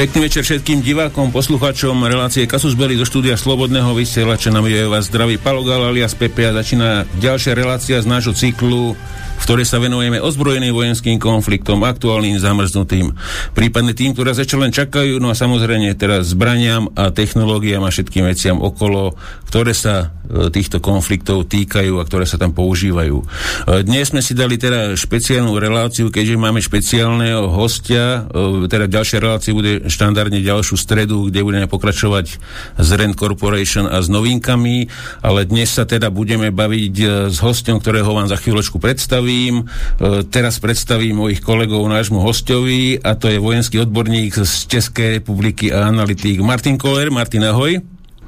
Pekný večer všetkým divákom, poslucháčom relácie Kasus Belli zo štúdia Slobodného vysielača. Na vás zdraví Palo Galalias Pepe a začína ďalšia relácia z nášho cyklu v ktorej sa venujeme ozbrojeným vojenským konfliktom, aktuálnym zamrznutým, prípadne tým, ktoré zatiaľ len čakajú, no a samozrejme teraz zbraniam a technológiám a všetkým veciam okolo, ktoré sa e, týchto konfliktov týkajú a ktoré sa tam používajú. E, dnes sme si dali teda špeciálnu reláciu, keďže máme špeciálneho hostia, e, teda ďalšia relácia bude štandardne ďalšiu stredu, kde budeme pokračovať z Rent Corporation a s novinkami, ale dnes sa teda budeme baviť s hostom, ktorého vám za chvíľočku predstavím predstavím, e, teraz predstavím mojich kolegov nášmu hostovi a to je vojenský odborník z Českej republiky a analytik Martin Koller. Martin, ahoj.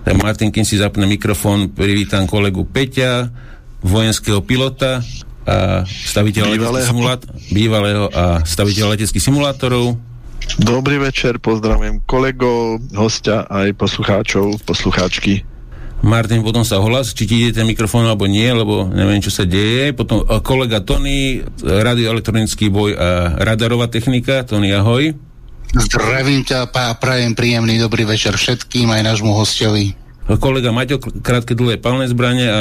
Martin, kým si zapne mikrofón, privítam kolegu Peťa, vojenského pilota a staviteľa bývalého. Simulát- bývalého a staviteľa leteckých simulátorov. Dobrý večer, pozdravujem kolegov, hostia aj poslucháčov, poslucháčky. Martin, potom sa ohlas, či ti ide ten mikrofón alebo nie, lebo neviem, čo sa deje. Potom kolega Tony, radioelektronický boj a radarová technika. Tony, ahoj. Zdravím ťa a prajem príjemný dobrý večer všetkým, aj nášmu hostovi. Kolega Maťo, krátke dlhé palné zbranie a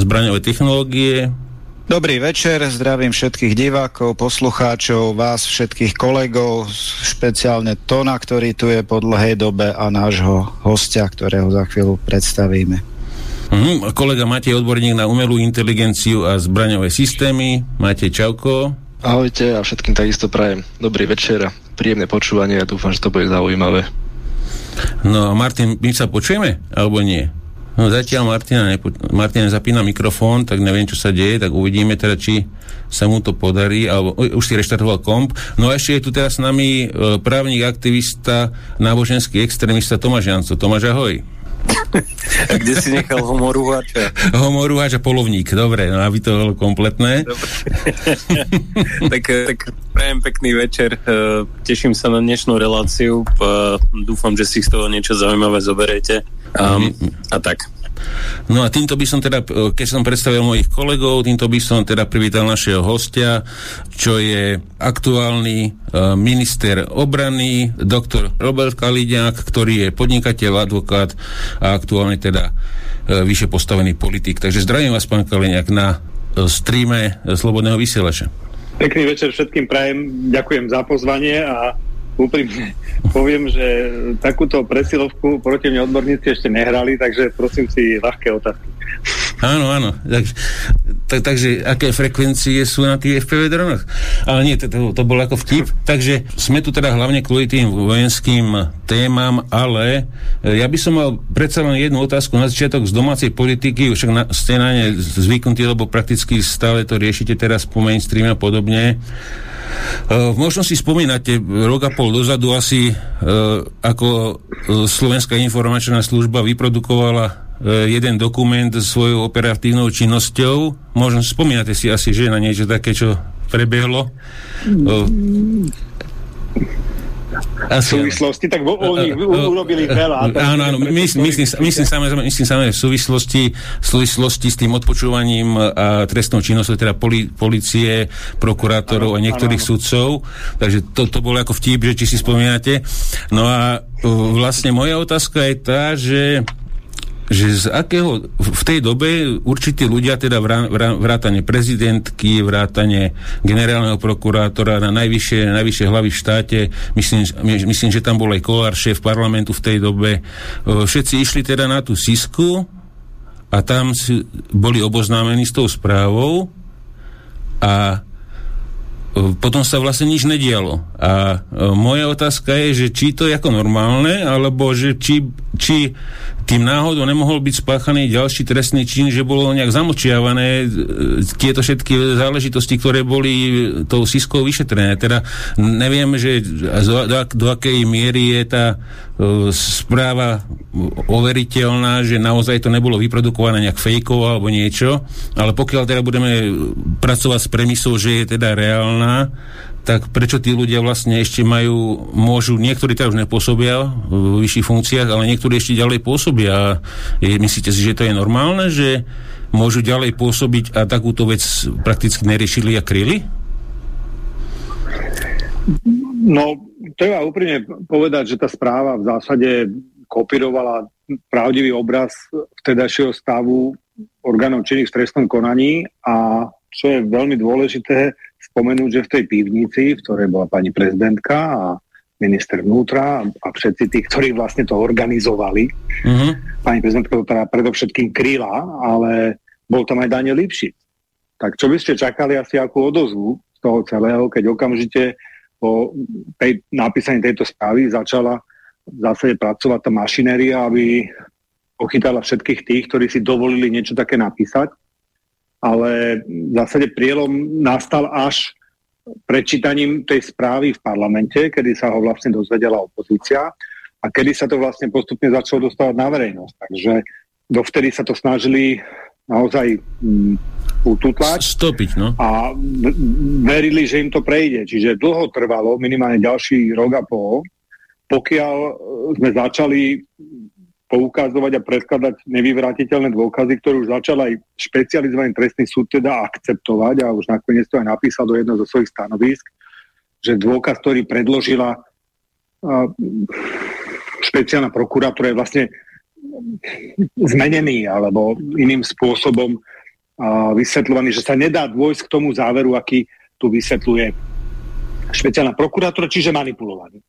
zbraňové technológie. Dobrý večer, zdravím všetkých divákov, poslucháčov, vás všetkých kolegov, špeciálne Tona, ktorý tu je po dlhej dobe a nášho hostia, ktorého za chvíľu predstavíme. Mm, kolega Matej, odborník na umelú inteligenciu a zbraňové systémy. Matej Čauko. Ahojte a všetkým takisto prajem dobrý večer a príjemné počúvanie a dúfam, že to bude zaujímavé. No a Martin, my sa počujeme, alebo nie? No zatiaľ Martina, nepo, Martina zapína mikrofón, tak neviem, čo sa deje, tak uvidíme teda, či sa mu to podarí, alebo už si reštartoval komp. No a ešte je tu teraz s nami e, právnik, aktivista, náboženský extrémista Tomáš Janco. Tomáš, ahoj. A kde si nechal homorúhača? Homorúhač a polovník, dobre, no aby to bolo kompletné. tak, tak prajem pekný večer, e, teším sa na dnešnú reláciu, dúfam, že si z toho niečo zaujímavé zoberiete. Um, a tak. No a týmto by som teda, e, keď som predstavil mojich kolegov, týmto by som teda privítal našeho hostia, čo je aktuálny uh, minister obrany, doktor Robert Kaliďák, ktorý je podnikateľ, advokát a aktuálne teda uh, vyššie postavený politik. Takže zdravím vás, pán Kaliňák, na streame Slobodného vysielača. Pekný večer všetkým prajem, ďakujem za pozvanie a úprimne poviem, že takúto presilovku proti mne odborníci ešte nehrali, takže prosím si ľahké otázky. Áno, áno. Tak, tak, takže aké frekvencie sú na tých FPV dronoch? Ale nie, to, to, to bol ako vtip. Takže sme tu teda hlavne kvôli tým vojenským témam, ale e, ja by som mal predsa len jednu otázku na začiatok z domácej politiky, však na, ste na ne zvyknutí, lebo prakticky stále to riešite teraz po mainstreame a podobne. Uh, možno si spomínate, rok a pol dozadu asi, uh, ako uh, Slovenská informačná služba vyprodukovala uh, jeden dokument svojou operatívnou činnosťou. Možno spomínate si asi, že na niečo také, čo prebehlo. Uh, asi, súvislosti, tak vo, oni urobili veľa. Áno, áno, myslím, myslím, myslím, samozrejme, myslím samozrejme v súvislosti, v súvislosti s tým odpočúvaním a trestnou činnosťou teda poli, policie, prokurátorov a niektorých áno, sudcov. Takže to, to bolo ako vtip, že či si spomínate. No a vlastne moja otázka je tá, že že z akého, v tej dobe určití ľudia, teda vrátane prezidentky, vrátane generálneho prokurátora na najvyššie, najvyššie hlavy v štáte, myslím, myslím, že tam bol aj Kolár, šéf parlamentu v tej dobe, všetci išli teda na tú Sisku a tam si, boli oboznámení s tou správou a potom sa vlastne nič nedialo. A moja otázka je, že či to je ako normálne, alebo že či, či tým náhodou nemohol byť spáchaný ďalší trestný čin, že bolo nejak zamlčiavané e, tieto všetky záležitosti, ktoré boli tou siskou vyšetrené. Teda neviem, že do, do, do akej miery je tá uh, správa overiteľná, že naozaj to nebolo vyprodukované nejak fejkovo alebo niečo, ale pokiaľ teda budeme pracovať s premisou, že je teda reálna, tak prečo tí ľudia vlastne ešte majú, môžu, niektorí teda už nepôsobia v vyšších funkciách, ale niektorí ešte ďalej pôsobia. Je, myslíte si, že to je normálne, že môžu ďalej pôsobiť a takúto vec prakticky neriešili a kryli? No, treba úprimne povedať, že tá správa v zásade kopírovala pravdivý obraz vtedajšieho stavu orgánov činných v trestnom konaní a čo je veľmi dôležité spomenúť, že v tej pivnici, v ktorej bola pani prezidentka a minister vnútra a všetci tí, ktorí vlastne to organizovali. Uh-huh. Pani prezidentka to teda predovšetkým kryla, ale bol tam aj Daniel Lipšic. Tak čo by ste čakali asi akú odozvu z toho celého, keď okamžite po tej, napísaní tejto správy začala zásade pracovať tá mašinéria, aby pochytala všetkých tých, ktorí si dovolili niečo také napísať. Ale v zásade prielom nastal až prečítaním tej správy v parlamente, kedy sa ho vlastne dozvedela opozícia a kedy sa to vlastne postupne začalo dostávať na verejnosť. Takže dovtedy sa to snažili naozaj mm, ututlať. Stopiť, no. A verili, že im to prejde. Čiže dlho trvalo, minimálne ďalší rok a pol, pokiaľ sme začali poukazovať a predkladať nevyvratiteľné dôkazy, ktoré už začal aj špecializovaný trestný súd teda akceptovať a už nakoniec to aj napísal do jedného zo svojich stanovisk, že dôkaz, ktorý predložila uh, špeciálna prokuratúra je vlastne zmenený alebo iným spôsobom uh, vysvetľovaný, že sa nedá dôjsť k tomu záveru, aký tu vysvetľuje špeciálna prokuratúra, čiže manipulovaný.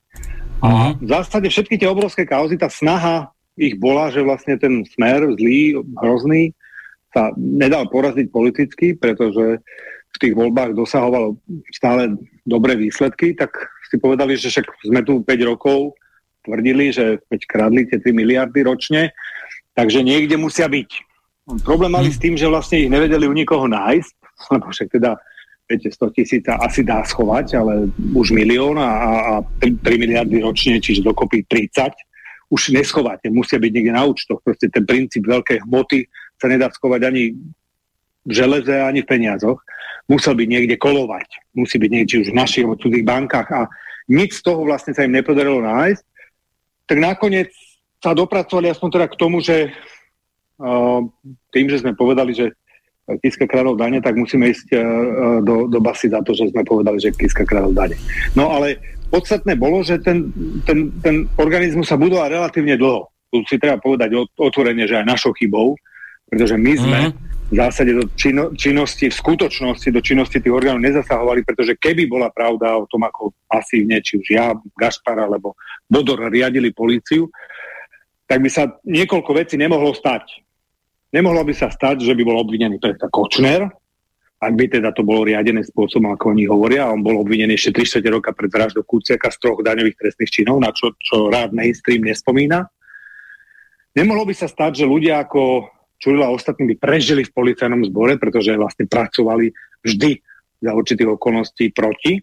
A v zásade všetky tie obrovské kauzy, tá snaha ich bola, že vlastne ten smer zlý, hrozný, sa nedal poraziť politicky, pretože v tých voľbách dosahoval stále dobré výsledky, tak si povedali, že však sme tu 5 rokov, tvrdili, že keď kradli tie 3 miliardy ročne, takže niekde musia byť. Problém mali s tým, že vlastne ich nevedeli u nikoho nájsť, lebo však teda viete, 100 tisíc asi dá schovať, ale už milión a, a 3, 3 miliardy ročne, čiže dokopy 30 už neschováte, musia byť niekde na účtoch. Proste ten princíp veľkej hmoty sa nedá schovať ani v železe, ani v peniazoch. Musel byť niekde kolovať. Musí byť niekde už v našich alebo cudzích bankách a nič z toho vlastne sa im nepodarilo nájsť. Tak nakoniec sa dopracovali aspoň teda k tomu, že uh, tým, že sme povedali, že Kiska kráľov dane, tak musíme ísť uh, do, do basy za to, že sme povedali, že Kiska kráľov dane. No ale podstatné bolo, že ten, ten, ten organizmus sa budoval relatívne dlho. Tu si treba povedať otvorene, že aj našou chybou, pretože my sme mm-hmm. v zásade do čino, činnosti, v skutočnosti do činnosti tých orgánov nezasahovali, pretože keby bola pravda o tom, ako pasívne, či už ja, Gašpar alebo Bodor riadili políciu, tak by sa niekoľko vecí nemohlo stať. Nemohlo by sa stať, že by bol obvinený predseda Kočner, ak by teda to bolo riadené spôsobom, ako oni hovoria, on bol obvinený ešte 3 roka pred vraždou Kuciaka z troch daňových trestných činov, na čo, čo rád mainstream nespomína. Nemohlo by sa stať, že ľudia ako Čurila a ostatní by prežili v policajnom zbore, pretože vlastne pracovali vždy za určitých okolností proti.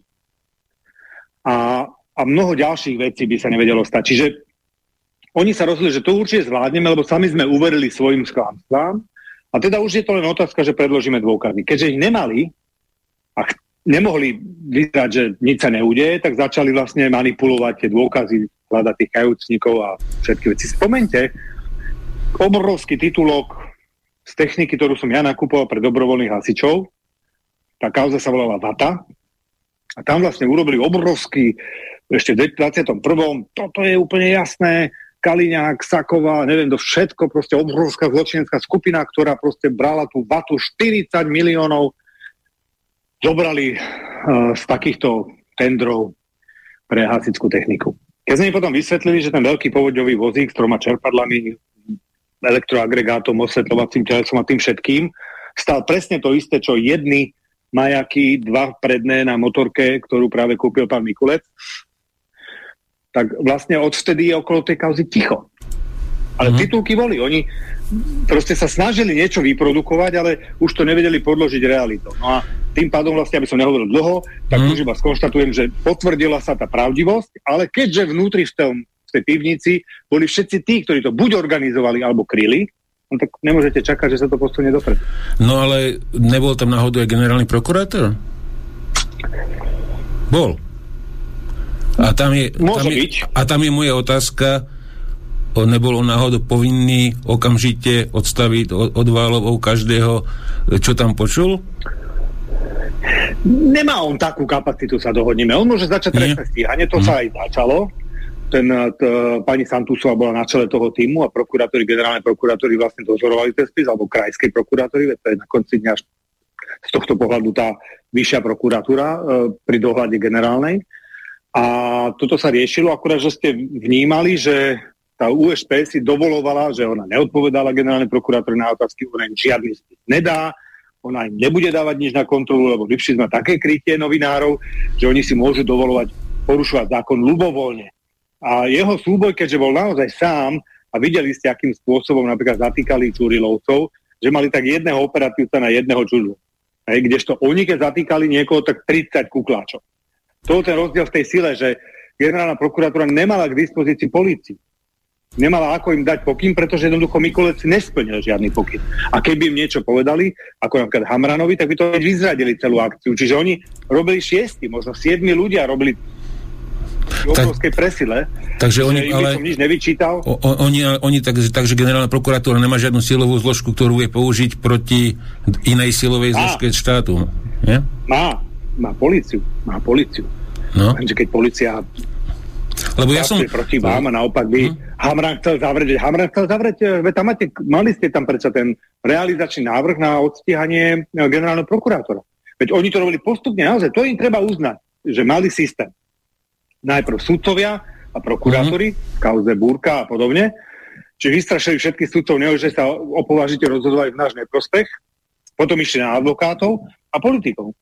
A, a mnoho ďalších vecí by sa nevedelo stať. Čiže oni sa rozhodli, že to určite zvládneme, lebo sami sme uverili svojim sklamstvám a teda už je to len otázka, že predložíme dôkazy. Keďže ich nemali a nemohli vyzerať, že nič sa neudeje, tak začali vlastne manipulovať tie dôkazy, hľadať tých kajúcnikov a všetky veci. Spomente, obrovský titulok z techniky, ktorú som ja nakupoval pre dobrovoľných hasičov. Tá kauza sa volala VATA. A tam vlastne urobili obrovský, ešte v 21. Toto je úplne jasné, Kaliňák, Saková, neviem, to všetko, proste obrovská zločinecká skupina, ktorá proste brala tú vatu 40 miliónov, zobrali uh, z takýchto tendrov pre hasickú techniku. Keď sme im potom vysvetlili, že ten veľký povodňový vozík s troma čerpadlami, elektroagregátom, osvetľovacím telesom a tým všetkým, stal presne to isté, čo jedny majaky, dva predné na motorke, ktorú práve kúpil pán Mikulec tak vlastne odvtedy je okolo tej kauzy ticho. Ale mm. titulky boli. Oni proste sa snažili niečo vyprodukovať, ale už to nevedeli podložiť realitou. No a tým pádom vlastne, aby som nehovoril dlho, tak mm. už iba skonštatujem, že potvrdila sa tá pravdivosť, ale keďže vnútri v, tom, v tej pivnici boli všetci tí, ktorí to buď organizovali alebo kryli, no tak nemôžete čakať, že sa to posunie dopredu. No ale nebol tam náhodou aj generálny prokurátor? Bol. A tam je, Môže tam je, byť. A tam je moja otázka, on nebol on náhodou povinný okamžite odstaviť od, od Válovou každého, čo tam počul? nemá on takú kapacitu, sa dohodneme. On môže začať trestné stíhanie, to mm. sa aj začalo. Ten, t, pani Santusová bola na čele toho týmu a prokurátori, generálne prokurátori vlastne dozorovali ten spis, alebo krajskej prokurátori, to je na konci dňa z tohto pohľadu tá vyššia prokuratúra e, pri dohľade generálnej. A toto sa riešilo, akurát, že ste vnímali, že tá USP si dovolovala, že ona neodpovedala generálnej prokurátori na otázky, ona im žiadny spis nedá, ona im nebude dávať nič na kontrolu, lebo vyšli sme také krytie novinárov, že oni si môžu dovolovať porušovať zákon ľubovoľne. A jeho súboj, keďže bol naozaj sám, a videli ste, akým spôsobom napríklad zatýkali Čurilovcov, že mali tak jedného operatívca na jedného čudlu. Hej, kdežto oni, keď zatýkali niekoho, tak 30 kukláčov. To je ten rozdiel v tej sile, že generálna prokuratúra nemala k dispozícii policii nemala ako im dať pokyn, pretože jednoducho Mikulec nesplnil žiadny pokyn. A keby im niečo povedali, ako napríklad Hamranovi, tak by to vyzradili celú akciu. Čiže oni robili šiesti, možno siedmi ľudia robili obrovskej presile. Takže oni, ale... Som nič nevyčítal. O, oni, oni tak, takže generálna prokuratúra nemá žiadnu silovú zložku, ktorú vie použiť proti inej silovej zložke štátu. Nie? Má. Má policiu. Má policiu. No. Takže keď policia lebo ja som... proti vám a naopak by hm? Hamran chcel zavrieť. Hamran chcel zavrieť, e, veď tam máte, mali ste tam predsa ten realizačný návrh na odstíhanie e, generálneho prokurátora. Veď oni to robili postupne, naozaj, to im treba uznať, že mali systém. Najprv sudcovia a prokurátori, mm-hmm. kauze Búrka a podobne, či vystrašili všetkých sudcov, neho, že sa opovážite rozhodovať v náš neprospech, potom išli na advokátov a politikov.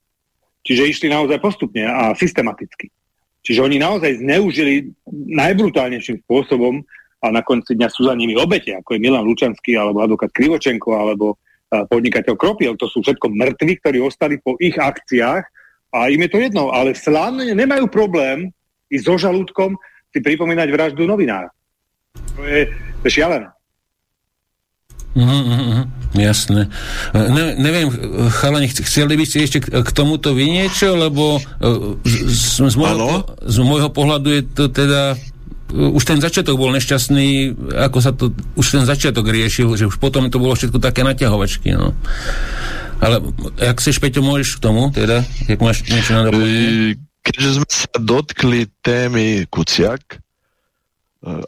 Čiže išli naozaj postupne a systematicky. Čiže oni naozaj zneužili najbrutálnejším spôsobom a na konci dňa sú za nimi obete, ako je Milan Lučanský, alebo advokát Krivočenko, alebo podnikateľ Kropiel. To sú všetko mŕtvi, ktorí ostali po ich akciách a im je to jedno, ale slávne nemajú problém i so žalúdkom si pripomínať vraždu novinára. To je, to je šialené. Mm, mm, mm, jasné. Ne, neviem, chalani, chceli by ste ešte k tomuto vy niečo, lebo z, z, môjho, z môjho pohľadu je to teda už ten začiatok bol nešťastný, ako sa to, už ten začiatok riešil, že už potom to bolo všetko také naťahovačky, no. Ale ak chceš, Peťo, môžeš k tomu, teda, jak máš niečo na Keďže sme sa dotkli témy Kuciak e,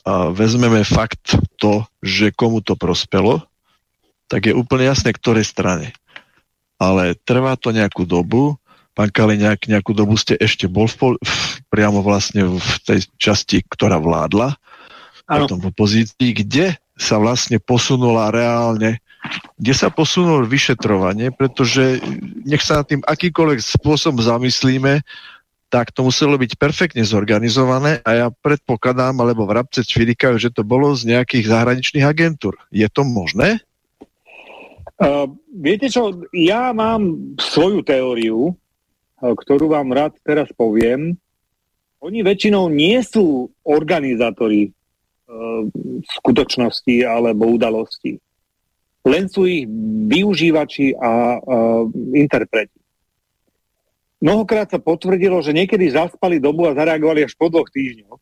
a vezmeme fakt to, že komu to prospelo, tak je úplne jasné, ktorej strane. Ale trvá to nejakú dobu. Pán Kaliňák, nejakú dobu ste ešte bol v, v, priamo vlastne v tej časti, ktorá vládla, ano. potom v opozícii, kde sa vlastne posunula reálne, kde sa posunulo vyšetrovanie, pretože nech sa nad tým akýkoľvek spôsob zamyslíme, tak to muselo byť perfektne zorganizované a ja predpokladám, alebo v Rabce čvirikajú, že to bolo z nejakých zahraničných agentúr. Je to možné? Uh, viete čo, ja mám svoju teóriu, uh, ktorú vám rád teraz poviem. Oni väčšinou nie sú organizátori uh, skutočnosti alebo udalosti. Len sú ich využívači a uh, interpreti. Mnohokrát sa potvrdilo, že niekedy zaspali dobu a zareagovali až po dvoch týždňoch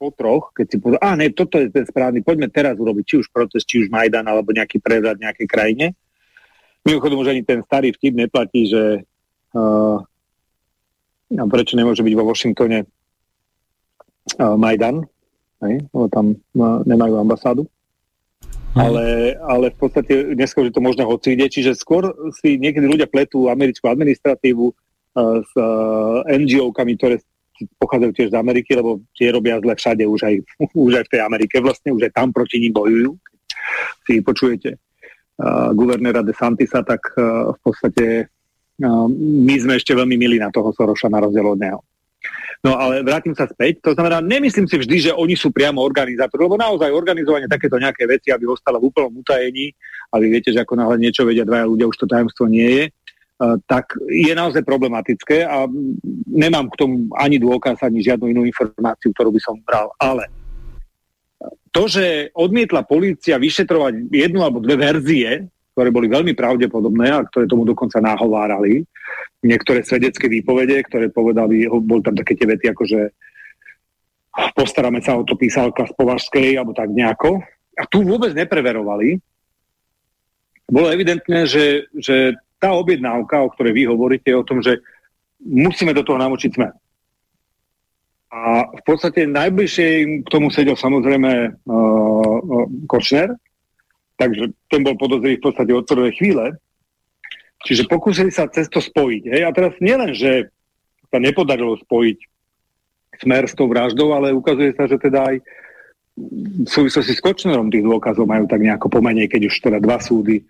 po troch, keď si povedal, a ne, toto je ten správny, poďme teraz urobiť či už protest, či už Majdan, alebo nejaký prevrat v nejakej krajine. Mimochodom, už ani ten starý vtip neplatí, že uh, prečo nemôže byť vo Washingtone uh, Majdan, hej, lebo tam uh, nemajú ambasádu. Hmm. Ale, ale v podstate dneska už je to možné hoci ide, čiže skôr si niekedy ľudia pletú americkú administratívu uh, s uh, NGO-kami, ktoré pochádzajú tiež z Ameriky, lebo tie robia zle všade, už aj, už aj v tej Amerike vlastne, už aj tam proti ním bojujú. Si počujete uh, guvernéra de Santisa, tak uh, v podstate uh, my sme ešte veľmi milí na toho Soroša na rozdiel od neho. No ale vrátim sa späť. To znamená, nemyslím si vždy, že oni sú priamo organizátori, lebo naozaj organizovanie takéto nejaké veci, aby ostalo v úplnom utajení, a vy viete, že ako náhle niečo vedia dvaja ľudia, už to tajomstvo nie je, tak je naozaj problematické a nemám k tomu ani dôkaz, ani žiadnu inú informáciu, ktorú by som bral. Ale to, že odmietla polícia vyšetrovať jednu alebo dve verzie, ktoré boli veľmi pravdepodobné a ktoré tomu dokonca nahovárali, niektoré svedecké výpovede, ktoré povedali, boli tam také tie vety ako, že postaráme sa o to písalka z Považskej alebo tak nejako. A tu vôbec nepreverovali. Bolo evidentné, že, že tá objednávka, o ktorej vy hovoríte, o tom, že musíme do toho namočiť smer. A v podstate najbližšie k tomu sedel samozrejme uh, uh, Kočner, takže ten bol podozrivý v podstate od prvej chvíle. Čiže pokúsili sa cez to spojiť. Hej? A teraz nielen, že sa nepodarilo spojiť smer s tou vraždou, ale ukazuje sa, že teda aj v súvislosti s Kočnerom tých dôkazov majú tak nejako pomenej, keď už teda dva súdy,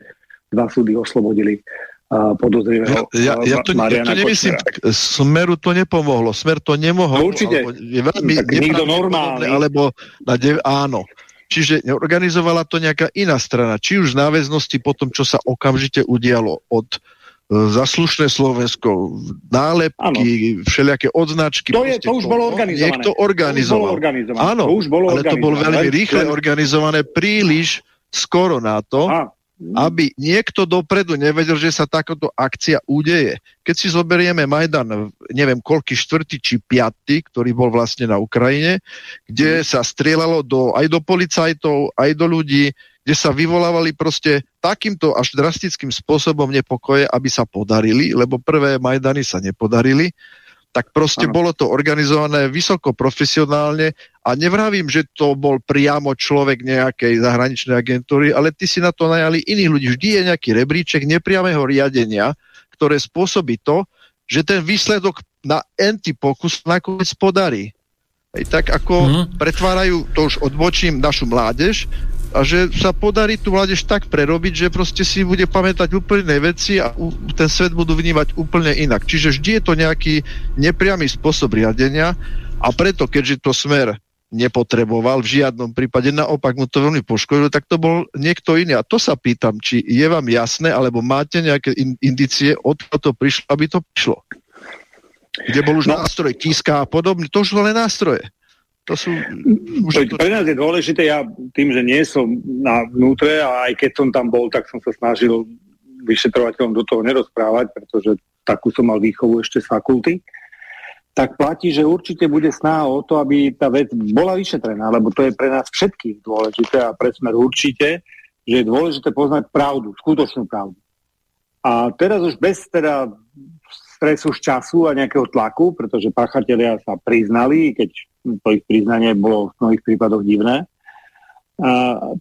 dva súdy oslobodili podozrivého ja, ja, ja, to, ja to nemyslím, tak Smeru to nepomohlo. Smer to nemohol. No určite. Je veľmi tak nikto normálny. Alebo na dev, áno. Čiže organizovala to nejaká iná strana. Či už v náväznosti po tom, čo sa okamžite udialo od e, zaslušné Slovensko, nálepky, ano. všelijaké odznačky. To, je, to už bolo organizované. Niekto organizoval. To už bolo organizované. Áno, to už bolo ale to bolo veľmi rýchle organizované, príliš skoro na to, a aby niekto dopredu nevedel, že sa takáto akcia udeje. Keď si zoberieme Majdan, neviem koľký štvrtý či piatý, ktorý bol vlastne na Ukrajine, kde sa strieľalo do, aj do policajtov, aj do ľudí, kde sa vyvolávali proste takýmto až drastickým spôsobom nepokoje, aby sa podarili, lebo prvé Majdany sa nepodarili tak proste ano. bolo to organizované vysoko profesionálne a nevravím, že to bol priamo človek nejakej zahraničnej agentúry, ale ty si na to najali iných ľudí. Vždy je nejaký rebríček nepriamého riadenia, ktoré spôsobí to, že ten výsledok na pokus nakoniec podarí. Hej, tak ako mm. pretvárajú, to už odbočím, našu mládež, a že sa podarí tú mládež tak prerobiť, že proste si bude pamätať úplne veci a ten svet budú vnímať úplne inak. Čiže vždy je to nejaký nepriamy spôsob riadenia a preto, keďže to smer nepotreboval v žiadnom prípade, naopak mu to veľmi poškodilo, tak to bol niekto iný. A to sa pýtam, či je vám jasné, alebo máte nejaké indície, odkiaľ to prišlo, aby to prišlo. Kde bol už no. nástroj, tiska a podobne, to už sú len nástroje. To sú... Už to, pre nás je dôležité, ja tým, že nie som na vnútre a aj keď som tam bol, tak som sa snažil vyšetrovateľom do toho nerozprávať, pretože takú som mal výchovu ešte z fakulty, tak platí, že určite bude snaha o to, aby tá vec bola vyšetrená, lebo to je pre nás všetkých dôležité a pre smer určite, že je dôležité poznať pravdu, skutočnú pravdu. A teraz už bez teda stresu z času a nejakého tlaku, pretože páchatelia sa priznali, keď to ich priznanie bolo v mnohých prípadoch divné,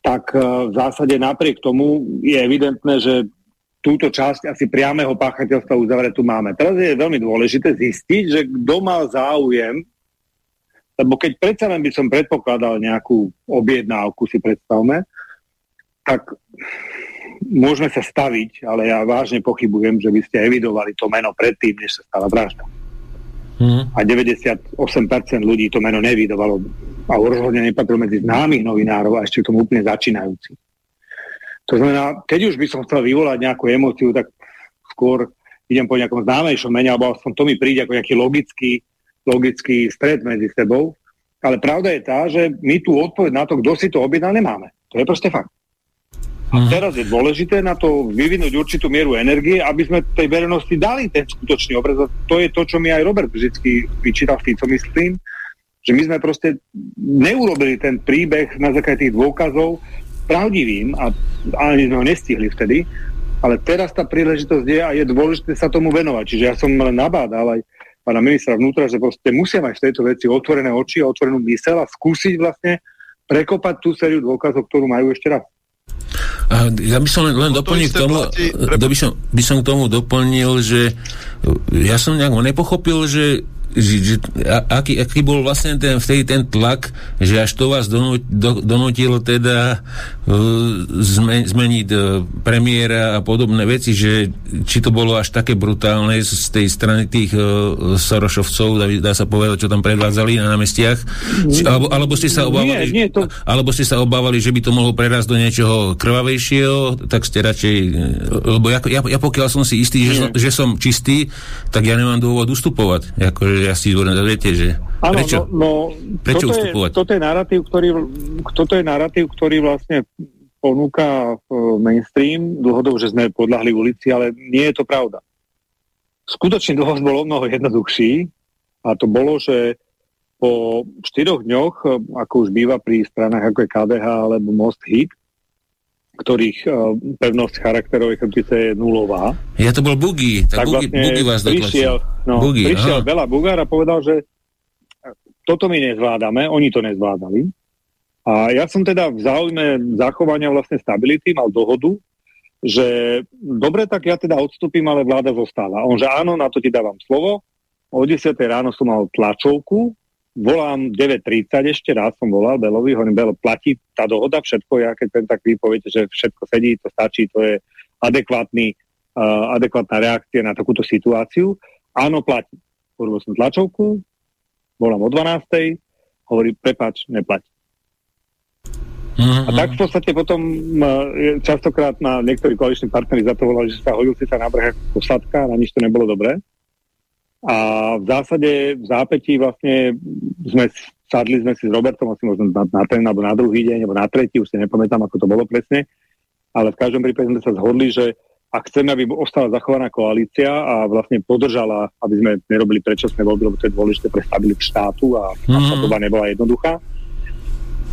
tak v zásade napriek tomu je evidentné, že túto časť asi priamého páchateľstva uzavretú máme. Teraz je veľmi dôležité zistiť, že kto mal záujem, lebo keď predsa len by som predpokladal nejakú objednávku, si predstavme, tak môžeme sa staviť, ale ja vážne pochybujem, že by ste evidovali to meno predtým, než sa stala vražda. Mm. A 98% ľudí to meno nevidovalo a rozhodne nepatrilo medzi známych novinárov a ešte k tomu úplne začínajúci. To znamená, keď už by som chcel vyvolať nejakú emóciu, tak skôr idem po nejakom známejšom mene, alebo aspoň to mi príde ako nejaký logický, logický stred medzi sebou. Ale pravda je tá, že my tú odpoveď na to, kto si to objednal, nemáme. To je proste fakt. A mhm. teraz je dôležité na to vyvinúť určitú mieru energie, aby sme tej verejnosti dali ten skutočný obraz. To je to, čo mi aj Robert vždy vyčítal v co myslím, že my sme proste neurobili ten príbeh na základe tých dôkazov pravdivým a ani sme ho nestihli vtedy, ale teraz tá príležitosť je a je dôležité sa tomu venovať. Čiže ja som len nabádal aj pána ministra vnútra, že proste musia mať v tejto veci otvorené oči a otvorenú mysel a skúsiť vlastne prekopať tú sériu dôkazov, ktorú majú ešte raz. A ja by som len, len doplnil k tomu, by som, by som k tomu doplnil, že ja som nejak nepochopil, že že, že, aký, aký bol vlastne ten, vtedy ten tlak, že až to vás donútil do, donútilo teda uh, zmen, zmeniť uh, premiéra a podobné veci, že či to bolo až také brutálne z, z tej strany tých uh, Sorošovcov, dá, dá sa povedať, čo tam predvádzali na námestiach, či, alebo, alebo, ste sa obávali, nie, nie, to... alebo ste sa obávali, že by to mohlo prerásť do niečoho krvavejšieho, tak ste radšej, lebo ja, ja, ja pokiaľ som si istý, že som, že som čistý, tak ja nemám dôvod ustupovať. Akože ja si viete, že ano, prečo, no, no, prečo toto ustupovať? Je, toto, je narratív, ktorý, toto je narratív, ktorý vlastne ponúka mainstream dlhodobo, že sme podľahli ulici, ale nie je to pravda. Skutočný dôvod bol mnoho jednoduchší a to bolo, že po štyroch dňoch, ako už býva pri stranách ako je KDH alebo Most Hit, ktorých uh, pevnosť charakterovej chrbtice je nulová. Ja to bol Bugi, tak, tak vlastne Bugi vás prišiel, no, Bugi, prišiel Bela Bugár a povedal, že toto my nezvládame, oni to nezvládali. A ja som teda v záujme zachovania vlastne stability mal dohodu, že dobre, tak ja teda odstúpim, ale vláda zostáva. On, že áno, na to ti dávam slovo. O 10. ráno som mal tlačovku, volám 9.30, ešte raz som volal Belovi, hovorím, Belo, platí tá dohoda, všetko, ja keď ten tak vy poviete, že všetko sedí, to stačí, to je adekvátny, uh, adekvátna reakcia na takúto situáciu. Áno, platí. Urobil som tlačovku, volám o 12. hovorí, prepač, neplatí. Mm-hmm. A tak v podstate potom častokrát na niektorí koaliční partneri za to volali, že sa hodil si sa na brh posadka, na nič to nebolo dobré. A v zásade v zápetí vlastne sme sadli sme si s Robertom asi možno na, na ten alebo na druhý deň, alebo na tretí, už si nepamätám, ako to bolo presne, ale v každom prípade sme sa zhodli, že ak chceme, aby ostala zachovaná koalícia a vlastne podržala, aby sme nerobili predčasné voľby, lebo to je dôležité pre stabilitu štátu a mm-hmm. doba nebola jednoduchá,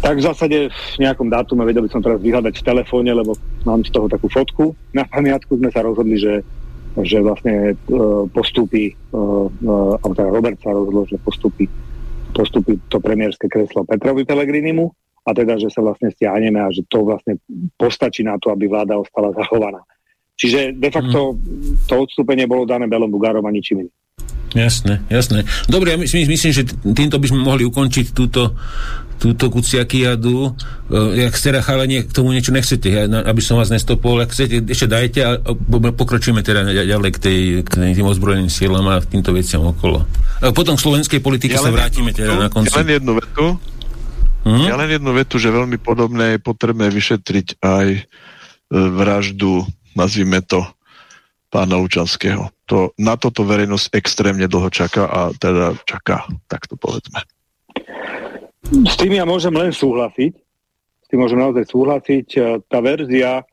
tak v zásade v nejakom dátume vedel by som teraz vyhľadať v telefóne, lebo mám z toho takú fotku. Na pamiatku sme sa rozhodli, že že vlastne uh, postupí, uh, uh, alebo teda Robert sa rozhodol, že postupí, postupí to premiérske kreslo Petrovi Pelegrinimu a teda, že sa vlastne stiahneme a že to vlastne postačí na to, aby vláda ostala zachovaná. Čiže de facto mm. to odstúpenie bolo dané Belom Bugárom a ničím iným. Jasné, jasné. Dobre, ja myslím, myslím, že týmto by sme mohli ukončiť túto, túto kuciakiadu. Uh, jak ste chalanie, k tomu niečo nechcete, ja, aby som vás nestopol, ak chcete, ešte dajte a pokročíme teda ďalej k, tej, k tým ozbrojeným sílam a k týmto veciam okolo. A potom k slovenskej politike ja sa vrátime teda na konci. Ja len jednu vetu. Hmm? Ja len jednu vetu, že veľmi podobné je potrebné vyšetriť aj e, vraždu, nazvime to, pána Lučanského. To, na toto verejnosť extrémne dlho čaká a teda čaká, tak to povedzme. S tým ja môžem len súhlasiť. S tým môžem naozaj súhlasiť. E, tá verzia,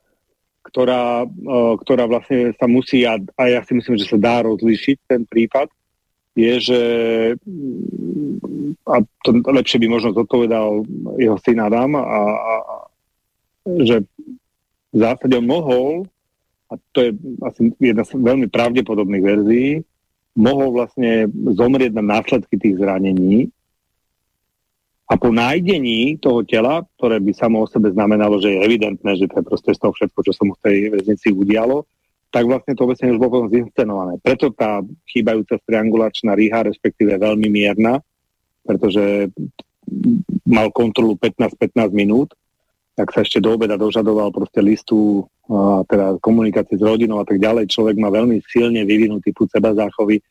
ktorá, e, ktorá vlastne sa musí, a, ja si myslím, že sa dá rozlíšiť ten prípad, je, že a to lepšie by možno zodpovedal jeho syn Adam a, a že v zásade on mohol, a to je asi jedna z veľmi pravdepodobných verzií, mohol vlastne zomrieť na následky tých zranení, a po nájdení toho tela, ktoré by samo o sebe znamenalo, že je evidentné, že to je proste z toho všetko, čo sa mu v tej väznici udialo, tak vlastne to vlastne už bolo zinscenované. Preto tá chýbajúca triangulačná ríha, respektíve veľmi mierna, pretože mal kontrolu 15-15 minút, tak sa ešte do obeda dožadoval proste listu, teda komunikácie s rodinou a tak ďalej. Človek má veľmi silne vyvinutý púd seba záchovy,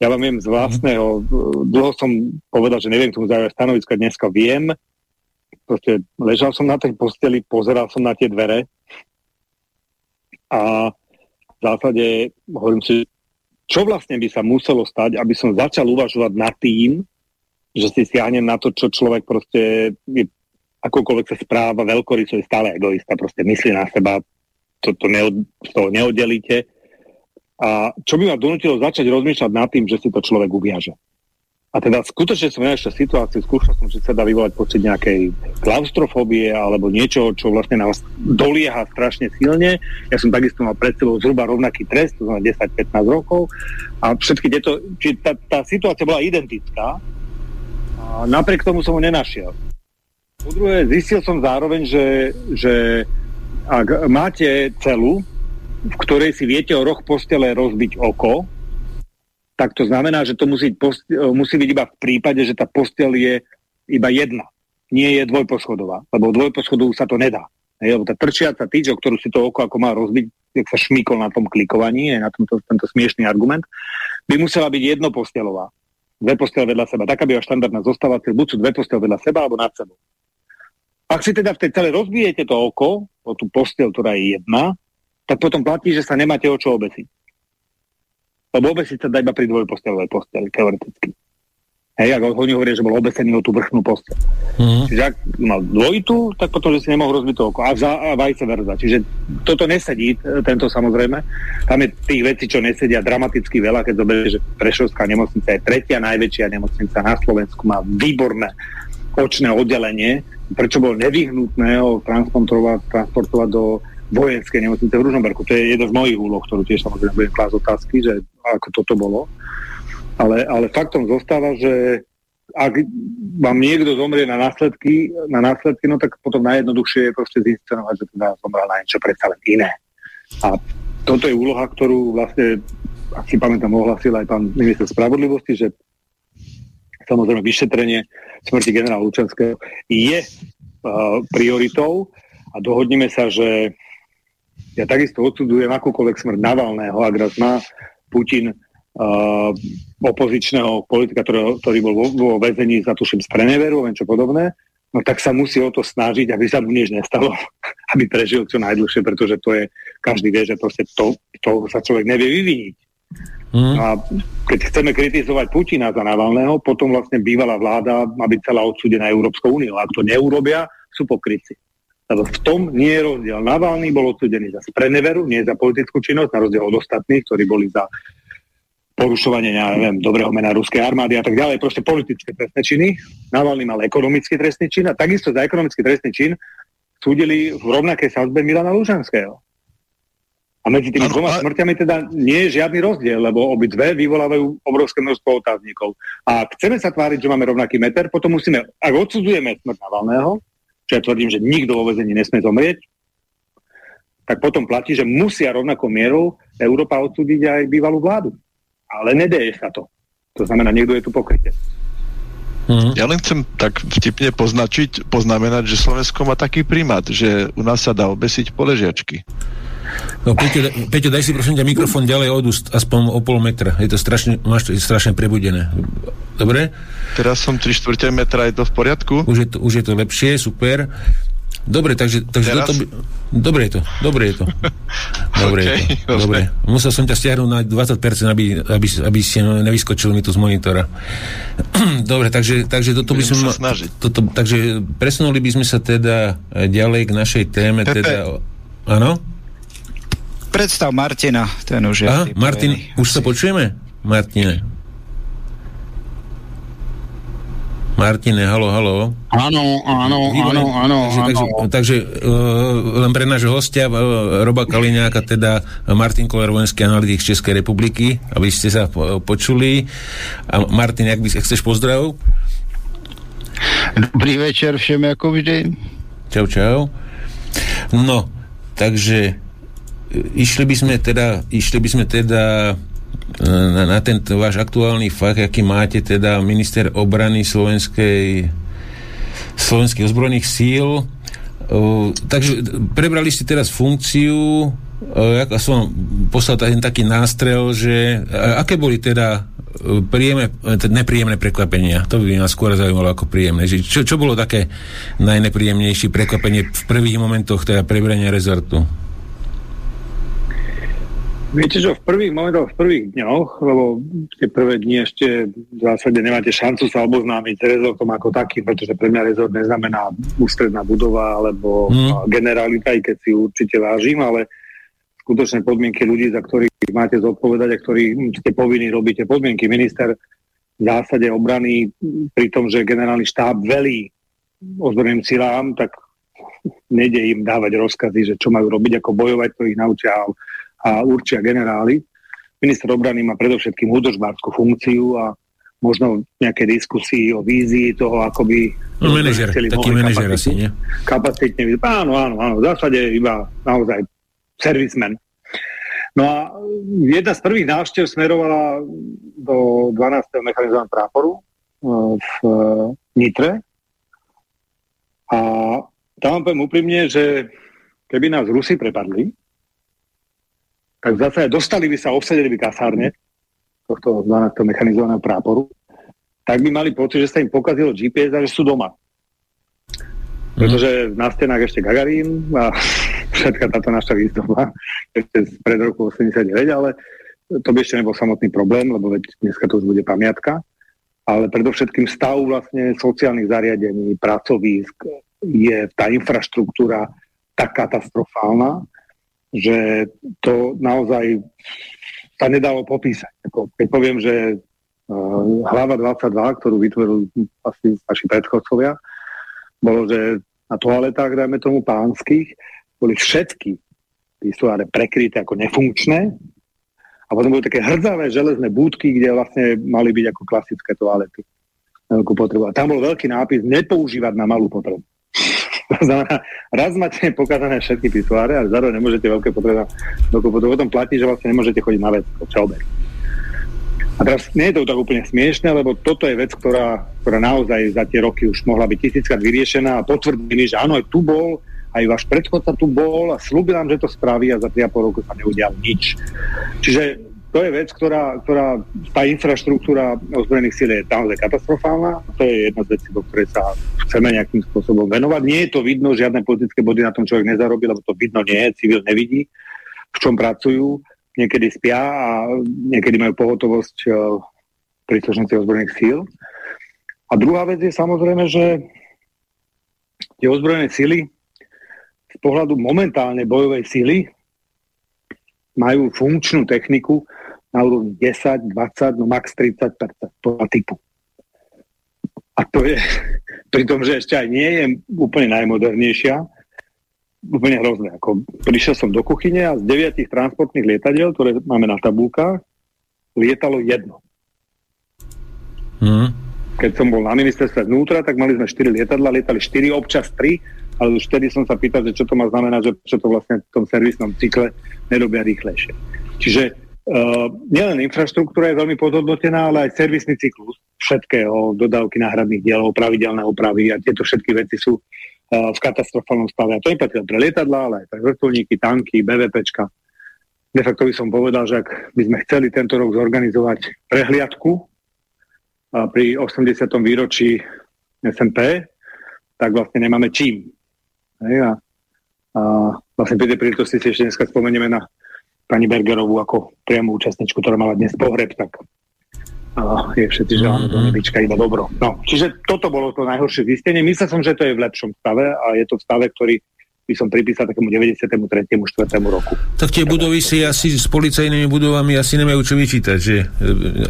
ja vám viem z vlastného, dlho som povedal, že neviem k tomu zaujať stanoviska, dneska viem. Proste ležal som na tej posteli, pozeral som na tie dvere a v zásade hovorím si, čo vlastne by sa muselo stať, aby som začal uvažovať nad tým, že si siahnem na to, čo človek proste je, akokoľvek sa správa veľkoryso je stále egoista, proste myslí na seba, to, to neod, to neoddelíte a čo by ma donútilo začať rozmýšľať nad tým, že si to človek uviaže. A teda skutočne som ešte situáciu, skúšal som, že sa dá vyvolať pocit nejakej klaustrofóbie alebo niečoho, čo vlastne nás dolieha strašne silne. Ja som takisto mal pred sebou zhruba rovnaký trest, to znamená 10-15 rokov. A všetky tieto, či tá, tá situácia bola identická, a napriek tomu som ho nenašiel. Po druhé, zistil som zároveň, že, že ak máte celu, v ktorej si viete o roh postele rozbiť oko, tak to znamená, že to musí, musí byť iba v prípade, že tá postel je iba jedna. Nie je dvojposchodová, lebo dvojposchodovú sa to nedá. Hej, lebo tá trčiaca tyč, o ktorú si to oko ako má rozbiť, jak sa šmíkol na tom klikovaní, je na tomto, tento smiešný argument, by musela byť jednopostelová. Dve postele vedľa seba. Taká by štandardná zostávacia, buď sú dve postele vedľa seba, alebo nad sebou. Ak si teda v tej celé rozbijete to oko, o tú postel, ktorá je jedna, tak potom platí, že sa nemáte o čo obesiť. Lebo obesiť sa dá iba pri dvojpostelovej posteli, teoreticky. Hej, ak oni hovoria, že bol obesený o tú vrchnú postel. Mm. Čiže ak mal dvojitú, tak potom, že si nemohol rozbiť to oko. A, za, a vice versa. Čiže toto nesedí, tento samozrejme. Tam je tých vecí, čo nesedia dramaticky veľa, keď zoberie, že Prešovská nemocnica je tretia najväčšia nemocnica na Slovensku, má výborné očné oddelenie, prečo bolo nevyhnutné ho transportovať, transportovať do vojenskej nemocnice v Ružomberku. To je jeden z mojich úloh, ktorú tiež samozrejme budem klásť otázky, že ako toto bolo. Ale, ale faktom zostáva, že ak vám niekto zomrie na následky, na následky, no tak potom najjednoduchšie je proste zinscenovať, že teda zomrel na niečo predsa len iné. A toto je úloha, ktorú vlastne, ak si pamätám, ohlasil aj pán minister spravodlivosti, že samozrejme vyšetrenie smrti generála Lučanského je uh, prioritou a dohodneme sa, že ja takisto odsudzujem akúkoľvek smrť Navalného, ak raz má Putin uh, opozičného politika, ktorý, ktorý bol vo, vo väzení za tuším z preneveru, čo podobné, no tak sa musí o to snažiť, aby sa mu nič nestalo, aby prežil čo najdlhšie, pretože to je, každý vie, že proste to, to sa človek nevie vyviniť. Mm. A keď chceme kritizovať Putina za Navalného, potom vlastne bývalá vláda má byť celá odsúdená Európskou úniou. Ak to neurobia, sú pokryci. Lebo v tom nie je rozdiel. Navalný bol odsudený za preneveru, nie za politickú činnosť, na rozdiel od ostatných, ktorí boli za porušovanie, ja neviem, dobrého mena ruskej armády a tak ďalej, proste politické trestné činy. Navalny mal ekonomický trestný čin a takisto za ekonomický trestný čin súdili v rovnakej sadzbe Milana Lužanského. A medzi tými dvoma smrťami teda nie je žiadny rozdiel, lebo obidve vyvolávajú obrovské množstvo otáznikov. A ak chceme sa tváriť, že máme rovnaký meter, potom musíme, ak odsudzujeme smrť Navalného, čo ja tvrdím, že nikto vo vezení nesmie zomrieť, tak potom platí, že musia rovnakou mierou Európa odsúdiť aj bývalú vládu ale nedeje sa to. To znamená, niekto je tu pokryte. Hmm. Ja len chcem tak vtipne poznačiť, poznamenať, že Slovensko má taký primát, že u nás sa dá obesiť poležiačky. No, Peťo, Peťo, daj si prosím ťa mikrofón ďalej od úst, aspoň o pol metra. Je to strašne, máš to strašne prebudené. Dobre? Teraz som 3 čtvrte metra, je to v poriadku? Už je to, už je to lepšie, super. Dobre, takže, takže toto by... Dobre je to, dobre je to. Dobre okay, je to, dobre. Musel som ťa stiahnuť na 20%, aby, aby, aby si nevyskočil mi tu z monitora. dobre, takže, takže toto by som... Toto, takže presunuli by sme sa teda ďalej k našej téme. Pepe. Teda, áno? Predstav Martina, ten už je... Aha, Martin, už sa počujeme? Martine. Martine, halo, halo. Áno, áno, áno, áno. Takže, takže, takže uh, len pre nášho hostia, uh, Roba Kaliňáka, teda Martin Koller, vojenský analytik z Českej republiky, aby ste sa po, počuli. A Martin, ak by chceš pozdrav? Dobrý večer všem, ako vždy. Čau, čau. No, takže išli by sme teda, išli by sme teda na, na tento váš aktuálny fakt, aký máte teda minister obrany slovenskej slovenských ozbrojených síl. Uh, takže prebrali ste teraz funkciu, uh, som poslal ten taký nástrel, že aké boli teda príjemné, nepríjemné prekvapenia. To by ma skôr zaujímalo ako príjemné. Čo, čo bolo také najnepríjemnejšie prekvapenie v prvých momentoch teda prebrania rezortu? Viete, že v prvých momentoch, v prvých dňoch, lebo tie prvé dni ešte v zásade nemáte šancu sa oboznámiť s rezortom ako taký, pretože pre mňa rezort neznamená ústredná budova alebo mm. generalita, i keď si určite vážim, ale skutočné podmienky ľudí, za ktorých máte zodpovedať a ktorí ste povinní robiť tie podmienky. Minister v zásade obrany pri tom, že generálny štáb velí ozbrojeným silám, tak nejde im dávať rozkazy, že čo majú robiť, ako bojovať, to ich naučia a určia generáli. Minister obrany má predovšetkým údržbárskú funkciu a možno nejaké diskusii o vízii toho, ako by... No, manažer, taký manažer asi, nie? Kapacitne, áno, áno, áno, v zásade iba naozaj servismen. No a jedna z prvých návštev smerovala do 12. mechanizovaného práporu e, v Nitre. A tam vám poviem úprimne, že keby nás Rusi prepadli, tak zase dostali by sa, obsadili by kasárne tohto 12. mechanizovaného práporu, tak by mali pocit, že sa im pokazilo GPS a že sú doma. Pretože na stenách ešte Gagarín a všetka táto naša výzdoba ešte pred roku 89, ale to by ešte nebol samotný problém, lebo veď dneska to už bude pamiatka. Ale predovšetkým stav vlastne sociálnych zariadení, pracovísk, je tá infraštruktúra tak katastrofálna, že to naozaj sa nedalo popísať. Keď poviem, že hlava 22, ktorú vytvorili asi naši predchodcovia, bolo, že na toaletách, dajme tomu pánskych, boli všetky pisoáre prekryté ako nefunkčné a potom boli také hrdzavé železné búdky, kde vlastne mali byť ako klasické toalety. Veľkú potrebu. A tam bol veľký nápis nepoužívať na malú potrebu. To znamená, raz máte pokazané všetky pisoáre, ale zároveň nemôžete veľké potreby veľkú potrebu. Potom platí, že vlastne nemôžete chodiť na vec, všeobec. A teraz nie je to tak úplne smiešne, lebo toto je vec, ktorá, ktorá naozaj za tie roky už mohla byť tisíckrát vyriešená a potvrdili, že áno, aj tu bol, aj váš predchodca tu bol a slúbil nám, že to spraví a za 3,5 roku sa neudial nič. Čiže to je vec, ktorá, ktorá tá infraštruktúra ozbrojených síl je naozaj katastrofálna. To je jedna z vecí, do ktorej sa chceme nejakým spôsobom venovať. Nie je to vidno, žiadne politické body na tom človek nezarobí, lebo to vidno nie je, civil nevidí, v čom pracujú niekedy spia a niekedy majú pohotovosť uh, príslušníci ozbrojených síl. A druhá vec je samozrejme, že tie ozbrojené síly z pohľadu momentálnej bojovej síly majú funkčnú techniku na úrovni 10, 20, no max 30 podľa typu. A to je, pri tom, že ešte aj nie je úplne najmodernejšia, úplne hrozné. Ako prišiel som do kuchyne a z deviatich transportných lietadiel, ktoré máme na tabulkách, lietalo jedno. Mm. Keď som bol na ministerstve vnútra, tak mali sme 4 lietadla, lietali 4, občas 3, ale už vtedy som sa pýtal, že čo to má znamenať, že čo to vlastne v tom servisnom cykle nerobia rýchlejšie. Čiže nielen infraštruktúra je veľmi podhodnotená, ale aj servisný cyklus všetkého, dodávky náhradných dielov, pravidelné opravy a tieto všetky veci sú v katastrofálnom stave. A to neplatí pre lietadla, ale aj pre vrtulníky, tanky, BVPčka. De facto by som povedal, že ak by sme chceli tento rok zorganizovať prehliadku pri 80. výročí SMP, tak vlastne nemáme čím. Hej, a, a vlastne pri tej príležitosti si ešte dneska spomenieme na pani Bergerovú ako priamu účastničku, ktorá mala dnes pohreb, tak a je všetci želáme mm-hmm. do nebička iba dobro. No, čiže toto bolo to najhoršie zistenie. Myslel som, že to je v lepšom stave a je to v stave, ktorý by som pripísal takému 93. 4. roku. Tak tie budovy si asi s policajnými budovami asi nemajú čo vyčítať, že e,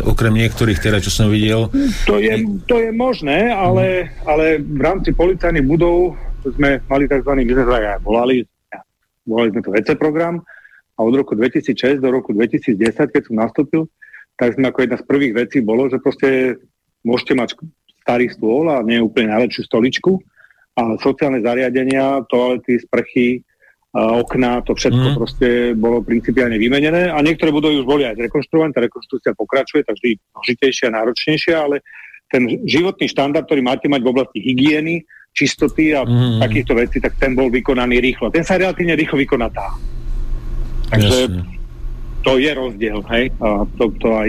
okrem niektorých teda, čo som videl. To je, to je možné, ale, ale v rámci policajných budov sme mali tzv. my sme aj volali, volali sme to VC program a od roku 2006 do roku 2010, keď som nastúpil, tak sme ako jedna z prvých vecí bolo, že proste môžete mať starý stôl a nie úplne najlepšiu stoličku, ale sociálne zariadenia, toalety, sprchy, okná, to všetko mm. proste bolo principiálne vymenené a niektoré budovy už boli aj zrekonštruované, tá rekonštrukcia pokračuje, tak vždy a náročnejšia, ale ten životný štandard, ktorý máte mať v oblasti hygieny, čistoty a mm. takýchto vecí, tak ten bol vykonaný rýchlo. Ten sa relatívne rýchlo vykoná dá. Takže Jasne to je rozdiel, hej, a to, to aj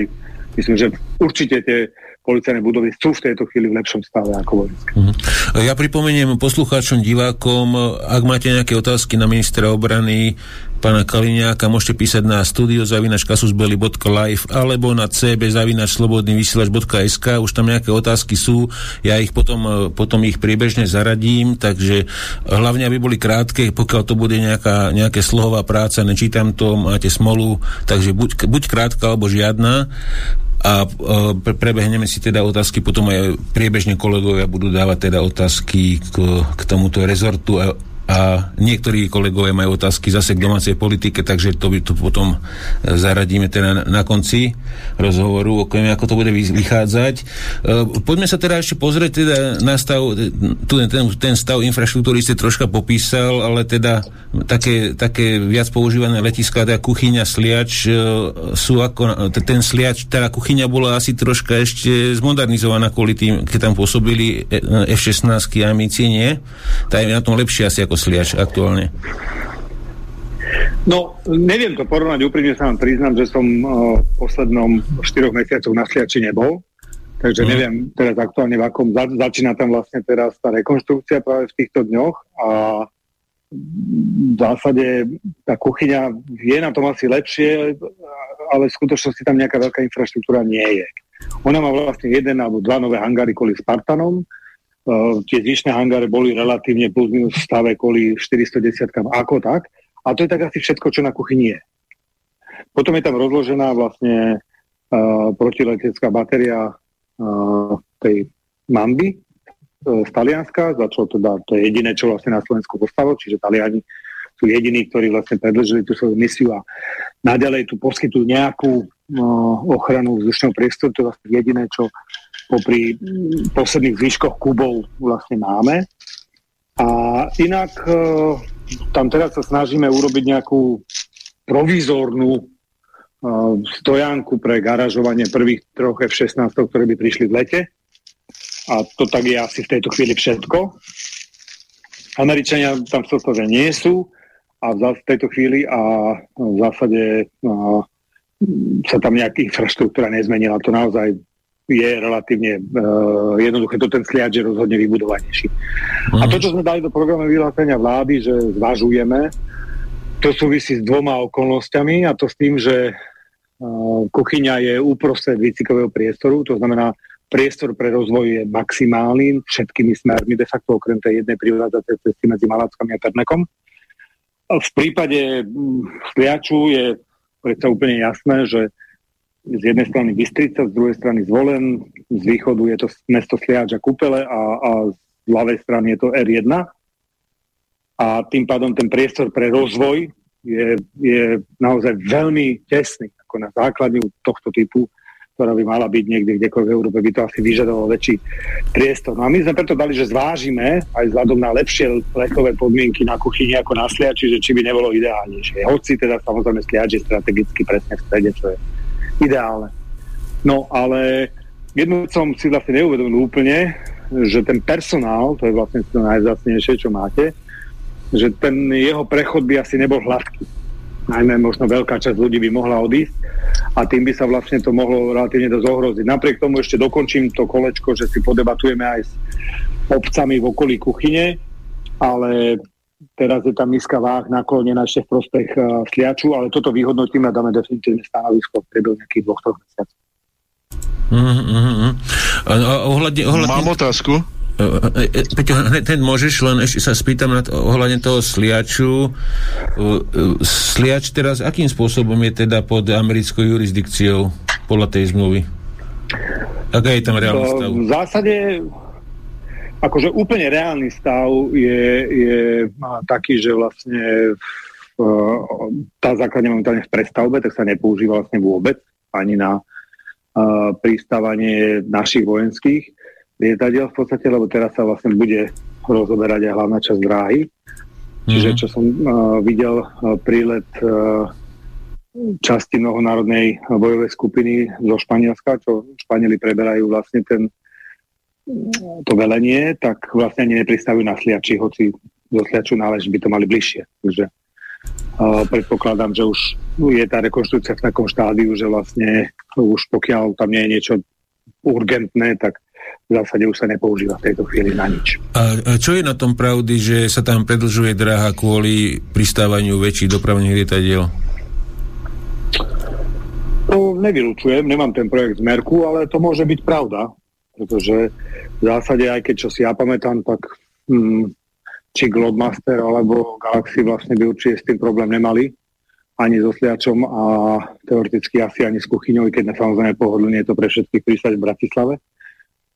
myslím, že určite tie policajné budovy sú v tejto chvíli v lepšom stave ako vojenské. Uh-huh. Ja pripomeniem poslucháčom, divákom, ak máte nejaké otázky na ministra obrany, pána Kaliňáka, môžete písať na studiozavinačkasusbeli.live alebo na cb.slobodnyvysielač.sk už tam nejaké otázky sú, ja ich potom, potom ich priebežne zaradím, takže hlavne, aby boli krátke, pokiaľ to bude nejaká, nejaké slohová práca, nečítam to, máte smolu, takže buď, buď krátka alebo žiadna. A e, prebehneme si teda otázky, potom aj priebežne kolegovia budú dávať teda otázky k, k tomuto rezortu a niektorí kolegovia majú otázky zase k domácej politike, takže to by tu potom zaradíme teda na konci rozhovoru, okrem ako to bude vychádzať. E, poďme sa teda ešte pozrieť teda na stav, tu ten, ten stav infraštruktúry ste troška popísal, ale teda také, také viac používané letiská, teda kuchyňa, sliač e, sú ako, ten sliač, teda kuchyňa bola asi troška ešte zmodernizovaná kvôli tým, keď tam pôsobili e, F-16 a nie? Tá je na tom lepšie asi ako sliač aktuálne? No, neviem to porovnať, úprimne sa vám priznám, že som uh, v poslednom 4 mesiacoch na Sliači nebol, takže mm. neviem teraz aktuálne v akom, za, začína tam vlastne teraz tá rekonštrukcia práve v týchto dňoch a v zásade tá kuchyňa je na tom asi lepšie, ale v skutočnosti tam nejaká veľká infraštruktúra nie je. Ona má vlastne jeden alebo dva nové hangary kvôli Spartanom, tie zvyšné hangare boli relatívne plus minus v stave kvôli 410 ako tak. A to je tak asi všetko, čo na kuchyni je. Potom je tam rozložená vlastne protiletecká batéria uh, tej Mamby uh, z Talianska. Začalo teda, to je jediné, čo vlastne na Slovensku postalo, čiže Taliani sú jediní, ktorí vlastne predlžili tú svoju misiu a naďalej tu poskytujú nejakú uh, ochranu vzdušného priestoru. To je vlastne jediné, čo popri posledných zvyškoch Kubov vlastne máme. A inak uh, tam teraz sa snažíme urobiť nejakú provizórnu stojánku pre garažovanie prvých troch F-16, ktoré by prišli v lete. A to tak je asi v tejto chvíli všetko. Američania tam v zásade nie sú a v tejto chvíli a v zásade a, sa tam nejaká infraštruktúra nezmenila. To naozaj je relatívne uh, jednoduché. To ten sliač je rozhodne vybudovanejší. Mm. A to, čo sme dali do programu vyhlásenia vlády, že zvažujeme, to súvisí s dvoma okolnostiami a to s tým, že kuchyňa je uprostred výcikového priestoru, to znamená, priestor pre rozvoj je maximálny všetkými smermi, de facto okrem tej jednej privádzacej cesty medzi Malackami a Pernekom. V prípade Sliaču je predsa úplne jasné, že z jednej strany Bystrica, z druhej strany Zvolen, z východu je to mesto Sliač a Kúpele a, a z ľavej strany je to R1. A tým pádom ten priestor pre rozvoj je, je naozaj veľmi tesný ako na základňu tohto typu, ktorá by mala byť niekde kdekoľvek v Európe, by to asi vyžadovalo väčší priestor. No a my sme preto dali, že zvážime aj vzhľadom na lepšie letové podmienky na kuchyni ako na sliači, že či by nebolo ideálnejšie. Hoci teda samozrejme sliač je strategicky presne v strede, čo je ideálne. No ale jednu som si vlastne neuvedomil úplne, že ten personál, to je vlastne to najzácnejšie, čo máte, že ten jeho prechod by asi nebol hladký najmä možno veľká časť ľudí by mohla odísť a tým by sa vlastne to mohlo relatívne dosť ohroziť. Napriek tomu ešte dokončím to kolečko, že si podebatujeme aj s obcami v okolí kuchyne, ale teraz je tam nízka váh naklonená ešte v prospech uh, sliaču, ale toto vyhodnotíme a dáme definitívne stanovisko v priebehu nejakých dvoch, troch mesiacov. Mm-hmm. A, a ohľadne, ohľadne... Mám otázku. E, e, Peťo, ten môžeš, len ešte sa spýtam na to, ohľadne toho sliaču. E, sliač teraz akým spôsobom je teda pod americkou jurisdikciou podľa tej zmluvy? Aká je tam reálny stav? V zásade akože úplne reálny stav je, je taký, že vlastne tá základňa momentálne v prestavbe, tak sa nepoužíva vlastne vôbec ani na uh, pristávanie našich vojenských lietadiel v podstate, lebo teraz sa vlastne bude rozoberať aj hlavná časť dráhy. Čiže mhm. čo som uh, videl uh, prílet uh, časti mnohonárodnej bojovej skupiny zo Španielska, čo Španieli preberajú vlastne ten to velenie, tak vlastne ani nepristavujú na Sliači, hoci do Sliaču nálež by to mali bližšie. Takže uh, predpokladám, že už je tá rekonštrukcia v takom štádiu, že vlastne už pokiaľ tam nie je niečo urgentné, tak v zásade už sa nepoužíva v tejto chvíli na nič. A, čo je na tom pravdy, že sa tam predlžuje dráha kvôli pristávaniu väčších dopravných lietadiel? To nevylučujem, nemám ten projekt z Merku, ale to môže byť pravda, pretože v zásade, aj keď čo si ja pamätám, tak hm, či Globemaster alebo Galaxy vlastne by určite s tým problém nemali, ani so sliačom a teoreticky asi ani s kuchyňou, keď na samozrejme pohodlne je to pre všetkých prístať v Bratislave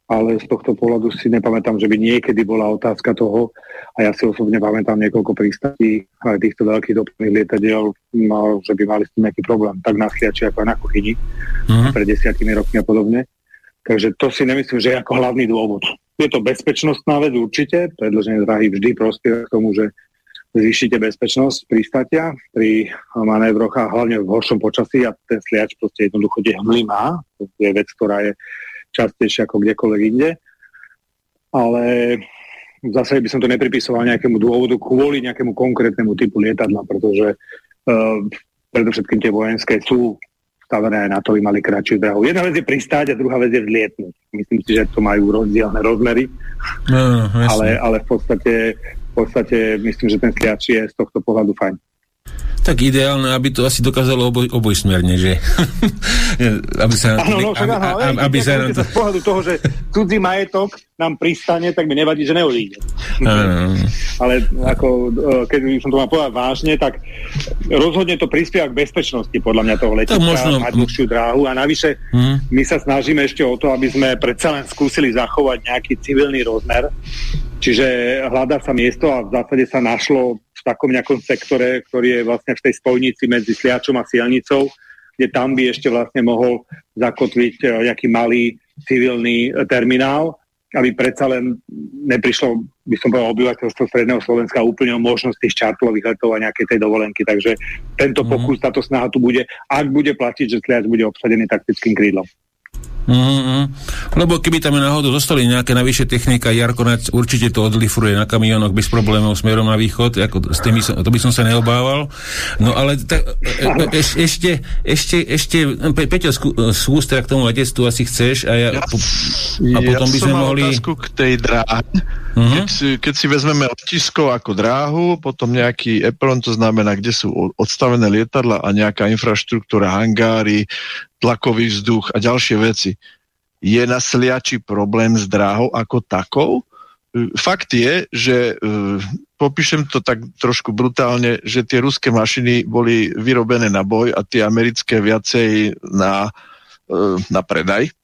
ale z tohto pohľadu si nepamätám, že by niekedy bola otázka toho, a ja si osobne pamätám niekoľko prístaví aj týchto veľkých dopravných lietadiel, že by mali s tým nejaký problém, tak na Sliači ako aj na kuchyni, uh-huh. pred desiatimi rokmi a podobne. Takže to si nemyslím, že je ako hlavný dôvod. Je to bezpečnostná vec určite, predloženie drahy vždy prospieva k tomu, že zvýšite bezpečnosť pristátia pri manévroch a hlavne v horšom počasí a ten sliač proste jednoducho kde má. To je vec, ktorá je častejšie ako kdekoľvek inde. Ale zase by som to nepripisoval nejakému dôvodu kvôli nejakému konkrétnemu typu lietadla, pretože uh, predovšetkým tie vojenské sú stavené aj na to, aby mali kratšiu drahu. Jedna vec je pristáť a druhá vec je vzlietnúť. Myslím si, že to majú rozdielne rozmery, no, ale, ale v podstate v podstate myslím, že ten sliač je z tohto pohľadu fajn. Tak ideálne, aby to asi dokázalo oboj, obojsmerne, že? aby sa... Áno, no, však, áno, aby, aby, aby sa... Z pohľadu toho, že cudzí majetok nám pristane, tak mi nevadí, že neodíde. Mm. Ale ako, e, keď som to mal povedať vážne, tak rozhodne to prispieva k bezpečnosti podľa mňa toho letiska, možno... mať dlhšiu dráhu a navyše mm. my sa snažíme ešte o to, aby sme predsa len skúsili zachovať nejaký civilný rozmer, čiže hľadá sa miesto a v zásade sa našlo v takom nejakom sektore, ktorý je vlastne v tej spojnici medzi Sliačom a Sielnicou, kde tam by ešte vlastne mohol zakotviť e, nejaký malý civilný e, terminál aby predsa len neprišlo, by som povedal, obyvateľstvo Stredného Slovenska úplne o možnosť tých čartlových letov a nejakej tej dovolenky. Takže tento mhm. pokus, táto snaha tu bude, ak bude platiť, že Sliač bude obsadený taktickým krídlom. Mm-hmm. Lebo keby tam náhodou zostali nejaké navyše technika, Jarkonac určite to odlifruje na kamionoch bez problémov smerom na východ, ako s tými, to by som sa neobával. No ale ta, e, e, ešte, ešte, ešte, Pe, Peťo, skús teda k tomu letectvu asi chceš a, ja, ja, a potom ja by sme mohli... k tej dráhe. Uh-huh. Keď, si, keď si vezmeme letisko ako dráhu, potom nejaký Epron, to znamená, kde sú odstavené lietadla a nejaká infraštruktúra, hangáry, tlakový vzduch a ďalšie veci. Je na sliači problém s dráhou ako takou? Fakt je, že popíšem to tak trošku brutálne, že tie ruské mašiny boli vyrobené na boj a tie americké viacej na, na predaj.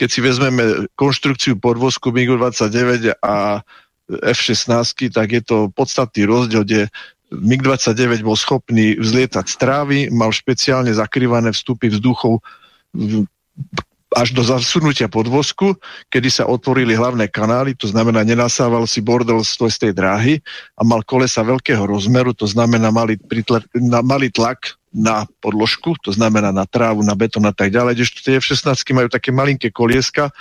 Keď si vezmeme konštrukciu podvozku MiG-29 a F-16, tak je to podstatný rozdiel, kde MiG-29 bol schopný vzlietať z trávy, mal špeciálne zakrývané vstupy vzduchov až do zasunutia podvozku, kedy sa otvorili hlavné kanály, to znamená, nenasával si bordel z tej dráhy a mal kolesa veľkého rozmeru, to znamená, mali, mali tlak na podložku, to znamená na trávu, na betón a tak ďalej, kdežto tie F-16 majú také malinké kolieska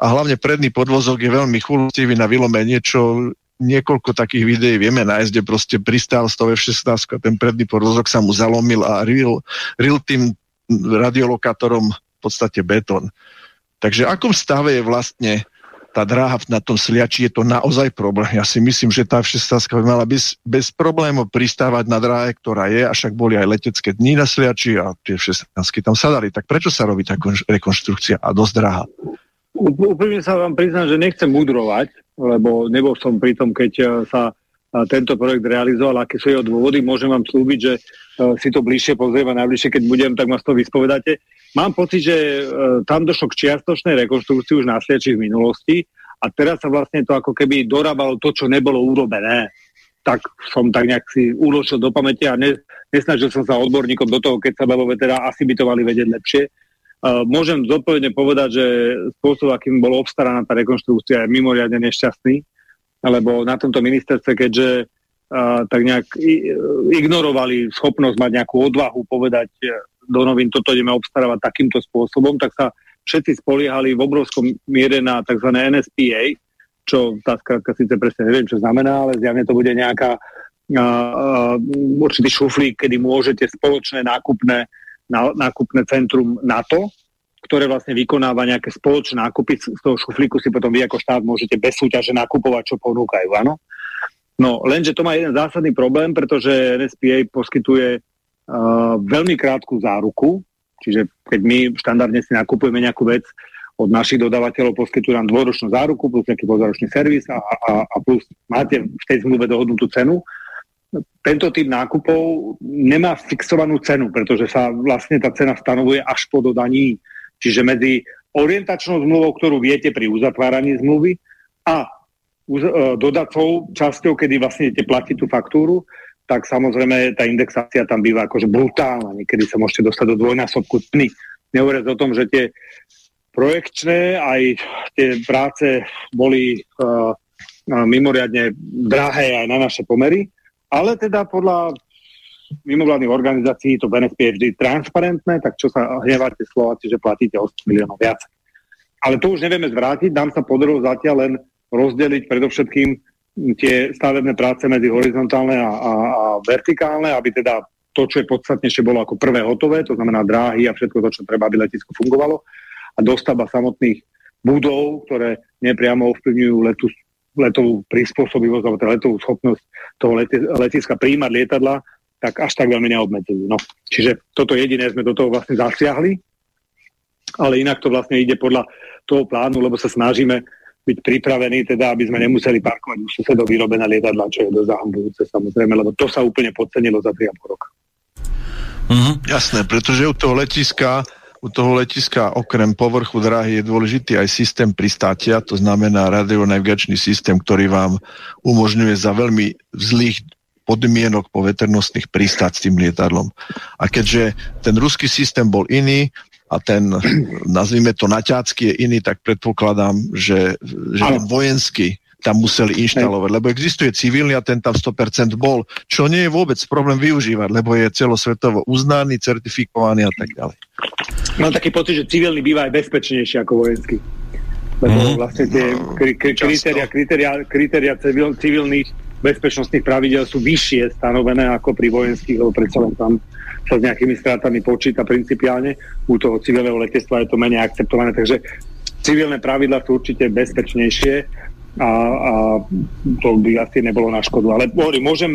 a hlavne predný podvozok je veľmi chulostivý na vylomenie, čo niekoľko takých videí vieme nájsť, kde proste pristál z toho F-16 a ten predný podvozok sa mu zalomil a ril, ril tým radiolokátorom v podstate betón. Takže akom stave je vlastne tá dráha na tom sliači, je to naozaj problém. Ja si myslím, že tá F-16 by mala bez, bez problémov pristávať na dráhe, ktorá je, a však boli aj letecké dni na sliači a tie F-16 tam sa dali. Tak prečo sa robí tá rekonštrukcia a dosť dráha? Úplne sa vám priznám, že nechcem mudrovať, lebo nebol som pri tom, keď eh, sa eh, tento projekt realizoval, aké sú jeho dôvody. Môžem vám slúbiť, že eh, si to bližšie pozriem najbližšie, keď budem, tak ma z toho vyspovedáte. Mám pocit, že tam došlo k čiastočnej rekonstrukcii už na v minulosti a teraz sa vlastne to ako keby dorábalo to, čo nebolo urobené. Tak som tak nejak si uložil do pamäte a ne, nesnažil som sa odborníkom do toho, keď sa lebo teda asi by to mali vedieť lepšie. Uh, môžem zodpovedne povedať, že spôsob, akým bolo obstaraná tá rekonštrukcia, je mimoriadne nešťastný, lebo na tomto ministerstve, keďže uh, tak nejak ignorovali schopnosť mať nejakú odvahu povedať e, do novín, toto ideme obstarávať takýmto spôsobom, tak sa všetci spoliehali v obrovskom miere na tzv. NSPA, čo tá skrátka síce presne neviem, čo znamená, ale zjavne to bude nejaká uh, uh, určitý šuflík, kedy môžete spoločné nákupné nákupné centrum NATO, ktoré vlastne vykonáva nejaké spoločné nákupy. Z toho šuflíku si potom vy ako štát môžete bez súťaže nakupovať, čo ponúkajú, áno? No, lenže to má jeden zásadný problém, pretože NSPA poskytuje veľmi krátku záruku, čiže keď my štandardne si nakupujeme nejakú vec od našich dodávateľov, poskytujú nám dvoročnú záruku plus nejaký pozoročný servis a, a, a plus máte v tej zmluve dohodnutú cenu tento typ nákupov nemá fixovanú cenu, pretože sa vlastne tá cena stanovuje až po dodaní. Čiže medzi orientačnou zmluvou, ktorú viete pri uzatváraní zmluvy a e, dodacou časťou, kedy vlastne idete platiť tú faktúru, tak samozrejme tá indexácia tam býva akože brutálna. Niekedy sa môžete dostať do dvojnásobku ceny. Nehovoriac o tom, že tie projekčné aj tie práce boli uh, mimoriadne drahé aj na naše pomery ale teda podľa mimovládnych organizácií to BNSP je vždy transparentné, tak čo sa hnevate Slováci, že platíte 8 miliónov viac. Ale to už nevieme zvrátiť, nám sa podarilo zatiaľ len rozdeliť predovšetkým tie stavebné práce medzi horizontálne a, a, a vertikálne, aby teda to, čo je podstatnejšie, bolo ako prvé hotové, to znamená dráhy a všetko to, čo treba, aby letisko fungovalo. A dostavba samotných budov, ktoré nepriamo ovplyvňujú letu, letovú prispôsobivosť alebo teda letovú schopnosť toho letiska príjmať lietadla, tak až tak veľmi neobmedzujú. No. Čiže toto jediné sme do toho vlastne zasiahli, ale inak to vlastne ide podľa toho plánu, lebo sa snažíme byť pripravení, teda aby sme nemuseli parkovať u susedov vyrobené lietadla, čo je dosť zahambujúce samozrejme, lebo to sa úplne podcenilo za 3,5 roka. Mm-hmm. Jasné, pretože u toho letiska u toho letiska okrem povrchu dráhy je dôležitý aj systém pristátia, to znamená radionavigačný systém, ktorý vám umožňuje za veľmi zlých podmienok po veternostných pristáť s tým lietadlom. A keďže ten ruský systém bol iný, a ten, nazvime to naťácky, je iný, tak predpokladám, že, že vojenský tam museli inštalovať, lebo existuje civilný a ten tam 100% bol, čo nie je vôbec problém využívať, lebo je celosvetovo uznaný, certifikovaný a tak ďalej. Mám taký pocit, že civilný býva aj bezpečnejší ako vojenský. Lebo mm. vlastne tie kri- kri- kritéria, kritéria, kritéria civil, civilných bezpečnostných pravidel sú vyššie stanovené ako pri vojenských, lebo predsa len tam sa s nejakými strátami počíta principiálne. U toho civilného letectva je to menej akceptované, takže civilné pravidla sú určite bezpečnejšie a, a to by asi nebolo na škodu. Ale hovorím, môžem,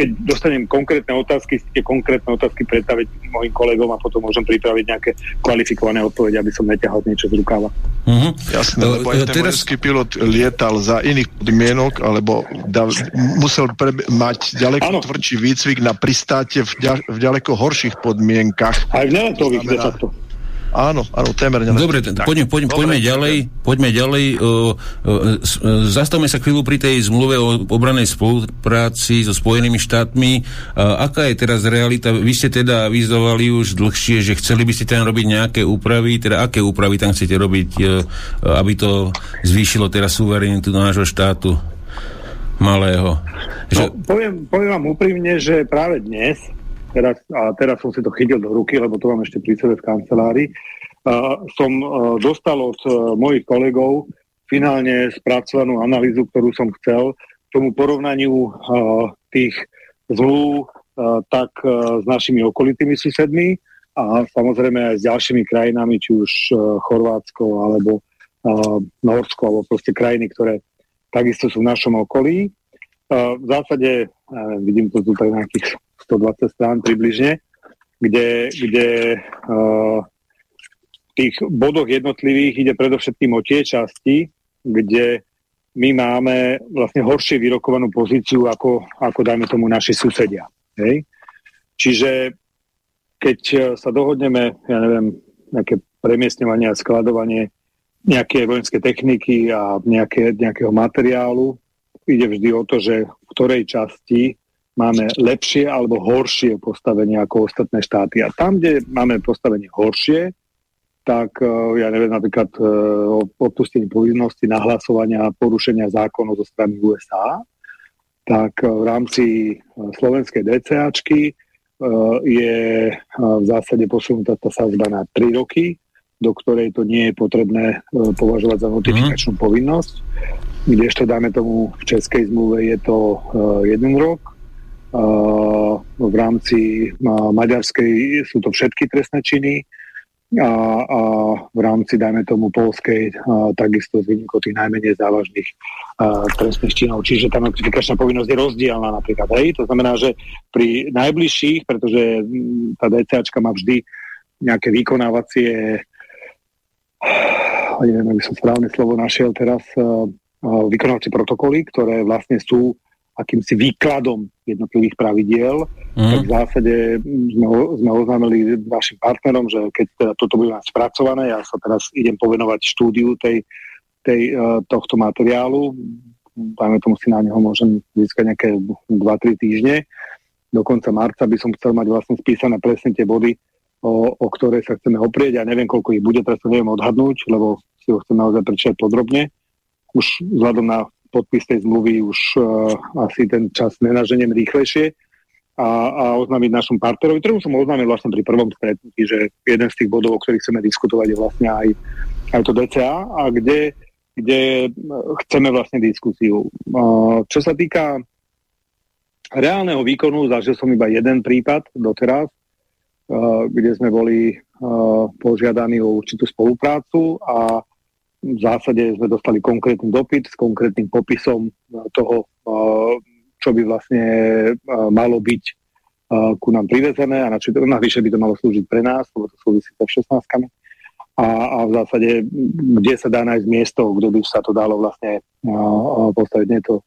keď dostanem konkrétne otázky, tie konkrétne otázky predstaviť mojim kolegom a potom môžem pripraviť nejaké kvalifikované odpovede, aby som neťahal niečo z rukáva. Mm-hmm. Jasné, lebo aj ten teraz... pilot lietal za iných podmienok, alebo da, musel pre, mať ďaleko ano. tvrdší výcvik na pristáte v, ďa, v ďaleko horších podmienkach. Aj v neletových, de facto. Áno, áno, témer. Dobre, poďme, poďme, Dobre, poďme ďalej. Poďme ďalej. O, o, zastavme sa chvíľu pri tej zmluve o obranej spolupráci so Spojenými štátmi. A, aká je teraz realita? Vy ste teda vyzovali už dlhšie, že chceli by ste tam robiť nejaké úpravy, teda aké úpravy tam chcete robiť, e, aby to zvýšilo teraz suverenitu nášho štátu malého? Že... No, poviem, poviem vám úprimne, že práve dnes teraz, a teraz som si to chytil do ruky, lebo to mám ešte pri sebe v kancelárii, som uh, dostal od uh, mojich kolegov finálne spracovanú analýzu, ktorú som chcel k tomu porovnaniu uh, tých uh, tak s našimi okolitými susedmi a samozrejme aj s ďalšími krajinami, či už Chorvátsko alebo Norsko, alebo proste krajiny, ktoré takisto sú v našom okolí. V zásade, vidím to tu tak nejakých 120 strán približne, kde, kde uh, v tých bodoch jednotlivých ide predovšetkým o tie časti, kde my máme vlastne horšie vyrokovanú pozíciu ako, ako dajme tomu naši susedia. Hej? Čiže keď sa dohodneme, ja neviem, nejaké premiestňovanie a skladovanie nejaké vojenské techniky a nejaké, nejakého materiálu, ide vždy o to, že v ktorej časti máme lepšie alebo horšie postavenie ako ostatné štáty. A tam, kde máme postavenie horšie, tak e, ja neviem, napríklad e, o odpustení povinnosti nahlasovania a porušenia zákonov zo strany USA, tak e, v rámci slovenskej DCAčky je v zásade posunutá tá sázba na 3 roky, do ktorej to nie je potrebné považovať za notifikačnú mm. povinnosť. Kdežto, dáme tomu, v českej zmluve je to jeden rok, v rámci maďarskej sú to všetky trestné činy a, a v rámci, dajme tomu, polskej takisto z výnimkou tých najmenej závažných a, trestných činov. Čiže tá notifikačná povinnosť je rozdielna napríklad. Hej? To znamená, že pri najbližších, pretože tá DCAčka má vždy nejaké vykonávacie neviem, aby som správne slovo našiel teraz, vykonávacie protokoly, ktoré vlastne sú akýmsi výkladom jednotlivých pravidiel, mm. tak v zásade sme, sme oznámili našim partnerom, že keď teda toto bude mať spracované, ja sa teraz idem povenovať štúdiu tej, tej, uh, tohto materiálu, dajme tomu si na neho môžem získať nejaké 2-3 týždne, do konca marca by som chcel mať vlastne spísané presne tie body, o, o ktoré sa chceme oprieť. Ja neviem, koľko ich bude, teraz to neviem odhadnúť, lebo si ho chcem naozaj prečítať podrobne. Už vzhľadom na podpis tej zmluvy už uh, asi ten čas nenaženiem rýchlejšie a, a oznámiť našom partnerovi, ktorým som oznámil vlastne pri prvom stretnutí, že jeden z tých bodov, o ktorých chceme diskutovať, je vlastne aj, aj to DCA a kde, kde chceme vlastne diskusiu. Uh, čo sa týka reálneho výkonu, zažil som iba jeden prípad doteraz, uh, kde sme boli uh, požiadaní o určitú spoluprácu a v zásade sme dostali konkrétny dopyt s konkrétnym popisom toho, čo by vlastne malo byť ku nám privezené a navyše by to malo slúžiť pre nás, lebo to súvisí so 16 a, a v zásade, kde sa dá nájsť miesto, kde by sa to dalo vlastne postaviť, nie to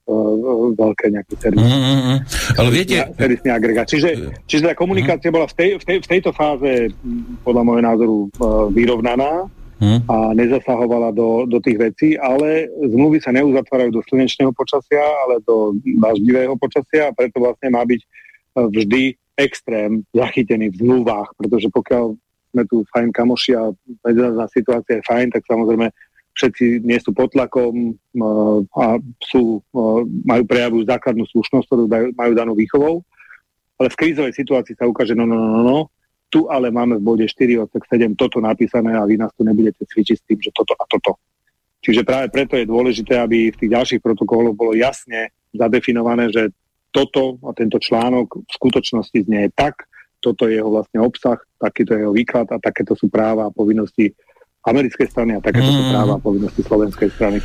veľké nejaký servis. Mm, mm, mm. Ale viete... Servisný agregát. Čiže, čiže tá komunikácia mm. bola v, tej, v, tej, v tejto fáze podľa môjho názoru vyrovnaná mm. a nezasahovala do, do tých vecí, ale zmluvy sa neuzatvárajú do slnečného počasia, ale do daždivého počasia a preto vlastne má byť vždy extrém zachytený v zmluvách, pretože pokiaľ sme tu fajn kamoši a medzinárodná situácia je fajn, tak samozrejme všetci nie sú pod tlakom a sú, majú prejavujú základnú slušnosť, ktorú majú danú výchovou. Ale v krízovej situácii sa ukáže, no, no, no, no, no tu ale máme v bode 4 odsek 7 toto napísané a vy nás tu nebudete cvičiť s tým, že toto a toto. Čiže práve preto je dôležité, aby v tých ďalších protokoloch bolo jasne zadefinované, že toto a tento článok v skutočnosti znie tak, toto je jeho vlastne obsah, takýto je jeho výklad a takéto sú práva a povinnosti americkej strany a takéto mm. práva a povinnosti slovenskej strany.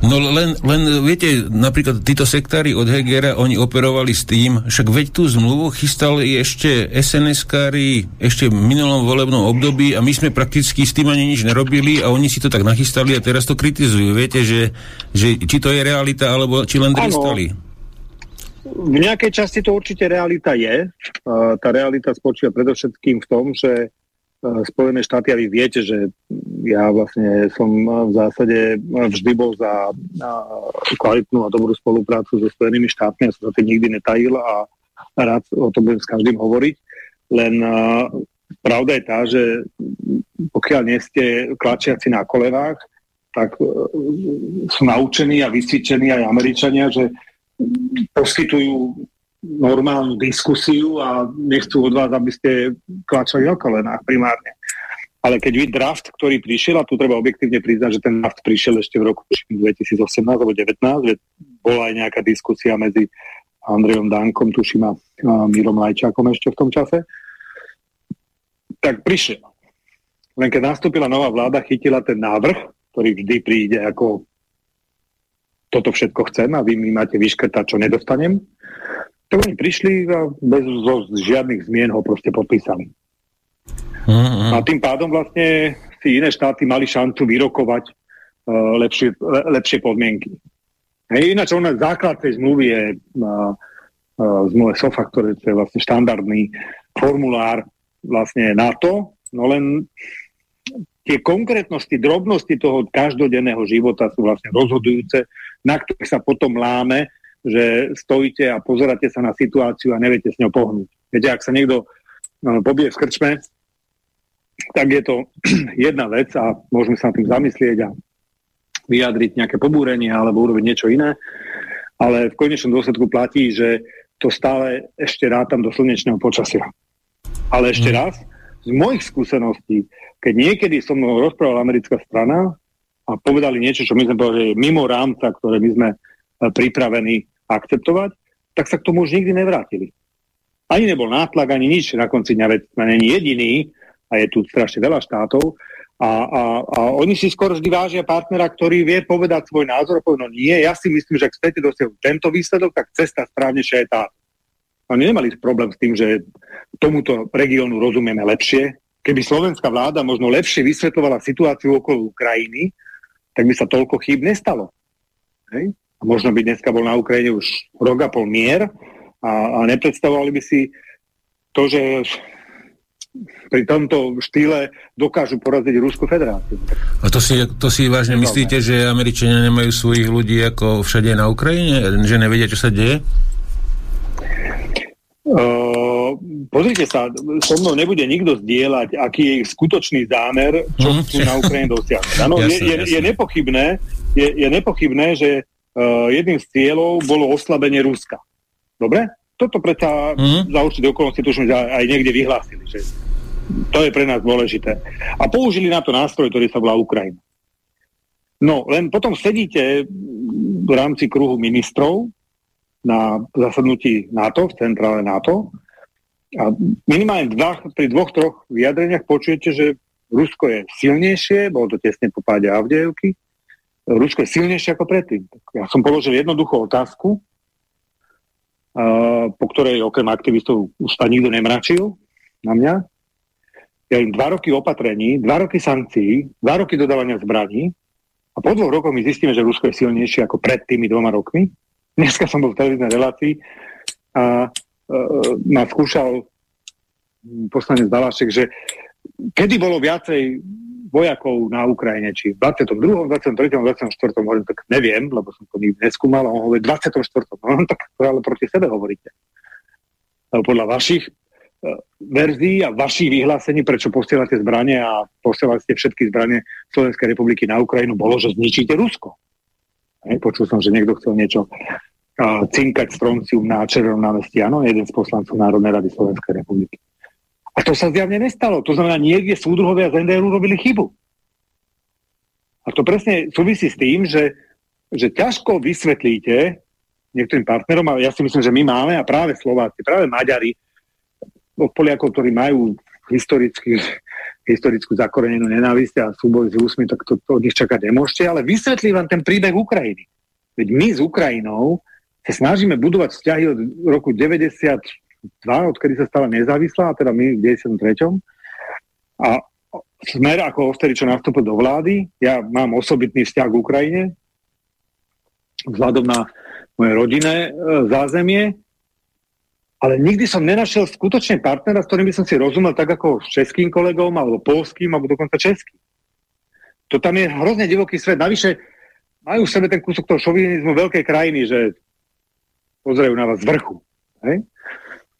No len, len viete, napríklad títo sektári od Hegera, oni operovali s tým, však veď tú zmluvu chystali ešte SNS-kári ešte v minulom volebnom období a my sme prakticky s tým ani nič nerobili a oni si to tak nachystali a teraz to kritizujú. Viete, že, že či to je realita, alebo či len dristali. V nejakej časti to určite realita je. Tá realita spočíva predovšetkým v tom, že Spojené štáty a vy viete, že ja vlastne som v zásade vždy bol za kvalitnú a dobrú spoluprácu so Spojenými štátmi. Ja som sa tým nikdy netajil a rád o tom budem s každým hovoriť. Len pravda je tá, že pokiaľ nie ste klačiaci na kolenách, tak sú naučení a vysvičení aj Američania, že poskytujú normálnu diskusiu a nechcú od vás, aby ste klačali na kolenách primárne. Ale keď vy draft, ktorý prišiel, a tu treba objektívne priznať, že ten draft prišiel ešte v roku 2018 alebo 2019, bola aj nejaká diskusia medzi Andrejom Dankom, tuším, a Mírom Lajčákom ešte v tom čase, tak prišiel. Len keď nastúpila nová vláda, chytila ten návrh, ktorý vždy príde ako toto všetko chcem a vy mi máte vyškrtať, čo nedostanem. To oni prišli a bez zo, žiadnych zmien ho proste podpísali. Mm-hmm. A tým pádom vlastne si iné štáty mali šancu vyrokovať uh, lepšie, le, lepšie podmienky. Hej, ináč ona základ tej zmluvy je uh, uh, zmluve SOFA, ktoré je vlastne štandardný formulár vlastne NATO, no len tie konkrétnosti, drobnosti toho každodenného života sú vlastne rozhodujúce, na ktorých sa potom láme, že stojíte a pozeráte sa na situáciu a neviete s ňou pohnúť. Viete, ak sa niekto no, pobije v krčme, tak je to jedna vec a môžeme sa na tým zamyslieť a vyjadriť nejaké pobúrenie alebo urobiť niečo iné, ale v konečnom dôsledku platí, že to stále ešte rátam do slnečného počasia. Ale ešte mm. raz, z mojich skúseností, keď niekedy som mnou rozprával americká strana a povedali niečo, čo my sme povedali, mimo rámca, ktoré my sme e, pripravení akceptovať, tak sa k tomu už nikdy nevrátili. Ani nebol nátlak, ani nič. Na konci dňa veď není jediný, a je tu strašne veľa štátov, a, a, a oni si skoro vždy vážia partnera, ktorý vie povedať svoj názor povedať, no nie, ja si myslím, že ak chcete dosiahnuť tento výsledok, tak cesta správnejšia je tá. Oni nemali problém s tým, že tomuto regiónu rozumieme lepšie, keby slovenská vláda možno lepšie vysvetlovala situáciu okolo Ukrajiny, tak by sa toľko chýb nestalo. Hej? A možno by dneska bol na Ukrajine už rok a pol mier a, a nepredstavovali by si to, že pri tomto štýle dokážu poraziť Ruskú federáciu. A to si, to si vážne myslíte, že Američania nemajú svojich ľudí ako všade na Ukrajine? Že nevedia, čo sa deje? Uh, pozrite sa, so mnou nebude nikto zdieľať, aký je ich skutočný zámer, čo mm. na Ukrajine dosiahnuť. Ano, je, je, je, nepochybné, je, je nepochybné, že jedným z cieľov bolo oslabenie Ruska. Dobre? Toto predsa mm. za určité okolnosti tuším, že aj niekde vyhlásili, že to je pre nás dôležité. A použili na to nástroj, ktorý sa volá Ukrajina. No, len potom sedíte v rámci kruhu ministrov na zasadnutí NATO, v centrále NATO. A minimálne dva, pri dvoch, troch vyjadreniach počujete, že Rusko je silnejšie, bolo to tesne po páde Avdejevky, Rusko je silnejšie ako predtým. Ja som položil jednoduchú otázku, po ktorej okrem aktivistov už sa nikto nemračil na mňa. ja im dva roky opatrení, dva roky sankcií, dva roky dodávania zbraní a po dvoch rokoch my zistíme, že Rusko je silnejšie ako pred tými dvoma rokmi. Dneska som bol v televíznej relácii a ma skúšal poslanec Dalašek, že kedy bolo viacej vojakov na Ukrajine, či v 22., 23., 24. hovorím, tak neviem, lebo som to nikdy neskúmal, a on hovorí 24. No tak to ale proti sebe hovoríte. Lebo podľa vašich uh, verzií a vašich vyhlásení, prečo posielate zbranie a posielate všetky zbranie Slovenskej republiky na Ukrajinu, bolo, že zničíte Rusko. Počul som, že niekto chcel niečo uh, cinkať stroncium na Červenom námestí. Áno, jeden z poslancov Národnej rady Slovenskej republiky. A to sa zjavne nestalo. To znamená, niekde súdruhovia z NDR robili chybu. A to presne súvisí s tým, že, že ťažko vysvetlíte niektorým partnerom, ale ja si myslím, že my máme a práve Slováci, práve Maďari, od Poliakov, ktorí majú historicky, historickú zakorenenú nenávisť a súboj s Rusmi, tak to, to od nich čakať nemôžete, ale vysvetlím vám ten príbeh Ukrajiny. Veď my s Ukrajinou sa snažíme budovať vzťahy od roku 90 odkedy sa stala nezávislá, teda my v 93. A smer ako osteri, čo nastúpil do vlády, ja mám osobitný vzťah k Ukrajine, vzhľadom na moje rodinné e, zázemie, ale nikdy som nenašiel skutočne partnera, s ktorým by som si rozumel tak ako s českým kolegom, alebo polským, alebo dokonca českým. To tam je hrozne divoký svet. Navyše majú v sebe ten kúsok toho šovinizmu veľkej krajiny, že pozerajú na vás z vrchu. Hej?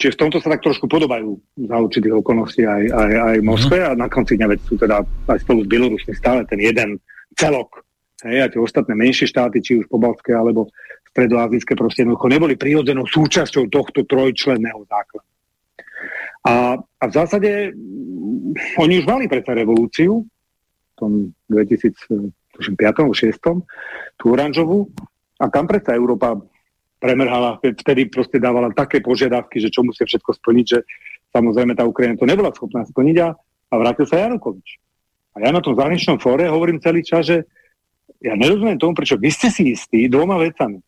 Čiže v tomto sa tak trošku podobajú za určitých okolností aj, aj, aj Moskve uh-huh. a na konci dňa sú teda aj spolu s Bielorusmi stále ten jeden celok. Hej, a tie ostatné menšie štáty, či už pobalské alebo stredoazijské proste jednoducho neboli prirodzenou súčasťou tohto trojčlenného základu. A, a v zásade mm, oni už mali predsa revolúciu v tom 2005 6 tú oranžovú a tam predsa Európa premrhala, vtedy proste dávala také požiadavky, že čo musia všetko splniť, že samozrejme tá Ukrajina to nebola schopná splniť a, a vrátil sa Janukovič. A ja na tom zahraničnom fóre hovorím celý čas, že ja nerozumiem tomu, prečo vy ste si istí dvoma vecami.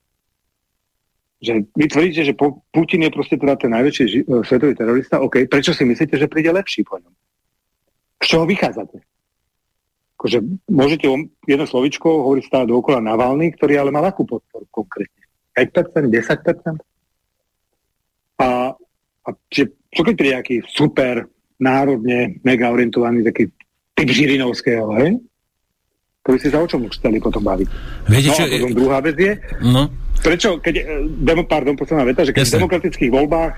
Že vy tvrdíte, že Putin je proste teda ten najväčší e, svetový terorista, OK, prečo si myslíte, že príde lepší po ňom? Z čoho vychádzate? Akože môžete jedno slovičko hovoriť stále dookola Navalny, ktorý ale mal akú podporu konkrétne? 5%, 10%. A, a čiže, čo keď príde nejaký super, národne, mega orientovaný taký typ Žirinovského, hej? To by si sa o čom chceli potom baviť. Viete, no čo... potom druhá vec je, no. prečo, keď, eh, demo, pardon, posledná veta, že keď Jasne. v demokratických voľbách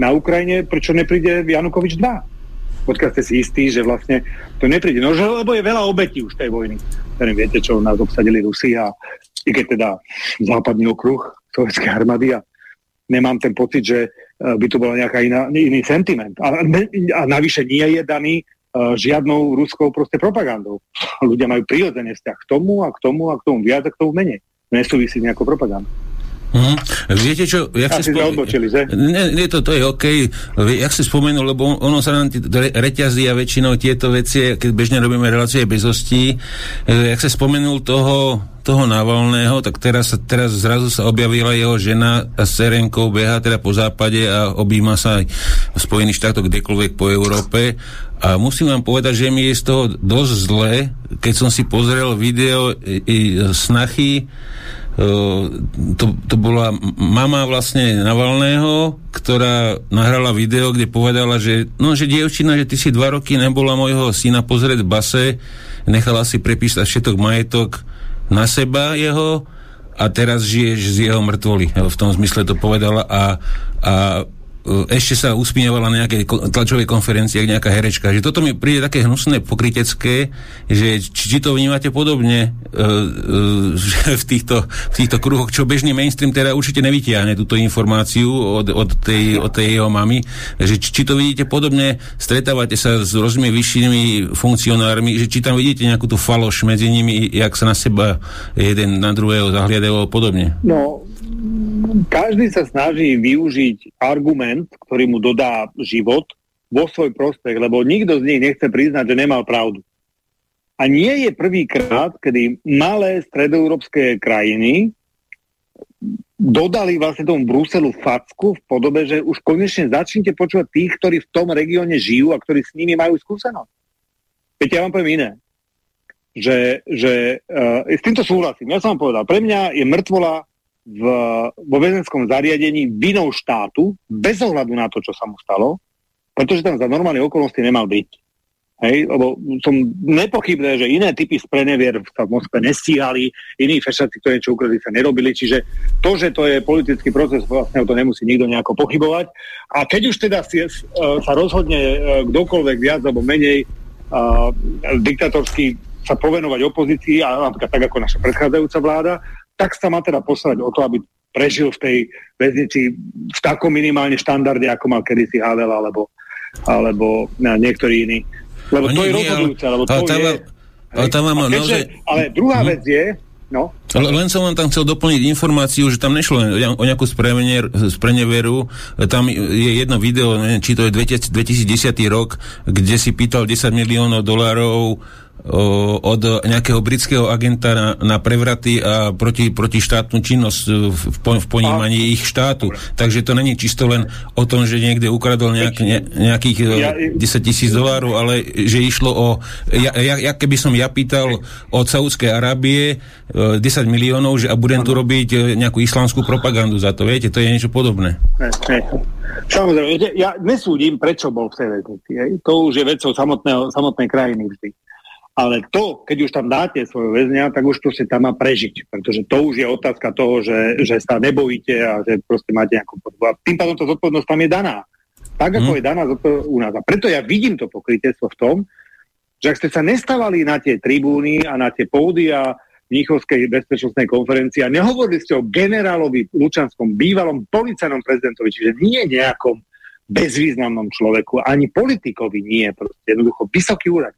na Ukrajine, prečo nepríde Janukovič 2? Odkiaľ ste si istí, že vlastne to nepríde. No, že, lebo je veľa obetí už tej vojny. Neviem, viete, čo nás obsadili Rusi a i keď teda západný okruh sovietskej armády a nemám ten pocit, že e, by to bola nejaká iná, iný sentiment. A, a navyše nie je daný uh, žiadnou ruskou proste propagandou. Ľudia majú prirodzený vzťah k tomu a k tomu a k tomu viac a k tomu menej. Nesúvisí nejakou propagandou. Mm. Viete čo, jak si spom... že? Nie to, to je OK. Jak si spomenul, lebo ono sa nám re, reťazí a väčšinou tieto veci, keď bežne robíme relácie bez hostí, e, jak sa spomenul toho, toho Navalného, tak teraz, teraz zrazu sa objavila jeho žena a s Serenkou beha teda po západe a objíma sa aj v Spojených štátoch kdekoľvek po Európe. A musím vám povedať, že mi je z toho dosť zle, keď som si pozrel video i, i snachy to, to bola mama vlastne Navalného, ktorá nahrala video, kde povedala, že no, že dievčina, že ty si dva roky nebola môjho syna pozrieť v base, nechala si prepísať všetok majetok na seba jeho a teraz žiješ z jeho mŕtvoly. V tom zmysle to povedala a, a E, ešte sa usmievala na nejakej tlačovej konferencii, ak nejaká herečka. Že toto mi príde také hnusné, pokrytecké, že či, či to vnímate podobne uh, uh, v, týchto, v týchto kruhoch, čo bežný mainstream teda určite nevytiahne túto informáciu od, od, tej, od tej jeho mamy, že či, či to vidíte podobne, stretávate sa s rôznymi vyššími funkcionármi, že či tam vidíte nejakú tú faloš medzi nimi, jak sa na seba jeden na druhého zahliadajú podobne. No, každý sa snaží využiť argument, ktorý mu dodá život vo svoj prospech, lebo nikto z nich nechce priznať, že nemal pravdu. A nie je prvýkrát, kedy malé stredoeurópske krajiny dodali vlastne tomu Bruselu facku v podobe, že už konečne začnite počúvať tých, ktorí v tom regióne žijú a ktorí s nimi majú skúsenosť. Viete, ja vám poviem iné. Že, že uh, s týmto súhlasím. Ja som vám povedal, pre mňa je mŕtvola v, vo väzenskom zariadení vinou štátu, bez ohľadu na to, čo sa mu stalo, pretože tam za normálne okolnosti nemal byť. Hej, lebo som nepochybné, že iné typy sprenevier sa v Moskve nestíhali, iní fešaci, ktorí niečo ukradli, sa nerobili, čiže to, že to je politický proces, vlastne to nemusí nikto nejako pochybovať. A keď už teda si, uh, sa rozhodne uh, kdokoľvek viac alebo menej uh, diktatorsky sa povenovať opozícii, a napríklad tak ako naša predchádzajúca vláda, tak sa má teda posrať o to, aby prežil v tej väznici v takom minimálne štandarde, ako mal kedysi Havel alebo, alebo niektorí iní. Lebo to je rozhodujúce, lebo to ale tam, je... Ale, tam keďže, ale druhá hm. vec je, No. Len som vám tam chcel doplniť informáciu, že tam nešlo o nejakú spreneveru. Tam je jedno video, neviem, či to je 2010 rok, kde si pýtal 10 miliónov dolárov od nejakého britského agenta na, na prevraty a proti, proti štátnu činnosť v, v ponímaní ich štátu. Takže to není čisto len o tom, že niekde ukradol nejak, ne, nejakých ja, 10 tisíc dolárov, ale že išlo o... Ja, ja, ja keby som ja pýtal od Saudskej Arábie 10 miliónov, že a budem tu robiť nejakú islamskú propagandu za to, viete, to je niečo podobné. Ne, ne. Samozrejme, ja nesúdim, prečo bol v tej väznici. To už je vecou samotnej krajiny vždy. Ale to, keď už tam dáte svojho väzňa, tak už proste tam má prežiť. Pretože to už je otázka toho, že, že sa nebojíte a že proste máte nejakú podobu. A tým pádom tá zodpovednosť tam je daná. Tak, ako hmm. je daná u nás. A preto ja vidím to pokrytectvo v tom, že ak ste sa nestávali na tie tribúny a na tie pódia Mníchovskej bezpečnostnej konferencii a nehovorili ste o generálovi Lučanskom, bývalom policajnom prezidentovi, čiže nie nejakom bezvýznamnom človeku, ani politikovi nie, proste jednoducho vysoký úrad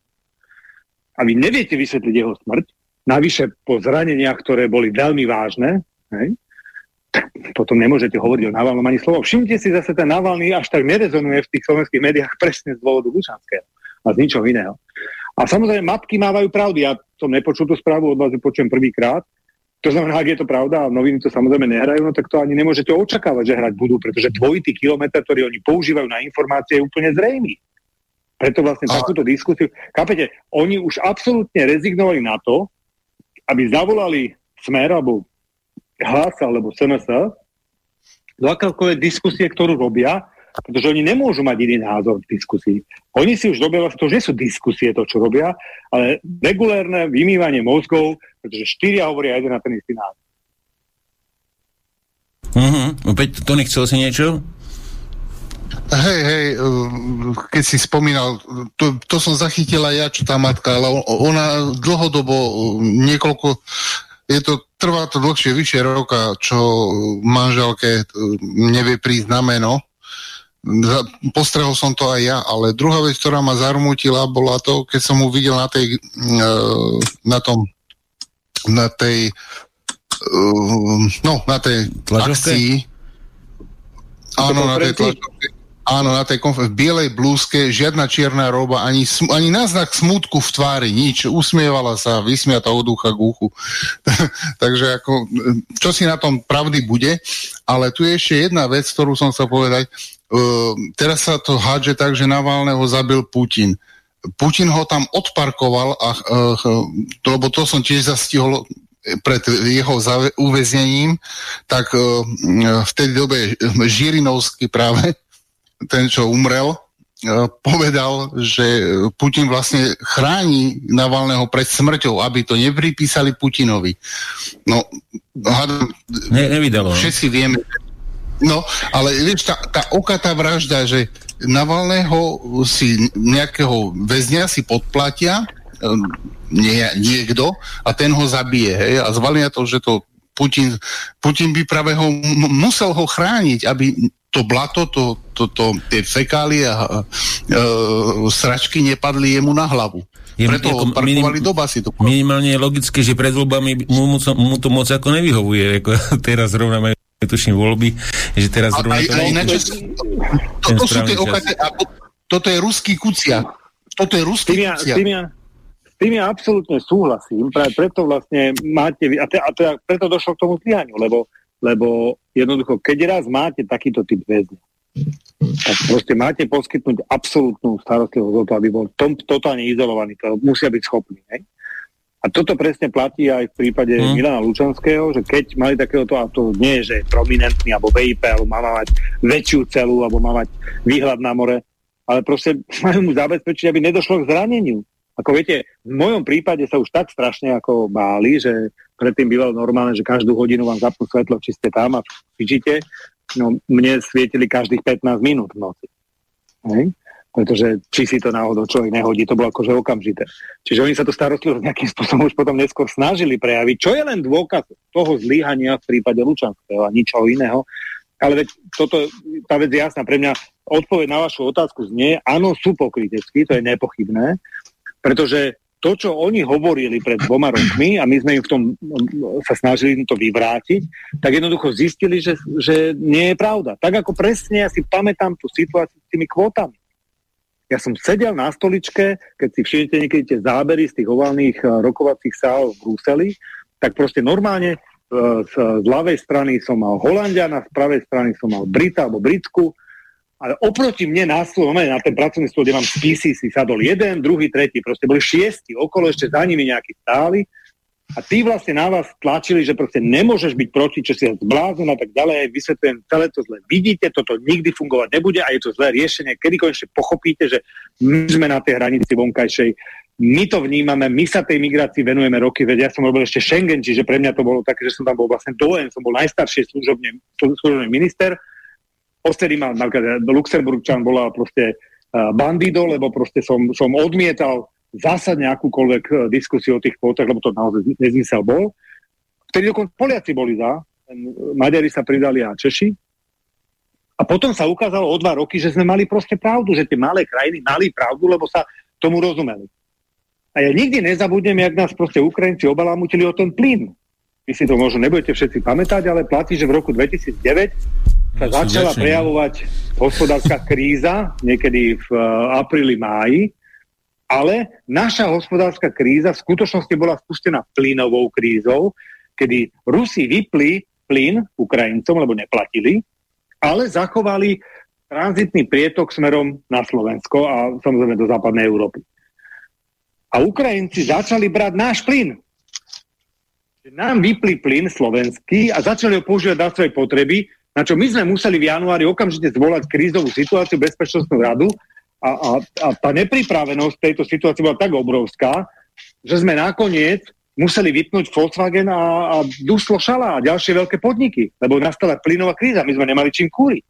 a vy neviete vysvetliť jeho smrť, navyše po zraneniach, ktoré boli veľmi vážne, hej, potom nemôžete hovoriť o Navalnom ani slovo. Všimnite si zase ten Navalný až tak nerezonuje v tých slovenských médiách presne z dôvodu Lučanského a z ničoho iného. A samozrejme, matky mávajú pravdy. Ja som nepočul tú správu, od vás ju počujem prvýkrát. To znamená, ak je to pravda a noviny to samozrejme nehrajú, no tak to ani nemôžete očakávať, že hrať budú, pretože dvojitý kilometr, ktorý oni používajú na informácie, je úplne zrejmý. Preto vlastne a... takúto diskusiu... Kapete, oni už absolútne rezignovali na to, aby zavolali Smer alebo Hlas alebo SNS do akákoľvek diskusie, ktorú robia, pretože oni nemôžu mať iný názor v diskusii. Oni si už robia to, že sú diskusie to, čo robia, ale regulérne vymývanie mozgov, pretože štyria hovoria jeden na ten istý názor. Uh-huh. Opäť, to nechcel si niečo? Hej, hej, eh, keď si spomínal, to, to som zachytila ja, čo tá matka, ale ona dlhodobo eh, niekoľko, je to, trvá to dlhšie, vyššie roka, čo manželke eh, nevie prísť na meno. Postrehol som to aj ja, ale druhá vec, ktorá ma zarmutila, bola to, keď som mu videl na tej, na tom, na tej, no, na tej Tlačovke? akcii, Áno, na tej tlačovke Áno, na tej konfer- v bielej blúzke, žiadna čierna roba, ani, sm- ani náznak smutku v tvári, nič. Usmievala sa, vysmiata od ucha k uchu. Takže ako, čo si na tom pravdy bude, ale tu je ešte jedna vec, ktorú som sa povedať. Uh, teraz sa to hádže tak, že Navalného zabil Putin. Putin ho tam odparkoval, a, uh, to, lebo to som tiež zastihol pred jeho uväznením, tak uh, v tej dobe Žirinovský práve ten, čo umrel, e, povedal, že Putin vlastne chráni Navalného pred smrťou, aby to nepripísali Putinovi. No, hádam, ne, nevydalo. No. Všetci vieme. No, ale vieš, tá, tá okatá vražda, že Navalného si nejakého väzňa si podplatia, nie, niekto, a ten ho zabije, hej, a zvalia to, že to Putin, Putin by práve ho musel ho chrániť, aby to blato, to, to, to, tie fekálie a e, sračky nepadli jemu na hlavu. Je Preto ho parkovali minim, do basy. To minimálne je logické, že pred voľbami mu, mu, mu to moc ako nevyhovuje. Ako teraz zrovna majú tuším voľby, že teraz zrovna... to, aj, ináč, to, to sú tie okate, a to, toto je ruský kucia. Toto je ruský tým ja, kucia. Tým ja, tým ja absolútne súhlasím, práve preto vlastne máte, a, te, a te, preto došlo k tomu zlyhaniu, lebo lebo jednoducho, keď raz máte takýto typ väzňa, tak proste máte poskytnúť absolútnu starostlivosť o to, aby bol tom, totálne izolovaný. To musia byť schopní. Ne? A toto presne platí aj v prípade hmm. Milana Lučanského, že keď mali takéhoto, a to nie je, že je prominentný, alebo VIP, alebo má mať väčšiu celu, alebo má mať výhľad na more, ale proste majú mu zabezpečiť, aby nedošlo k zraneniu. Ako viete, v mojom prípade sa už tak strašne ako báli, že predtým bývalo normálne, že každú hodinu vám zapnú svetlo, či ste tam a fičíte. No mne svietili každých 15 minút v noci. Hej? Pretože či si to náhodou človek nehodí, to bolo akože okamžité. Čiže oni sa to starostlivosť nejakým spôsobom už potom neskôr snažili prejaviť, čo je len dôkaz toho zlyhania v prípade Lučanského a ničoho iného. Ale veď toto, tá vec je jasná. Pre mňa odpoveď na vašu otázku znie, áno, sú pokryteckí, to je nepochybné, pretože to, čo oni hovorili pred dvoma rokmi a my sme im v tom sa snažili to vyvrátiť, tak jednoducho zistili, že, že nie je pravda. Tak ako presne ja si pamätám tú situáciu s tými kvótami. Ja som sedel na stoličke, keď si všimnete niekedy tie zábery z tých oválnych eh, rokovacích sál v Bruseli, tak proste normálne eh, z, z ľavej strany som mal Holandiana, z pravej strany som mal Brita alebo Britsku, ale oproti mne na stôl, na ten pracovný stôl, kde mám spisy, si sadol jeden, druhý, tretí, proste boli šiesti, okolo ešte za nimi nejakí stáli a tí vlastne na vás tlačili, že proste nemôžeš byť proti, čo si ja zblázon a tak ďalej, vysvetľujem celé to zle. Vidíte, toto nikdy fungovať nebude a je to zlé riešenie, kedy konečne pochopíte, že my sme na tej hranici vonkajšej, my to vnímame, my sa tej migrácii venujeme roky, veď ja som robil ešte Schengen, čiže pre mňa to bolo také, že som tam bol vlastne dojen, som bol najstarší služobný, služobný minister, Ostedy mal, napríklad Luxemburgčan bola proste uh, bandido, lebo proste som, som odmietal zásadne akúkoľvek uh, diskusiu o tých kvótach, lebo to naozaj nezmysel bol. Vtedy dokonca Poliaci boli za, Maďari sa pridali a Češi. A potom sa ukázalo o dva roky, že sme mali proste pravdu, že tie malé krajiny mali pravdu, lebo sa tomu rozumeli. A ja nikdy nezabudnem, jak nás proste Ukrajinci obalámutili o ten plyn. Vy si to možno nebudete všetci pamätať, ale platí, že v roku 2009 sa začala prejavovať hospodárska kríza niekedy v uh, apríli, máji, ale naša hospodárska kríza v skutočnosti bola spustená plynovou krízou, kedy Rusi vypli plyn Ukrajincom, lebo neplatili, ale zachovali tranzitný prietok smerom na Slovensko a samozrejme do západnej Európy. A Ukrajinci začali brať náš plyn. Nám vypli plyn slovenský a začali ho používať na svoje potreby, na čo my sme museli v januári okamžite zvolať krízovú situáciu, bezpečnostnú radu a, a, a tá nepripravenosť tejto situácie bola tak obrovská, že sme nakoniec museli vypnúť Volkswagen a, a Duslo Šala a ďalšie veľké podniky, lebo nastala plynová kríza, my sme nemali čím kúriť.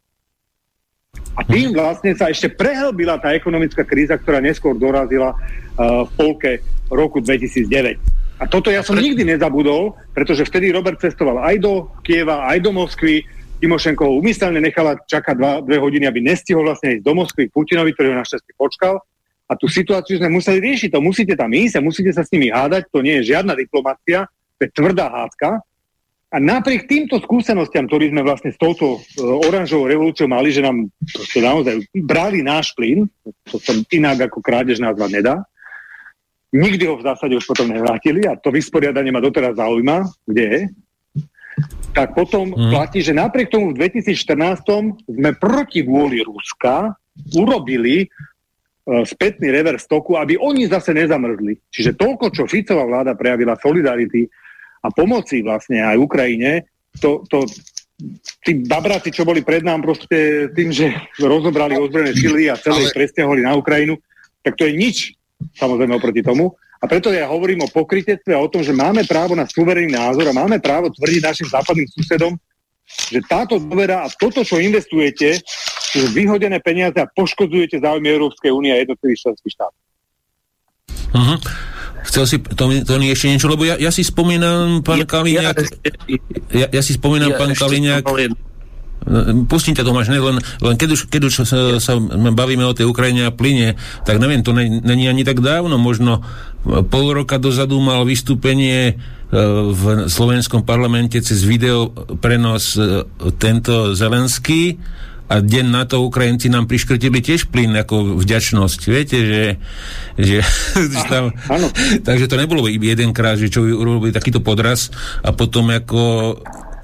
A tým vlastne sa ešte prehlbila tá ekonomická kríza, ktorá neskôr dorazila uh, v polke roku 2009. A toto ja som nikdy nezabudol, pretože vtedy Robert cestoval aj do Kieva, aj do Moskvy, Timošenko ho umyselne nechala čakať dva, dve hodiny, aby nestihol vlastne ísť do Moskvy Putinovi, ktorý ho našťastie počkal. A tú situáciu sme museli riešiť. To musíte tam ísť a musíte sa s nimi hádať. To nie je žiadna diplomácia, to je tvrdá hádka. A napriek týmto skúsenostiam, ktorý sme vlastne s touto uh, oranžovou revolúciou mali, že nám proste naozaj brali náš plyn, to sa inak ako krádež nazvať nedá, nikdy ho v zásade už potom nevrátili a to vysporiadanie ma doteraz zaujíma, kde je, tak potom hmm. platí, že napriek tomu v 2014 sme proti vôli Ruska urobili uh, spätný reverse toku, aby oni zase nezamrzli. Čiže toľko, čo Ficová vláda prejavila solidarity a pomoci vlastne aj Ukrajine, to, to tí babráci, čo boli pred nám proste tým, že rozobrali ozbrojené sily a celé Ale... presťahovali na Ukrajinu, tak to je nič, samozrejme oproti tomu. A preto ja hovorím o pokrytectve a o tom, že máme právo na suverénny názor a máme právo tvrdiť našim západným susedom, že táto dôvera a toto, čo investujete, sú vyhodené peniaze a poškodzujete záujmy Európskej únie a jednotlivých členských štátov. Uh-huh. Chcel si to, to nie ešte niečo, lebo ja, ja si spomínam, pán ja, Kaliňák, ja, ja si spomínam, ja, pán Kaliňák, Pustím ťa Tomáš, ne, len, len keď už, keď už sa, sa bavíme o tej Ukrajine a plyne, tak neviem, to není ani tak dávno, možno pol roka dozadu mal vystúpenie e, v slovenskom parlamente cez video prenos e, tento Zelenský a deň na to Ukrajinci nám priškrtili tiež plyn ako vďačnosť. Viete, že, že tam, takže to nebolo jedenkrát, že čo urobili takýto podraz a potom ako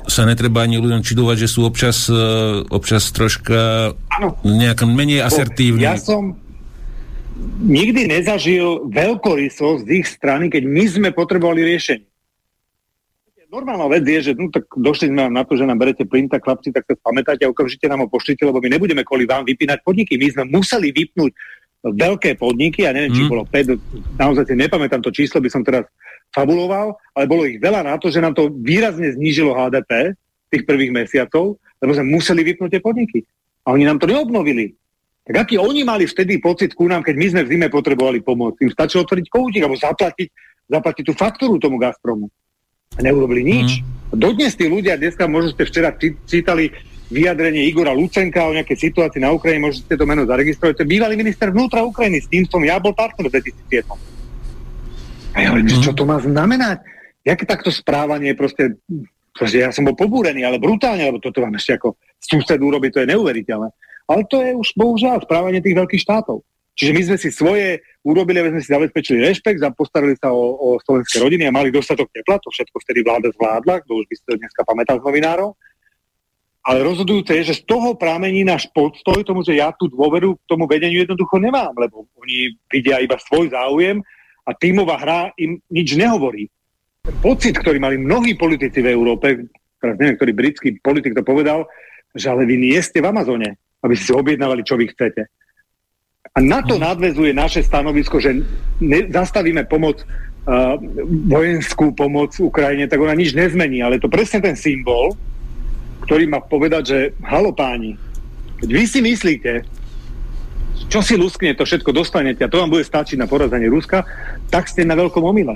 sa netreba ani ľuďom čudovať, že sú občas, uh, občas troška ano. nejak menej asertívni. Ja som nikdy nezažil veľkorysosť z ich strany, keď my sme potrebovali riešenie. Normálna vec je, že no, tak došli sme na to, že nám berete plyn, tak chlapci, tak sa pamätáte a okamžite nám ho pošlite, lebo my nebudeme kvôli vám vypínať podniky. My sme museli vypnúť veľké podniky, ja neviem, mm. či mhm. bolo 5, naozaj si nepamätám to číslo, by som teraz fabuloval, ale bolo ich veľa na to, že nám to výrazne znížilo HDP tých prvých mesiacov, lebo sme museli vypnúť tie podniky. A oni nám to neobnovili. Tak aký oni mali vtedy pocit ku nám, keď my sme v zime potrebovali pomoc? Im stačilo otvoriť koutík alebo zaplatiť, zaplatiť tú faktúru tomu Gazpromu. A neurobili nič. Mm. Dodnes tí ľudia, dneska možno ste včera čítali vyjadrenie Igora Lucenka o nejakej situácii na Ukrajine, možno ste to meno zaregistrovať. To je bývalý minister vnútra Ukrajiny, s tým som ja bol partner v 2007. A ja hovorím, mm. čo to má znamenať? Jaké takto správanie proste, proste ja som bol pobúrený, ale brutálne, lebo toto vám ešte ako sused urobiť, to je neuveriteľné. Ale to je už bohužiaľ správanie tých veľkých štátov. Čiže my sme si svoje urobili, aby sme si zabezpečili rešpekt, postarali sa o, o slovenské rodiny a mali dostatok tepla, to všetko vtedy vláda zvládla, kto už by si to dneska pamätal z novinárov. Ale rozhodujúce je, že z toho prámení náš podstoj tomu, že ja tú dôveru k tomu vedeniu jednoducho nemám, lebo oni vidia iba svoj záujem a tímová hra im nič nehovorí. Ten pocit, ktorý mali mnohí politici v Európe, teraz neviem, ktorý britský politik to povedal, že ale vy nie ste v Amazone, aby ste si objednávali, čo vy chcete. A na to nadvezuje naše stanovisko, že zastavíme pomoc, uh, vojenskú pomoc Ukrajine, tak ona nič nezmení, ale to presne ten symbol, ktorý má povedať, že halo páni, keď vy si myslíte, čo si luskne, to všetko dostanete a to vám bude stačiť na porazenie Ruska, tak ste na veľkom omyle.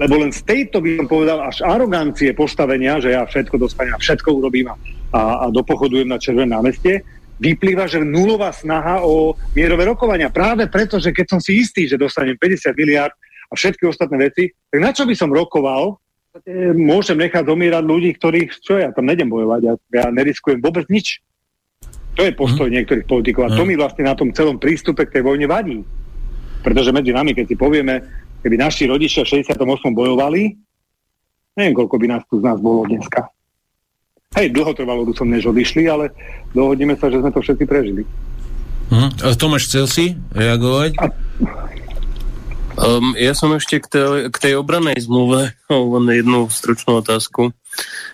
Lebo len z tejto by som povedal až arogancie postavenia, že ja všetko dostanem všetko urobím a, a dopochodujem na Červené námestie, vyplýva, že nulová snaha o mierové rokovania. Práve preto, že keď som si istý, že dostanem 50 miliard a všetky ostatné veci, tak na čo by som rokoval? Môžem nechať zomierať ľudí, ktorých, čo ja tam nedem bojovať, ja, ja neriskujem vôbec nič. To je postoj mm. niektorých politikov a to mi vlastne na tom celom prístupe k tej vojne vadí. Pretože medzi nami, keď si povieme, keby naši rodičia v 68. bojovali, neviem, koľko by nás tu z nás bolo dneska. Hej, dlho trvalo som než odišli, ale dohodneme sa, že sme to všetci prežili. Uh-huh. A Tomáš, chcel si reagovať? A... Um, ja som ešte k tej, k tej obranej zmluve len jednu stručnú otázku.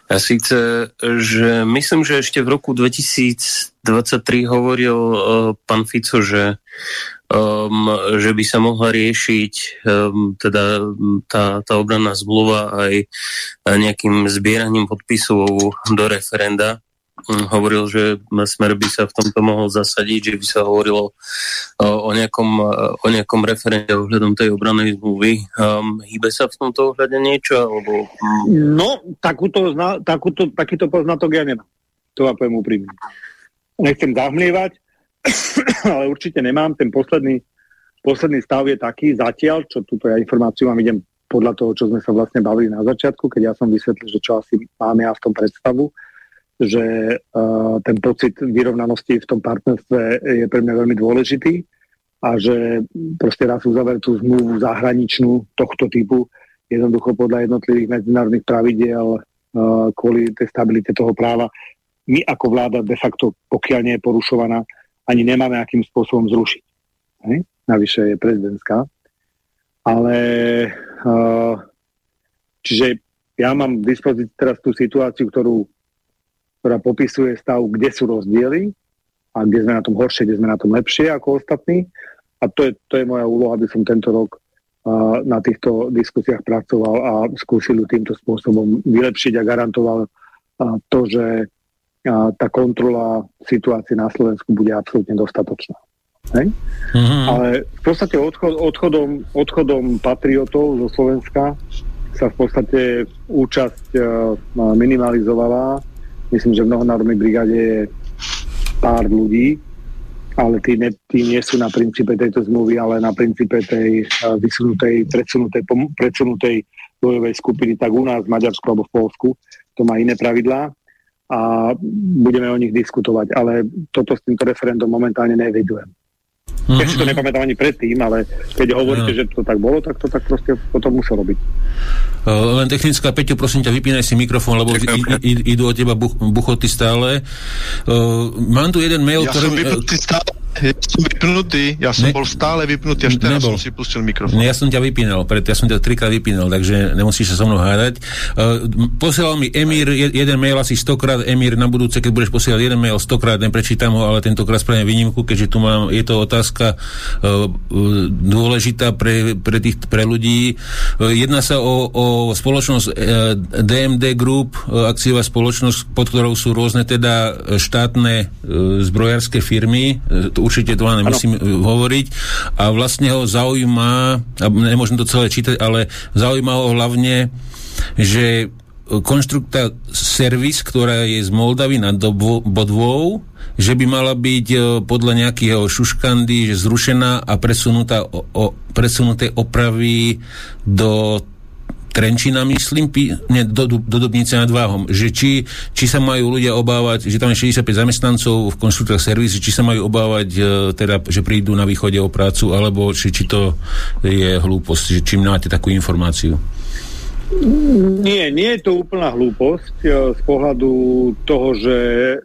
A síce, že myslím, že ešte v roku 2023 hovoril uh, pán Fico, že um, že by sa mohla riešiť um, teda tá, tá obranná zmluva aj nejakým zbieraním podpisov do referenda. Um, hovoril, že Smer by sa v tomto mohol zasadiť, že by sa hovorilo uh, o, nejakom, uh, o nejakom referende ohľadom tej obranej zmluvy. Um, hýbe sa v tomto ohľade niečo? Alebo, um... No, takúto, takúto, takýto poznatok ja nemám. To vám poviem úprimne. Nechcem zahmlievať, ale určite nemám. Ten posledný, posledný stav je taký zatiaľ, čo túto ja informáciu vám idem podľa toho, čo sme sa vlastne bavili na začiatku, keď ja som vysvetlil, že čo asi máme ja v tom predstavu, že uh, ten pocit vyrovnanosti v tom partnerstve je pre mňa veľmi dôležitý a že proste raz uzavretú zmluvu zahraničnú tohto typu jednoducho podľa jednotlivých medzinárodných pravidiel uh, kvôli tej stabilite toho práva my ako vláda de facto, pokiaľ nie je porušovaná, ani nemáme akým spôsobom zrušiť. Hej? Navyše je prezidentská. Ale uh, čiže ja mám v dispozícii teraz tú situáciu, ktorú, ktorá popisuje stav, kde sú rozdiely a kde sme na tom horšie, kde sme na tom lepšie ako ostatní. A to je, to je moja úloha, aby som tento rok uh, na týchto diskusiách pracoval a skúsil týmto spôsobom vylepšiť a garantoval uh, to, že tá kontrola situácie na Slovensku bude absolútne dostatočná. Hej? Mm-hmm. Ale v podstate odchod, odchodom, odchodom patriotov zo Slovenska sa v podstate účasť uh, minimalizovala. Myslím, že v mnohonárodnej brigáde je pár ľudí, ale tí, ne, tí nie sú na princípe tejto zmluvy, ale na princípe tej uh, vysunutej, predsunutej, predsunutej bojovej skupiny, tak u nás v Maďarsku alebo v Polsku. To má iné pravidlá a budeme o nich diskutovať, ale toto s týmto referendum momentálne nevidujem. Mm-hmm. Ja si to mhm. nepamätám ani predtým, ale keď hovoríte, no. že to tak bolo, tak to tak proste potom muselo. Uh, len technická, Peťo, prosím ťa, vypínaj si mikrofón, lebo i, i, idú od teba buch, buchoty stále. Uh, mám tu jeden mail, ja ktorý... Som stále. Ja som vypnutý, ja som ne, bol stále vypnutý, až teraz nebol. som si pustil mikrofón. Ne, ja som ťa vypínal, preto ja som ťa trikrát vypínal, takže nemusíš sa so mnou hádať. Uh, posielal mi Emír jeden mail asi stokrát, Emír na budúce, keď budeš posielať jeden mail stokrát, neprečítam ho, ale tentokrát spravím výnimku, keďže tu mám, je to otázka uh, dôležitá pre, pre, tých, pre ľudí. Uh, jedná sa o, o spoločnosť uh, DMD Group, uh, akciová spoločnosť, pod ktorou sú rôzne teda štátne uh, zbrojárske firmy, uh, určite to nemusím ano. hovoriť, a vlastne ho zaujíma, a nemôžem to celé čítať, ale zaujíma ho hlavne, že konštrukta servis, ktorá je z Moldavy nad Bodvou, že by mala byť e, podľa nejakého šuškandy že zrušená a presunutá o, o, presunuté opravy do Trenčina, myslím, pí, nie, do, do, Dubnice nad Váhom, že či, či sa majú ľudia obávať, že tam je 65 zamestnancov v konštruktách servisi, či sa majú obávať, e, teda, že prídu na východe o prácu, alebo či, či to je hlúposť, že čím máte takú informáciu. Nie, nie je to úplná hlúposť e, z pohľadu toho, že e,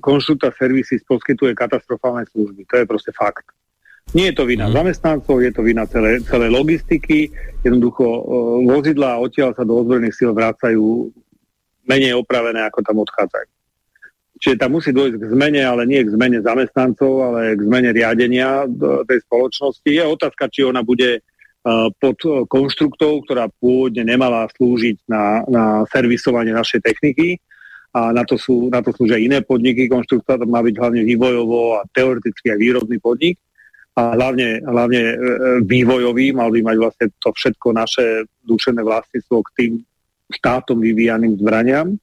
konštruktár servisy poskytuje katastrofálne služby. To je proste fakt. Nie je to vina mm. zamestnancov, je to vina celé, celé logistiky. Jednoducho uh, vozidla odtiaľ sa do ozbrojených síl vrácajú menej opravené, ako tam odchádzajú. Čiže tam musí dôjsť k zmene, ale nie k zmene zamestnancov, ale k zmene riadenia tej spoločnosti. Je otázka, či ona bude uh, pod konštruktou, ktorá pôvodne nemala slúžiť na, na servisovanie našej techniky, a na to, sú, na to slúžia iné podniky. Konštruktor má byť hlavne vývojovo a teoreticky aj výrobný podnik a hlavne, hlavne e, e, vývojový, mal by mať vlastne to všetko naše dušené vlastníctvo k tým štátom vyvíjaným zbraniam.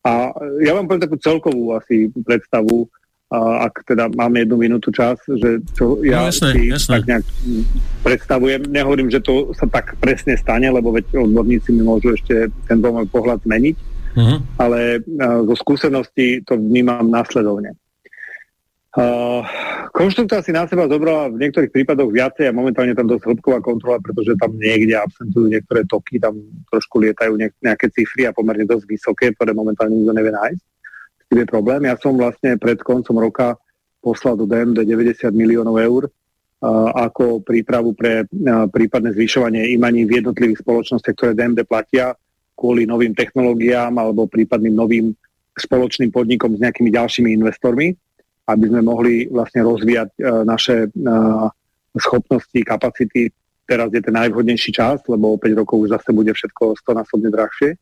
A ja vám poviem takú celkovú asi predstavu, a ak teda máme jednu minútu čas, že čo ja no, jasné, si jasné. tak nejak predstavujem. Nehovorím, že to sa tak presne stane, lebo veď odborníci mi môžu ešte ten môj pohľad zmeniť, uh-huh. ale zo skúsenosti to vnímam následovne. Uh, si na seba zobrala v niektorých prípadoch viacej a momentálne tam dosť hĺbková kontrola, pretože tam niekde absentujú niektoré toky, tam trošku lietajú nejaké cifry a pomerne dosť vysoké, ktoré momentálne nikto nevie nájsť. To je problém. Ja som vlastne pred koncom roka poslal do DMD 90 miliónov eur uh, ako prípravu pre uh, prípadné zvyšovanie imaní v jednotlivých spoločnostiach, ktoré DMD platia kvôli novým technológiám alebo prípadným novým spoločným podnikom s nejakými ďalšími investormi aby sme mohli vlastne rozvíjať uh, naše uh, schopnosti, kapacity. Teraz je ten najvhodnejší čas, lebo o 5 rokov už zase bude všetko 100 násobne drahšie.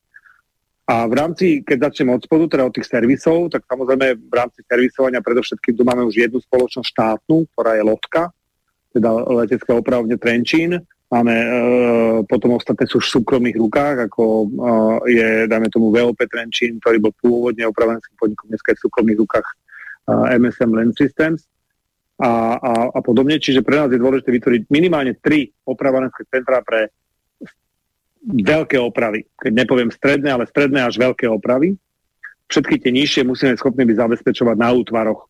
A v rámci, keď začneme od spodu, teda od tých servisov, tak samozrejme v rámci servisovania predovšetkým tu máme už jednu spoločnosť štátnu, ktorá je Lotka, teda letecké opravne Trenčín. Máme, e, potom ostatné sú v súkromných rukách, ako e, je, dajme tomu, VOP Trenčín, ktorý bol pôvodne opravenským podnikom, dneska je v súkromných rukách MSM Land Systems a, a, a podobne. Čiže pre nás je dôležité vytvoriť minimálne tri opravárenské centrá pre veľké opravy. Keď nepoviem stredné, ale stredné až veľké opravy. Všetky tie nižšie musíme schopní byť zabezpečovať na útvaroch.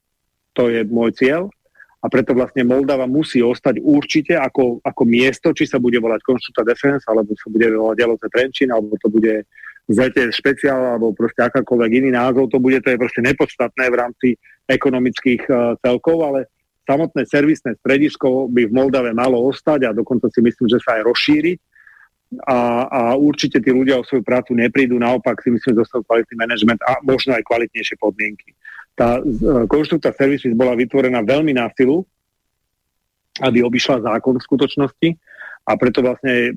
To je môj cieľ. A preto vlastne Moldava musí ostať určite ako, ako miesto, či sa bude volať Konštruta Defense, alebo sa bude volať Jaloce Trenčín, alebo to bude zete špeciál, alebo proste akákoľvek iný názov to bude, to je proste nepodstatné v rámci ekonomických uh, celkov, ale samotné servisné stredisko by v Moldave malo ostať a dokonca si myslím, že sa aj rozšíriť. A, a určite tí ľudia o svoju prácu neprídu, naopak si myslím, že dostanú kvalitný manažment a možno aj kvalitnejšie podmienky. Tá uh, konštrukcia servisis bola vytvorená veľmi na silu, aby obišla zákon v skutočnosti a preto vlastne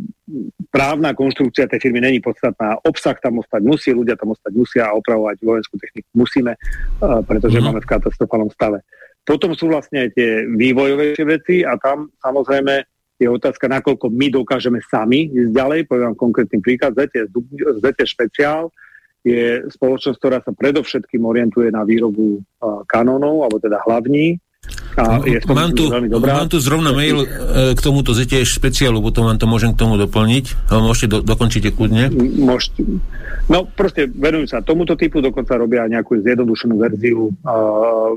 právna konštrukcia tej firmy není podstatná. Obsah tam ostať musí, ľudia tam ostať musia a opravovať vojenskú techniku musíme, pretože mm-hmm. máme v katastrofálnom stave. Potom sú vlastne tie vývojovejšie veci a tam samozrejme je otázka, nakoľko my dokážeme sami ísť ďalej. Poviem vám konkrétny príklad. ZT, ZT Špeciál je spoločnosť, ktorá sa predovšetkým orientuje na výrobu kanónov, alebo teda hlavní, a je mám, tu, mám tu zrovna mail e, k tomuto ZTE špeciálu, potom vám to môžem k tomu doplniť. Môžete, do, dokončite kľudne. Môžete. No proste venujú sa tomuto typu, dokonca robia nejakú zjednodušenú verziu uh,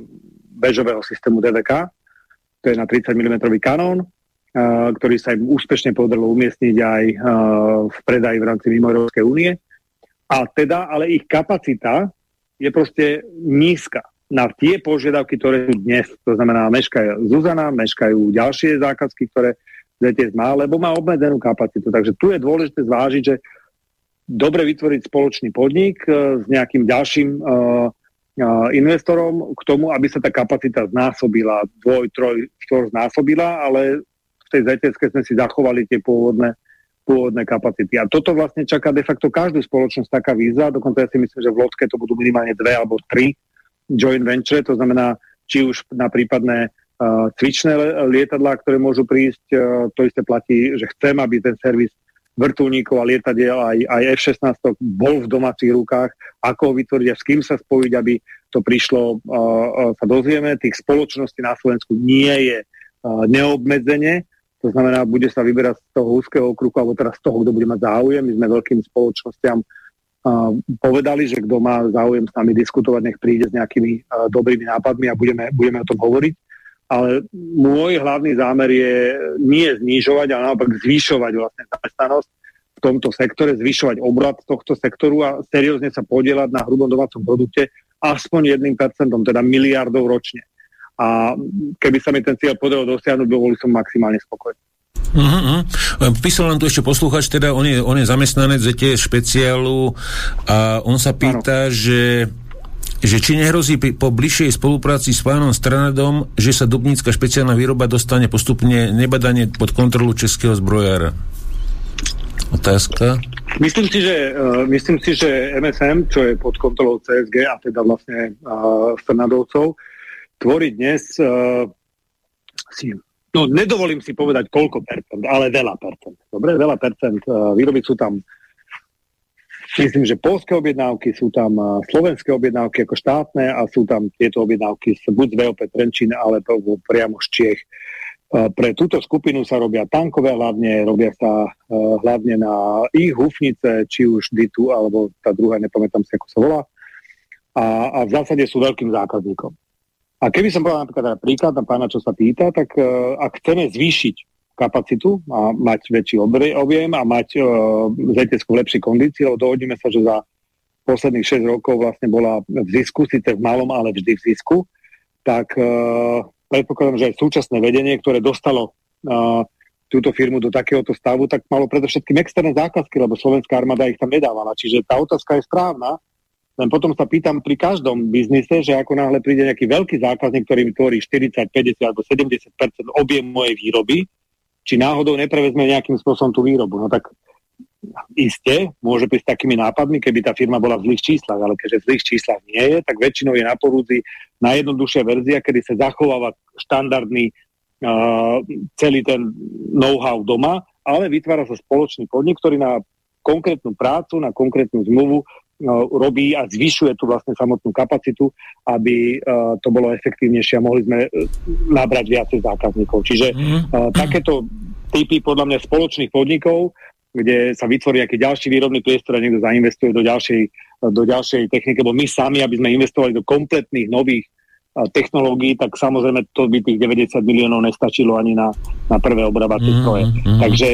bežového systému DVK. to je na 30 mm kanón, ktorý sa im úspešne podarilo umiestniť aj v predaji v rámci mimo Európskej únie. A teda, ale ich kapacita je proste nízka na tie požiadavky, ktoré sú dnes. To znamená, meškajú Zuzana, meškajú ďalšie zákazky, ktoré ZTS má, lebo má obmedzenú kapacitu. Takže tu je dôležité zvážiť, že dobre vytvoriť spoločný podnik uh, s nejakým ďalším uh, uh, investorom k tomu, aby sa tá kapacita znásobila, dvoj, troj, štvor znásobila, ale v tej ZTS sme si zachovali tie pôvodné, pôvodné kapacity. A toto vlastne čaká de facto každú spoločnosť taká výzva, dokonca ja si myslím, že v Lodke to budú minimálne dve alebo tri joint venture, to znamená či už na prípadné uh, cvičné lietadlá, ktoré môžu prísť, uh, to isté platí, že chcem, aby ten servis vrtulníkov a lietadiel aj, aj F-16 bol v domácich rukách, ako ho vytvoriť a s kým sa spojiť, aby to prišlo, uh, uh, sa dozvieme. Tých spoločností na Slovensku nie je uh, neobmedzenie, to znamená, bude sa vyberať z toho úzkeho okruhu, alebo teraz z toho, kto bude mať záujem. My sme veľkým spoločnosťam uh, povedali, že kto má záujem s nami diskutovať, nech príde s nejakými uh, dobrými nápadmi a budeme, budeme o tom hovoriť ale môj hlavný zámer je nie znižovať, ale naopak zvyšovať vlastne zamestnanosť v tomto sektore, zvyšovať obrad tohto sektoru a seriózne sa podielať na hrubom domácom produkte aspoň 1%, teda miliardov ročne. A keby sa mi ten cieľ podarilo dosiahnuť, bol som maximálne spokojný. Uh-huh. Písal nám tu ešte posluchač, teda on je, on je zamestnanec ZT špeciálu a on sa pýta, ano. že že či nehrozí po bližšej spolupráci s pánom Stranadom, že sa dubnícka špeciálna výroba dostane postupne nebadanie pod kontrolu českého zbrojára? Otázka. Myslím si, že, uh, myslím si, že MSM, čo je pod kontrolou CSG a teda vlastne uh, Strnadovcov, tvorí dnes uh, si, no nedovolím si povedať koľko percent, ale veľa percent. Dobre, veľa percent. Uh, sú tam Myslím, že polské objednávky, sú tam slovenské objednávky ako štátne a sú tam tieto objednávky buď z VOP Trenčín, alebo priamo z Čiech. Pre túto skupinu sa robia tankové hlavne, robia sa hlavne na ich hufnice, či už Ditu, alebo tá druhá, nepamätám si, ako sa volá. A, a v zásade sú veľkým zákazníkom. A keby som povedal napríklad príklad na pána, čo sa pýta, tak ak chceme zvýšiť kapacitu a mať väčší objem a mať uh, ZTS v lepšej kondícii, lebo dohodíme sa, že za posledných 6 rokov vlastne bola v zisku, síce v malom, ale vždy v zisku, tak uh, predpokladám, že aj súčasné vedenie, ktoré dostalo uh, túto firmu do takéhoto stavu, tak malo predovšetkým externé zákazky, lebo slovenská armáda ich tam nedávala. Čiže tá otázka je správna, len potom sa pýtam pri každom biznise, že ako náhle príde nejaký veľký zákazník, ktorý tvorí 40, 50 alebo 70% objem mojej výroby, či náhodou neprevezme nejakým spôsobom tú výrobu. No tak iste môže prísť takými nápadmi, keby tá firma bola v zlých číslach, ale keďže v zlých číslach nie je, tak väčšinou je na porúdzi najjednoduchšia verzia, kedy sa zachováva štandardný uh, celý ten know-how doma, ale vytvára sa spoločný podnik, ktorý na konkrétnu prácu, na konkrétnu zmluvu robí a zvyšuje tu vlastne samotnú kapacitu, aby uh, to bolo efektívnejšie a mohli sme uh, nabrať viacej zákazníkov. Čiže uh, takéto typy podľa mňa spoločných podnikov, kde sa vytvorí nejaký ďalší výrobný priestor a niekto zainvestuje do ďalšej, do ďalšej techniky, lebo my sami, aby sme investovali do kompletných nových technológií, tak samozrejme to by tých 90 miliónov nestačilo ani na, na prvé obrábacie mm, stroje. Mm. Takže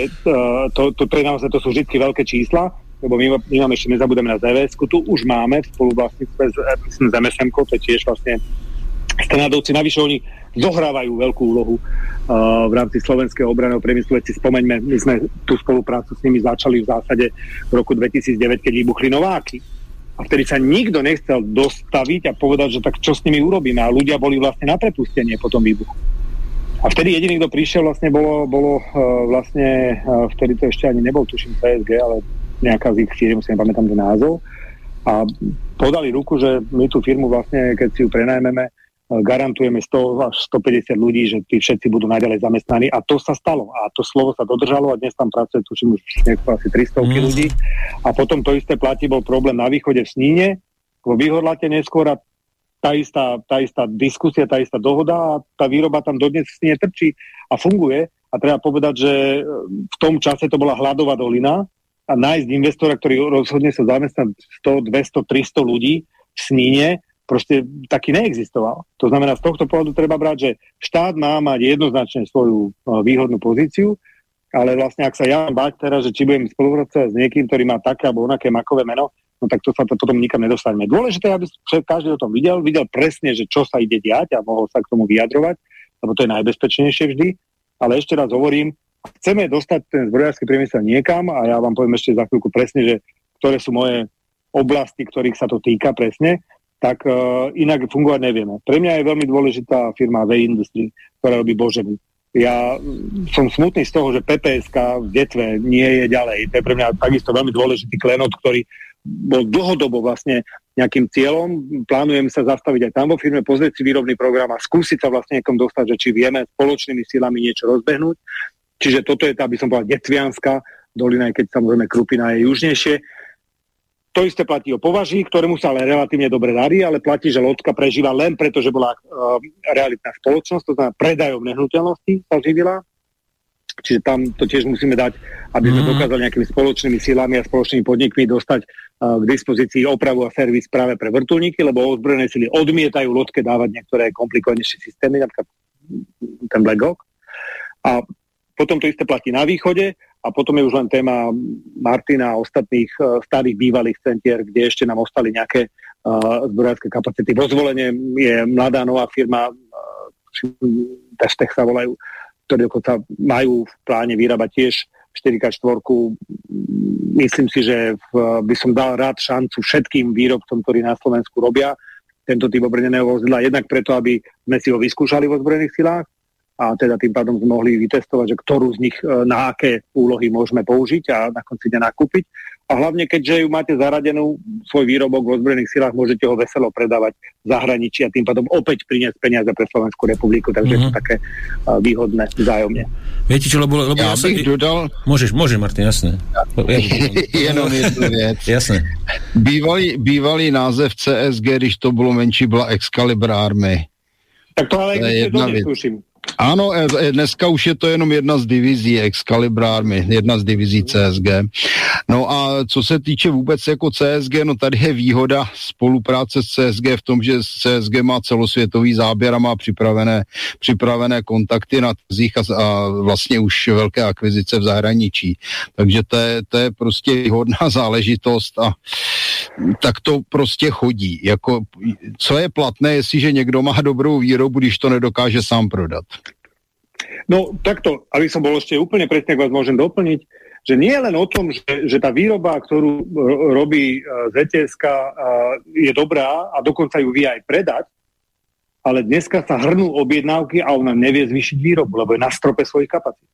to, to, to, naozaj, to sú vždy veľké čísla lebo my, my máme ešte, nezabudeme na zvs tu už máme v spoluvlastníctve s, myslím, s MSM, to tiež vlastne Stanádovci, navyše oni zohrávajú veľkú úlohu uh, v rámci slovenského obraného priemyslu. Veď si spomeňme, my sme tú spoluprácu s nimi začali v zásade v roku 2009, keď vybuchli Nováky. A vtedy sa nikto nechcel dostaviť a povedať, že tak čo s nimi urobíme. A ľudia boli vlastne na prepustenie po tom výbuchu. A vtedy jediný, kto prišiel, vlastne bolo, bolo uh, vlastne, uh, vtedy to ešte ani nebol, tuším, PSG, ale nejaká z ich firm, si nepamätám ten názov, a podali ruku, že my tú firmu vlastne, keď si ju prenajmeme, e, garantujeme 100 až 150 ľudí, že tí všetci budú naďalej zamestnaní. A to sa stalo. A to slovo sa dodržalo a dnes tam pracuje tuším už asi 300 mm. ľudí. A potom to isté platí, bol problém na východe v Sníne, vo vyhodlate neskôr a tá istá, tá istá diskusia, tá istá dohoda a tá výroba tam dodnes v Sníne trčí a funguje. A treba povedať, že v tom čase to bola hladová dolina a nájsť investora, ktorý rozhodne sa zamestnať 100, 200, 300 ľudí v Sníne, proste taký neexistoval. To znamená, z tohto pohľadu treba brať, že štát má mať jednoznačne svoju uh, výhodnú pozíciu, ale vlastne ak sa ja bať teraz, že či budem spolupracovať s niekým, ktorý má také alebo onaké makové meno, no tak to sa to potom nikam nedostaneme. Dôležité, aby každý o tom videl, videl presne, že čo sa ide diať a mohol sa k tomu vyjadrovať, lebo to je najbezpečnejšie vždy. Ale ešte raz hovorím, chceme dostať ten zbrojársky priemysel niekam a ja vám poviem ešte za chvíľku presne, že ktoré sú moje oblasti, ktorých sa to týka presne, tak uh, inak fungovať nevieme. Pre mňa je veľmi dôležitá firma V Industry, ktorá robí boženy. Ja som smutný z toho, že PPSK v detve nie je ďalej. To je pre mňa takisto veľmi dôležitý klenot, ktorý bol dlhodobo vlastne nejakým cieľom. Plánujem sa zastaviť aj tam vo firme, pozrieť si výrobný program a skúsiť sa vlastne niekom dostať, že či vieme spoločnými silami niečo rozbehnúť. Čiže toto je tá, aby som povedal, detvianská dolina, aj keď samozrejme Krupina je južnejšie to isté platí o považí, ktorému sa ale relatívne dobre darí, ale platí, že Lodka prežíva len preto, že bola uh, realitná spoločnosť, to znamená predajom nehnuteľnosti sa živila. Čiže tam to tiež musíme dať, aby sme mm. dokázali nejakými spoločnými silami a spoločnými podnikmi dostať uh, k dispozícii opravu a servis práve pre vrtulníky, lebo ozbrojené sily odmietajú Lodke dávať niektoré komplikovanejšie systémy, napríklad ten Black Hawk. A potom to isté platí na východe, a potom je už len téma Martina a ostatných uh, starých bývalých centier, kde ešte nám ostali nejaké uh, zbrojárske kapacity. Vo zvolenie je mladá nová firma, uh, Testech sa volajú, ktorí dokonca majú v pláne vyrábať tiež 4K4. Myslím si, že v, by som dal rád šancu všetkým výrobcom, ktorí na Slovensku robia tento typ obrneného vozidla, jednak preto, aby sme si ho vyskúšali vo zbrojených silách, a teda tým pádom sme mohli vytestovať, že ktorú z nich e, na aké úlohy môžeme použiť a na konci dňa nakúpiť. A hlavne, keďže ju máte zaradenú, svoj výrobok v ozbrojených silách, môžete ho veselo predávať v zahraničí a tým pádom opäť priniesť peniaze pre Slovenskú republiku, takže mm-hmm. je to mhm. také uh, výhodné vzájomne. Viete čo, lebo, lebo ja, ja bych sa... dodal... Môžeš, môžeš, Martin, jasné. Ja, Jenom jednu věc. jasné. Bývalý, bývalý název CSG, když to bylo menší, byla Excalibur Army. Tak to ale to je jedna věc. tuším. Ano, e, e, dneska už je to jenom jedna z divizí Excalibur Army, jedna z divizí CSG. No a co se týče vůbec jako CSG, no tady je výhoda spolupráce s CSG v tom, že CSG má celosvětový záběr a má připravené, připravené kontakty na trzích a, a vlastně už velké akvizice v zahraničí. Takže to je, to je prostě výhodná záležitost a tak to prostě chodí. Jako, co je platné, jestliže někdo má dobrou výrobu, když to nedokáže sám prodat? No takto, aby som bol ešte úplne presne, ak vás môžem doplniť, že nie je len o tom, že, že tá výroba, ktorú robí uh, e, ZTSK, uh, e, je dobrá a dokonca ju vie aj predať, ale dneska sa hrnú objednávky a ona nevie zvýšiť výrobu, lebo je na strope svojich kapacít.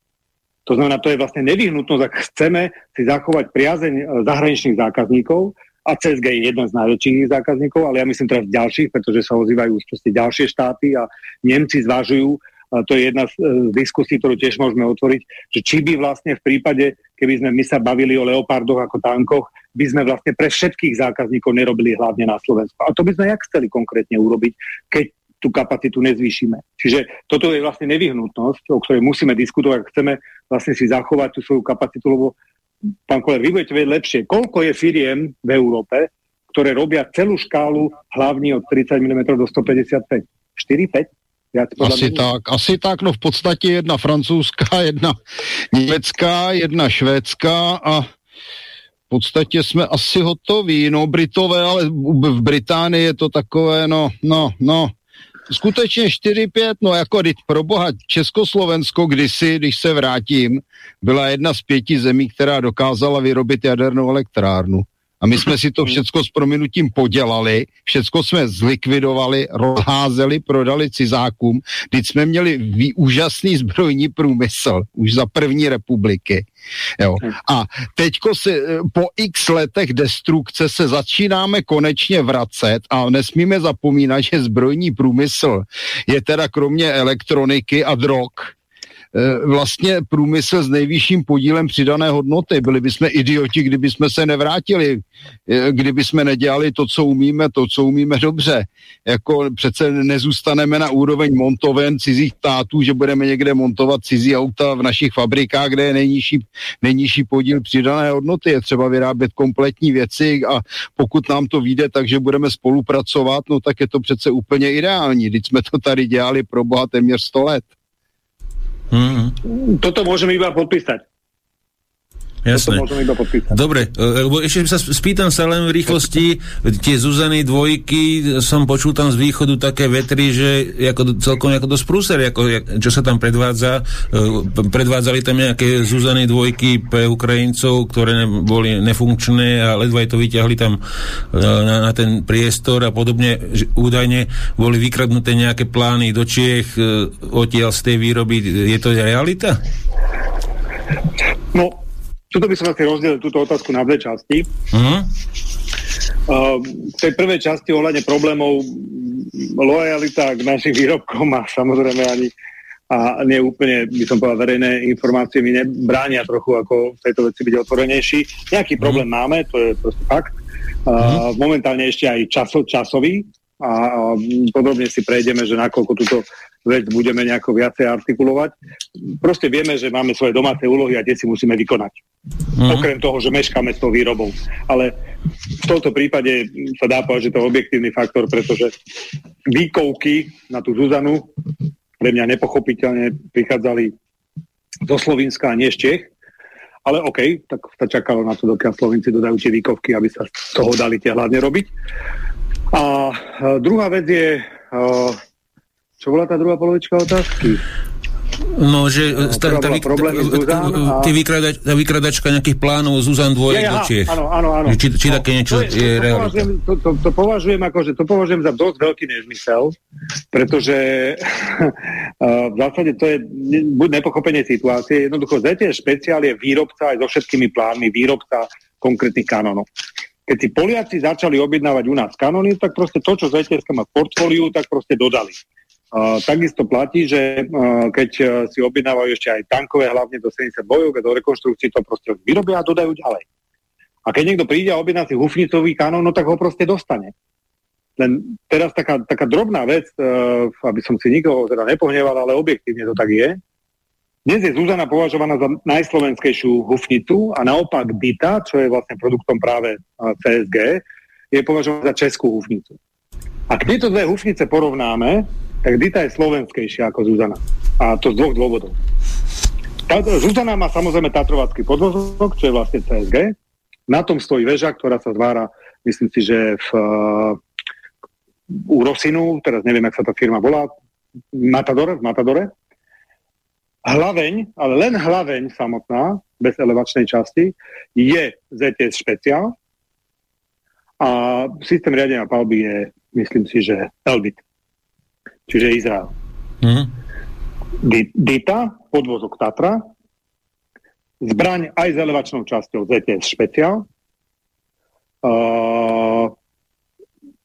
To znamená, to je vlastne nevyhnutnosť, ak chceme si zachovať priazeň e, zahraničných zákazníkov, a CSG je jeden z najväčších zákazníkov, ale ja myslím teraz ďalších, pretože sa ozývajú už ďalšie štáty a Nemci zvažujú a to je jedna z, e, z diskusí, ktorú tiež môžeme otvoriť, že či by vlastne v prípade, keby sme my sa bavili o leopardoch ako tankoch, by sme vlastne pre všetkých zákazníkov nerobili hlavne na Slovensku. A to by sme jak chceli konkrétne urobiť, keď tú kapacitu nezvýšime. Čiže toto je vlastne nevyhnutnosť, o ktorej musíme diskutovať, ak chceme vlastne si zachovať tú svoju kapacitu, lebo pán Koler, vy budete vedieť lepšie, koľko je firiem v Európe, ktoré robia celú škálu hlavní od 30 mm do 155. 4, 5? asi tak, asi tak, no v podstatě jedna francouzská, jedna německá, jedna švédská a v podstatě jsme asi hotoví, no Britové, ale v Británii je to takové, no, no, no, skutečně 4-5, no jako pro boha, Československo kdysi, když se vrátím, byla jedna z pěti zemí, která dokázala vyrobit jadernou elektrárnu. A my jsme si to všecko s prominutím podělali, všecko jsme zlikvidovali, rozházeli, prodali cizákům, teď jsme měli vý, úžasný zbrojní průmysl, už za první republiky. Jo. A teďko se po x letech destrukce se začínáme konečně vracet a nesmíme zapomínat, že zbrojní průmysl je teda kromě elektroniky a drog vlastně průmysl s nejvyšším podílem přidané hodnoty. Byli bychom idioti, kdyby jsme se nevrátili, kdyby jsme nedělali to, co umíme, to, co umíme dobře. Jako přece nezůstaneme na úroveň montoven cizích tátů, že budeme někde montovat cizí auta v našich fabrikách, kde je nejnižší, nejnižší podíl přidané hodnoty. Je třeba vyrábět kompletní věci a pokud nám to vyjde, takže budeme spolupracovat, no tak je to přece úplně ideální. Teď jsme to tady dělali pro boha téměř 100 let. Hmm. Toto môžeme iba podpísať. Jasné. Dobre, e, lebo ešte sa spýtam sa len v rýchlosti, tie Zuzany dvojky, som počul tam z východu také vetry, že ako, celkom ako dosť prúser, ako, čo sa tam predvádza. E, predvádzali tam nejaké Zuzany dvojky pre Ukrajincov, ktoré boli nefunkčné a ledva to vyťahli tam e, na, na ten priestor a podobne. Údajne boli vykradnuté nejaké plány do Čiech odtiaľ z tej výroby. Je to realita? No, tuto by som asi rozdelil túto otázku na dve časti. Uh, v tej prvej časti ohľadne problémov lojalita k našim výrobkom a samozrejme ani a nie úplne, by som povedal, verejné informácie mi nebránia trochu ako v tejto veci byť otvorenejší. Nejaký problém uh-huh. máme, to je proste fakt. Uh, uh-huh. Momentálne ešte aj časo, časový a, a podrobne si prejdeme, že nakoľko túto vec budeme nejako viacej artikulovať. Proste vieme, že máme svoje domáce úlohy a tie si musíme vykonať. Mm-hmm. Okrem toho, že meškáme s tou výrobou. Ale v tomto prípade sa dá povedať, že to je objektívny faktor, pretože výkovky na tú Zuzanu pre mňa nepochopiteľne prichádzali zo Slovenska a nie z Čech. Ale OK, tak sa čakalo na to, dokiaľ Slovenci dodajú tie výkovky, aby sa z toho dali tie hlavne robiť. A druhá vec je, čo bola tá druhá polovička otázky? No, že no, tá, tá, tá, tá, vykradač, tá vykradačka nejakých plánov Zuzan dvojek ja, ja, do Čiech. Áno, áno, áno. Či, či no, také niečo to je, je to, považujem, to, to, to, považujem ako, že to považujem za dosť veľký nezmysel, pretože uh, v zásade to je buď nepochopenie situácie, jednoducho ZTS špeciál je výrobca aj so všetkými plánmi, výrobca konkrétnych kanónov keď si Poliaci začali objednávať u nás kanóny, tak proste to, čo ZTS má v portfóliu, tak proste dodali. Takisto platí, že uh, keď uh, si objednávajú ešte aj tankové, hlavne do 70 bojov, do rekonštrukcií, to proste vyrobia a dodajú ďalej. A keď niekto príde a objedná si hufnicový kanón, no tak ho proste dostane. Len teraz taká, taká drobná vec, uh, aby som si nikoho teda nepohneval, ale objektívne to tak je. Dnes je Zuzana považovaná za najslovenskejšiu hufnicu a naopak Dita, čo je vlastne produktom práve CSG, je považovaná za českú hufnicu. Ak tieto dve hufnice porovnáme, tak Dita je slovenskejšia ako Zuzana. A to z dvoch dôvodov. Tá, Zuzana má samozrejme Tatrovacký podvozok, čo je vlastne CSG. Na tom stojí väža, ktorá sa zvára, myslím si, že v, uh, u Rosinu, teraz neviem, jak sa tá firma volá, Matadore, v Matadore. Hlaveň, ale len hlaveň samotná, bez elevačnej časti, je ZTS špeciál a systém riadenia palby je, myslím si, že Elbit, čiže Izrael. Mm. Dita, podvozok Tatra, zbraň aj s elevačnou časťou ZTS špeciál, uh,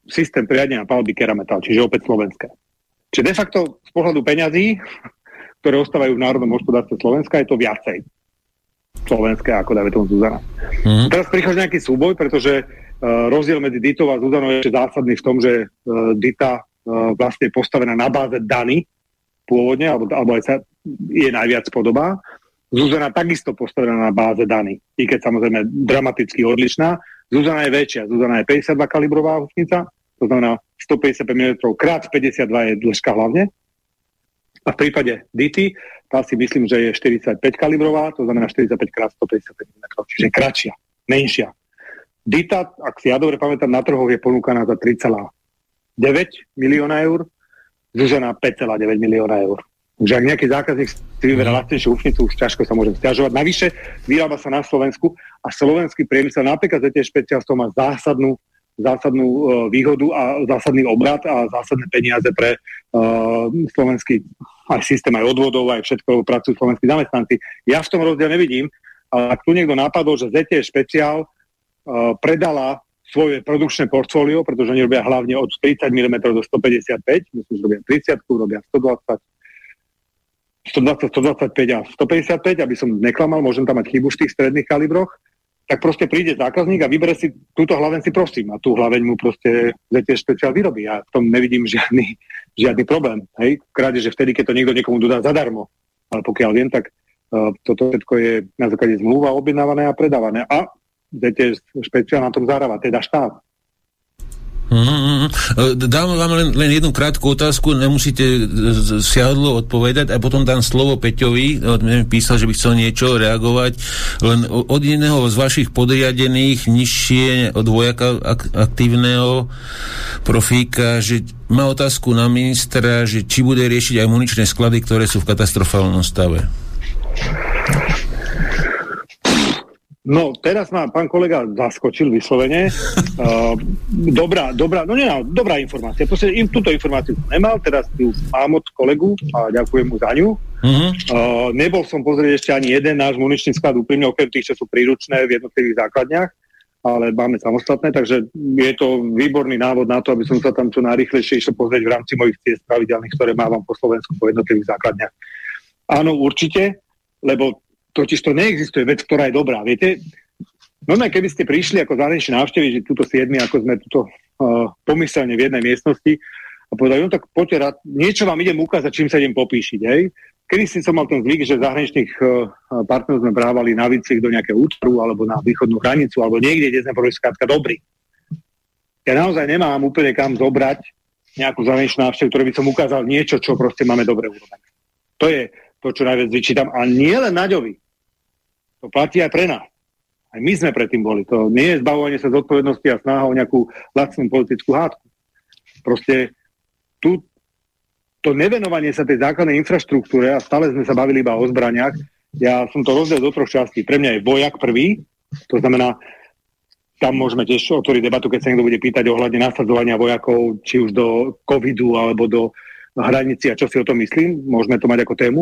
systém riadenia palby Kerametal, čiže opäť slovenské. Čiže de facto z pohľadu peňazí ktoré ostávajú v národnom hospodárstve Slovenska, je to viacej slovenské ako dáme tomu Zuzana. Mm. Teraz prichádza nejaký súboj, pretože uh, rozdiel medzi Ditou a Zuzanou je zásadný v tom, že uh, Dita vlastne je postavená na báze Dany pôvodne, alebo, alebo aj sa je najviac podobá. Zuzana takisto postavená na báze Dany, i keď samozrejme dramaticky odlišná. Zuzana je väčšia, Zuzana je 52 kalibrová husnica, to znamená 155 mm krát 52 je dĺžka hlavne, a v prípade DT, tá si myslím, že je 45 kalibrová, to znamená 45 x 155 mm, čiže kratšia, menšia. Dita, ak si ja dobre pamätám, na trhoch je ponúkaná za 3,9 milióna eur, Zuzana 5,9 milióna eur. Takže ak nejaký zákazník si vyberá mhm. lacnejšiu ufnicu, už ťažko sa môže stiažovať. Navyše vyrába sa na Slovensku a slovenský priemysel napríklad za tie špeciálstvo má zásadnú zásadnú uh, výhodu a zásadný obrad a zásadné peniaze pre uh, slovenský aj systém, aj odvodov, aj všetko pracujú slovenskí zamestnanci. Ja v tom rozdiel nevidím, ale ak tu niekto napadol, že ZT špeciál uh, predala svoje produkčné portfólio, pretože oni robia hlavne od 30 mm do 155, myslím, že robia 30, robia 120, 120, 125 a 155, aby som neklamal, môžem tam mať chybu v tých stredných kalibroch, tak proste príde zákazník a vybere si túto hlaveň si prosím a tú hlaveň mu proste ZTS špeciál vyrobí. Ja v tom nevidím žiadny, žiadny problém. Hej? Kráde, že vtedy, keď to niekto niekomu dodá zadarmo. Ale pokiaľ viem, tak uh, toto všetko je na základe zmluva objednávané a predávané. A ZTS špeciál na tom zarába, teda štát. Mm-hmm. Dám vám len, len jednu krátku otázku, nemusíte siadlo odpovedať a potom dám slovo Peťovi, on písal, že by chcel niečo reagovať, len od jedného z vašich podriadených, nižšie od vojaka ak- aktívneho profíka, že má otázku na ministra, že či bude riešiť aj muničné sklady, ktoré sú v katastrofálnom stave. No, teraz ma pán kolega zaskočil vyslovene. Uh, dobrá, dobrá, no nie, no, dobrá informácia. Proste im túto informáciu som nemal, teraz tu mám od kolegu a ďakujem mu za ňu. Uh-huh. Uh, nebol som pozrieť ešte ani jeden náš muničný sklad úprimne, okrem tých, čo sú príručné v jednotlivých základniach, ale máme samostatné, takže je to výborný návod na to, aby som sa tam čo najrychlejšie išiel pozrieť v rámci mojich ciest pravidelných, ktoré mávam po Slovensku po jednotlivých základniach. Áno, určite, lebo Totiž to neexistuje vec, ktorá je dobrá. Viete, normálne keby ste prišli ako zahraničné návštevy, že túto siedmi, ako sme tuto uh, pomyselne v jednej miestnosti a povedali, no tak poďte rád, niečo vám idem ukázať, čím sa idem popíšiť. Hej. Kedy si som mal ten zvyk, že zahraničných uh, partnerov sme brávali na výcvik do nejakého útvaru alebo na východnú hranicu alebo niekde, kde sme boli skrátka dobrí. Ja naozaj nemám úplne kam zobrať nejakú zahraničnú návštevu, ktorý by som ukázal niečo, čo proste máme dobre urobené. To je to, čo najviac vyčítam. A nie len Naďovi. To platí aj pre nás. Aj my sme predtým boli. To nie je zbavovanie sa zodpovednosti a snaha o nejakú lacnú politickú hádku. Proste tu to nevenovanie sa tej základnej infraštruktúre a stále sme sa bavili iba o zbraniach, ja som to rozdelil do troch častí. Pre mňa je vojak prvý, to znamená, tam môžeme tiež otvoriť debatu, keď sa niekto bude pýtať ohľadne nasadzovania vojakov, či už do covidu alebo do hranici a čo si o tom myslím. Môžeme to mať ako tému.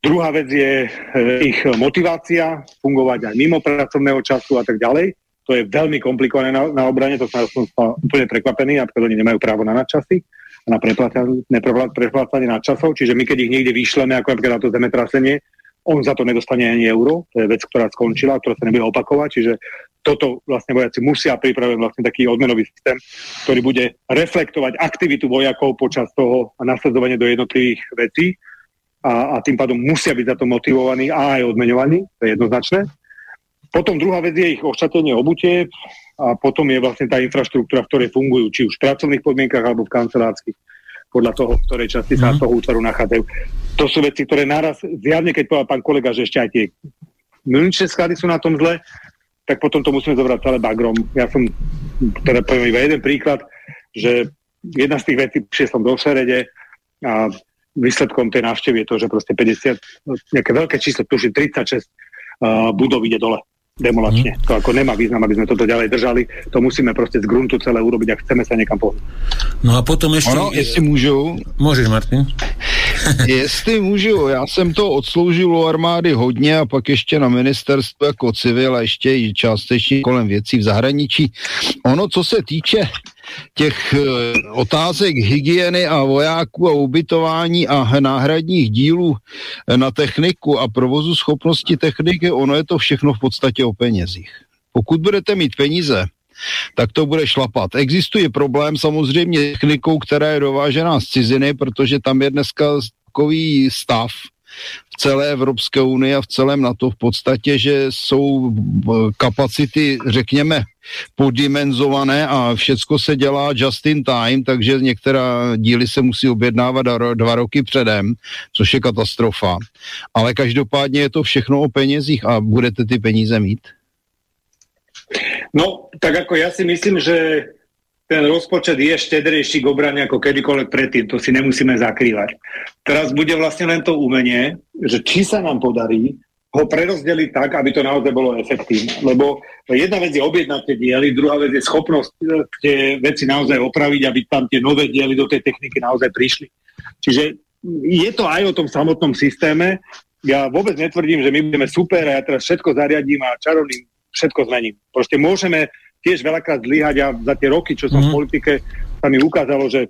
Druhá vec je e, ich motivácia, fungovať aj mimo pracovného času a tak ďalej. To je veľmi komplikované na, na obrane, to som, som úplne prekvapený, napríklad oni nemajú právo na nadčasy a na preplácanie nadčasov, čiže my keď ich niekde vyšleme, ako napríklad na to zemetrasenie, on za to nedostane ani euro, to je vec, ktorá skončila, ktorá sa nebude opakovať, čiže toto vlastne vojaci musia pripraviť vlastne taký odmenový systém, ktorý bude reflektovať aktivitu vojakov počas toho a nasledovanie do jednotlivých vecí a, a tým pádom musia byť za to motivovaní a aj odmenovaní, to je jednoznačné. Potom druhá vec je ich ošatenie obutie a potom je vlastne tá infraštruktúra, v ktorej fungujú, či už v pracovných podmienkach alebo v kancelárskych, podľa toho, v ktorej časti sa mm. toho útvaru nachádzajú. To sú veci, ktoré naraz, zjavne keď povedal pán kolega, že ešte aj tie milničné sklady sú na tom zle, tak potom to musíme zobrať celé bagrom. Ja som, teda poviem iba jeden príklad, že jedna z tých vecí, prišiel som do Šerede a výsledkom tej návštevy je to, že proste 50, nejaké veľké číslo, tuším 36 uh, budov ide dole demolačne. Mm. To ako nemá význam, aby sme toto ďalej držali. To musíme proste z gruntu celé urobiť, ak chceme sa niekam pohnúť. No a potom ešte... Ono, jestli můžu... Môžeš, Martin. Jestli můžu, já jsem to odsloužil u armády hodně a pak ještě na ministerstvu jako civil a ještě částečně kolem věcí v zahraničí. Ono, co se týče těch eh, otázek hygieny a vojáků a ubytování a náhradních dílů eh, na techniku a provozu schopnosti techniky, ono je to všechno v podstatě o penězích. Pokud budete mít peníze, tak to bude šlapat. Existuje problém samozřejmě technikou, která je dovážená z ciziny, protože tam je dneska takový stav, v celé Evropské unii a v celém NATO v podstatě, že jsou kapacity, řekněme, poddimenzované a všecko se dělá just in time, takže některá díly se musí objednávat dva roky předem, což je katastrofa. Ale každopádně je to všechno o penězích a budete ty peníze mít? No, tak ako ja si myslím, že ten rozpočet je štedrejší k obrane ako kedykoľvek predtým, to si nemusíme zakrývať. Teraz bude vlastne len to umenie, že či sa nám podarí ho prerozdeliť tak, aby to naozaj bolo efektívne. Lebo jedna vec je objednať tie diely, druhá vec je schopnosť e, tie veci naozaj opraviť, aby tam tie nové diely do tej techniky naozaj prišli. Čiže je to aj o tom samotnom systéme. Ja vôbec netvrdím, že my budeme super a ja teraz všetko zariadím a čarovným všetko zmením. Proste môžeme tiež veľakrát zlyhať a za tie roky, čo som mm. v mhm. politike, sa mi ukázalo, že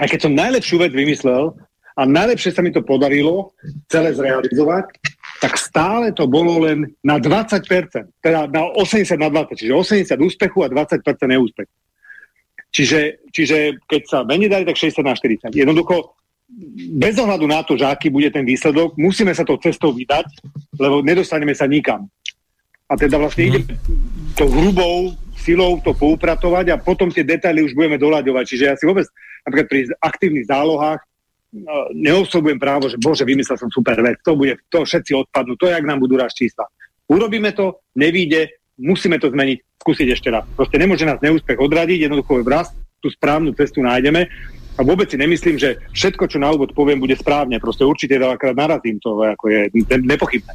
aj keď som najlepšiu vec vymyslel a najlepšie sa mi to podarilo celé zrealizovať, tak stále to bolo len na 20%, teda na 80 na 20, čiže 80 úspechu a 20% neúspechu. Čiže, čiže keď sa menej dali, tak 60 na 40. Jednoducho, bez ohľadu na to, že aký bude ten výsledok, musíme sa tou cestou vydať, lebo nedostaneme sa nikam. A teda vlastne mm. ide to hrubou silou to poupratovať a potom tie detaily už budeme doľaďovať. Čiže ja si vôbec napríklad pri aktívnych zálohách no, neosobujem právo, že bože, vymyslel som super vec, to bude, to všetci odpadnú, to jak nám budú raz čísla. Urobíme to, nevíde, musíme to zmeniť, skúsiť ešte raz. Proste nemôže nás neúspech odradiť, jednoducho raz tú správnu cestu nájdeme a vôbec si nemyslím, že všetko, čo na úvod poviem, bude správne. Proste určite veľakrát narazím to, ako je nepochybné.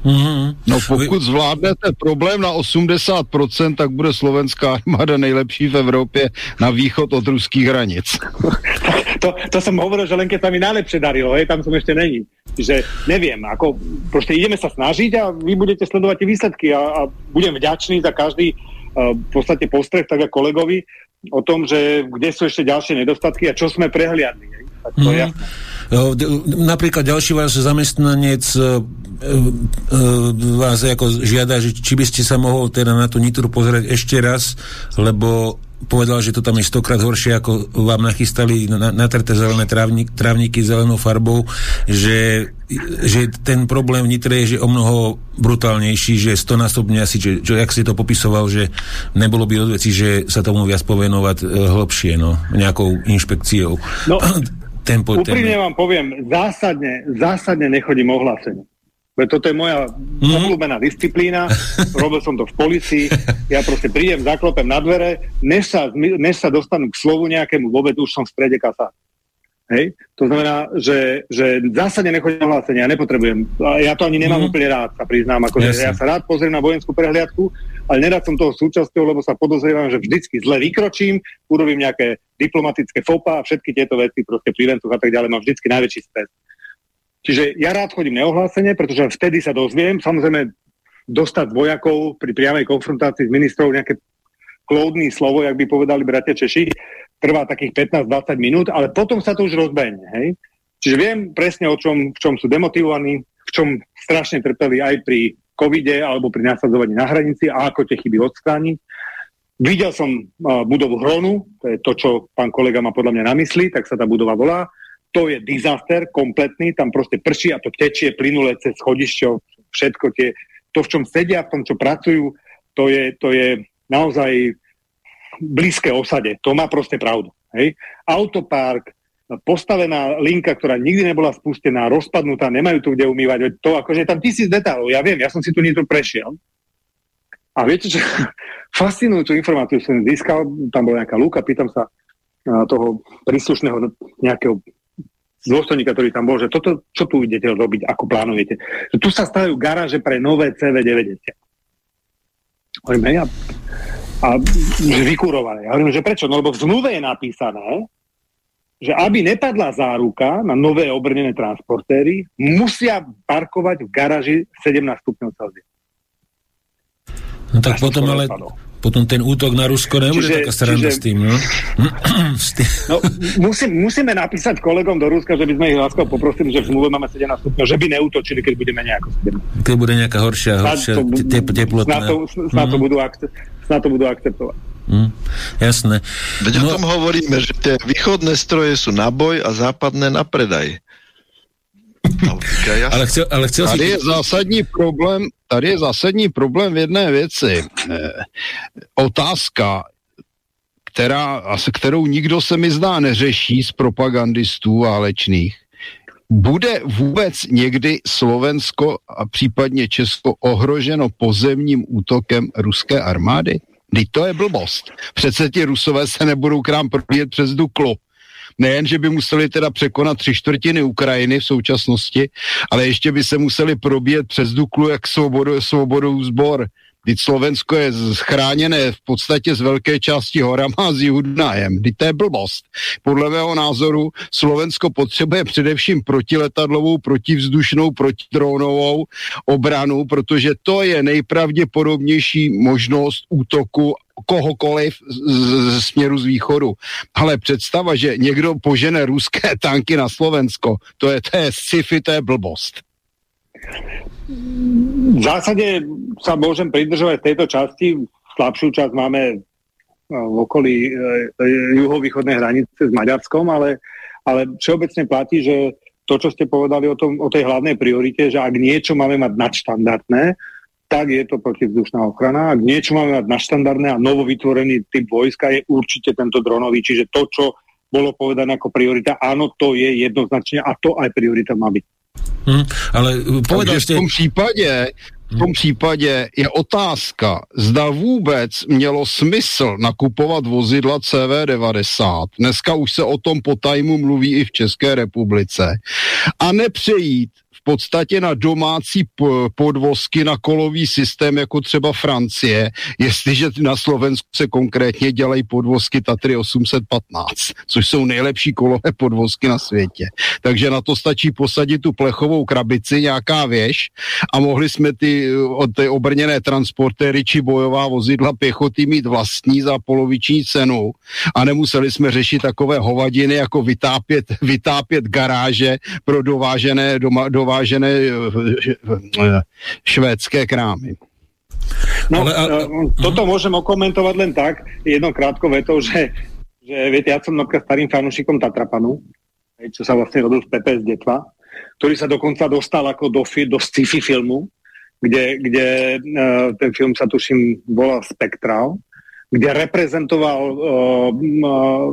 Mm-hmm. No pokud zvládnete problém na 80%, tak bude slovenská armáda nejlepší v Európe na východ od ruských hranic. to, to som hovoril, že len keď sa mi najlepšie darilo, hej, tam som ešte není. Že neviem, ako proste ideme sa snažiť a vy budete sledovať tie výsledky a, a budem vďačný za každý uh, v podstate postreh, tak ako kolegovi, o tom, že kde sú ešte ďalšie nedostatky a čo sme prehliadli. Tak to mm. Napríklad ďalší váš zamestnanec e, e, vás ako žiada, že či by ste sa mohol teda na tú Nitru pozrieť ešte raz, lebo povedal, že to tam je stokrát horšie, ako vám nachystali natrté zelené trávnik, trávniky zelenou farbou, že, že ten problém v Nitre je že o mnoho brutálnejší, že stonásobne asi, že, že jak si to popisoval, že nebolo by odveci, že sa tomu viac povenovať e, hlbšie, no, nejakou inšpekciou. No, tempo, úprimne vám poviem, zásadne, zásadne nechodím ohlásenie. Toto je moja mm-hmm. obľúbená disciplína, robil som to v policii, ja proste prídem, zaklopem na dvere, než sa, než sa dostanú k slovu nejakému, vôbec už som v strede kasa. Hej? To znamená, že, že zásadne nechodím na hlásenie, ja nepotrebujem. Ja to ani nemám mm-hmm. úplne rád, sa priznám. Ako, ja sa rád pozriem na vojenskú prehliadku, ale nerád som toho súčasťou, lebo sa podozrievam, že vždycky zle vykročím, urobím nejaké diplomatické fopa a všetky tieto veci, proste pri a tak ďalej, mám vždycky najväčší stres. Čiže ja rád chodím neohlásenie, pretože vtedy sa dozviem, samozrejme dostať vojakov pri priamej konfrontácii s ministrov nejaké klódny slovo, jak by povedali bratia Češi, trvá takých 15-20 minút, ale potom sa to už rozbehne. Hej? Čiže viem presne, o čom, v čom sú demotivovaní, v čom strašne trpeli aj pri covide alebo pri nasadzovaní na hranici a ako tie chyby odstrániť. Videl som uh, budovu Hronu, to je to, čo pán kolega má podľa mňa na mysli, tak sa tá budova volá to je disaster kompletný, tam proste prší a to tečie plynule cez schodišťo, všetko tie, to, v čom sedia, v tom, čo pracujú, to je, to je naozaj blízke osade. To má proste pravdu. Hej? Autopark, postavená linka, ktorá nikdy nebola spustená, rozpadnutá, nemajú tu kde umývať. To akože je tam tisíc detálov. Ja viem, ja som si tu niečo prešiel. A viete, čo fascinujúcu informáciu som získal, tam bola nejaká lúka, pýtam sa toho príslušného nejakého dôstojníka, ktorý tam bol, že toto, čo tu idete robiť, ako plánujete. Že tu sa stavajú garáže pre nové CV90. Hovorím, ja, a že vykurovali. Ja hovorím, že prečo? No lebo v zmluve je napísané, že aby nepadla záruka na nové obrnené transportéry, musia parkovať v garáži 17 stupňov Celzia. No tak potom ale, potom ten útok na Rusko nebude čiže, taká sranda s tým, no? no musí, musíme napísať kolegom do Ruska, že by sme ich láskal poprosili, že v zmluve máme 17 stupňov, že by neútočili, keď budeme nejako 17. Keď bude nejaká horšia, horšia te. Snad to, snad, to mhm. budú akce- snad to budú akceptovať. Mm, jasné. Veď no, o tom hovoríme, že tie východné stroje sú na boj a západné na predaj. Ale chcel, ale chcel tady si... je zásadní problém, tady je zásadní problém v jedné věci. E, otázka, která, kterou nikdo se mi zdá neřeší z propagandistů válečných, bude vůbec někdy Slovensko a případně Česko ohroženo pozemním útokem ruské armády? Teď to je blbost. Přece ti rusové se nebudou k nám probíjet přes Duklu nejen, že by museli teda překonat tři čtvrtiny Ukrajiny v současnosti, ale ještě by se museli probíjet přes Duklu jak svobodou, svobodou zbor. Teď Slovensko je chráněné v podstatě z velké části horama a z jihu Dunajem. Teď to je blbost. Podle mého názoru Slovensko potřebuje především protiletadlovou, protivzdušnou, protidronovou obranu, protože to je nejpravděpodobnější možnost útoku kohokoliv z, z směru z východu. Ale představa, že někdo požene ruské tanky na Slovensko, to je, to je sci-fi, to je blbost. V zásade sa môžem pridržovať tejto časti. Slabšiu časť máme e, v okolí e, juhovýchodnej hranice s Maďarskom, ale, ale všeobecne platí, že to, čo ste povedali o, tom, o tej hlavnej priorite, že ak niečo máme mať nadštandardné, tak je to protivzdušná ochrana. Ak niečo máme mať nadštandardné a novovytvorený typ vojska, je určite tento dronový. Čiže to, čo bolo povedané ako priorita, áno, to je jednoznačne a to aj priorita má byť. Hmm, ale povedal ste... v tom případě v tom případě je otázka, zda vůbec mělo smysl nakupovat vozidla CV90. Dneska už se o tom po tajmu mluví i v České republice. A nepřejít podstatě na domácí podvozky na kolový systém, jako třeba Francie, jestliže na Slovensku se konkrétně dělají podvozky Tatry 815, což jsou nejlepší kolové podvozky na světě. Takže na to stačí posadit tu plechovou krabici, nějaká věž a mohli jsme ty, ty obrněné transportéry či bojová vozidla pěchoty mít vlastní za poloviční cenu a nemuseli jsme řešit takové hovadiny, jako vytápět, vytápět garáže pro dovážené, doma, dovážené dovážené eh, eh, švédské krámy. No, Ale, a, eh, toto môžem okomentovať len tak, jednou krátko vetou, že, že viete, ja som napríklad starým fanúšikom Tatrapanu, čo sa vlastne robil v PPS Detva, ktorý sa dokonca dostal ako do, do sci-fi filmu, kde, kde ten film sa tuším volal Spektral, kde reprezentoval uh, uh,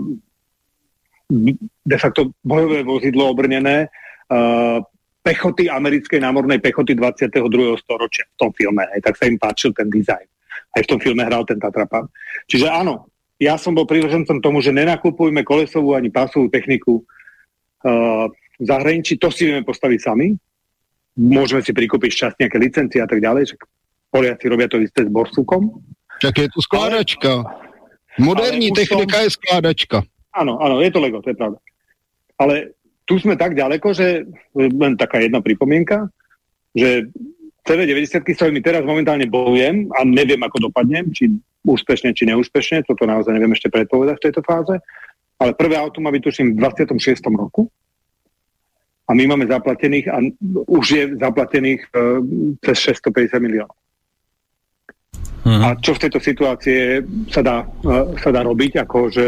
de facto bojové vozidlo obrnené uh, pechoty americkej námornej pechoty 22. storočia v tom filme. Hej, tak sa im páčil ten dizajn. Aj v tom filme hral ten Tatrapan. Čiže áno, ja som bol privržencom tomu, že nenakupujme kolesovú ani pásovú techniku uh, v zahraničí. To si vieme postaviť sami. Môžeme si prikúpiť čas nejaké licencie a tak ďalej. Poliaci robia to isté s borsúkom. Tak je to skládačka. Moderní technika som... je skládačka. Áno, áno, je to Lego, to je pravda. Ale tu sme tak ďaleko, že len taká jedna pripomienka, že CV90, s ktorými teraz momentálne bojujem a neviem, ako dopadnem, či úspešne, či neúspešne, toto naozaj neviem ešte predpovedať v tejto fáze, ale prvé auto má byť tuším v 26. roku a my máme zaplatených a už je zaplatených uh, cez 650 miliónov. Uh-huh. A čo v tejto situácii sa dá, uh, sa dá robiť, ako že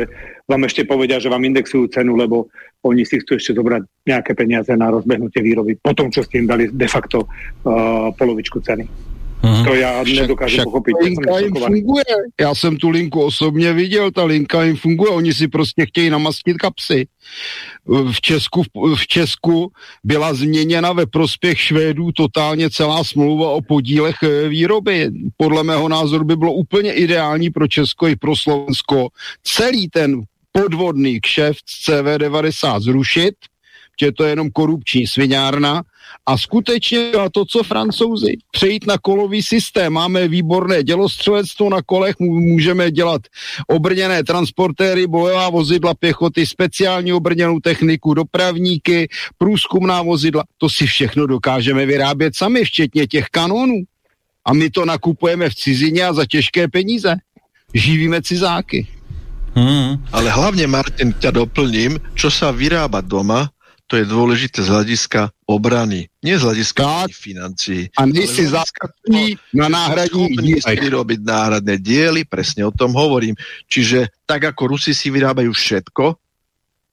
vám ešte povedia, že vám indexujú cenu, lebo oni si chcú ešte zobrať nejaké peniaze na rozbehnutie výroby, po tom, čo ste im dali de facto uh, polovičku ceny. Uh-huh. To já nedokážu pochopit. Linka jim funguje. Já jsem tu linku osobně viděl, ta linka jim funguje, oni si prostě chtějí namastit kapsy. V Česku, v Česku byla změněna ve prospěch Švédů totálně celá smlouva o podílech eh, výroby. Podle mého názoru by bylo úplně ideální pro Česko i pro Slovensko celý ten podvodný kšeft z CV90 zrušit, že to je jenom korupční sviňárna a skutečně to, co francouzi, přejít na kolový systém. Máme výborné dělostřelectvo na kolech, můžeme dělat obrněné transportéry, bojová vozidla pěchoty, speciální obrněnou techniku, dopravníky, průzkumná vozidla. To si všechno dokážeme vyrábět sami, včetně těch kanónů. A my to nakupujeme v cizině a za těžké peníze. Živíme cizáky. Hmm. Ale hlavne, Martin, ťa doplním, čo sa vyrába doma, to je dôležité z hľadiska obrany, nie z hľadiska financií. A my si zaskakí na náhradní si vyrobiť náhradné diely, presne o tom hovorím. Čiže tak ako Rusi si vyrábajú všetko,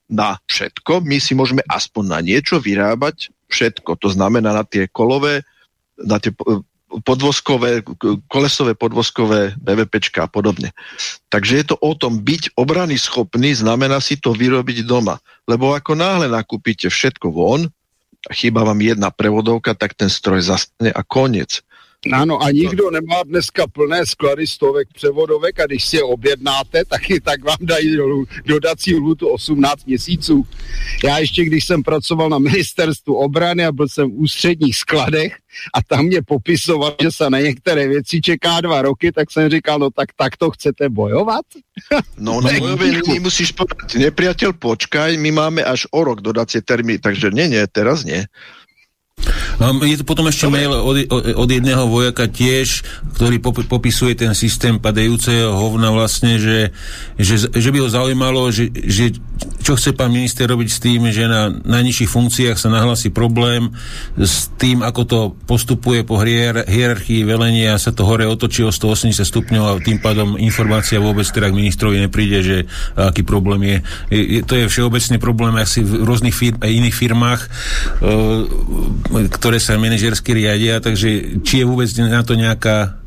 na všetko, my si môžeme aspoň na niečo vyrábať všetko. To znamená na tie kolové, na tie podvozkové, kolesové podvozkové BVPčka a podobne. Takže je to o tom, byť obrany schopný znamená si to vyrobiť doma. Lebo ako náhle nakúpite všetko von chýba vám jedna prevodovka, tak ten stroj zastane a koniec. Ano, a nikdo nemá dneska plné sklady stovek převodovek a když si je objednáte, taky tak vám dají dodací lhutu 18 měsíců. Já ještě, když jsem pracoval na ministerstvu obrany a byl jsem v ústředních skladech a tam mě popisoval, že se na některé věci čeká dva roky, tak jsem říkal, no tak tak to chcete bojovat? No na bojové linii musíš povedať, nepriateľ počkaj, my máme až o rok dodacie termíny, takže nie, nie, teraz nie. Um, je to potom ešte Dobre. mail od, od jedného vojaka tiež, ktorý pop, popisuje ten systém padajúceho hovna vlastne, že, že, že by ho zaujímalo, že, že čo chce pán minister robiť s tým, že na najnižších funkciách sa nahlasí problém s tým, ako to postupuje po hier, hierarchii velenia, sa to hore otočí o 180 stupňov a tým pádom informácia vôbec teda k ministrovi nepríde, že aký problém je. je, je to je všeobecný problém asi v rôznych firm, aj iných firmách. Uh, ktoré sa manažersky riadia, takže či je vôbec na to nejaká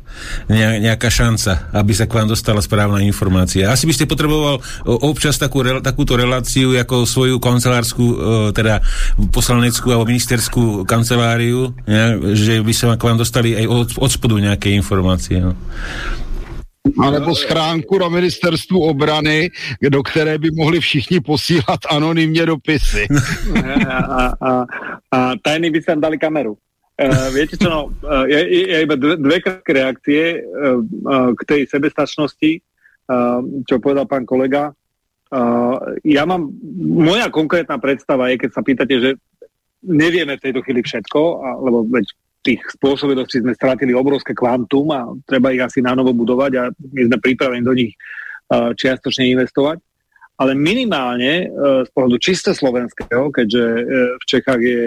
nejaká šanca, aby sa k vám dostala správna informácia. Asi by ste potreboval občas takú, takúto reláciu ako svoju kancelárskú, teda poslaneckú alebo ministerskú kanceláriu, že by sa k vám dostali aj od, od spodu nejaké informácie. No. Alebo schránku na ministerstvu obrany, do které by mohli všichni posílat anonymně dopisy. a, a, a, a tajní by tam dali kameru. Uh, viete čo, no, uh, ja, ja iba dve, dve krátke reakcie uh, uh, k tej sebestačnosti, uh, čo povedal pán kolega. Uh, ja mám, moja konkrétna predstava je, keď sa pýtate, že nevieme v tejto chvíli všetko, a, lebo veď tých spôsobilostí sme stratili obrovské kvantum a treba ich asi na novo budovať a my sme pripravení do nich uh, čiastočne investovať. Ale minimálne uh, z pohľadu čiste slovenského, keďže uh, v Čechách je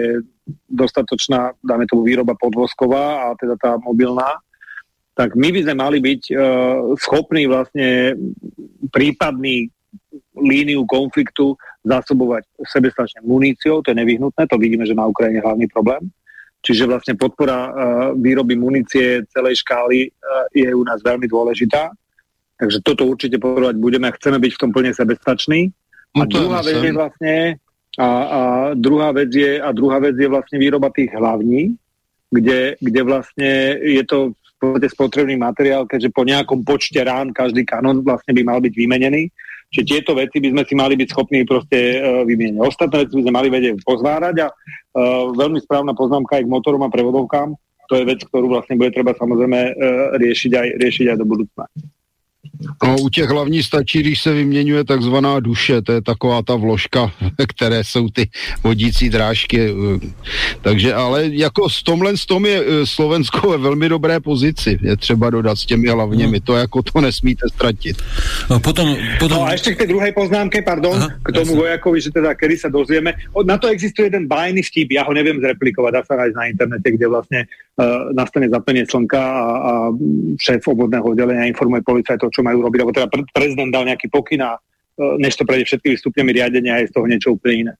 dostatočná, dáme tomu výroba podvozková a teda tá mobilná, tak my by sme mali byť schopní vlastne prípadný líniu konfliktu zásobovať sebestačne muníciou, to je nevyhnutné, to vidíme, že na Ukrajine je hlavný problém. Čiže vlastne podpora uh, výroby munície celej škály uh, je u nás veľmi dôležitá. Takže toto určite podporovať budeme a chceme byť v tom plne sebestační. A no druhá vec je vlastne a, a, druhá vec je, a druhá vec je vlastne výroba tých hlavní, kde, kde vlastne je to spotrebný materiál, keďže po nejakom počte rán každý kanon vlastne by mal byť vymenený. Čiže tieto veci by sme si mali byť schopní proste uh, vymieňať. Ostatné veci by sme mali vedieť pozvárať a uh, veľmi správna poznámka aj k motorom a prevodovkám. To je vec, ktorú vlastne bude treba samozrejme uh, riešiť, aj, riešiť aj do budúcna. No, u těch hlavní stačí, když se vyměňuje takzvaná duše, to je taková ta vložka, které jsou ty vodící drážky. Takže, ale jako s tomhle s tom je eh, Slovensko ve velmi dobré pozici, je třeba dodat s těmi hlavněmi, to jako to nesmíte ztratit. No, potom, potom... no a ešte k tej druhej poznámke, pardon, Aha, k tomu jasne. vojakovi, že teda kedy sa dozvieme. Na to existuje jeden bajný vtip, ja ho neviem zreplikovať, dá sa nájsť na internete, kde vlastne uh, nastane zaplenie slnka a, a šéf obvodného oddelenia informuje policajtov, čo majú robiť, alebo teda prezident dal nejaký pokyn a e, než to prejde všetkými stupňami riadenia je z toho niečo úplne iné.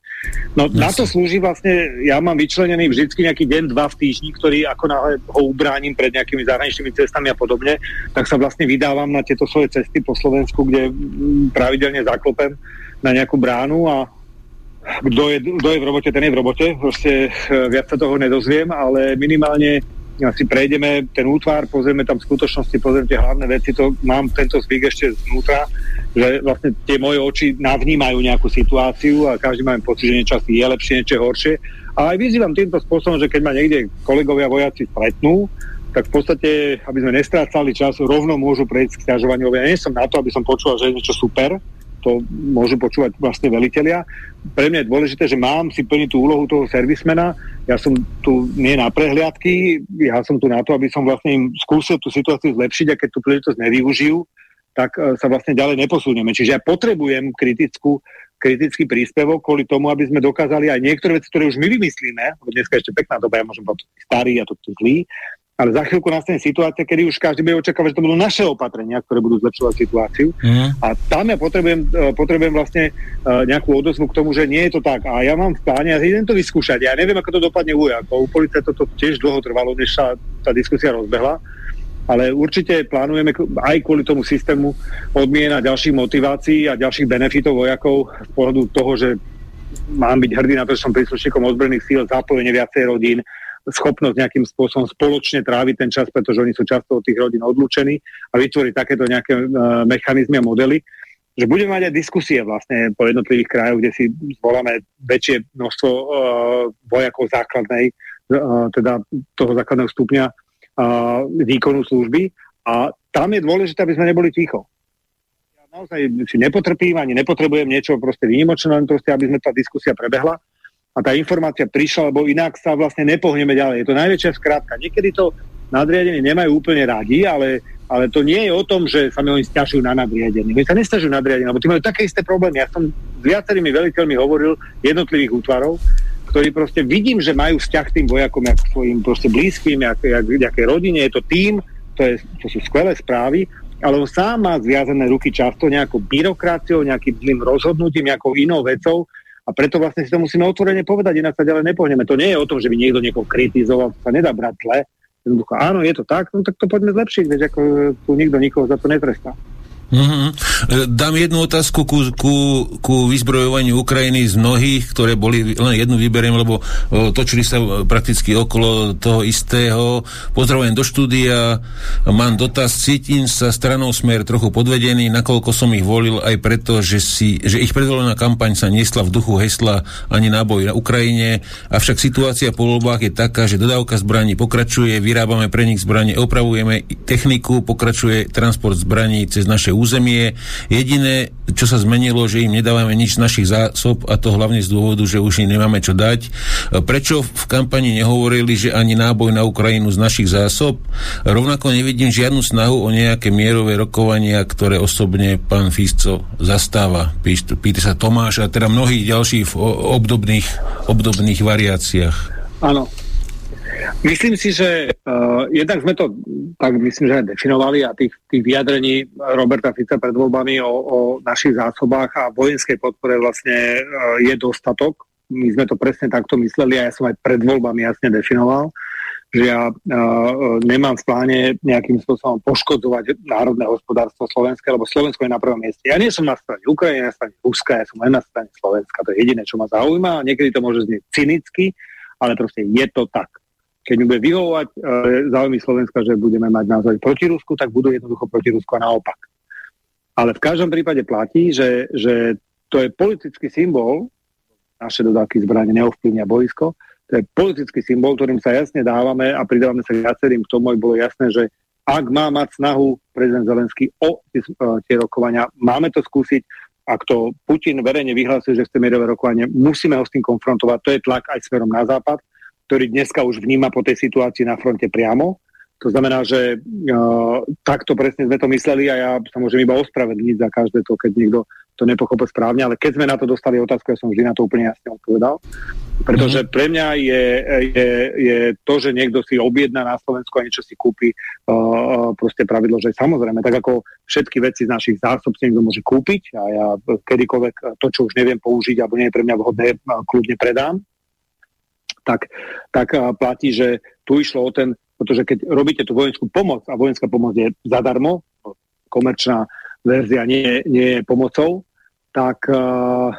No yes. na to slúži vlastne, ja mám vyčlenený vždycky nejaký deň, dva v týždni, ktorý ako náhle ho ubránim pred nejakými zahraničnými cestami a podobne, tak sa vlastne vydávam na tieto svoje cesty po Slovensku, kde pravidelne zaklopem na nejakú bránu a kto je, kto je v robote, ten je v robote. Proste e, viac sa toho nedozviem, ale minimálne si prejdeme ten útvar, pozrieme tam v skutočnosti, pozrieme tie hlavné veci, to mám tento zvyk ešte znútra, že vlastne tie moje oči navnímajú nejakú situáciu a každý máme pocit, že niečo je lepšie, niečo horšie. A aj vyzývam týmto spôsobom, že keď ma niekde kolegovia vojaci stretnú, tak v podstate, aby sme nestrácali čas, rovno môžu prejsť k stiažovaniu. Ja nie som na to, aby som počúval, že je niečo super, to môžu počúvať vlastne velitelia. Pre mňa je dôležité, že mám si plniť tú úlohu toho servismena. Ja som tu nie na prehliadky, ja som tu na to, aby som vlastne im skúsil tú situáciu zlepšiť a keď tú príležitosť nevyužijú, tak e, sa vlastne ďalej neposunieme. Čiže ja potrebujem kritickú, kritický príspevok kvôli tomu, aby sme dokázali aj niektoré veci, ktoré už my vymyslíme, lebo dneska ešte pekná doba, ja môžem povedať starý a to zlý, ale za chvíľku nastane situácia, kedy už každý bude očakávať, že to budú naše opatrenia, ktoré budú zlepšovať situáciu. Mm. A tam ja potrebujem, e, potrebujem vlastne e, nejakú odozvu k tomu, že nie je to tak. A ja mám v pláne, ja idem to vyskúšať. Ja neviem, ako to dopadne u vojakov. U policie toto tiež dlho trvalo, než sa tá diskusia rozbehla. Ale určite plánujeme aj kvôli tomu systému odmien a ďalších motivácií a ďalších benefitov vojakov z pohľadu toho, že mám byť hrdý na to, že som príslušníkom ozbrojených síl, zapojenie viacej rodín, schopnosť nejakým spôsobom spoločne tráviť ten čas, pretože oni sú často od tých rodín odlúčení a vytvoriť takéto nejaké uh, mechanizmy a modely, že budeme mať aj diskusie vlastne po jednotlivých krajoch, kde si zvoláme väčšie množstvo uh, vojakov základnej, uh, teda toho základného stupňa uh, výkonu služby. A tam je dôležité, aby sme neboli ticho. Naozaj si nepotrpím, ani nepotrebujem niečo proste výnimočné, len proste, aby sme tá diskusia prebehla a tá informácia prišla, lebo inak sa vlastne nepohneme ďalej. Je to najväčšia skrátka. Niekedy to nadriadenie nemajú úplne radi, ale, ale to nie je o tom, že sa mi oni stiažujú na nadriadenie. My sa nestiažujú na nadriadenie, lebo tí majú také isté problémy. Ja som s viacerými veliteľmi hovoril jednotlivých útvarov, ktorí proste vidím, že majú vzťah k tým vojakom, ako svojim proste blízkym, jak, jak, jak rodine, je to tým, to, je, to sú skvelé správy, ale on sám má zviazané ruky často nejakou byrokraciou, nejakým zlým rozhodnutím, nejakou inou vecou a preto vlastne si to musíme otvorene povedať, inak sa ďalej nepohneme. To nie je o tom, že by niekto niekoho kritizoval, to sa nedá brať zle. Jednoducho, áno, je to tak, no tak to poďme zlepšiť, veď ako tu nikto nikoho za to netrestá. Mm-hmm. Dám jednu otázku ku, ku, ku vyzbrojovaniu Ukrajiny z mnohých, ktoré boli, len jednu vyberiem, lebo o, točili sa prakticky okolo toho istého. Pozdravujem do štúdia, mám dotaz, cítim sa stranou smer trochu podvedený, nakoľko som ich volil aj preto, že, si, že ich predvolená kampaň sa nesla v duchu hesla ani náboj na Ukrajine, avšak situácia po voľbách je taká, že dodávka zbraní pokračuje, vyrábame pre nich zbranie, opravujeme techniku, pokračuje transport zbraní cez naše územie. Jediné, čo sa zmenilo, že im nedávame nič z našich zásob a to hlavne z dôvodu, že už im nemáme čo dať. Prečo v kampani nehovorili, že ani náboj na Ukrajinu z našich zásob? Rovnako nevidím žiadnu snahu o nejaké mierové rokovania, ktoré osobne pán Fisco zastáva. Pýta sa Tomáš a teda mnohých ďalších v obdobných, obdobných variáciách. Áno, Myslím si, že uh, jednak sme to tak myslím, že aj definovali a tých, tých vyjadrení Roberta Fica pred voľbami o, o našich zásobách a vojenskej podpore vlastne uh, je dostatok. My sme to presne takto mysleli a ja som aj pred voľbami jasne definoval, že ja uh, nemám v pláne nejakým spôsobom poškodzovať národné hospodárstvo Slovenska, lebo Slovensko je na prvom mieste. Ja nie som na strane Ukrajiny, na strane Ruska, ja som len na strane Slovenska. To je jediné, čo ma zaujíma a niekedy to môže znieť cynicky, ale proste je to tak keď mi bude vyhovovať e, záujmy Slovenska, že budeme mať názor proti Rusku, tak budú jednoducho proti Rusku a naopak. Ale v každom prípade platí, že, že to je politický symbol, naše dodávky zbrane neovplyvnia boisko, to je politický symbol, ktorým sa jasne dávame a pridávame sa viacerým k tomu, aby bolo jasné, že ak má mať snahu prezident Zelenský o tie, tie rokovania, máme to skúsiť, ak to Putin verejne vyhlásil, že chce mierové rokovanie, musíme ho s tým konfrontovať. To je tlak aj smerom na západ ktorý dneska už vníma po tej situácii na fronte priamo. To znamená, že uh, takto presne sme to mysleli a ja sa môžem iba ospravedlniť za každé to, keď niekto to nepochopil správne, ale keď sme na to dostali otázku, ja som vždy na to úplne jasne odpovedal. Pretože mhm. pre mňa je, je, je to, že niekto si objedná na Slovensku a niečo si kúpi, uh, proste pravidlo, že samozrejme, tak ako všetky veci z našich zásob si niekto môže kúpiť a ja kedykoľvek to, čo už neviem použiť alebo nie je pre mňa vhodné, kľudne predám tak, tak platí, že tu išlo o ten, pretože keď robíte tú vojenskú pomoc a vojenská pomoc je zadarmo, komerčná verzia nie, nie je pomocou, tak uh,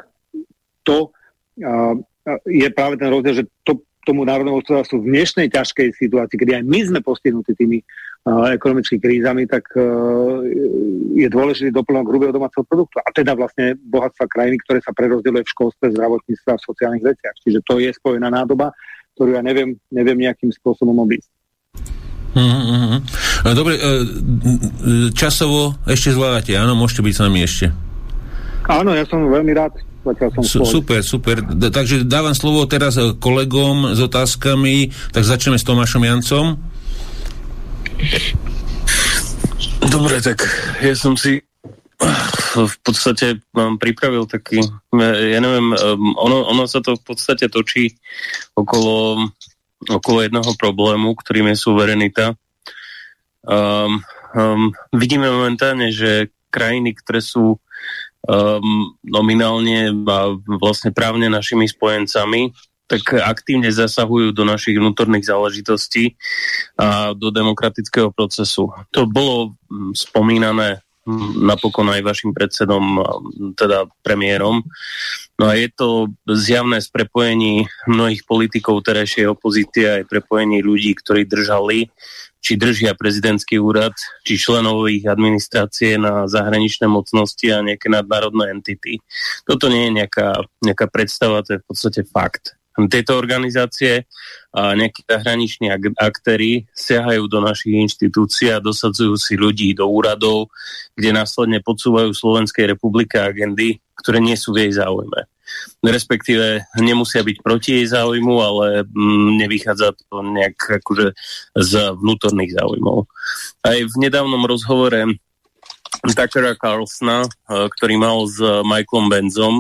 to uh, je práve ten rozdiel, že to, tomu národnému hospodárstvu v dnešnej ťažkej situácii, kedy aj my sme postihnutí tými ekonomickými krízami, tak uh, je dôležitý doplnok hrubého domáceho produktu. A teda vlastne bohatstva krajiny, ktoré sa prerozdeľuje v školstve, zdravotníctve a v sociálnych veciach. Čiže to je spojená nádoba, ktorú ja neviem, neviem nejakým spôsobom obísť. Mm-hmm. Dobre, e, časovo ešte zvládate, áno, môžete byť s nami ešte. Áno, ja som veľmi rád. Som super, super. Takže dávam slovo teraz kolegom s otázkami, tak začneme s Tomášom Jancom. Dobre, tak ja som si v podstate mám pripravil taký, ja neviem, ono, ono sa to v podstate točí okolo, okolo jedného problému, ktorým je suverenita. Um, um, vidíme momentálne, že krajiny, ktoré sú um, nominálne a vlastne právne našimi spojencami, tak aktívne zasahujú do našich vnútorných záležitostí a do demokratického procesu. To bolo mm, spomínané napokon aj vašim predsedom, teda premiérom. No a je to zjavné z prepojení mnohých politikov terajšej opozície aj prepojení ľudí, ktorí držali či držia prezidentský úrad, či členov ich administrácie na zahraničné mocnosti a nejaké nadnárodné entity. Toto nie je nejaká, nejaká predstava, to je v podstate fakt. Tieto organizácie a nejakí zahraniční aktéry siahajú do našich inštitúcií a dosadzujú si ľudí do úradov, kde následne podsúvajú Slovenskej republike agendy, ktoré nie sú v jej záujme respektíve nemusia byť proti jej záujmu, ale mm, nevychádza to nejak akože z vnútorných záujmov. Aj v nedávnom rozhovore Tuckera Carlsona, eh, ktorý mal s Michaelom Benzom,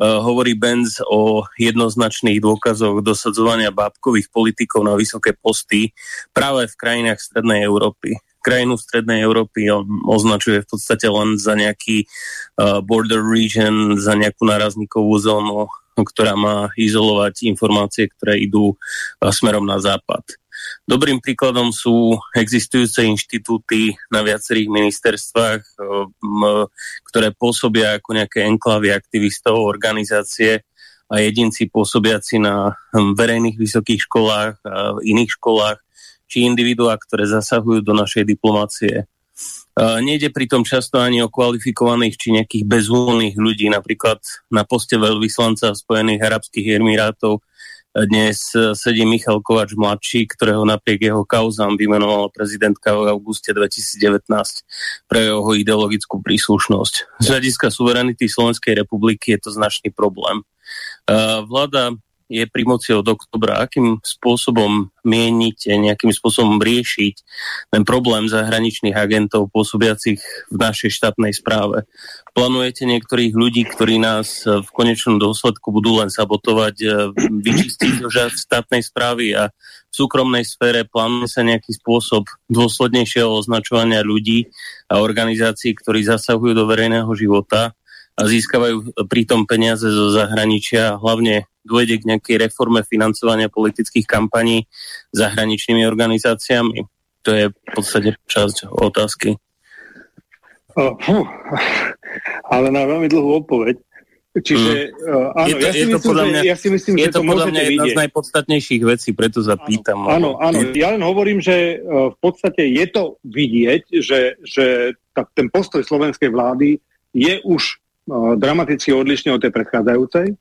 hovorí Benz o jednoznačných dôkazoch dosadzovania bábkových politikov na vysoké posty práve v krajinách Strednej Európy krajinu Strednej Európy on označuje v podstate len za nejaký uh, border region, za nejakú nárazníkovú zónu, ktorá má izolovať informácie, ktoré idú uh, smerom na západ. Dobrým príkladom sú existujúce inštitúty na viacerých ministerstvách, uh, ktoré pôsobia ako nejaké enklavy aktivistov, organizácie a jedinci pôsobiaci na hm, verejných vysokých školách a iných školách či individuá, ktoré zasahujú do našej diplomácie. Nejde pritom často ani o kvalifikovaných či nejakých bezúlných ľudí, napríklad na poste veľvyslanca Spojených Arabských Emirátov dnes sedí Michal Kovač mladší, ktorého napriek jeho kauzám vymenovala prezidentka v auguste 2019 pre jeho ideologickú príslušnosť. Z hľadiska suverenity Slovenskej republiky je to značný problém. Vláda je pri moci od oktobra, akým spôsobom mienite nejakým spôsobom riešiť ten problém zahraničných agentov pôsobiacich v našej štátnej správe. Plánujete niektorých ľudí, ktorí nás v konečnom dôsledku budú len sabotovať, e, vyčistiť zo štátnej správy a v súkromnej sfére? Plánuje sa nejaký spôsob dôslednejšieho označovania ľudí a organizácií, ktorí zasahujú do verejného života a získavajú pritom peniaze zo zahraničia, hlavne dôjde k nejakej reforme financovania politických kampaní zahraničnými organizáciami? To je v podstate časť otázky. Uh, ale na veľmi dlhú odpoveď. Čiže mm. uh, áno, je to, ja, si je myslím, to podľa mňa, že, ja si myslím, je že to, to podľa mňa jedna vidieť. z najpodstatnejších vecí, preto zapýtam. Áno, áno, ja len hovorím, že uh, v podstate je to vidieť, že, že tak ten postoj slovenskej vlády je už dramaticky odlišný od tej predchádzajúcej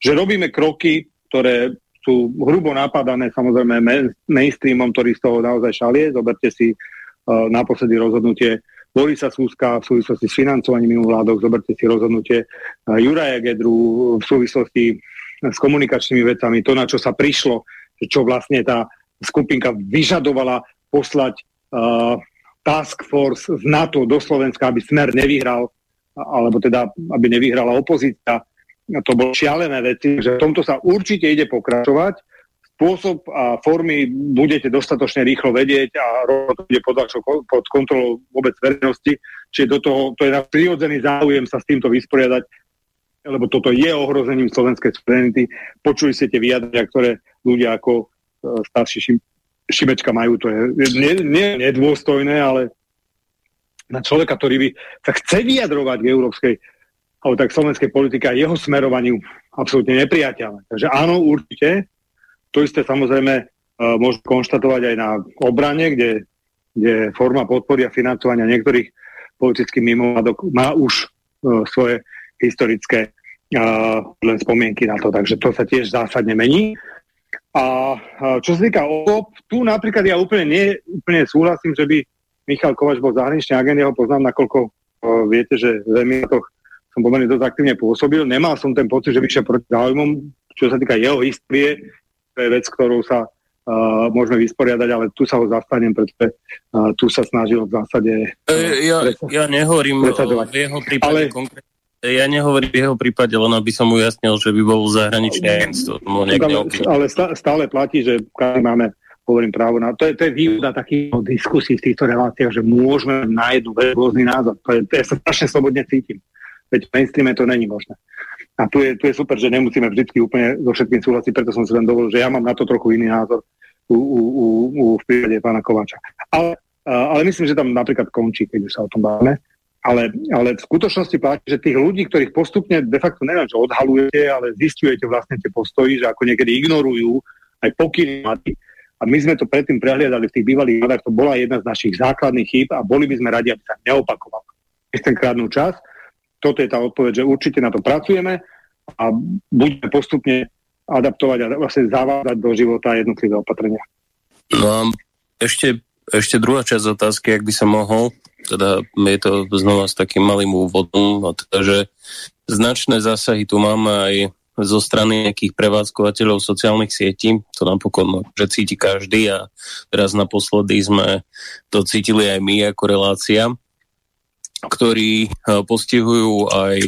že robíme kroky, ktoré sú hrubo napadané samozrejme mainstreamom, ktorý z toho naozaj šalie. Zoberte si uh, naposledy rozhodnutie Borisa Súska v súvislosti s financovaním vládok, zoberte si rozhodnutie uh, Juraja Gedru v súvislosti s komunikačnými vecami, to, na čo sa prišlo, čo vlastne tá skupinka vyžadovala poslať uh, task force z NATO do Slovenska, aby Smer nevyhral, alebo teda, aby nevyhrala opozícia to bolo šialené veci, že v tomto sa určite ide pokračovať. Spôsob a formy budete dostatočne rýchlo vedieť a to bude pod, kontrolou vôbec verejnosti. Čiže do toho, to je náš prirodzený záujem sa s týmto vysporiadať, lebo toto je ohrozením slovenskej suverenity. Počuli ste tie vyjadrenia, ktoré ľudia ako e, starší šim, Šimečka majú, to je nie, nie nedôstojné, ale na človeka, ktorý by sa chce vyjadrovať k európskej alebo tak slovenskej politike a jeho smerovaniu absolútne nepriateľné. Takže áno, určite. To isté samozrejme uh, môžu konštatovať aj na obrane, kde, kde forma podpory a financovania niektorých politických mimovládok má už uh, svoje historické uh, len spomienky na to. Takže to sa tiež zásadne mení. A uh, čo sa týka OKOP, tu napríklad ja úplne, nie, úplne súhlasím, že by Michal Kovač bol zahraničný agent, ja ho poznám, nakoľko viete, že v Emirátoch som pomerne dosť aktívne pôsobil. Nemal som ten pocit, že vyšiel proti záujmom, čo sa týka jeho histórie, to je vec, ktorou sa uh, môžeme vysporiadať, ale tu sa ho zastanem, pretože uh, tu sa snažil v zásade... Uh, ja, ja nehovorím v jeho prípade ale, konkrétne. Ja nehovorím v jeho prípade, len aby som ujasnil, že by bol zahraničné agentstvo. Ale, ale stále platí, že máme hovorím právo na to. Je, to je výhoda takých diskusí v týchto reláciách, že môžeme na jednu rôzny názor. To je, to ja sa strašne slobodne cítim. Veď v mainstreame to není možné. A tu je, tu je super, že nemusíme vždy úplne so všetkým súhlasiť, preto som si len dovolil, že ja mám na to trochu iný názor u, u, u, u v prípade pána Kováča. Ale, ale myslím, že tam napríklad končí, keď už sa o tom bavíme. Ale, ale v skutočnosti platí, že tých ľudí, ktorých postupne de facto neviem, čo odhalujete, ale zistujete vlastne tie postoji, že ako niekedy ignorujú aj pokyny a my sme to predtým prehliadali v tých bývalých vládach, to bola jedna z našich základných chýb a boli by sme radi, aby sa neopakovala. ten krádnu čas. Toto je tá odpoveď, že určite na to pracujeme a budeme postupne adaptovať a vlastne zavádať do života jednotlivé opatrenia. No a ešte, ešte druhá časť otázky, ak by sa mohol, teda je to znova s takým malým úvodom, no teda, že značné zásahy tu máme aj zo strany nejakých prevádzkovateľov sociálnych sietí. To napokon že cíti každý a teraz naposledy sme to cítili aj my ako relácia ktorí e, postihujú aj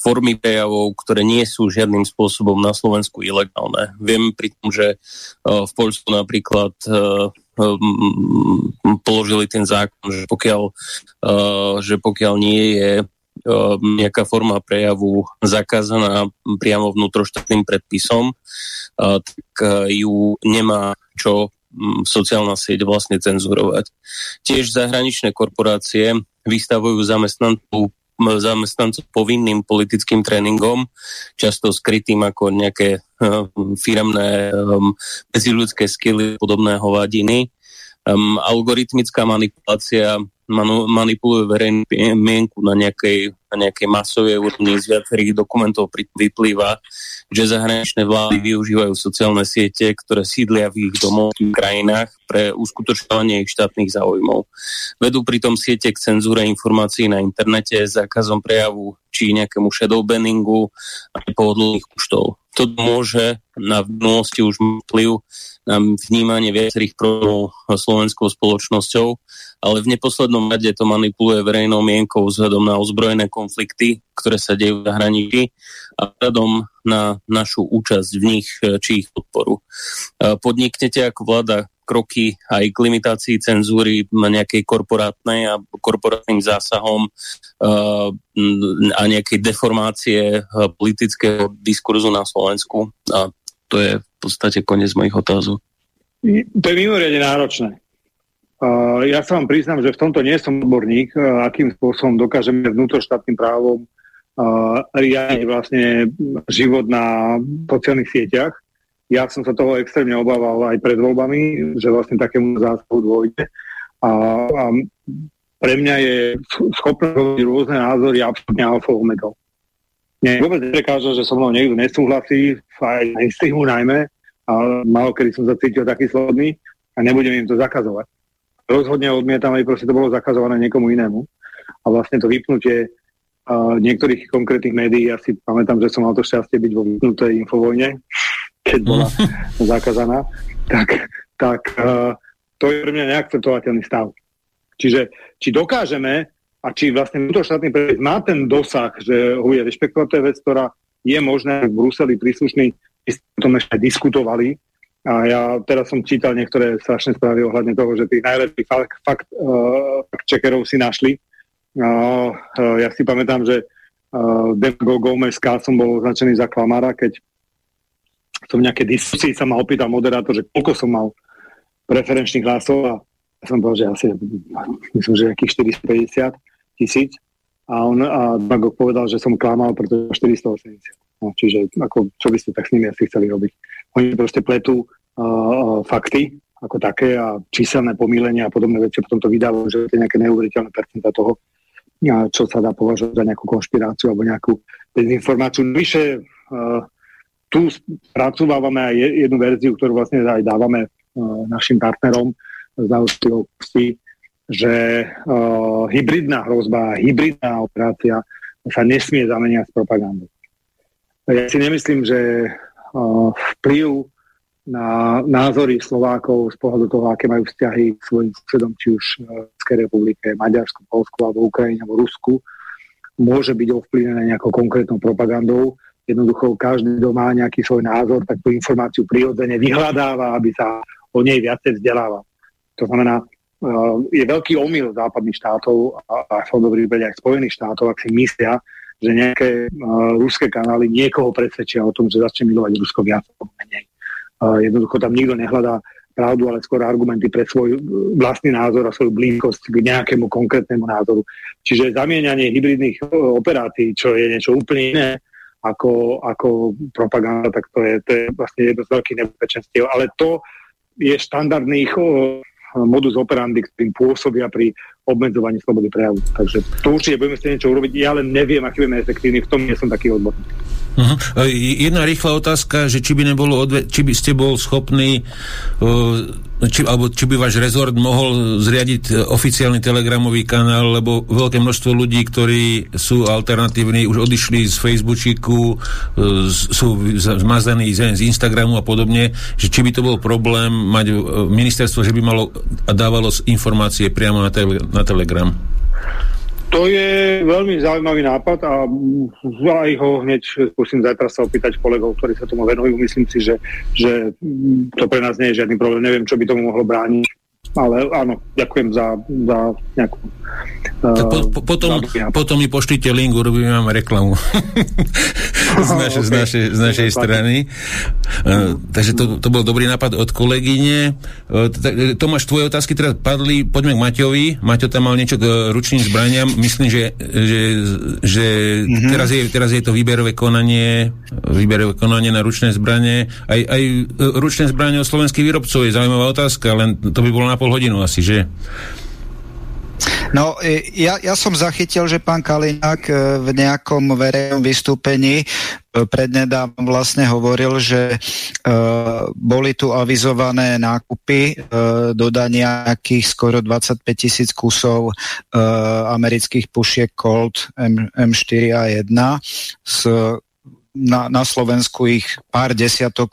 formy prejavov, ktoré nie sú žiadnym spôsobom na Slovensku ilegálne. Viem pri tom, že e, v Poľsku napríklad e, položili ten zákon, že pokiaľ, že pokiaľ nie je nejaká forma prejavu zakázaná priamo vnútroštátnym predpisom, tak ju nemá čo sociálna sieť vlastne cenzurovať. Tiež zahraničné korporácie vystavujú zamestnancov zamestnancov povinným politickým tréningom, často skrytým ako nejaké uh, firemné um, skily podobné hovadiny. Um, algoritmická manipulácia manu, manipulujú verejnú mienku na nejakej, na nejakej masovej úrovni. Z viacerých dokumentov vyplýva, že zahraničné vlády využívajú sociálne siete, ktoré sídlia v ich domovských krajinách pre uskutočňovanie ich štátnych záujmov. Vedú pritom siete k cenzúre informácií na internete, zákazom prejavu či nejakému shadowbanningu a pohodlných účtov. To môže na minulosti už vplyv na vnímanie viacerých problémov slovenskou spoločnosťou, ale v neposlednom rade to manipuluje verejnou mienkou vzhľadom na ozbrojené konflikty, ktoré sa dejú v zahraničí a vzhľadom na našu účasť v nich či ich podporu. Podniknete ako vláda kroky aj k limitácii cenzúry nejakej korporátnej a korporátnym zásahom uh, a nejakej deformácie politického diskurzu na Slovensku. A to je v podstate koniec mojich otázok. To je mimoriadne náročné. Uh, ja sa vám priznám, že v tomto nie som odborník, uh, akým spôsobom dokážeme vnútroštátnym právom uh, riadiť vlastne život na sociálnych sieťach. Ja som sa toho extrémne obával aj pred voľbami, že vlastne takému zásahu dôjde. A, a pre mňa je schopné hovoriť rôzne názory absolútne alfa omega. Mne vôbec neprekáža, že so mnou niekto nesúhlasí, aj na Instagramu najmä, a malo kedy som sa cítil taký slobodný a nebudem im to zakazovať rozhodne odmietam, aby proste to bolo zakazované niekomu inému. A vlastne to vypnutie uh, niektorých konkrétnych médií, ja si pamätám, že som mal to šťastie byť vo vypnutej infovojne, keď bola zakázaná, tak, tak uh, to je pre mňa neakceptovateľný stav. Čiže či dokážeme a či vlastne vnútroštátny predpis má ten dosah, že ho je rešpektovať, to je vec, ktorá je možné v Bruseli príslušný, o tom ešte diskutovali, a ja teraz som čítal niektoré strašné správy ohľadne toho, že tých najlepších fakt, fakt, uh, checkerov si našli. Uh, uh, ja si pamätám, že uh, Demago Gomez som bol označený za klamára, keď som v nejakej diskusii sa ma opýtal moderátor, že koľko som mal preferenčných hlasov a ja som povedal, že asi myslím, že nejakých 450 tisíc a on a povedal, že som klamal, pretože 480. No, čiže ako, čo by ste tak s nimi asi chceli robiť? Oni proste pletú uh, fakty ako také a číselné pomílenia a podobné veci potom to vydávajú, že je nejaké neuveriteľné percenta toho, čo sa dá považovať za nejakú konšpiráciu alebo nejakú dezinformáciu. Vyše uh, tu spracovávame aj jednu verziu, ktorú vlastne aj dávame uh, našim partnerom z národnosti, že uh, hybridná hrozba, hybridná operácia sa nesmie zameniať s propagandou. Ja si nemyslím, že vplyv na názory Slovákov z pohľadu toho, aké majú vzťahy k svojim susedom, či už v Českej republike, Maďarsku, Polsku alebo Ukrajine alebo Rusku, môže byť ovplyvnené nejakou konkrétnou propagandou. Jednoducho každý, kto má nejaký svoj názor, tak tú informáciu prirodzene vyhľadáva, aby sa o nej viacej vzdeláva. To znamená, je veľký omyl západných štátov a, a som dobrý aj Spojených štátov, ak si myslia, že nejaké uh, ruské kanály niekoho presvedčia o tom, že začne milovať Rusko viac alebo menej. Uh, jednoducho tam nikto nehľadá pravdu, ale skôr argumenty pre svoj vlastný názor a svoju blízkosť k nejakému konkrétnemu názoru. Čiže zamieňanie hybridných operácií, čo je niečo úplne iné, ako, ako propaganda, tak to je, to je vlastne jedno z veľkých nebezpečenstiev. Ale to je štandardných modus operandi, ktorým pôsobia pri obmedzovaní slobody prejavu. Takže to určite budeme si niečo urobiť. Ja len neviem, aký budeme efektívny, v tom nie som taký odborný. Uh-huh. Jedna rýchla otázka, že či by nebolo odve- či by ste bol schopný uh, či, alebo či by váš rezort mohol zriadiť e, oficiálny telegramový kanál, lebo veľké množstvo ľudí, ktorí sú alternatívni, už odišli z Facebooku, uh, sú zmazaní z, z Instagramu a podobne, že či by to bol problém mať uh, ministerstvo, že by malo a dávalo informácie priamo na, tele, na Telegram. To je veľmi zaujímavý nápad a aj ho hneď skúsim zajtra sa opýtať kolegov, ktorí sa tomu venujú. Myslím si, že, že to pre nás nie je žiadny problém. Neviem, čo by tomu mohlo brániť ale áno, ďakujem za, za nejakú... Tak po, po, potom, potom mi pošlite link, urobím vám reklamu z, naše, okay. z našej, z našej strany. Uh, takže to, to bol dobrý nápad od kolegyne. Uh, Tomáš, tvoje otázky teraz padli. Poďme k Maťovi. Maťo tam mal niečo k ručným zbraniam. Myslím, že, že, že mm-hmm. teraz, je, teraz je to výberové konanie výberové konanie na ručné zbranie. Aj, aj ručné zbranie od slovenských výrobcov je zaujímavá otázka, len to by bolo na pol hodinu asi, že? No, e, ja, ja som zachytil, že pán Kaliňák e, v nejakom verejnom vystúpení e, prednedávnom vlastne hovoril, že uh, boli tu avizované nákupy uh, dodania nejakých skoro 25 tisíc kusov uh, amerických pušiek Colt M, M4A1 s na, na Slovensku ich pár desiatok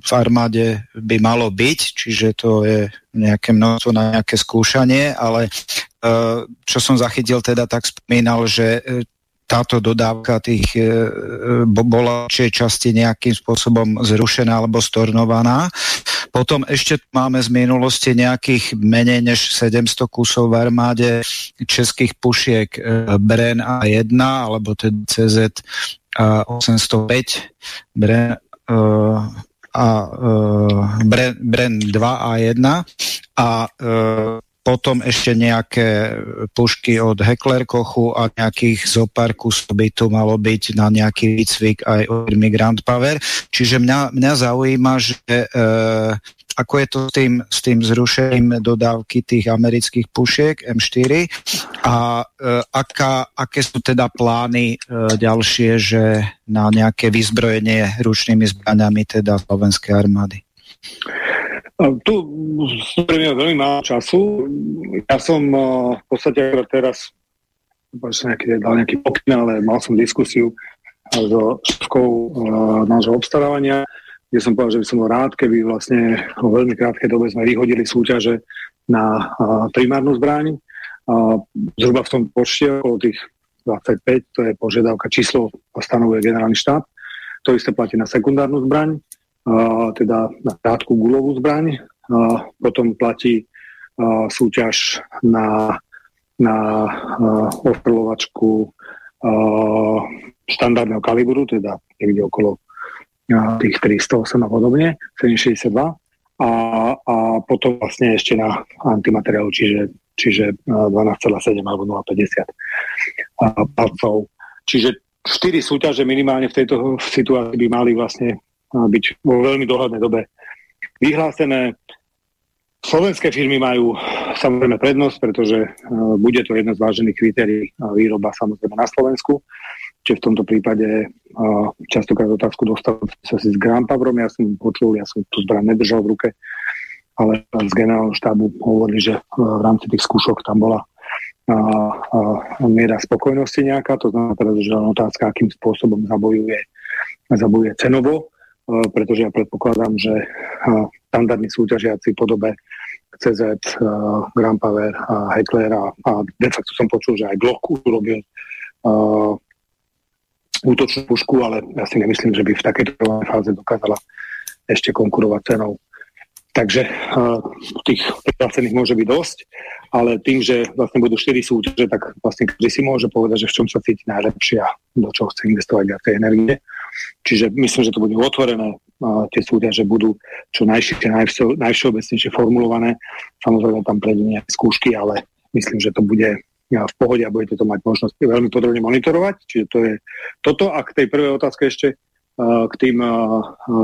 v armáde by malo byť, čiže to je nejaké množstvo na nejaké skúšanie, ale e, čo som zachytil teda, tak spomínal, že e, táto dodávka tých e, bola či časti nejakým spôsobom zrušená alebo stornovaná. Potom ešte máme z minulosti nejakých menej než 700 kusov v armáde českých pušiek Bren A1 alebo teda CZ 805 Bren, a Bren, Bren 2 a 1 a potom ešte nejaké pušky od Heckler Kochu a nejakých zopár kusov by tu malo byť na nejaký výcvik aj od Migrant Power. Čiže mňa, mňa zaujíma, že e, ako je to s tým, s tým zrušením dodávky tých amerických pušiek M4 a e, aká, aké sú teda plány e, ďalšie, že na nejaké vyzbrojenie ručnými zbraňami teda slovenskej armády? Tu pre mňa veľmi málo času. Ja som e, v podstate teraz nejaký, dal nejaký pokyn, ale mal som diskusiu so šéfkou uh, nášho obstarávania kde som povedal, že by som bol rád, keby vlastne vo veľmi krátkej dobe sme vyhodili súťaže na primárnu zbraň. Zhruba v tom počte okolo tých 25, to je požiadavka číslo stanovuje generálny štáb. To isté platí na sekundárnu zbraň, teda na krátku gulovú zbraň. Potom platí súťaž na, na ostreľovačku štandardného kalibru, teda niekde okolo tých 308 a podobne, 762 a, a potom vlastne ešte na antimateriálu, čiže, čiže 12,7 alebo 0,50 palcov. Čiže 4 súťaže minimálne v tejto situácii by mali vlastne byť vo veľmi dohľadnej dobe vyhlásené. Slovenské firmy majú samozrejme prednosť, pretože bude to jedno z vážených kritérií výroba samozrejme na Slovensku. Čiže v tomto prípade uh, častokrát otázku dostal sa si s Grampavrom, ja som počul, ja som tú zbraň nedržal v ruke, ale z generálneho štábu hovorili, že v rámci tých skúšok tam bola uh, uh, miera spokojnosti nejaká, to znamená že otázka, akým spôsobom zabojuje, zabojuje cenovo, pretože ja predpokladám, že uh, standardní súťažiaci podobe CZ, uh, Grampaver a Heckler a, a de facto som počul, že aj Glock urobil uh, útočnú pušku, ale ja si nemyslím, že by v takejto fáze dokázala ešte konkurovať cenou. Takže uh, tých prihlásených môže byť dosť, ale tým, že vlastne budú 4 súťaže, tak vlastne každý si môže povedať, že v čom sa cíti najlepšie a do čoho chce investovať viacej energie. Čiže myslím, že to bude otvorené tie súťaže budú čo najširšie, najvšeobecnejšie formulované. Samozrejme tam prejdú nejaké skúšky, ale myslím, že to bude v pohode a budete to mať možnosť veľmi podrobne monitorovať. Čiže to je toto. A k tej prvej otázke ešte k tým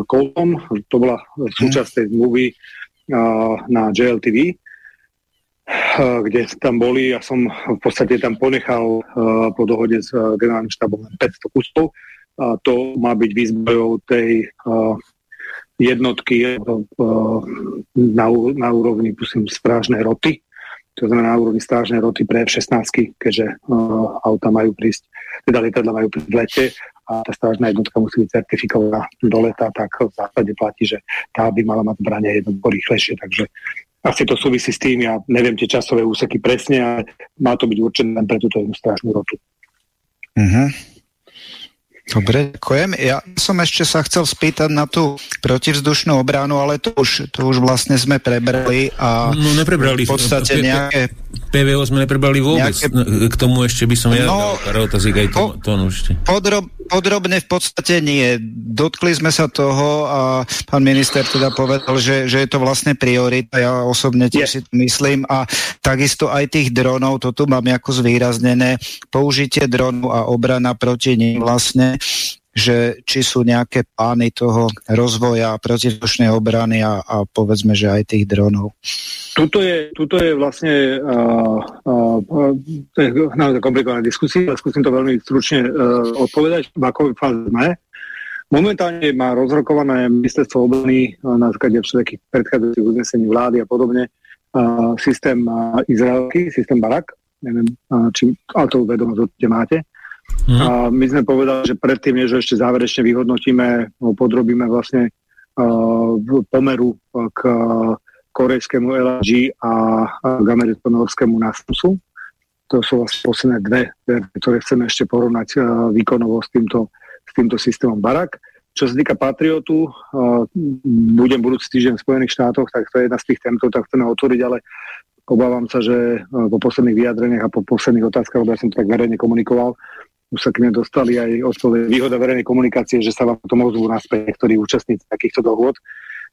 kolom, to bola súčasť tej zmluvy na JLTV, kde tam boli, ja som v podstate tam ponechal po dohode s generálnym štábom 500 kusov. To má byť výzbrojou tej jednotky na, na úrovni pusím, strážnej roty, to znamená na úrovni strážnej roty pre F-16, keďže uh, auta majú prísť, teda lietadla majú prísť v lete a tá strážna jednotka musí byť certifikovaná do leta, tak v zásade platí, že tá by mala mať zbranie jednoducho rýchlejšie, takže asi to súvisí s tým, ja neviem tie časové úseky presne, ale má to byť určené pre túto jednu strážnu rotu. Uh-huh. Dobre, ďakujem. Ja som ešte sa chcel spýtať na tú protivzdušnú obranu, ale to už, to už vlastne sme prebrali a no, neprebrali. v podstate nejaké... PVO sme neprebrali vôbec. Nejaké... K tomu ešte by som ja no, dal otázik aj to, to ešte. Podrob, podrobne v podstate nie. Dotkli sme sa toho a pán minister teda povedal, že, že je to vlastne priorita. Ja osobne tiež si to myslím a takisto aj tých dronov, to tu mám ako zvýraznené, použitie dronu a obrana proti ním vlastne že či sú nejaké plány toho rozvoja protivzdušnej obrany a, a povedzme, že aj tých dronov. Tuto je, tuto je vlastne uh, uh, naozaj komplikovaná diskusia, ale skúsim to veľmi stručne uh, odpovedať, v akovej fáze sme. Momentálne má rozrokované ministerstvo obrany uh, na základe všetkých predchádzajúcich uznesení vlády a podobne uh, systém uh, izraelský, systém Barak, neviem, či, ale to vedomosť máte, Mm. A my sme povedali, že predtým, než ešte záverečne vyhodnotíme, podrobíme vlastne uh, pomeru k korejskému LG a k americko-norskému. To sú vlastne posledné dve, ktoré chceme ešte porovnať uh, výkonovo s týmto, s týmto systémom Barak. Čo sa týka Patriotu, uh, budem budúci týždeň v Spojených štátoch, tak to je jedna z tých tém, ktoré chceme otvoriť, ale obávam sa, že po posledných vyjadreniach a po posledných otázkach, lebo ja som tak verejne komunikoval, už sa k mne dostali aj odpoveď výhoda verejnej komunikácie, že sa vám to ozvú naspäť niektorí účastníci takýchto dohôd,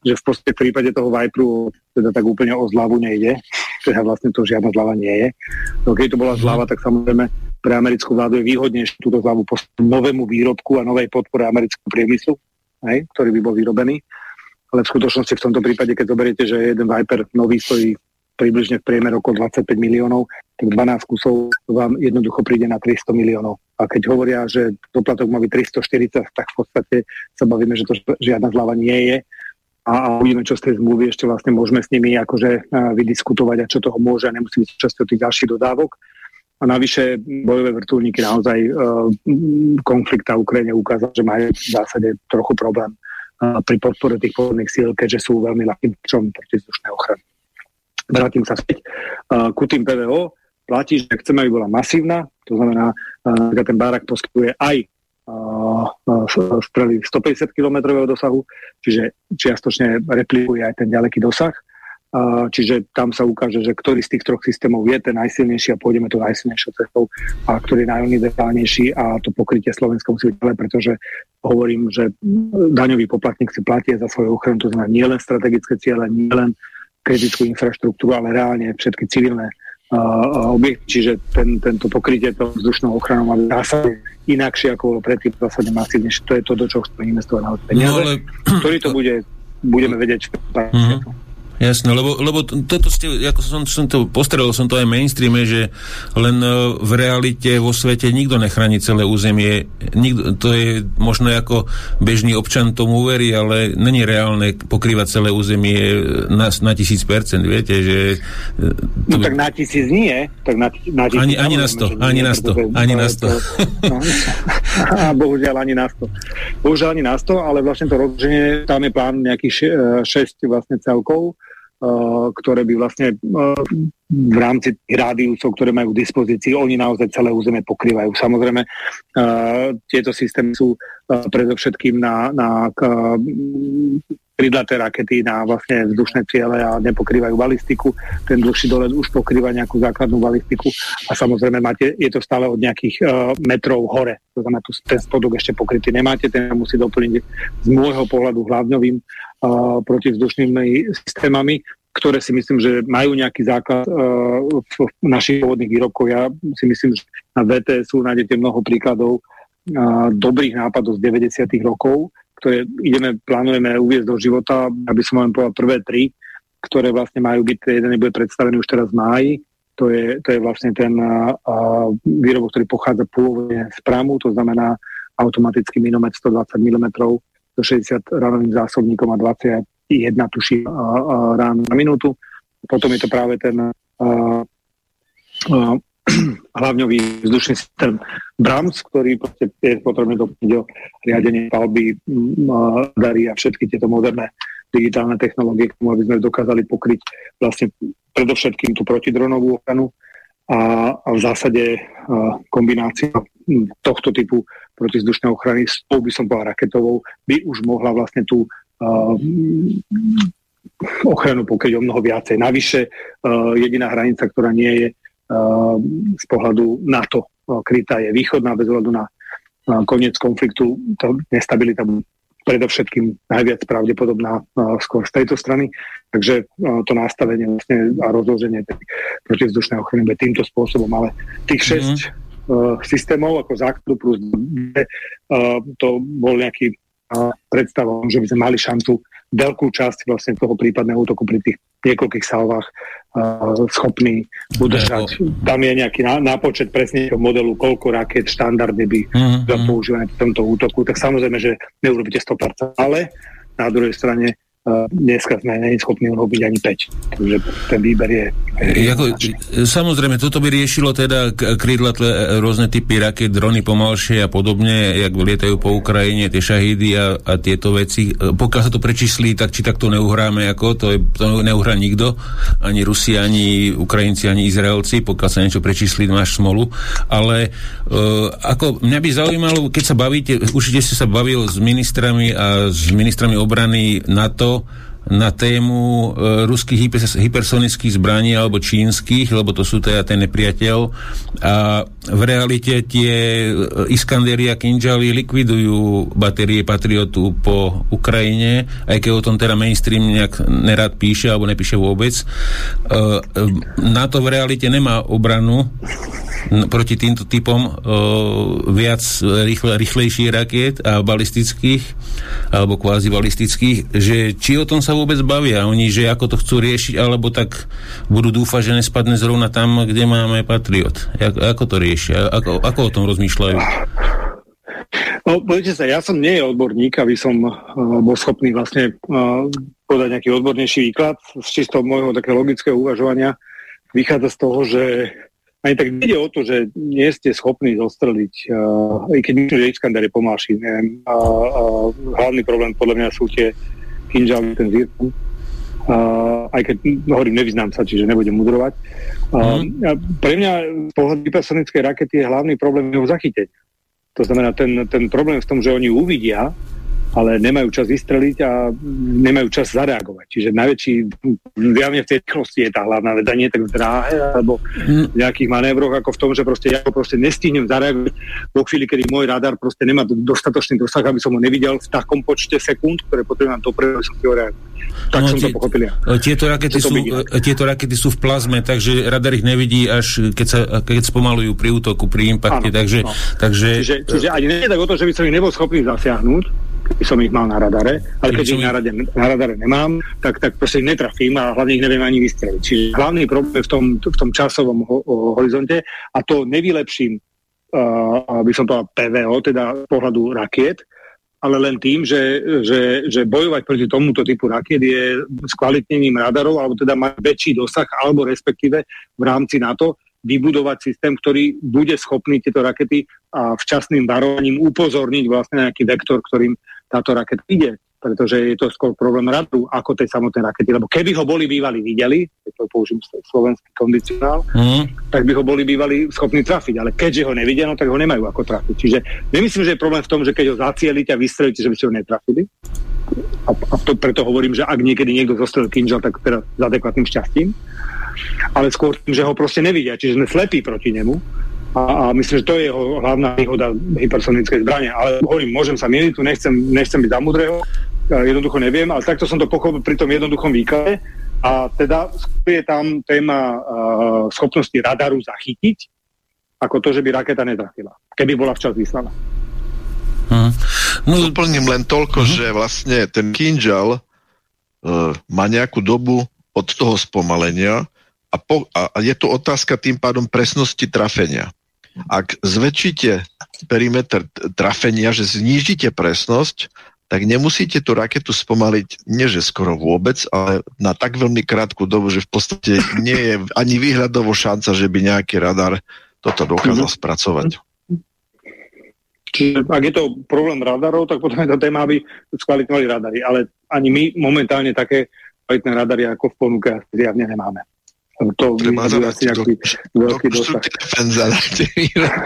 že v podstate v prípade toho Viperu teda tak úplne o zľavu nejde, teda vlastne to žiadna zľava nie je. No keď to bola zľava, tak samozrejme pre americkú vládu je výhodnejšie túto zľavu postaviť novému výrobku a novej podpore amerického priemyslu, hej, ktorý by bol vyrobený. Ale v skutočnosti v tomto prípade, keď zoberiete, že jeden Viper nový stojí približne v priemer okolo 25 miliónov, tak 12 kusov vám jednoducho príde na 300 miliónov. A keď hovoria, že doplatok má byť 340, tak v podstate sa bavíme, že to žiadna zľava nie je. A, a uvidíme, čo z tej zmluvy ešte vlastne môžeme s nimi akože vydiskutovať a čo toho môže a nemusí byť časťou tých ďalších dodávok. A navyše bojové vrtulníky naozaj uh, konflikt na Ukrajine ukázal, že majú v zásade trochu problém uh, pri podpore tých podporných síl, keďže sú veľmi ľahkým proti protizdušnej ochrany vrátim sa späť uh, ku tým PVO, platí, že chceme, aby bola masívna, to znamená, uh, že ten barak poskytuje aj uh, strely 150 km dosahu, čiže čiastočne replikuje aj ten ďaleký dosah. Uh, čiže tam sa ukáže, že ktorý z tých troch systémov je ten najsilnejší a pôjdeme to najsilnejšou cestou a ktorý je najuniverzálnejší a to pokrytie Slovenska musí byť pretože hovorím, že daňový poplatník si platie za svoju ochranu, to znamená nielen strategické ciele, nielen kritickú infraštruktúru, ale reálne všetky civilné uh, objekty, čiže ten, tento pokrytie to vzdušnou ochranou má zásade inakšie, ako bolo predtým, zásade masívnejšie. To je to, do čoho chceme investovať na peniaze, no, ale... ktorý to bude, budeme vedieť. Mm-hmm. Jasné, lebo, lebo toto ste, ako som, som to postrel, som to aj mainstreame, že len e, v realite vo svete nikto nechráni celé územie. Nikto, to je možno ako bežný občan tomu uverí, ale není reálne pokrývať celé územie na, na tisíc percent, viete, že... E. No tak na tisíc nie, tak na, na tisíc... Ani, ani na sto, ani na sto, ani na sto. Bohužiaľ ani na sto. Bohužiaľ ani na sto, ale vlastne to rozloženie, tam je plán nejakých 6 vlastne celkov, ktoré by vlastne v rámci tých rádiusov, ktoré majú k dispozícii, oni naozaj celé územie pokrývajú. Samozrejme, tieto systémy sú predovšetkým na, na pridlaté rakety na vlastne vzdušné ciele a nepokrývajú balistiku. Ten dlhší dolet už pokrýva nejakú základnú balistiku a samozrejme máte, je to stále od nejakých metrov hore. To znamená, tu ten spodok ešte pokrytý nemáte, ten musí doplniť z môjho pohľadu hlavňovým protivzdušnými systémami, ktoré si myslím, že majú nejaký základ uh, v našich pôvodných výrobkoch. Ja si myslím, že na VTSu nájdete mnoho príkladov uh, dobrých nápadov z 90. rokov, ktoré ideme, plánujeme uviezť do života, aby som vám povedal prvé tri, ktoré vlastne majú byť, jeden bude predstavený už teraz v máji, to je, to je vlastne ten uh, výrobok, ktorý pochádza pôvodne z Pramu, to znamená automatický minomet 120 mm 60 ránovým zásobníkom a 21 tuší uh, uh, rán na minútu. Potom je to práve ten uh, uh, hlavňový vzdušný systém BRAMS, ktorý je potrebné doplniť o riadenie palby, dary a všetky tieto moderné digitálne technológie, k tomu, aby sme dokázali pokryť vlastne predovšetkým tú protidronovú ochranu a, a v zásade a, kombinácia tohto typu protizdušnej ochrany s tou by som povedal raketovou, by už mohla vlastne tú a, ochranu pokryť o mnoho viacej. Navyše jediná hranica, ktorá nie je Ehm, z pohľadu NATO krytá je východná bez ohľadu na koniec konfliktu. Tá nestabilita bude predovšetkým najviac pravdepodobná skôr z tejto strany. Takže to nastavenie vlastne a rozloženie protivzdušnej ochrany bude týmto spôsobom. Ale tých šesť mm-hmm. systémov ako základu plus to bol nejaký predstavom, že by sme mali šancu veľkú časť vlastne toho prípadného útoku pri tých niekoľkých salvách uh, schopný udržať. Tam je nejaký nápočet presne modelu, koľko raket štandardne by mm-hmm. používané v tomto útoku. Tak samozrejme, že neurobíte 100%, ale na druhej strane dneska sme není schopní urobiť ani 5. Takže ten výber je... Jako, samozrejme, toto by riešilo teda krídlatle e, rôzne typy raket, drony pomalšie a podobne, jak lietajú po Ukrajine, tie šahidy a, a tieto veci. E, pokiaľ sa to prečíslí, tak či takto neuhráme, ako to, je, to neuhrá nikto, ani Rusi, ani Ukrajinci, ani Izraelci, pokiaľ sa niečo prečíslí, máš smolu. Ale uh, ako mňa by zaujímalo, keď sa bavíte, určite ste sa bavil s ministrami a s ministrami obrany NATO, na tému e, ruských hyper, hypersonických zbraní alebo čínskych, lebo to sú teda ten nepriateľ. A v realite tie e, Iskandery a Kinžaly likvidujú batérie Patriotu po Ukrajine, aj keď o tom teda mainstream nejak nerad píše alebo nepíše vôbec. E, e NATO v realite nemá obranu proti týmto typom viac rýchle, rýchlejších rakiet a balistických alebo kvázi balistických, že či o tom sa vôbec bavia oni, že ako to chcú riešiť, alebo tak budú dúfať, že nespadne zrovna tam, kde máme Patriot. Ako, to riešia? Ako, ako o tom rozmýšľajú? No, poďte sa, ja som nie je odborník, aby som uh, bol schopný vlastne uh, podať nejaký odbornejší výklad. Z čisto môjho také logického uvažovania vychádza z toho, že ani tak ide o to, že nie ste schopní zostreliť, uh, i keď myslím, že Iskander je pomalší. Neviem, uh, uh, hlavný problém podľa mňa sú tie kinžály, ten zirku. Uh, aj keď no, hovorím, nevyznám sa, čiže nebudem mudrovať. Uh, mm. Pre mňa z pohľadu hypersonickej rakety je hlavný problém jeho zachyteť. To znamená, ten, ten problém v tom, že oni uvidia, ale nemajú čas vystreliť a nemajú čas zareagovať. Čiže najväčší, zjavne v tej rýchlosti je tá hlavná veda, nie tak v dráhe, alebo v nejakých manévroch, ako v tom, že proste ja proste nestihnem zareagovať vo chvíli, kedy môj radar proste nemá dostatočný dosah, aby som ho nevidel v takom počte sekúnd, ktoré potrebujem dopredu, aby som si ho Tak no, som tie, to pochopil ja. Tieto rakety, sú, tieto rakety sú v plazme, takže radar ich nevidí až keď, sa, keď spomalujú pri útoku, pri impakte. Takže, no. takže, čiže, čiže ani nie je tak o to, že by som ich nebol schopný zasiahnuť, by som ich mal na radare, ale keď ich na, rade, na radare nemám, tak, tak proste ich netrafím a hlavne ich neviem ani vystreliť. Čiže hlavný problém v tom, v tom časovom ho, ho, horizonte a to nevylepším, uh, by som povedal PVO, teda pohľadu rakiet, ale len tým, že, že, že bojovať proti tomuto typu rakiet je s kvalitnením radarov, alebo teda mať väčší dosah, alebo respektíve v rámci NATO vybudovať systém, ktorý bude schopný tieto rakety a včasným varovaním upozorniť vlastne nejaký vektor, ktorým táto raketa ide. pretože je to skôr problém radu ako tej samotnej rakety. Lebo keby ho boli bývali videli, to použijem slovenský kondicionál, mm. tak by ho boli bývali schopní trafiť. Ale keďže ho nevidia, no, tak ho nemajú ako trafiť. Čiže nemyslím, že je problém v tom, že keď ho zacielite a vystrelíte, že by ste ho netrafili. A, a to preto hovorím, že ak niekedy niekto zostrel kinžal, tak teda s adekvátnym šťastím. Ale skôr tým, že ho proste nevidia. Čiže sme slepí proti nemu a, a myslím, že to je jeho hlavná výhoda hypersonickej zbrane. Ale hovorím, môžem sa mieliť, tu nechcem, nechcem byť zamudrého, jednoducho neviem, ale takto som to pochopil pri tom jednoduchom výklade. A teda je tam téma uh, schopnosti radaru zachytiť, ako to, že by raketa netrafila, keby bola včas vyslaná. Hmm. No, Doplním len toľko, uh-huh. že vlastne ten kinžal uh, má nejakú dobu od toho spomalenia a, po, a, a je to otázka tým pádom presnosti trafenia. Ak zväčšíte perimeter trafenia, že znížite presnosť, tak nemusíte tú raketu spomaliť, nie že skoro vôbec, ale na tak veľmi krátku dobu, že v podstate nie je ani výhľadovo šanca, že by nejaký radar toto dokázal mm-hmm. spracovať. Čiže ak je to problém radarov, tak potom je to téma, aby skvalitňovali radary. Ale ani my momentálne také kvalitné radary ako v ponuke zjavne nemáme. To Treba asi nejaký veľký dosah.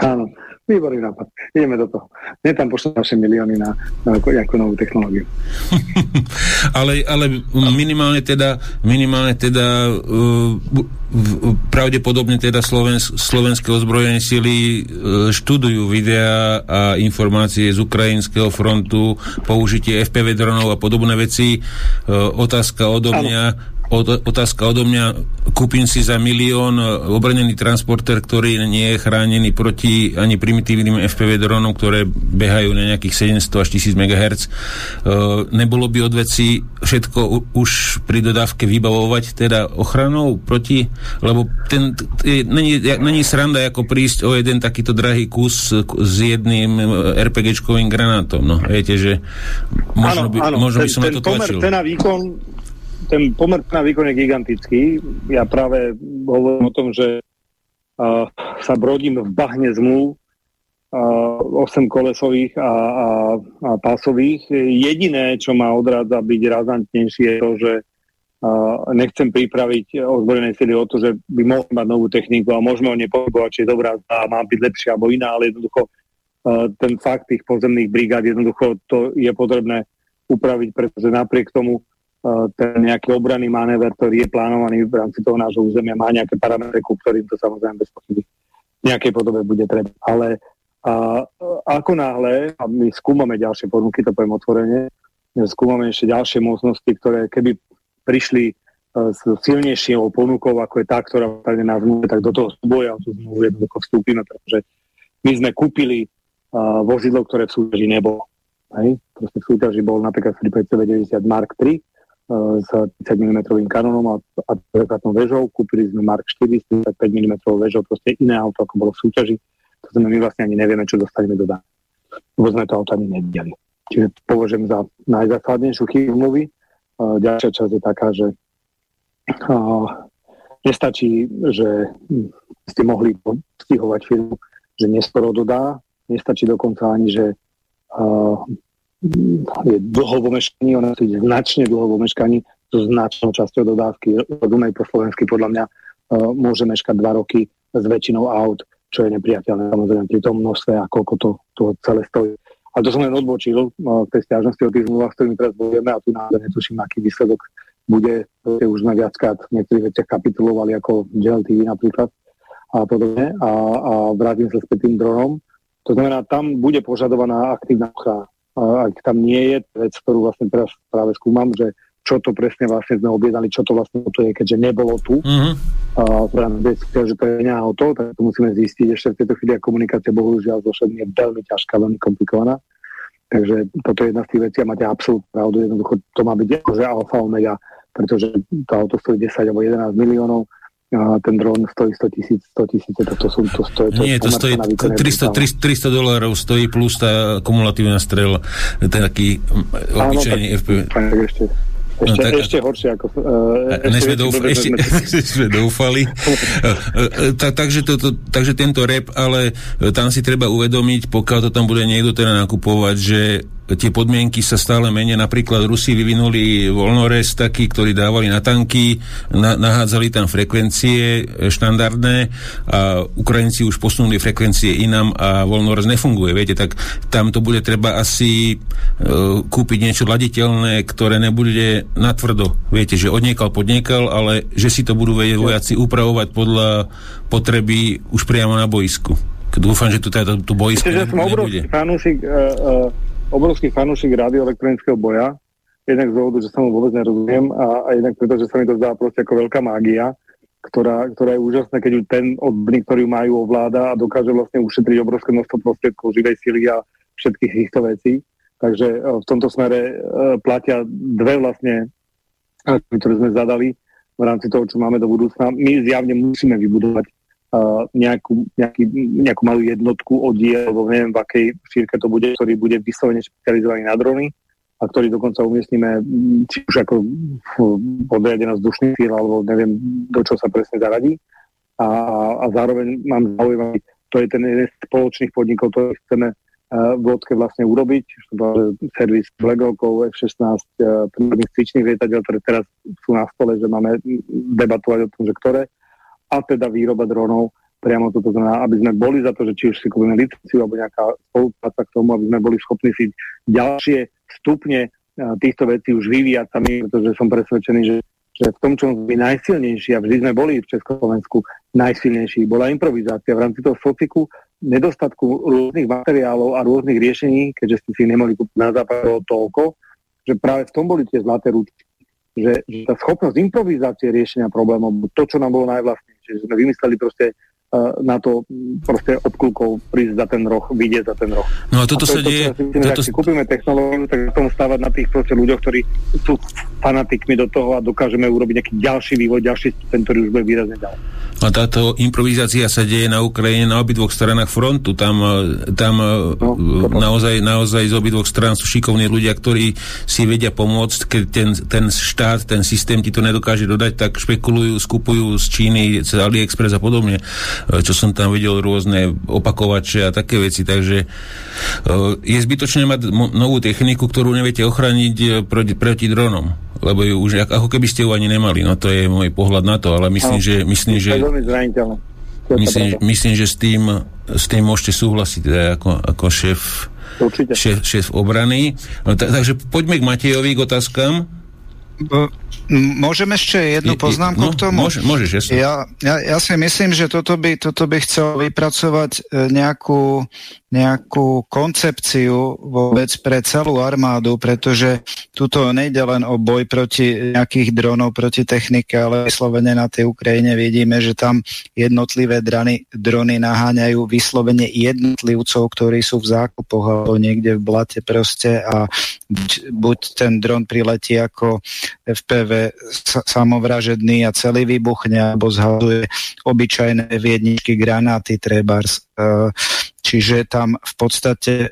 Áno, výborný nápad. Ideme do toho. Nie tam pošlať naše milióny na, na nejakú novú technológiu. ale, ale minimálne teda, minimálne teda uh, pravdepodobne teda Slovens, slovenské ozbrojené sily uh, študujú videá a informácie z ukrajinského frontu, použitie FPV dronov a podobné veci. Uh, otázka odo mňa, otázka odo mňa, kúpim si za milión e, obranený transporter, ktorý nie je chránený proti ani primitívnym FPV dronom, ktoré behajú na nejakých 700 až 1000 MHz. E, nebolo by od veci všetko už pri dodávke vybavovať teda ochranou proti, lebo ten, není, není sranda ako prísť o jeden takýto drahý kus s jedným RPGčkovým granátom. No, viete, že možno by, áno, možno by som ten, na to tlačil. Ten výkon ten pomer na výkon je gigantický. Ja práve hovorím o tom, že uh, sa brodím v bahne zmluv uh, 8 kolesových a, a, a pásových. Jediné, čo ma odrádza byť razantnejšie, je to, že nechcem pripraviť ozbrojené sily o to, že by mohli mať novú techniku a môžeme o nej pohybovať, či je dobrá a má byť lepšia alebo iná, ale jednoducho uh, ten fakt tých pozemných brigád, jednoducho to je potrebné upraviť, pretože napriek tomu ten nejaký obranný manéver, ktorý je plánovaný v rámci toho nášho územia, má nejaké parametre, ku ktorým to samozrejme bez pochyby v nejakej podobe bude treba. Ale a, ako náhle, a my skúmame ďalšie ponuky, to poviem otvorene, skúmame ešte ďalšie možnosti, ktoré keby prišli uh, s silnejšou ponukou, ako je tá, ktorá tady na zmluve, tak do toho súboja tú zmluvu jednoducho vstúpime, pretože my sme kúpili uh, vozidlo, ktoré v súťaži nebolo. Hej? Proste v súťaži bol napríklad 590 Mark 3, s 30 mm kanonom a, a dvojkratnou väžou. Kúpili sme Mark 4 s 35 mm väžou, proste iné auto, ako bolo v súťaži. To znamená, my vlastne ani nevieme, čo dostaneme do dáne. Lebo sme to auto ani nevideli. Čiže považujem za najzákladnejšiu chybu mluvy. Uh, ďalšia časť je taká, že uh, nestačí, že ste mohli stihovať firmu, že neskoro dodá, nestačí dokonca ani, že uh, je dlho vo meškaní, ona je značne dlho vo meškaní so značnou časťou dodávky. Dunaj po slovensky podľa mňa uh, môže meškať dva roky s väčšinou aut, čo je nepriateľné samozrejme pri tom množstve a koľko to, to celé stojí. A to som len odbočil uh, k tej stiažnosti o tých zmluvách, s ktorými teraz budeme a tu naozaj netuším, aký výsledok bude. Už sme viackrát v niektorých veciach kapitulovali ako GLTV napríklad a podobne. A, a vrátim sa späť tým dronom. To znamená, tam bude požadovaná aktívna ochrana ak tam nie je vec, ktorú vlastne teraz práve skúmam, že čo to presne vlastne sme objednali, čo to vlastne to je, keďže nebolo tu. Mm-hmm. A, že to je o to, tak to musíme zistiť ešte v tejto chvíli a komunikácia bohužiaľ so je veľmi ťažká, veľmi komplikovaná. Takže toto je jedna z tých vecí a máte absolútnu pravdu, jednoducho to má byť akože alfa omega, pretože to auto stojí 10 alebo 11 miliónov, a ten dron stojí 100 tisíc, 100 tisíc, to, to, sú, to, stojí, to Nie, to stojí 300, 300, 300 dolárov stojí plus tá kumulatívna strel, ten taký obyčajný FPV. Ešte, ešte, no, tak, ešte horšie ako... Uh, ešte, sme, douf, ešte, ešte sme doufali. tak, takže, to, to, takže tento rep, ale tam si treba uvedomiť, pokiaľ to tam bude niekto teda nakupovať, že tie podmienky sa stále menia. Napríklad Rusi vyvinuli voľnorez taký, ktorí dávali na tanky, na, nahádzali tam frekvencie štandardné a Ukrajinci už posunuli frekvencie inám a voľnorez nefunguje. Viete, tak tam to bude treba asi uh, kúpiť niečo laditeľné, ktoré nebude natvrdo. Viete, že odniekal podniekal, ale že si to budú vedieť vojaci upravovať podľa potreby už priamo na boisku. Dúfam, že tu teda tu boisko Čiže obrovský fanúšik, uh, uh, obrovský fanúšik radioelektronického boja, jednak z dôvodu, že sa mu vôbec nerozumiem a, a jednak preto, že sa mi to zdá proste ako veľká mágia, ktorá, ktorá je úžasná, keď ju ten odborník, ktorý majú ovláda a dokáže vlastne ušetriť obrovské množstvo prostriedkov, živej sily a všetkých týchto vecí. Takže uh, v tomto smere uh, platia dve vlastne, ktoré sme zadali v rámci toho, čo máme do budúcna. My zjavne musíme vybudovať nejakú, nejaký, nejakú malú jednotku oddiel, alebo neviem, v akej šírke to bude, ktorý bude vyslovene špecializovaný na drony a ktorý dokonca umiestnime či už ako podriade na vzdušný síl, alebo neviem, do čo sa presne zaradí. A, a zároveň mám záujem, to je ten jeden z spoločných podnikov, ktorý chceme v Vodke vlastne urobiť, servis Legokov F-16 prírodných cvičných lietadiel, ktoré teraz sú na stole, že máme debatovať o tom, že ktoré a teda výroba dronov priamo toto znamená, aby sme boli za to, že či už si kúpime licenciu alebo nejaká spolupráca k tomu, aby sme boli schopní si ďalšie stupne týchto vecí už vyvíjať sami, pretože som presvedčený, že, že v tom, čo sme najsilnejší a vždy sme boli v Československu najsilnejší, bola improvizácia v rámci toho sociku, nedostatku rôznych materiálov a rôznych riešení, keďže ste si nemohli kúpiť na západe toľko, že práve v tom boli tie zlaté ručky že, že tá schopnosť improvizácie riešenia problémov, to, čo nám bolo najvlastnejšie, že sme vymysleli proste na to proste obkulkou prísť za ten roh, vidieť za ten roh. No a toto a to sa deje... To, myslím, toto... Ak si kúpime technológiu, tak tomu stávať na tých proste ľuďoch, ktorí sú fanatikmi do toho a dokážeme urobiť nejaký ďalší vývoj, ďalší stupeň, ktorý už bude výrazne ďalej. A táto improvizácia sa deje na Ukrajine na obidvoch stranách frontu. Tam, e, tam e, no, naozaj, naozaj z obidvoch strán sú šikovní ľudia, ktorí si vedia pomôcť, keď ten, ten štát, ten systém ti to nedokáže dodať, tak špekulujú, skupujú z Číny, cez AliExpress a podobne. E, čo som tam videl, rôzne opakovače a také veci. Takže je zbytočné mať novú techniku, ktorú neviete ochraniť proti, proti dronom lebo ju už ako keby ste ju ani nemali. No to je môj pohľad na to, ale myslím, no, že myslím, že myslím, myslím, že s tým, s tým môžete súhlasiť teda ako, ako šéf, šéf, šéf obrany. No, takže poďme k Matejovi k otázkam. Môžem ešte jednu poznámku no, k tomu? Môže, môžeš, jasne. Ja, ja, ja si myslím, že toto by, toto by chcel vypracovať e, nejakú, nejakú koncepciu vôbec pre celú armádu, pretože tuto nejde len o boj proti nejakých dronov, proti technike, ale vyslovene na tej Ukrajine vidíme, že tam jednotlivé drany, drony naháňajú vyslovene jednotlivcov, ktorí sú v zákupoch alebo niekde v blate proste a buď, buď ten dron priletí ako FPV samovražedný a celý vybuchne alebo zhadzuje obyčajné viedničky, granáty, trebars. E, čiže tam v podstate e,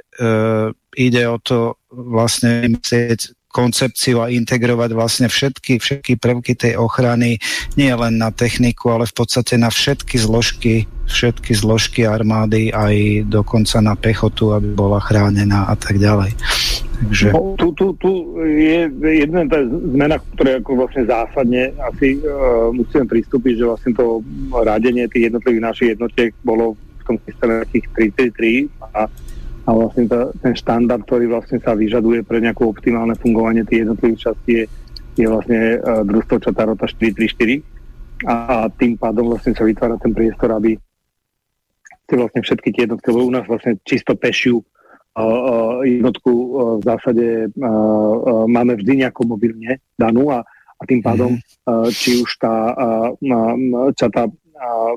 ide o to vlastne myslieť koncepciu a integrovať vlastne všetky, všetky prvky tej ochrany nie len na techniku, ale v podstate na všetky zložky, všetky zložky armády, aj dokonca na pechotu, aby bola chránená a tak ďalej. Takže... No, tu, tu, tu je jedna tá zmena, ktoré ako vlastne zásadne asi uh, musíme pristúpiť, že vlastne to radenie tých jednotlivých našich jednotiek bolo tom systéme takých 33 a a vlastne tá, ten štandard, ktorý vlastne sa vyžaduje pre nejaké optimálne fungovanie tých jednotlivých častí je, je vlastne uh, družstvo Čatarota 434 a, a tým pádom vlastne sa vytvára ten priestor, aby vlastne všetky tie jednotky, lebo u nás vlastne čisto pešiu uh, jednotku uh, v zásade uh, uh, máme vždy nejako mobilne danú a, a tým pádom uh, či už tá uh, čata uh,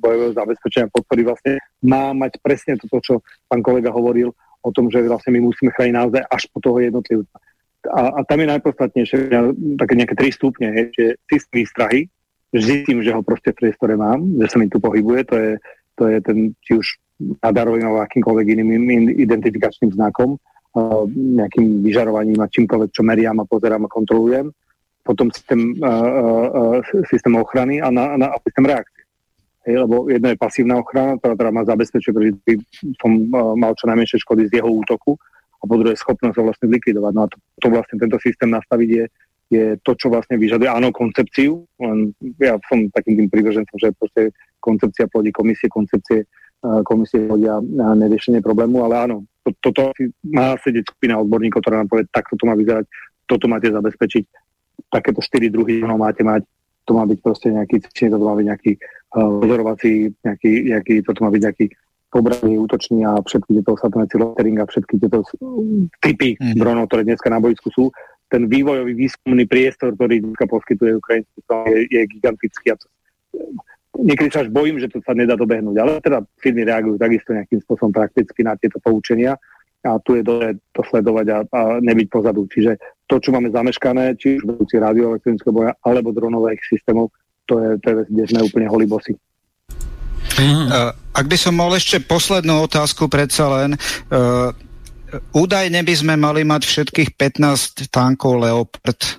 bojového zabezpečenia podpory vlastne má mať presne toto, čo pán kolega hovoril o tom, že vlastne my musíme chrániť naozaj až po toho jednotlivca. A, a tam je najpodstatnejšie také nejaké tri stupne, je, že systém výstrahy, že zistím, že ho proste v priestore mám, že sa mi tu pohybuje, to je, to je ten, či už nadarovým alebo akýmkoľvek iným identifikačným znakom, nejakým vyžarovaním a čímkoľvek, čo meriam a pozerám a kontrolujem. Potom systém, uh, uh, systém ochrany a, na, na, a systém reakcie. Hej, lebo jedno je pasívna ochrana, ktorá teda má zabezpečiť, že by som uh, mal čo najmenšie škody z jeho útoku a po druhé schopnosť ho vlastne likvidovať. No a to, to vlastne tento systém nastaviť je, je to, čo vlastne vyžaduje, áno, koncepciu, len ja som takým tým prívržencom, že proste koncepcia plodí komisie, koncepcie uh, komisie plodia na neriešenie problému, ale áno, to, toto má sedieť skupina odborníkov, ktorá nám povie, takto to má vyzerať, toto máte zabezpečiť, takéto štyri druhy no, máte mať, to má byť proste nejaký, to má byť nejaký uh, pozorovací, nejaký, nejaký, toto má byť nejaký obranný, útočný a všetky tieto ostatné veci, a všetky tieto typy mm. dronov, ktoré dneska na boisku sú, ten vývojový výskumný priestor, ktorý dneska poskytuje Ukrajinský je, je gigantický a to, niekedy sa až bojím, že to sa nedá dobehnúť, ale teda firmy reagujú takisto nejakým spôsobom prakticky na tieto poučenia a tu je dole to sledovať a, a nebyť pozadu. Čiže to, čo máme zameškané, či už budúci radioelektronického boja alebo dronových systémov, to je, to je kde sme úplne holí bosy. Mm. Uh, ak by som mal ešte poslednú otázku predsa len. Uh, údajne by sme mali mať všetkých 15 tankov Leopard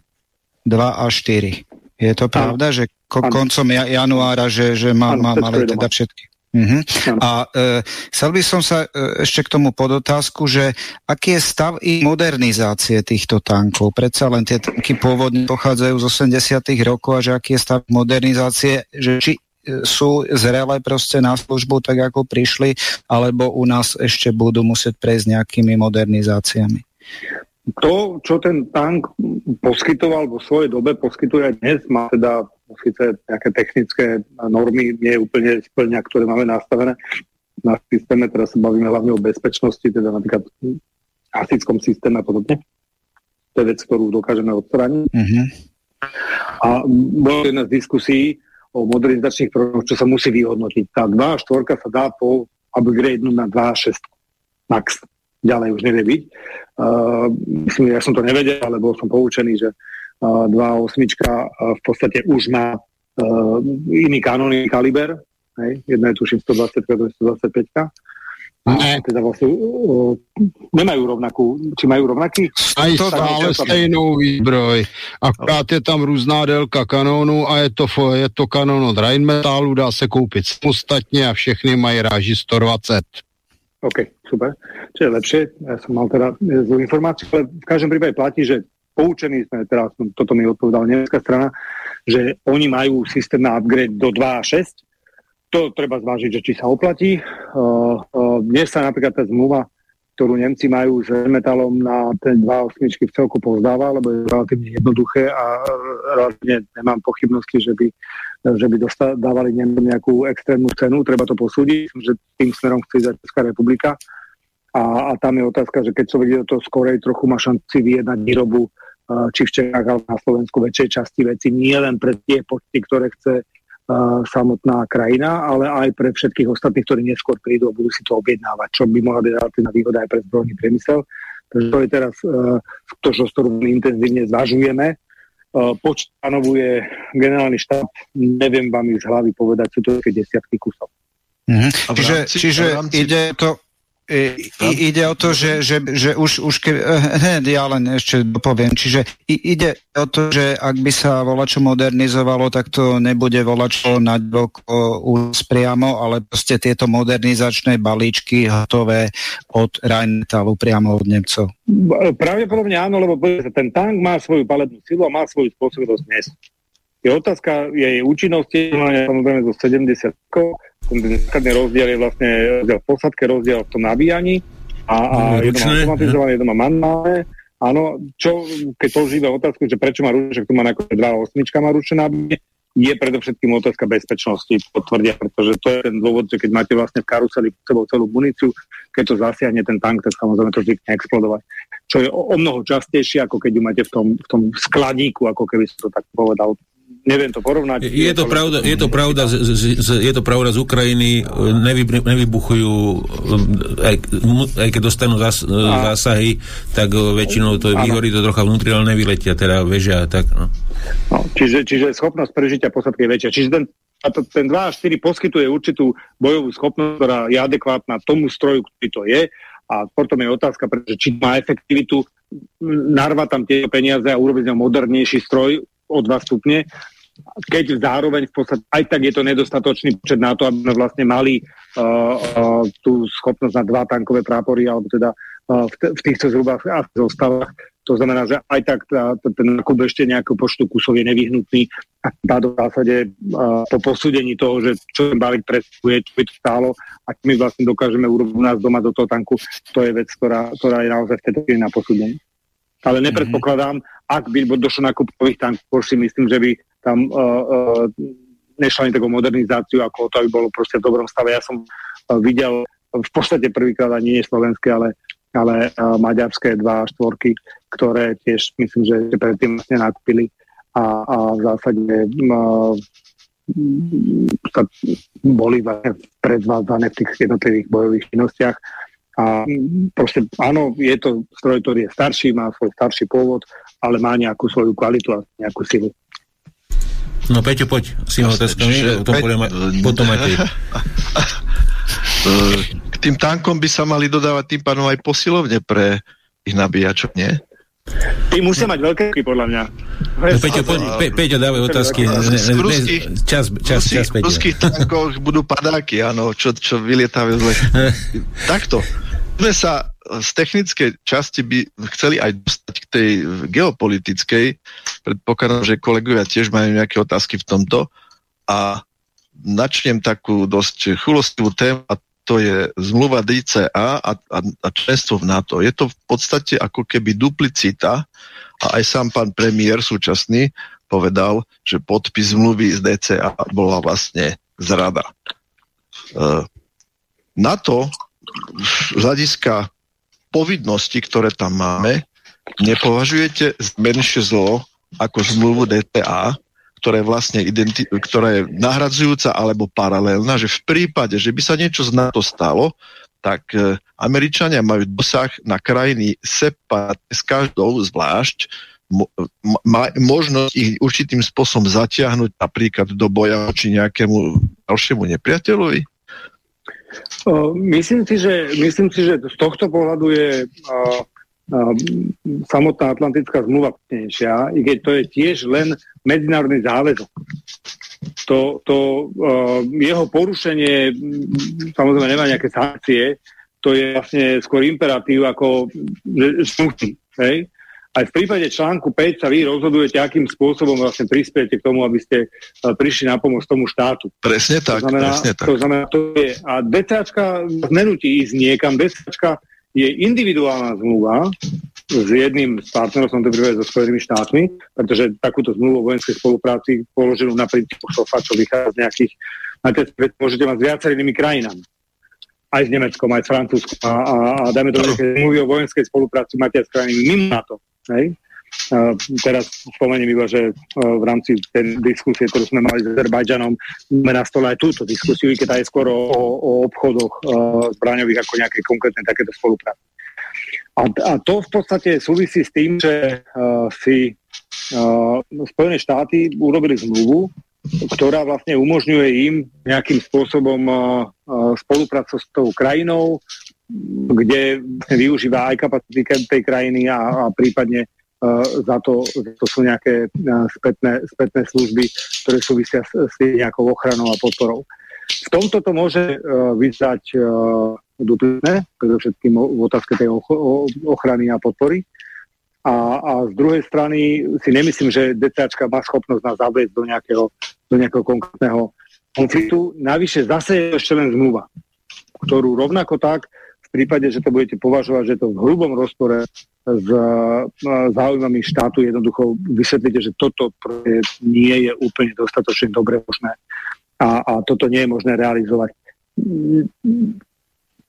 2 a 4. Je to pravda, že ko- koncom januára, že, že má, má, mali teda všetky? Uh-huh. A e, chcel by som sa e, ešte k tomu podotázku, že aký je stav i modernizácie týchto tankov? Predsa len tie tanky pôvodne pochádzajú z 80 rokov a že aký je stav modernizácie, že či e, sú zrelé proste na službu tak, ako prišli, alebo u nás ešte budú musieť prejsť nejakými modernizáciami? To, čo ten tank poskytoval vo svojej dobe, poskytuje aj dnes, má teda síce nejaké technické normy, nie úplne splňa, ktoré máme nastavené na systéme, teraz sa bavíme hlavne o bezpečnosti, teda napríklad v asickom systéme a podobne. To je vec, ktorú dokážeme odstrániť. Mm-hmm. A bolo jedna z diskusí o modernizačných programoch, čo sa musí vyhodnotiť. Tá 2 a 4 sa dá po upgrade na 2 a 6 max. Ďalej už nevie byť. Uh, myslím, ja som to nevedel, ale bol som poučený, že 2.8 v podstate už má iný kanónny kaliber, hej, jedna je tuším 120 225 ne. Teda vlastne uh, nemajú rovnakú, či majú rovnaký? Mají stále stejnou výzbroj. Akorát je tam různá délka kanónu a je to, je to kanón od Rheinmetallu, dá se koupit samostatně a všechny mají ráži 120. OK, super. Čo je lepšie? Ja som mal teda zlú informáciu, ale v každom prípade platí, že poučení sme, teraz toto mi odpovedala nemecká strana, že oni majú systém na upgrade do 2 a 6. To treba zvážiť, že či sa oplatí. Uh, dnes sa napríklad tá zmluva, ktorú Nemci majú s metalom na ten 2 osmičky v celku pozdáva, lebo je relatívne jednoduché a relatívne nemám pochybnosti, že by, že by dávali nejakú extrémnu cenu. Treba to posúdiť, že tým smerom chce ísť Česká republika. A, a tam je otázka, že keď človek ide do toho skorej, trochu má šanci vyjednať výrobu či v Čechách alebo na Slovensku väčšej časti veci nie len pre tie počty, ktoré chce uh, samotná krajina, ale aj pre všetkých ostatných, ktorí neskôr prídu a budú si to objednávať, čo by mohla byť relatívna výhoda aj pre zbrojný priemysel. Takže to je teraz uh, to, čo s ktorým intenzívne zvažujeme. Uh, počt stanovuje generálny štáb, neviem vám ich z hlavy povedať, sú to desiatky kusov. Mhm. Čiže, čiže ide to I, ide o to, že, že, že už, už ke, hned ja len ešte dopoviem, čiže ide o to, že ak by sa volačo modernizovalo, tak to nebude volačo na už priamo, ale proste tieto modernizačné balíčky hotové od Rheinmetallu priamo od Nemcov. Pravdepodobne áno, lebo ten tank má svoju paletnú silu a má svoju spôsobilosť dnes. Je otázka jej účinnosti, samozrejme zo 70 rokov, ten základný rozdiel je vlastne rozdiel v posadke, rozdiel v tom nabíjaní a, a mm, jedno má automatizované, jedno má manuálne. Áno, čo, keď používa otázku, že prečo má ručne, tu má ako 2.8 má ručné nabíjanie, je predovšetkým otázka bezpečnosti, potvrdia, pretože to je ten dôvod, že keď máte vlastne v karuseli pod sebou celú muníciu, keď to zasiahne ten tank, tak samozrejme to zvykne explodovať. Čo je o, o mnoho častejšie, ako keď ju máte v tom, v tom skladníku, ako keby som to tak povedal neviem to porovnať. Je to pravda, je to pravda, z, z, z, je to pravda z Ukrajiny, nevy, nevybuchujú, aj, aj keď dostanú zás, a, zásahy, tak väčšinou to vyhorí to trocha vnútri, ale nevyletia, teda vežia tak. No. No, čiže, čiže schopnosť prežitia posadky je väčšia. Čiže ten, a to, ten 2 a 4 poskytuje určitú bojovú schopnosť, ktorá je adekvátna tomu stroju, ktorý to je. A potom je otázka, pretože či má efektivitu narva tam tie peniaze a urobiť modernejší stroj, o 2 stupne, keď zároveň v podstate aj tak je to nedostatočný počet na to, aby sme vlastne mali uh, uh, tú schopnosť na dva tankové prápory, alebo teda v, v týchto zhruba zostavách. To znamená, že aj tak tá, ten nákup ešte nejakého počtu kusov je nevyhnutný a v zásade uh, po posúdení toho, že čo ten balík predstavuje, čo by to stálo a my vlastne dokážeme urobiť u nás doma do toho tanku, to je vec, ktorá, ktorá je naozaj v tejto na posúdení. Ale mhm. nepredpokladám, ak by došlo na kupových tankov, si myslím, že by tam uh, uh, nešlo ani takú modernizáciu, ako to, aby bolo proste v dobrom stave. Ja som uh, videl v podstate prvýkrát ani nie slovenské, ale ale uh, maďarské dva štvorky, ktoré tiež myslím, že predtým vlastne nakúpili a, a v zásade uh, sa boli vlastne predzvádzané v tých jednotlivých bojových činnostiach. A proste áno, je to stroj, ktorý je starší, má svoj starší pôvod, ale má nejakú svoju kvalitu a nejakú silu. No Peťo, poď s tým otázkami, potom, potom aj ty. K tým tankom by sa mali dodávať tým pánom aj posilovne pre ich nabíjačov, nie? Ty musia mať veľké podľa mňa. No, Peťo, po, Pe, Peťo, dávaj otázky. Z ruských, čas, čas, čas, Peťo. ruských tankoch budú padáky, áno, čo, čo vylietávajú zle. Takto. My sa z technickej časti by chceli aj dostať k tej geopolitickej. Predpokladám, že kolegovia tiež majú nejaké otázky v tomto. A načnem takú dosť chulostivú tému a to je zmluva DCA a, a, a členstvo v NATO. Je to v podstate ako keby duplicita a aj sám pán premiér súčasný povedal, že podpis zmluvy z DCA bola vlastne zrada. E, NATO z hľadiska povinnosti, ktoré tam máme, nepovažujete menšie zlo ako zmluvu DTA, ktorá je vlastne identi- ktorá je nahradzujúca alebo paralelná, že v prípade, že by sa niečo z NATO stalo, tak e, Američania majú dosah na krajiny separátne s každou zvlášť, mo, možnosť ich určitým spôsobom zatiahnuť napríklad do boja či nejakému ďalšiemu nepriateľovi? Uh, myslím, si, že, myslím si, že z tohto pohľadu je uh, samotná Atlantická zmluva pnejšia, i keď to je tiež len medzinárodný záväzok. To, to uh, jeho porušenie samozrejme nemá nejaké sankcie, to je vlastne skôr imperatív ako že, hej? Aj v prípade článku 5 sa vy rozhodujete, akým spôsobom vlastne prispiete k tomu, aby ste uh, prišli na pomoc tomu štátu. Presne tak, to znamená, presne tak. To znamená, to je, a DCAčka nenutí ísť niekam, DCAčka je individuálna zmluva s jedným z partnerov, som to prípade so Spojenými štátmi, pretože takúto zmluvu o vojenskej spolupráci položenú na princípu SOFA, čo vychádza z nejakých, môžete mať s viacerými krajinami. Aj s Nemeckom, aj s Francúzskom a, a, a dajme to, že zmluvy o vojenskej spolupráci máte s krajinami mimo NATO. Hej? Teraz spomeniem iba, že uh, v rámci tej diskusie, ktorú sme mali s Azerbajdžanom, máme na stole aj túto diskusiu, keď aj skôr o, o obchodoch uh, zbraňových ako nejaké konkrétne takéto spolupráce. A, a to v podstate súvisí s tým, že uh, si uh, Spojené štáty urobili zmluvu, ktorá vlastne umožňuje im nejakým spôsobom uh, s tou krajinou, kde vlastne využíva aj kapacity tej krajiny a, a prípadne za to, to sú nejaké eh, spätné, spätné služby, ktoré súvisia s, s nejakou ochranou a podporou. V tomto to môže vyzať uh, duplicné, predovšetkým v otázke tej ochrany a podpory. A, a z druhej strany si nemyslím, že DCAčka má schopnosť nás zaviesť do nejakého, do nejakého konkrétneho konfliktu. Navyše zase je ešte len zmluva, ktorú rovnako tak prípade, že to budete považovať, že to v hrubom rozpore s záujmami štátu jednoducho vysvetlíte, že toto nie je úplne dostatočne dobre možné a, a toto nie je možné realizovať.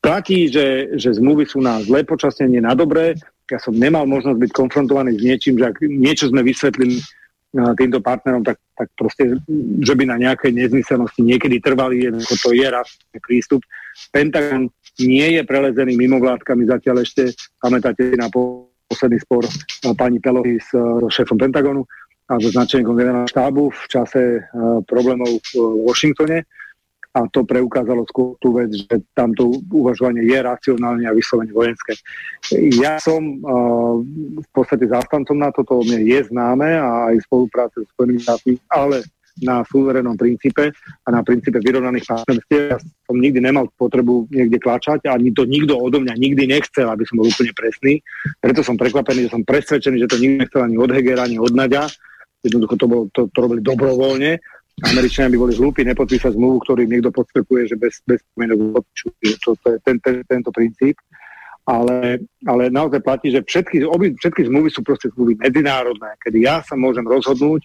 Platí, že, že zmluvy sú na zlé počasenie, na dobré. Ja som nemal možnosť byť konfrontovaný s niečím, že ak niečo sme vysvetlili týmto partnerom, tak, tak proste, že by na nejaké nezmyselnosti niekedy trvali, jednoducho to je raz prístup. Pentagon nie je prelezený mimovládkami zatiaľ ešte. Pamätáte na posledný spor pani Pelosi s šéfom Pentagonu a so značením generálneho štábu v čase problémov v Washingtone a to preukázalo skôr tú vec, že tamto uvažovanie je racionálne a vyslovene vojenské. Ja som v podstate zástancom na toto, mne je známe a aj spolupráce s Spojenými štátmi, ale na súverenom princípe a na princípe vyrovnaných partnerstiev. Ja som nikdy nemal potrebu niekde klačať a to nikto odo mňa nikdy nechcel, aby som bol úplne presný. Preto som prekvapený, že som presvedčený, že to nikto nechcel ani od Hegera, ani od Naďa. Jednoducho to, bolo, to, to robili dobrovoľne. Američania by boli hlúpi nepodpísať zmluvu, ktorý niekto podstrekuje, že bez, bez spomienok to, to je ten, ten, tento princíp ale, ale naozaj platí, že všetky, obi, všetky zmluvy sú proste zmluvy medzinárodné, kedy ja sa môžem rozhodnúť,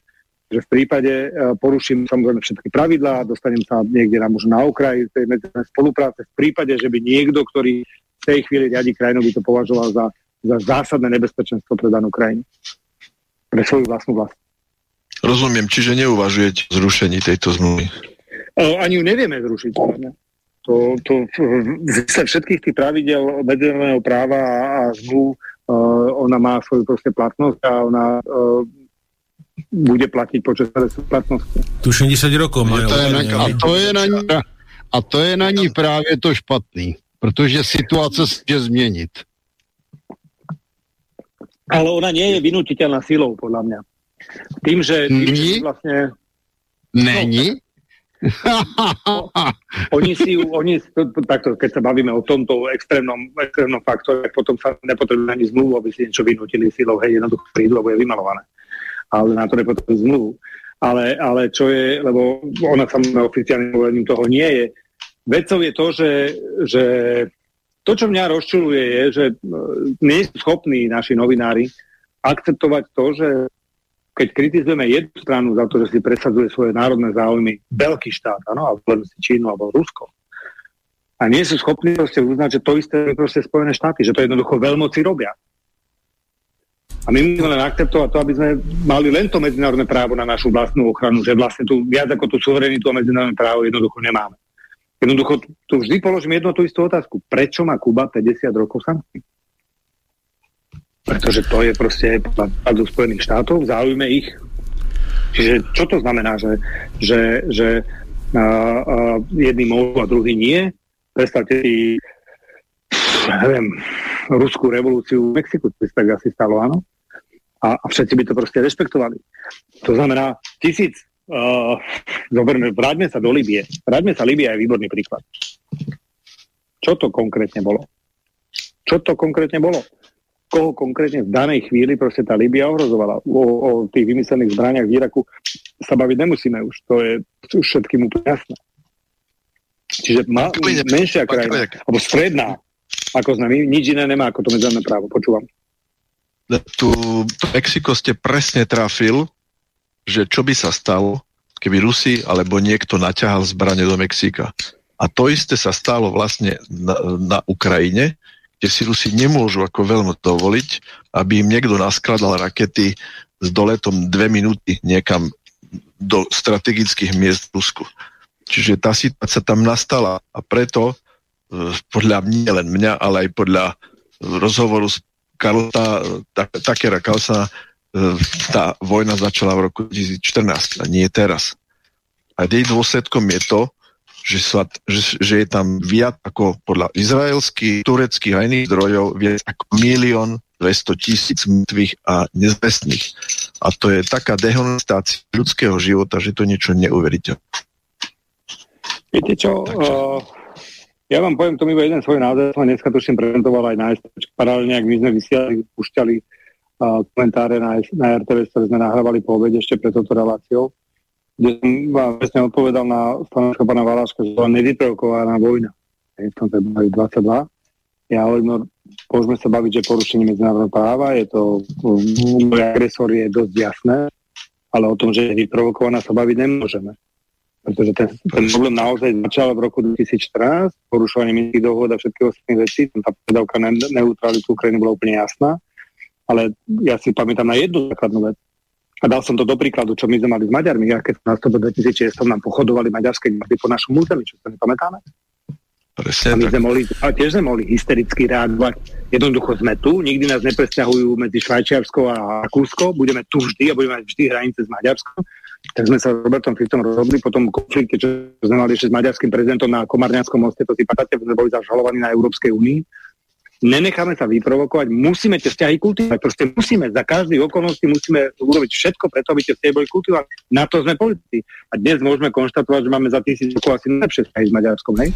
že v prípade uh, poruším samozrejme všetky pravidlá, dostanem sa niekde na, možno na okraj tej medzinárodnej spolupráce, v prípade, že by niekto, ktorý v tej chvíli riadi krajinu, by to považoval za, za zásadné nebezpečenstvo pre danú krajinu. Pre svoju vlastnú vlast. Rozumiem, čiže neuvažujete zrušení tejto zmluvy? Ani ju nevieme zrušiť. To, to zase všetkých tých pravidel medzinárodného práva a zmluv uh, ona má svoju proste platnosť a ona uh, bude platiť počas platnosti. Tu 60 rokov majú. To je na, a, to je na ní, a to je na ní právě to špatný, protože situace se může změnit. Ale ona nie je vynutiteľná silou, podľa mňa. Tým, že, tým, že vlastne... Není? No, oni si ju, oni, takto, keď sa bavíme o tomto extrémnom, extrémnom faktore, potom sa nepotrebujú ani zmluvu, aby si niečo vynutili silou, hej, jednoducho prídu, lebo je vymalované. Ale na to nepotrebujú zmluvu. Ale, ale čo je, lebo ona samozrejme oficiálnym povedaním toho nie je. Vecou je to, že, že to, čo mňa rozčuluje, je, že e, nie sú schopní naši novinári akceptovať to, že keď kritizujeme jednu stranu za to, že si presadzuje svoje národné záujmy veľký štát, áno, alebo si Čínu alebo Rusko, a nie sú schopní proste uznať, že to isté proste Spojené štáty, že to jednoducho veľmoci robia. A my musíme len akceptovať to, aby sme mali len to medzinárodné právo na našu vlastnú ochranu, že vlastne tu viac ako tú suverenitu a medzinárodné právo jednoducho nemáme. Jednoducho tu vždy položím jednu tú istú otázku. Prečo má Kuba 50 rokov sankcií? Pretože to je proste do Spojených štátov, záujme ich. Čiže čo to znamená, že, že, že a, a, jedni môžu a druhý nie? Predstavte si, neviem, ruskú revolúciu v Mexiku, to tak asi stalo, áno? A, a všetci by to proste rešpektovali. To znamená, tisíc, uh, zoberme, vráťme sa do Libie. Vráťme sa, Libia je výborný príklad. Čo to konkrétne bolo? Čo to konkrétne bolo? koho konkrétne v danej chvíli proste tá Libia ohrozovala. O, o tých vymyslených zbraniach v Iraku sa baviť nemusíme už. To je už všetkým úplne jasné. Čiže ma, menšia krajina, alebo stredná, ako sme my, nič iné nemá ako to medzinárodné právo. Počúvam. Tu, tu Mexiko ste presne trafil, že čo by sa stalo, keby Rusi alebo niekto naťahal zbranie do Mexika. A to isté sa stalo vlastne na, na Ukrajine, kde si Rusi nemôžu ako veľmi dovoliť, aby im niekto naskladal rakety s doletom dve minúty niekam do strategických miest v Rusku. Čiže tá situácia tam nastala a preto e, podľa nie len mňa, ale aj podľa rozhovoru s Karlota, Takera Kalsa e, tá vojna začala v roku 2014 a nie teraz. A jej dôsledkom je to, že, sa, že, že je tam viac ako podľa izraelských, tureckých a iných zdrojov viac ako milión 200 tisíc mŕtvych a nezvestných. A to je taká dehonestácia ľudského života, že to niečo neuveriteľné. Viete čo, uh, ja vám poviem tomu iba jeden svoj názor, som dneska tuším prezentoval aj na STČ. Paralelne, ak my sme vysielali, pušťali uh, komentáre na, na RTV, ktoré sme nahrávali po obede ešte pred touto reláciou kde som vám presne odpovedal na stanovisko pána Valáška, že bola nevyprovokovaná vojna. Je v tom februári 22. Ja hovorím, môžeme sa baviť, že porušenie medzinárodného práva, je to, môj agresor je dosť jasné, ale o tom, že je vyprovokovaná, sa baviť nemôžeme. Pretože ten, ten problém naozaj začal v roku 2014, porušovanie minských dohod a všetkých ostatných vecí, tá predávka na neutralitu Ukrajiny bola úplne jasná, ale ja si pamätám na jednu základnú vec. A dal som to do príkladu, čo my sme mali s Maďarmi. Ja keď na 2006 nám pochodovali maďarské národy po našom území, čo sa nepamätáme? Presne, a my sme mohli, a tiež sme mohli hystericky reagovať. Jednoducho sme tu, nikdy nás nepresťahujú medzi Švajčiarsko a Rakúsko, budeme tu vždy a budeme mať vždy hranice s Maďarskom. Tak sme sa s Robertom Ficom rozhodli po tom konflikte, čo sme mali ešte s maďarským prezidentom na Komarňanskom moste, to si pamätáte, sme boli zažalovaní na Európskej únii nenecháme sa vyprovokovať, musíme tie vzťahy kultivovať. Proste musíme, za každý okolnosti musíme urobiť všetko preto, aby tie vzťahy boli kultivované. Na to sme politici. A dnes môžeme konštatovať, že máme za tisíc rokov asi najlepšie vzťahy s Maďarskom, ne?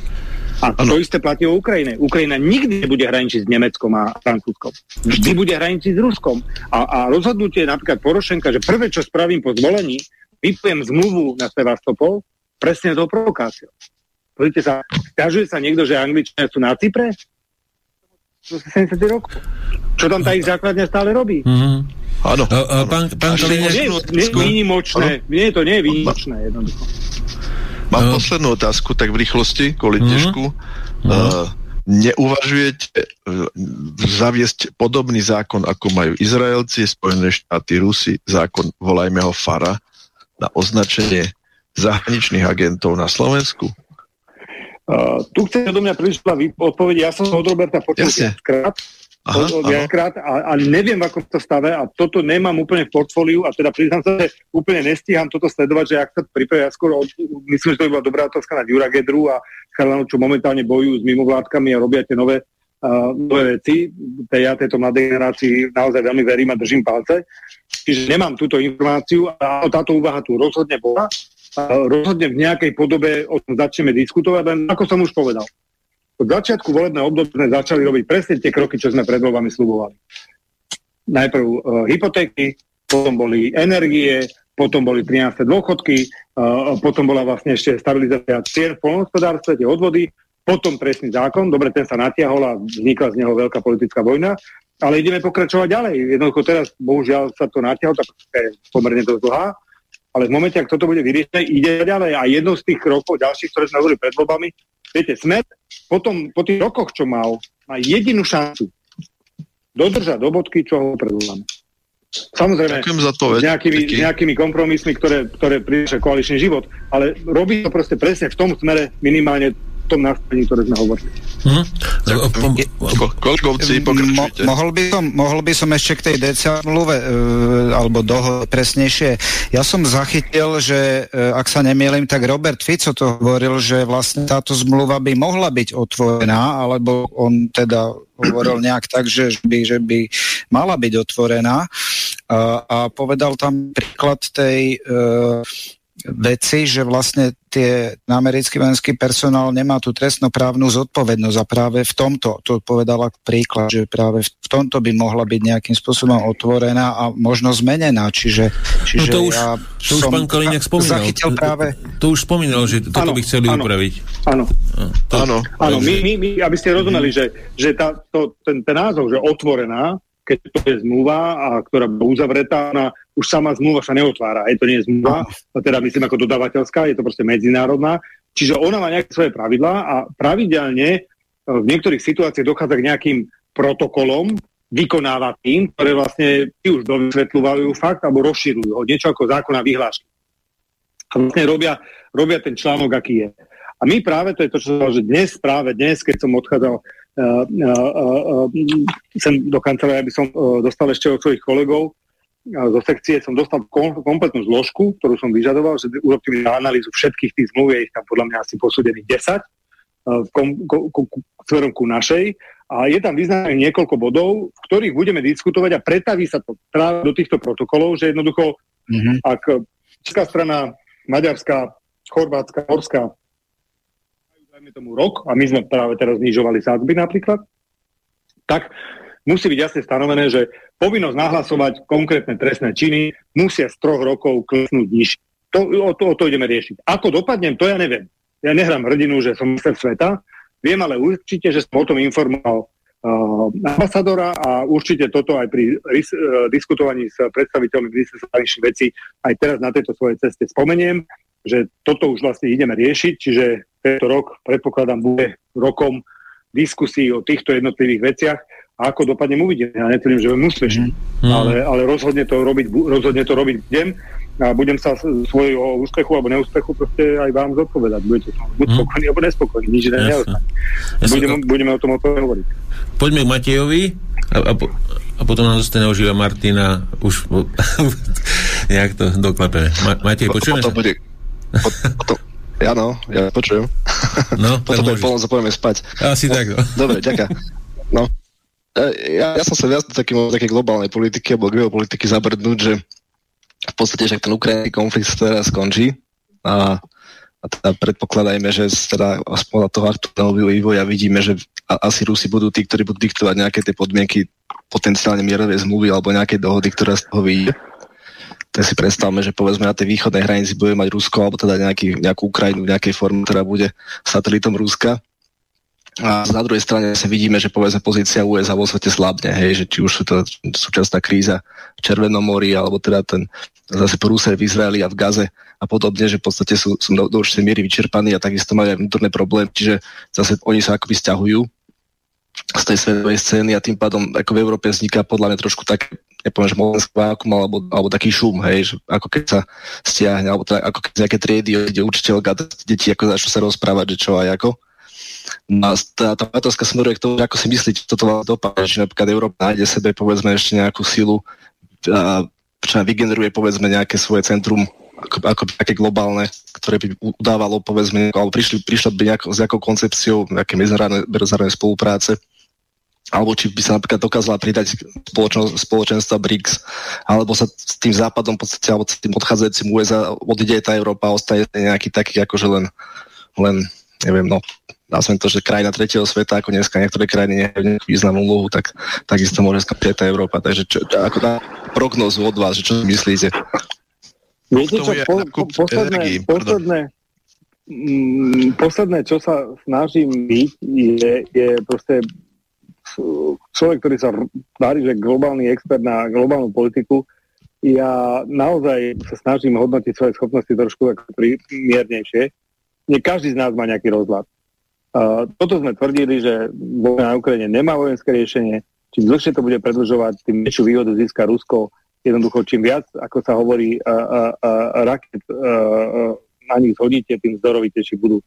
A to isté platí o Ukrajine. Ukrajina nikdy nebude hraničiť s Nemeckom a Francúzskom. Vždy bude hraničiť s Ruskom. A, a rozhodnutie napríklad Porošenka, že prvé, čo spravím po zvolení, vypujem zmluvu na Sevastopol, presne to provokáciou. Pozrite sa, stiažuje sa niekto, že Angličania sú na Cypre? 70 rokov. Čo tam tá ich základňa stále robí? Mm-hmm. Áno. Pán, pán nie, nie, nie, výnimočné. Nie, to nie je výnimočné jednoducho. Mám no. poslednú otázku, tak v rýchlosti, kvôli mm-hmm. Uh, neuvažujete uh, zaviesť podobný zákon, ako majú Izraelci, Spojené štáty, Rusy, zákon, volajme ho FARA, na označenie zahraničných agentov na Slovensku? Uh, tu chce do mňa príliš odpoveď. Ja som od Roberta počul viackrát, viackrát a, a neviem, v akom to stave a toto nemám úplne v portfóliu a teda priznám sa, že úplne nestíham toto sledovať, že ak sa pripravia, ja skôr od, myslím, že to by bola dobrá otázka na Jura Gedru a Charlanu, čo momentálne bojujú s mimovládkami a robia tie nové, uh, nové veci. Tej, ja tejto mladej generácii naozaj veľmi verím a držím palce. Čiže nemám túto informáciu a táto úvaha tu rozhodne bola rozhodne v nejakej podobe o tom začneme diskutovať, len ako som už povedal. Od začiatku volebného obdobia sme začali robiť presne tie kroky, čo sme pred voľbami slubovali. Najprv uh, hypotéky, potom boli energie, potom boli 13. dôchodky, uh, potom bola vlastne ešte stabilizácia cien v polnohospodárstve, tie odvody, potom trestný zákon, dobre, ten sa natiahol a vznikla z neho veľká politická vojna, ale ideme pokračovať ďalej. Jednoducho teraz, bohužiaľ, sa to natiahlo, tak je pomerne dosť dlhá ale v momente, ak toto bude vyriešené, ide ďalej. A jednou z tých krokov ďalších, ktoré sme hovorili pred voľbami, viete, Smer potom, po tých rokoch, čo mal, má jedinú šancu dodržať do bodky, čo ho pred voľbami. Samozrejme, za to, s, nejakými, nejakými kompromismi, ktoré, ktoré prináša koaličný život, ale robí to proste presne v tom smere minimálne tom nastavení, ktoré sme hovorili. Hm? Kolegovci, Mo, mohol, by som, mohol by som ešte k tej DCA mluve, e, alebo dohode presnejšie. Ja som zachytil, že e, ak sa nemýlim, tak Robert Fico to hovoril, že vlastne táto zmluva by mohla byť otvorená, alebo on teda hovoril nejak tak, že by, že by mala byť otvorená. A, a povedal tam príklad tej e, veci, že vlastne tie americký vojenský personál nemá tú trestnoprávnu zodpovednosť a práve v tomto, to povedala príklad, že práve v tomto by mohla byť nejakým spôsobom otvorená a možno zmenená, čiže, čiže no to už, ja to už pán Kaliňák spomínal. Zachytil práve... To, to už spomínal, že toto ano, by chceli ano, upraviť. Áno. Áno. Áno, my, my, my, aby ste rozumeli, že, že tá, to, ten, ten názov, že otvorená, keď to je zmluva, a ktorá bola uzavretá, na, už sama zmluva sa neotvára. Je to nie je zmluva, a teda myslím ako dodávateľská, je to proste medzinárodná. Čiže ona má nejaké svoje pravidlá a pravidelne e, v niektorých situáciách dochádza k nejakým protokolom vykonávacím, ktoré vlastne či už dovysvetľujú fakt alebo rozširujú ho, niečo ako zákona vyhlášky. A vlastne robia, robia ten článok, aký je. A my práve, to je to, čo že dnes, práve dnes, keď som odchádzal sem do kancelárie, aby som dostal ešte od svojich kolegov zo sekcie, som dostal kompletnú zložku, ktorú som vyžadoval, že urobte mi analýzu všetkých tých zmluv, je ich tam podľa mňa asi posúdených 10, v kom, ko, ko, smerom ku našej. A je tam vyznané niekoľko bodov, v ktorých budeme diskutovať a pretaví sa to práve do týchto protokolov, že jednoducho, mm-hmm. ak česká strana, maďarská, chorvátska, horská dajme tomu rok, a my sme práve teraz znižovali sázby napríklad, tak musí byť jasne stanovené, že povinnosť nahlasovať konkrétne trestné činy musia z troch rokov klesnúť nižšie. To, o, to, o to ideme riešiť. Ako dopadnem, to ja neviem. Ja nehrám hrdinu, že som minister sveta, viem ale určite, že som o tom informoval uh, ambasadora a určite toto aj pri uh, diskutovaní s predstaviteľmi ministerstva zahraničných vecí aj teraz na tejto svojej ceste spomeniem, že toto už vlastne ideme riešiť, čiže tento rok, predpokladám, bude rokom diskusí o týchto jednotlivých veciach a ako dopadne uvidíme. Ja netvrdím, že budem úspešný, mm. ale, ale rozhodne, to robiť, rozhodne to robiť budem a budem sa svojho úspechu alebo neúspechu proste aj vám zodpovedať. Budete buď mm. spokojní alebo nespokojní, nič iné neostane. Budeme, budeme o tom otvorene hovoriť. Poďme k Matejovi a, a, po, a potom nám zostane oživa Martina už nejak to doklepeme. Ma, Matej, počujeme sa? Bude, potom, Áno, ja počujem. No, potom, potom sa pôjdeme spať. Asi no, tak. No. Dobre, ďaká. No. ja, ja som sa viac do také globálnej politiky alebo geopolitiky zabrdnúť, že v podstate však ten ukrajinský konflikt teraz skončí a, a teda predpokladajme, že teda aspoň toho aktuálneho vývoja vidíme, že asi Rusi budú tí, ktorí budú diktovať nejaké tie podmienky potenciálne mierové zmluvy alebo nejaké dohody, ktorá z toho vyjde tak si predstavme, že povedzme na tej východnej hranici bude mať Rusko alebo teda nejaký, nejakú Ukrajinu v nejakej forme, ktorá bude satelitom Ruska. A na druhej strane sa vidíme, že povedzme pozícia USA vo svete slabne, hej, že či už to súčasná kríza v Červenom mori, alebo teda ten zase prúser v Izraeli a v Gaze a podobne, že v podstate sú, sú do, do určitej miery vyčerpaní a takisto majú aj vnútorné problémy, čiže zase oni sa akoby stiahujú z tej svetovej scény a tým pádom ako v Európe vzniká podľa mňa trošku tak nepoviem, že mocenský vákum alebo, alebo taký šum, hej, že ako keď sa stiahne, alebo teda, ako keď nejaké triedy ide učiteľka deti ako začnú sa rozprávať, že čo a ako. No a tá, tá otázka smeruje k tomu, ako si myslíte, toto vám dopadne, že napríklad Európa nájde sebe povedzme ešte nejakú silu a čo vygeneruje povedzme nejaké svoje centrum ako, ako také globálne, ktoré by udávalo povedzme, alebo prišli, prišlo by nejako, s nejakou koncepciou nejaké medzinárodnej spolupráce alebo či by sa napríklad dokázala pridať spoločenstva BRICS, alebo sa s tým západom, v podstate, alebo s tým odchádzajúcim USA odíde tá Európa a ostane nejaký taký, akože len, len neviem, no, nazvem to, že krajina tretieho sveta, ako dneska niektoré krajiny nemajú nejakú významnú úlohu, tak takisto môže skončiť tá Európa. Takže čo, ako na prognozu od vás, že čo myslíte? Viete čo, po, po, posledné, posledné, mm, posledné, čo sa snažím byť, je, je proste človek, ktorý sa tvári, že globálny expert na globálnu politiku, ja naozaj sa snažím hodnotiť svoje schopnosti trošku ako miernejšie. Nie každý z nás má nejaký rozhľad. Toto sme tvrdili, že vojna na Ukrajine nemá vojenské riešenie. Čím dlhšie to bude predlžovať, tým väčšiu výhodu získa Rusko. Jednoducho, čím viac, ako sa hovorí, raket na nich zhodíte, tým zdorovitejší budú.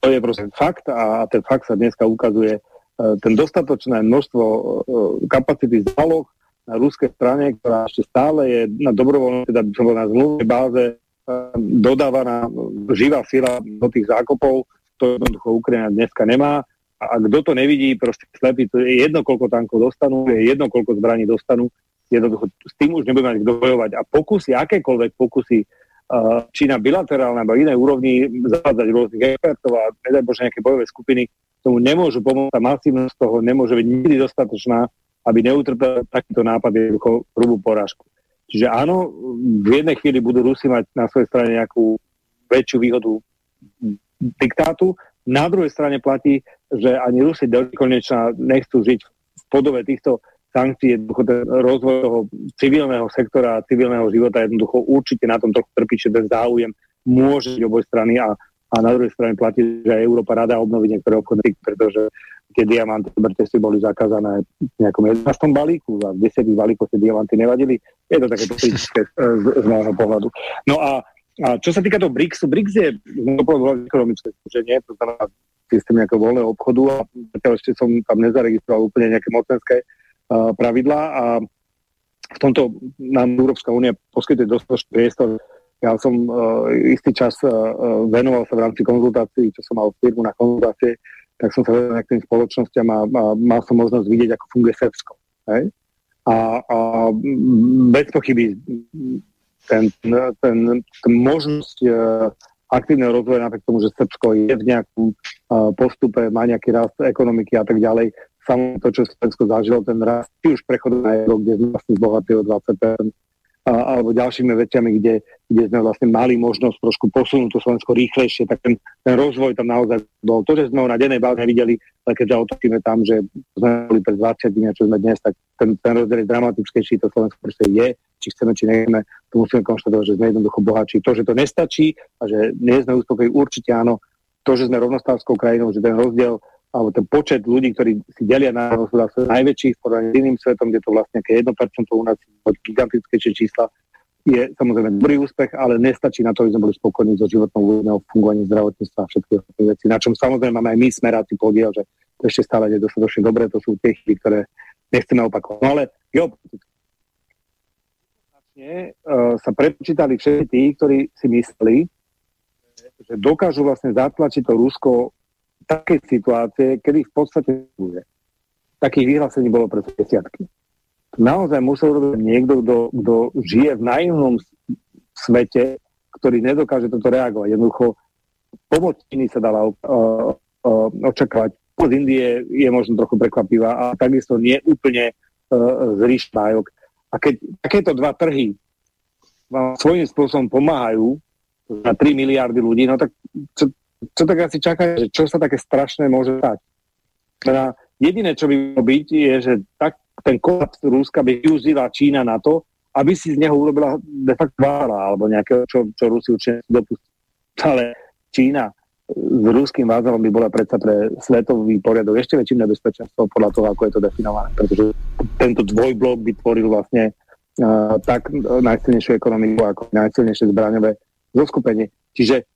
To je proste fakt a ten fakt sa dneska ukazuje ten dostatočné množstvo e, kapacity záloh na ruskej strane, ktorá ešte stále je na dobrovoľnej, teda by som bol na zmluvnej báze e, dodávaná živá sila do tých zákopov, to jednoducho Ukrajina dneska nemá. A kto to nevidí, proste slepý, to je jedno, koľko tankov dostanú, je jedno, koľko zbraní dostanú, jednoducho s tým už nebudeme mať kto bojovať. A pokusy, akékoľvek pokusy, či na bilaterálnej alebo inej úrovni zavádzať rôznych expertov a nedaj Bože nejaké bojové skupiny, tomu nemôžu pomôcť a masívnosť toho nemôže byť nikdy dostatočná, aby neutrpel takýto nápad jednoducho hrubú porážku. Čiže áno, v jednej chvíli budú Rusi mať na svojej strane nejakú väčšiu výhodu diktátu, na druhej strane platí, že ani Rusi do konečna nechcú žiť v podobe týchto sankcií, jednoducho ten rozvoj toho civilného sektora a civilného života jednoducho určite na tom trochu trpí, že ten záujem môže byť oboj strany a a na druhej strane platí, že aj Európa rada obnoviť niektoré obchody, pretože tie diamanty si boli zakázané v nejakom 11. balíku a v 10 balíkoch tie diamanty nevadili. Je to také politické z, z môjho pohľadu. No a, a čo sa týka toho BRICSu, BRICS je ekonomické spoločenie, to znamená systém nejakého voľného obchodu a zatiaľ ešte som tam nezaregistroval úplne nejaké mocenské uh, pravidlá a v tomto nám Európska únia poskytuje dostatočný priestor ja som uh, istý čas uh, venoval sa v rámci konzultácií, čo som mal firmu na konzultácie, tak som sa venoval k tým spoločnosťam a, a mal som možnosť vidieť, ako funguje Srbsko. Hej? A, a bez pochyby ten, ten, ten možnosť uh, aktívneho rozvoja napriek tomu, že Srbsko je v nejakom uh, postupe, má nejaký rast ekonomiky a tak ďalej, samo to, čo Slovensko zažilo, ten rast, či už prechod na euro, kde sme vlastne zbohatili o 20%, a, alebo ďalšími veciami, kde, kde sme vlastne mali možnosť trošku posunúť to Slovensko rýchlejšie, tak ten, ten rozvoj tam naozaj bol. To, že sme ho na dennej báze videli, ale keďže otočíme tam, že sme boli pred 20 dní, čo sme dnes, tak ten, ten rozdiel je dramatickejší, to Slovensko proste je, či chceme, či nechceme, to musíme konštatovať, že sme jednoducho bohatší. To, že to nestačí a že nie sme uspokojení, určite áno. To, že sme rovnostávskou krajinou, že ten rozdiel alebo ten počet ľudí, ktorí si delia na hospodárstvo najväčší v porovnaní s iným svetom, kde to vlastne nejaké 1% u nás gigantické čísla, je samozrejme dobrý úspech, ale nestačí na to, aby sme boli spokojní so životnou úrovňou, fungovaním zdravotníctva a všetkých vecí, na čom samozrejme máme aj my smeráci podiel, že to ešte stále je dostatočne dobré, to sú tie chyby, ktoré nechceme opakovať. No ale geopoliticky uh, sa prepočítali všetci tí, ktorí si mysleli, že dokážu vlastne zatlačiť to Rusko takej situácie, kedy v podstate bude. takých vyhlásení bolo pre desiatky. Naozaj musel robiť niekto, kto, kto žije v naivnom svete, ktorý nedokáže toto reagovať. Jednoducho pomoc Číny sa dala uh, uh, očakávať. Pomoc Indie je možno trochu prekvapivá a takisto nie úplne uh, z ríš A keď takéto dva trhy vám svojím spôsobom pomáhajú na 3 miliardy ľudí, no tak čo, čo tak asi čaká, že čo sa také strašné môže stať? Teda jediné, čo by mohlo byť, je, že tak, ten kolaps Rúska by využila Čína na to, aby si z neho urobila de facto vála, alebo nejakého, čo, čo Rusi určite dopustí. Ale Čína s ruským vázalom by bola predsa pre svetový poriadok ešte väčším nebezpečenstvom podľa toho, ako je to definované. Pretože tento dvojblok by tvoril vlastne uh, tak najsilnejšiu ekonomiku ako najsilnejšie zbraňové zoskupenie. Čiže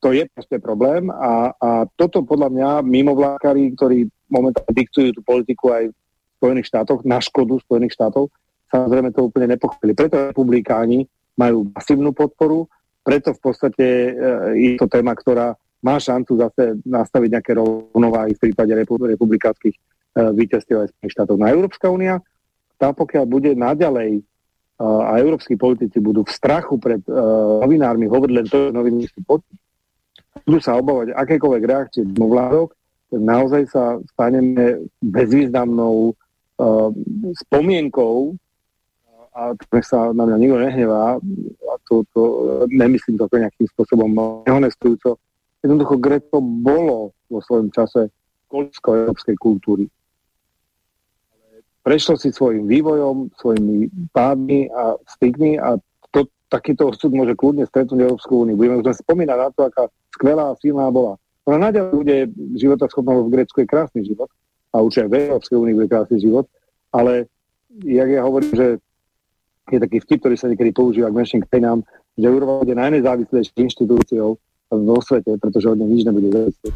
to je proste problém a, a toto podľa mňa mimovlákari, ktorí momentálne diktujú tú politiku aj v Spojených štátoch, na škodu Spojených štátov, samozrejme to úplne nepochopili. Preto republikáni majú masívnu podporu, preto v podstate e, je to téma, ktorá má šancu zase nastaviť nejaké rovnováhy v prípade republikánskych e, víťazstiev aj Spojených štátov. Na Európska únia, tá pokiaľ bude naďalej e, a európsky politici budú v strachu pred novinármi hovoriť len to, že novinári sú budú sa obávať akékoľvek reakcie vládok, tak naozaj sa staneme bezvýznamnou uh, spomienkou a tak sa na mňa nikto nehnevá a to, to nemyslím to nejakým spôsobom nehonestujúco. Jednoducho Grécko bolo vo svojom čase kolisko európskej kultúry. Prešlo si svojim vývojom, svojimi pádmi a stygmi a to, takýto osud môže kľudne stretnúť Európsku úniu. Budeme už len spomínať na to, aká skvelá silná bola. Ona naďalej bude schopná v Grécku je krásny život a určite v Európskej únii bude krásny život, ale jak ja hovorím, že je taký vtip, ktorý sa niekedy používa k menším krajinám, že Európa bude najnezávislejšou inštitúciou vo svete, pretože od nej nič nebude závislé.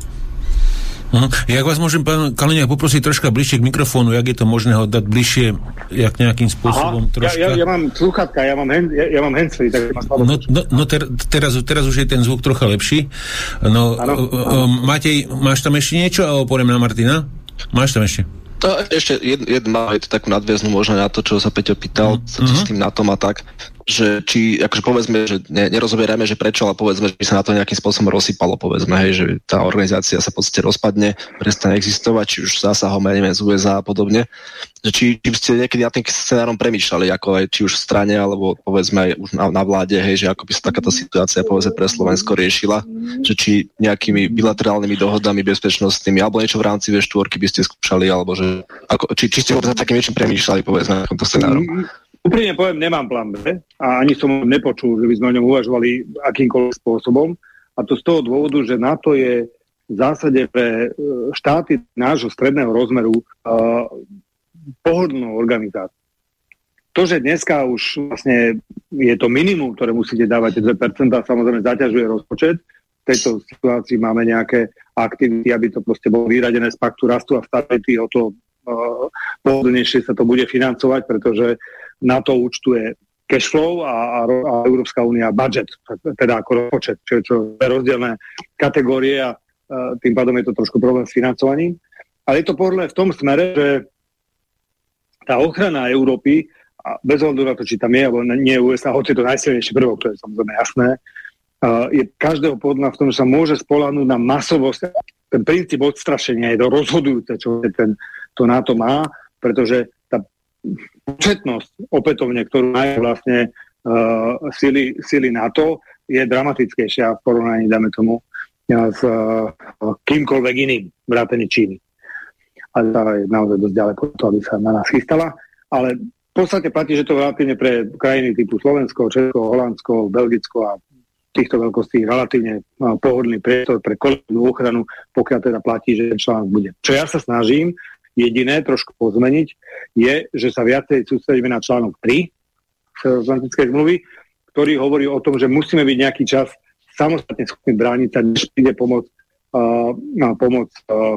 Uh-huh. Jak vás môžem, pán Kaleniak, poprosiť troška bližšie k mikrofónu, jak je to možné ho dať bližšie, jak nejakým spôsobom Aha, troška? Ja, ja, ja mám sluchatka, ja mám, hand, ja, ja mám handsfree, tak ma No, no, no ter, teraz, teraz už je ten zvuk trocha lepší. No, ano, ano. Matej, máš tam ešte niečo, alebo pôjdem na Martina? Máš tam ešte? To ešte jedna jed, je to takú nadviaznú možno na to, čo sa Peťo pýtal, mm-hmm. s tým na tom a tak že či, akože povedzme, že ne, nerozobierajme, že prečo, ale povedzme, že by sa na to nejakým spôsobom rozsypalo, povedzme, hej, že tá organizácia sa v podstate rozpadne, prestane existovať, či už zásahom, ja z USA a podobne. Že či, či ste niekedy nad tým scenárom premýšľali, ako aj či už v strane, alebo povedzme aj už na, na vláde, hej, že ako by sa takáto situácia povedzme pre Slovensko riešila, že či nejakými bilaterálnymi dohodami bezpečnostnými, alebo niečo v rámci V4 by ste skúšali, alebo že, ako, či, či ste vôbec takým niečím premýšľali, povedzme, na tomto scenáru. Úprimne poviem, nemám plán B a ani som nepočul, že by sme o ňom uvažovali akýmkoľvek spôsobom. A to z toho dôvodu, že NATO je v zásade pre e, štáty nášho stredného rozmeru uh, pohodlnou organizáciou. To, že dneska už vlastne je to minimum, ktoré musíte dávať 2%, samozrejme zaťažuje rozpočet. V tejto situácii máme nejaké aktivity, aby to proste bolo vyradené z paktu rastu a stability, o to uh, pohodlnejšie sa to bude financovať, pretože na to účtuje cashflow a, a, a Európska únia budget, teda ako rozpočet, čo, čo je rozdielne kategórie a, a tým pádom je to trošku problém s financovaním. Ale je to podľa v tom smere, že tá ochrana Európy, a bez ohľadu na to, či tam je, alebo nie je USA, hoci je to najsilnejší prvok, to je samozrejme jasné, uh, je každého podľa v tom, že sa môže spolahnúť na masovosť. Ten princíp odstrašenia je to rozhodujúce, čo ten, to NATO má, pretože početnosť opätovne, ktorú majú vlastne uh, sily, sily NATO, je dramatickejšia v porovnaní, dáme tomu, s uh, kýmkoľvek iným, vrátane Číny. A je naozaj dosť ďaleko to, aby sa na nás chystala. Ale v podstate platí, že to vrátane pre krajiny typu Slovensko, Česko, Holandsko, Belgicko a týchto veľkostí relatívne uh, pohodlný priestor pre kolektívnu ochranu, pokiaľ teda platí, že článok bude. Čo ja sa snažím, jediné trošku pozmeniť, je, že sa viacej sústredíme na článok 3 Severoatlantickej zmluvy, ktorý hovorí o tom, že musíme byť nejaký čas samostatne schopní brániť sa, než príde pomoc, uh, pomoc uh,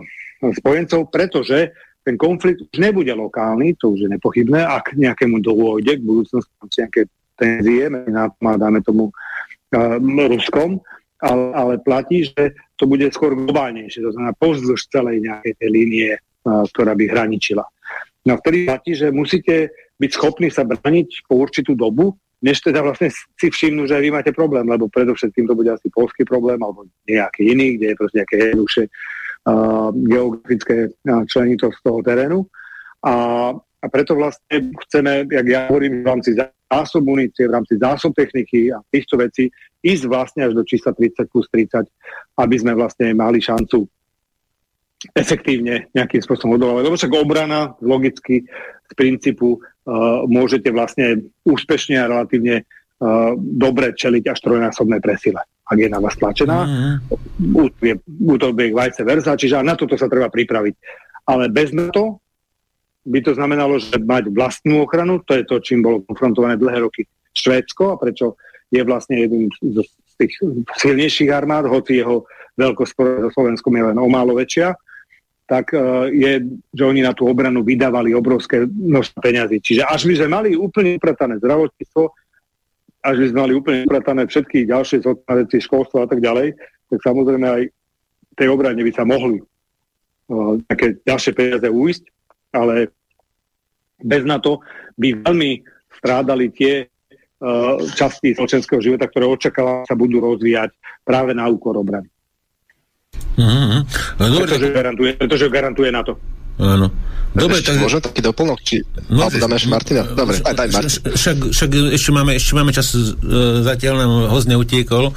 spojencov, pretože ten konflikt už nebude lokálny, to už je nepochybné, ak nejakému dôjde k budúcnosti nejaké tenzie medzi dáme tomu uh, Ruskom, ale, ale platí, že to bude skôr globálnejšie, to znamená pozdĺž celej nejakej tej línie ktorá by hraničila. No vtedy platí, že musíte byť schopní sa braniť po určitú dobu, než teda vlastne si všimnú, že aj vy máte problém, lebo predovšetkým to bude asi polský problém alebo nejaký iný, kde je proste nejaké jednoduchšie uh, geografické uh, členito z toho terénu. A, a preto vlastne chceme, jak ja hovorím, v rámci zásob munície, v rámci zásob techniky a týchto vecí ísť vlastne až do čísla 30 plus 30, aby sme vlastne mali šancu efektívne nejakým spôsobom odolávať. Lebo však obrana logicky z princípu uh, môžete vlastne úspešne a relatívne uh, dobre čeliť až trojnásobnej presile, ak je na vás tlačená. Útok je vice versa, čiže na toto sa treba pripraviť. Ale bez NATO by to znamenalo, že mať vlastnú ochranu, to je to, čím bolo konfrontované dlhé roky Švédsko a prečo je vlastne jedným z, z tých silnejších armád, hoci jeho veľkosť so Slovenskom je len o málo väčšia tak uh, je, že oni na tú obranu vydávali obrovské množstvo peňazí. Čiže až by sme mali úplne upratané zdravotníctvo, až by sme mali úplne upratané všetky ďalšie veci, školstvo a tak ďalej, tak samozrejme aj tej obrane by sa mohli uh, také ďalšie peniaze uísť, ale bez na to by veľmi strádali tie uh, časti spoločenského života, ktoré očakáva sa budú rozvíjať práve na úkor obrany. Mm-hmm. No, dobre, pretože, garantuje, pretože garantuje na to. Áno. Dobre, tak... Môžem taký doplnok? Či... No, Alebo dáme ešte Martina? Dobre, aj daj Martin. Však, však ešte, máme, ešte máme čas, uh, zatiaľ nám host neutiekol,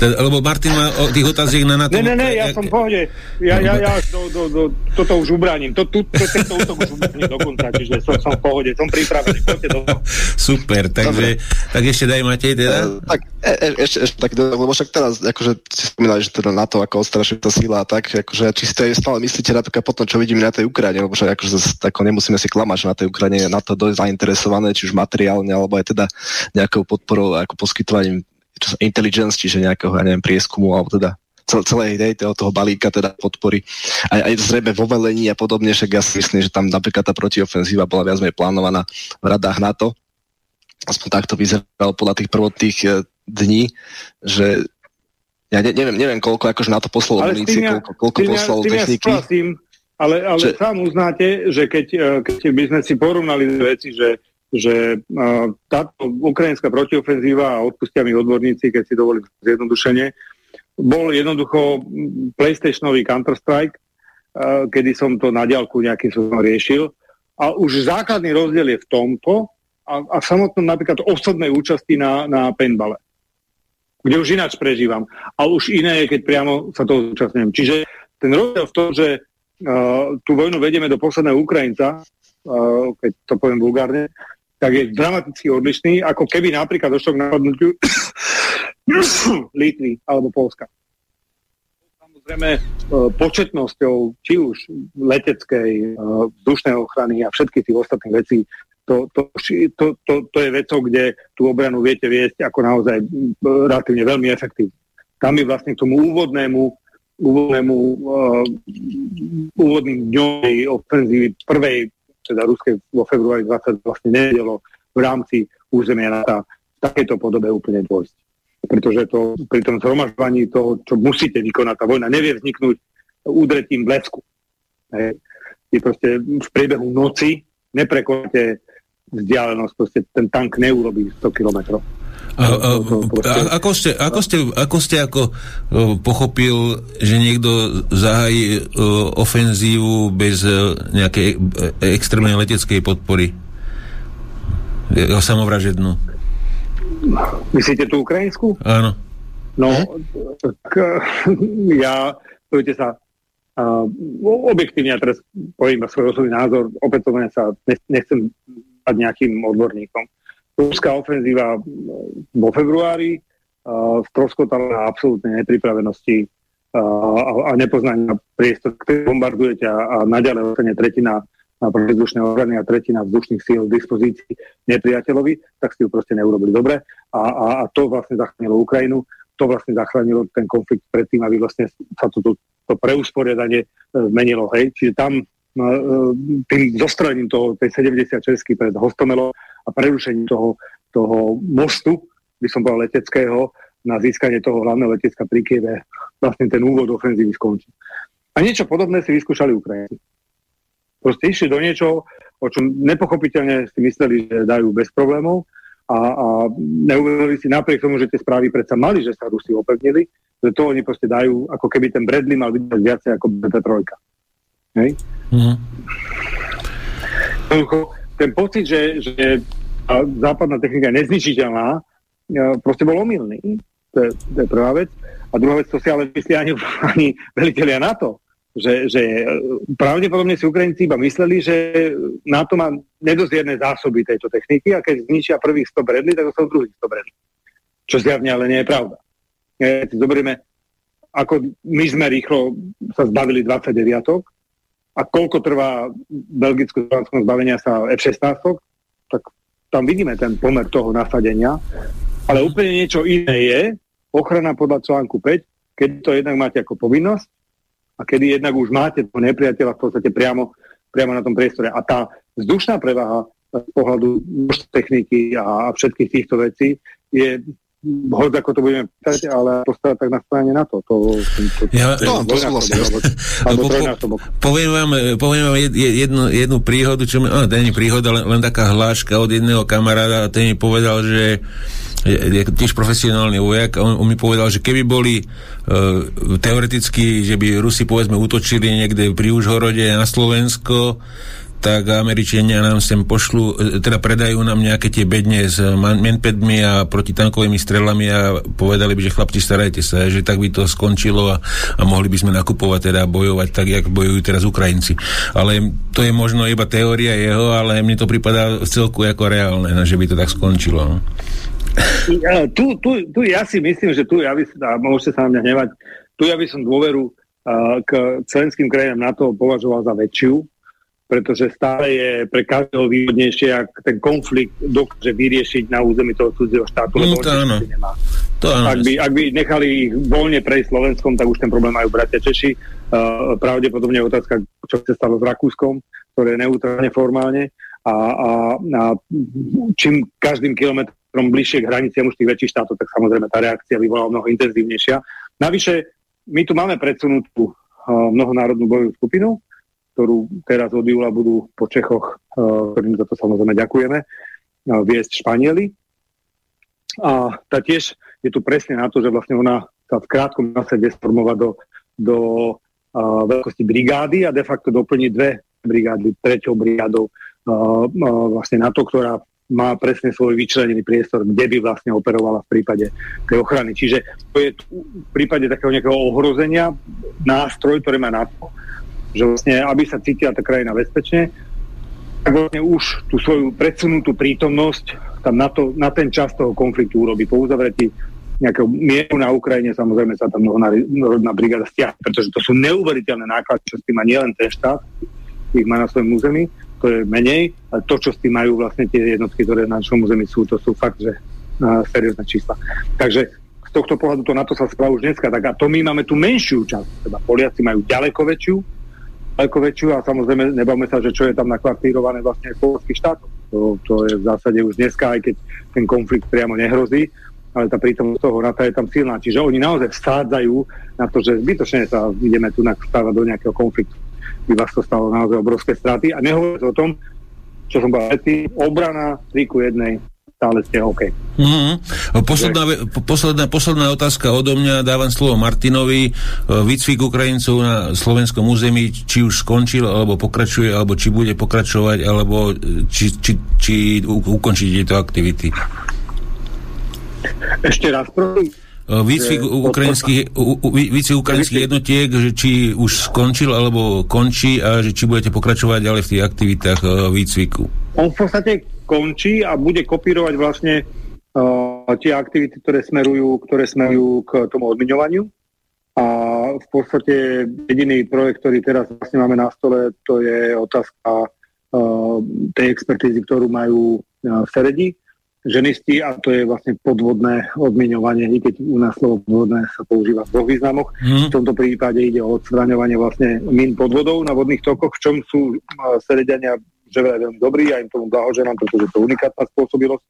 teda, lebo Martin má o tých otáziek na, na tom... Ne, ne, ne, ja jak... som v pohode. Ja, ja, ja do, do, do, toto už ubránim. To, tu, to, tento útok už ubránim dokonca, čiže som, som v pohode, som pripravený. Do... Super, takže tak ešte daj Matej teda. Uh, tak e, e, ešte, ešte tak, lebo však teraz, akože si spomínali, že teda na to, ako odstrašuje tá sila a tak, akože či si to stále myslíte napríklad potom, čo vidíme na tej Ukrajine, lebo však akože ako nemusíme si klamať, že na tej Ukrajine na to dosť zainteresované, či už materiálne, alebo aj teda nejakou podporou, ako poskytovaním intelligence, čiže nejakého, ja neviem, prieskumu, alebo teda celej tej, toho, toho balíka teda podpory. Aj, aj zrejme vo velení a podobne, však ja si myslím, že tam napríklad tá protiofenzíva bola viac menej plánovaná v radách NATO. Aspoň takto vyzeral podľa tých prvotných e, dní, že ja ne, neviem, neviem, koľko akože na to poslalo munície, koľko, koľko poslalo techniky. Ja ale, ale že... sám uznáte, že keď, e, keď by sme si porovnali veci, že, že uh, táto ukrajinská protiofenzíva a odpustia mi odborníci, keď si dovolím zjednodušenie, bol jednoducho PlayStationový Counter-Strike, uh, kedy som to na diálku nejakým spôsobom riešil. A už základný rozdiel je v tomto a, a v samotnom napríklad osobnej účasti na, na paintballe kde už ináč prežívam. Ale už iné je, keď priamo sa toho zúčastňujem. Čiže ten rozdiel v tom, že tú vojnu vedieme do posledného Ukrajinca, uh, keď to poviem vulgárne, tak je dramaticky odlišný, ako keby napríklad došlo k napadnutiu Litvy alebo Polska. Samozrejme uh, početnosťou či už leteckej, vzdušnej ochrany a všetkých tých ostatných vecí, to, to, to, to, to je vecou, kde tú obranu viete viesť ako naozaj relatívne veľmi efektívne. Tam je vlastne k tomu úvodnému úvodnému uh, úvodným dňom ofenzívy prvej, teda ruskej vo februári 20 vlastne nevedelo v rámci územia NATO v takejto podobe úplne dôjsť. Pretože to pri tom zhromažovaní toho, čo musíte vykonať, tá vojna nevie vzniknúť údretím blesku. Hej. Je proste v priebehu noci neprekonáte vzdialenosť, proste ten tank neurobí 100 kilometrov. A, a, a, ako, ste, ako, ste, ako ste ako uh, pochopil, že niekto zahájí uh, ofenzívu bez uh, nejakej extrémnej leteckej podpory? Samovražednú. Myslíte tú ukrajinskú? Áno. No, tak ja, poviete sa, uh, objektívne, ja teraz poviem svoj osobný názor, opätovne sa nechcem stať nejakým odborníkom ruská ofenzíva vo februári uh, stroskotala na absolútnej nepripravenosti uh, a, a nepoznania priestor, ktorý bombardujete a, a naďalej ostane tretina na protizdušné orgány a tretina vzdušných síl v dispozícii nepriateľovi, tak ste ju proste neurobili dobre. A, a, a to vlastne zachránilo Ukrajinu, to vlastne zachránilo ten konflikt predtým, aby vlastne sa to, to, to preusporiadanie zmenilo. Hej. Čiže tam tým zostrelením toho, tej 76 pred Hostomelom a prerušením toho, toho mostu, by som povedal leteckého, na získanie toho hlavného letecka pri Kieve vlastne ten úvod ofenzívy skončí. A niečo podobné si vyskúšali Ukrajinci. Proste išli do niečoho, o čom nepochopiteľne si mysleli, že dajú bez problémov a, a neuvedomili si napriek tomu, že tie správy predsa mali, že sa Rusi opevnili, že to oni proste dajú, ako keby ten Bradley mal byť viacej ako BT3. Hej? Mm-hmm. Ten pocit, že, že západná technika je nezničiteľná, proste bol omylný. To je, to je prvá vec. A druhá vec, to si ale myslí ani, ani veliteľia NATO že, že pravdepodobne si Ukrajinci iba mysleli, že NATO má nedozierne zásoby tejto techniky a keď zničia prvých 100 bredli, tak sú druhých 100 bredli. Čo zjavne ale nie je pravda. Keď si zoberieme, ako my sme rýchlo sa zbavili 29 a koľko trvá belgicko-slovenskom zbavenia sa F-16, tak tam vidíme ten pomer toho nasadenia. Ale úplne niečo iné je ochrana podľa článku 5, keď to jednak máte ako povinnosť a kedy jednak už máte toho nepriateľa v podstate priamo, priamo na tom priestore. A tá vzdušná prevaha z pohľadu techniky a všetkých týchto vecí je hoď ako to budeme pýtať, ale postavať tak na strane na to. to, to, to ja, to, to súhlasím. Po, poviem vám, poviem vám jednu, jednu príhodu, čo mi, oh, to nie príhoda, len, len taká hláška od jedného kamaráda a ten mi povedal, že je tiež profesionálny vojak a on, on mi povedal, že keby boli uh, teoreticky, že by Rusi povedzme útočili niekde pri Užhorode na Slovensko, tak Američania nám sem pošlu, e, teda predajú nám nejaké tie bedne s menpedmi a protitankovými strelami a povedali by, že chlapci, starajte sa, že tak by to skončilo a, a mohli by sme nakupovať, teda bojovať tak, jak bojujú teraz Ukrajinci. Ale to je možno iba teória jeho, ale mne to pripadá celku ako reálne, že by to tak skončilo. No. Tu, tu, tu ja si myslím, že tu ja by, a môžete sa na mňa hnevať, tu ja by som dôveru uh, k členským krajinám NATO považoval za väčšiu, pretože stále je pre každého výhodnejšie, ak ten konflikt dokáže vyriešiť na území toho cudzieho štátu, lebo mm, to áno. nemá. To áno. Ak, by, ak by nechali ich voľne prejsť Slovenskom, tak už ten problém majú bratia Češi. Uh, pravdepodobne je otázka, čo sa stalo s Rakúskom, ktoré je neutrálne formálne. A, a, a čím každým kilometrom bližšie k hraniciam už tých väčších štátov, tak samozrejme tá reakcia by bola mnoho intenzívnejšia. Navyše, my tu máme predsunutú uh, mnohonárodnú bojovú skupinu, ktorú teraz od júla budú po Čechoch, uh, ktorým za to samozrejme ďakujeme, uh, viesť Španieli. A tá tiež je tu presne na to, že vlastne ona sa v krátkom čase vie sformovať do, do uh, veľkosti brigády a de facto doplní dve brigády, treťou brigádou uh, uh, vlastne na to, ktorá má presne svoj vyčlenený priestor, kde by vlastne operovala v prípade tej ochrany. Čiže to je v prípade takého nejakého ohrozenia nástroj, ktorý má na to, že vlastne, aby sa cítila tá krajina bezpečne, tak vlastne už tú svoju predsunutú prítomnosť tam na, to, na ten čas toho konfliktu urobí. Po uzavretí nejakého mieru na Ukrajine samozrejme sa tam národná brigáda stiahne, pretože to sú neuveriteľné náklady, čo s tým má nielen ten štát, ich má na svojom území, to je menej, ale to, čo s tým majú vlastne tie jednotky, ktoré na našom území sú, to sú fakt, že uh, seriózne čísla. Takže z tohto pohľadu to na to sa správa už dneska. Tak a to my máme tú menšiu časť. Teda Poliaci majú ďaleko väčšiu, ďaleko väčšiu a samozrejme nebavme sa, že čo je tam nakvartírované vlastne v polských štátoch. To, to je v zásade už dneska, aj keď ten konflikt priamo nehrozí, ale tá prítomnosť toho NATO je tam silná. Čiže oni naozaj vsádzajú na to, že zbytočne sa ideme tu vstávať do nejakého konfliktu. By vás to stalo naozaj obrovské straty. A nehovoriť o tom, čo som povedal, obrana 3 ku 1 stále ste OK. Mm-hmm. Posledná, posledná, posledná otázka odo mňa, dávam slovo Martinovi. E, výcvik Ukrajincov na slovenskom území, či už skončil, alebo pokračuje, alebo či bude pokračovať, alebo e, či, či, či ukončí tieto aktivity. Ešte raz, prosím. E, výcvik ukrajinských, výcvik ukrajinských jednotiek, že či už skončil alebo končí a že či budete pokračovať ďalej v tých aktivitách výcviku. On v podstate končí a bude kopírovať vlastne uh, tie aktivity, ktoré smerujú, ktoré smerujú k tomu odmiňovaniu. A v podstate jediný projekt, ktorý teraz vlastne máme na stole, to je otázka uh, tej expertízy, ktorú majú uh, v Seredi, ženisti a to je vlastne podvodné odmiňovanie, i keď u nás slovo podvodné sa používa v dvoch významoch. Mm. V tomto prípade ide o odstraňovanie vlastne min podvodov na vodných tokoch, v čom sú uh, Serediania že je veľmi dobrý, ja im tomu blahoželám, pretože to je unikátna spôsobilosť.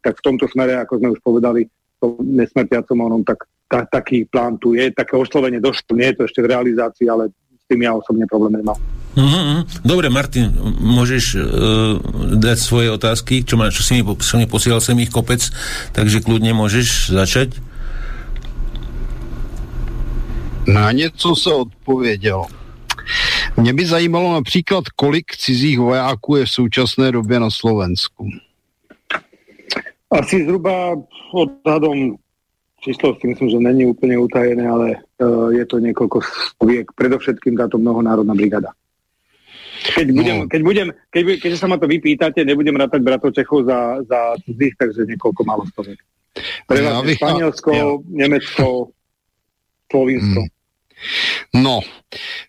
Tak v tomto smere, ako sme už povedali, to nesmrtiacom onom, tak ta, taký plán tu je, také oslovenie došlo, nie je to ešte v realizácii, ale s tým ja osobne problém nemám. Uh-huh. Dobre, Martin, môžeš uh, dať svoje otázky, čo, ma, čo si mi, čo mi posielal sem ich kopec, takže kľudne môžeš začať. Na něco se odpovědělo. Mě by zajímalo například, kolik cizích vojáků je v současné době na Slovensku. Asi zhruba odhadom číslo si myslím, že není úplne utajené, ale uh, je to niekoľko stoviek, predovšetkým táto mnohonárodná brigada. Keď, no. budem, keď, budem, keď, keď sa ma to vypýtate, nebudem rátať bratov Čechov za, za cudzích, takže niekoľko málo stoviek. Prevažne Španielsko, ja. Nemecko, Slovinsko. Hmm. No,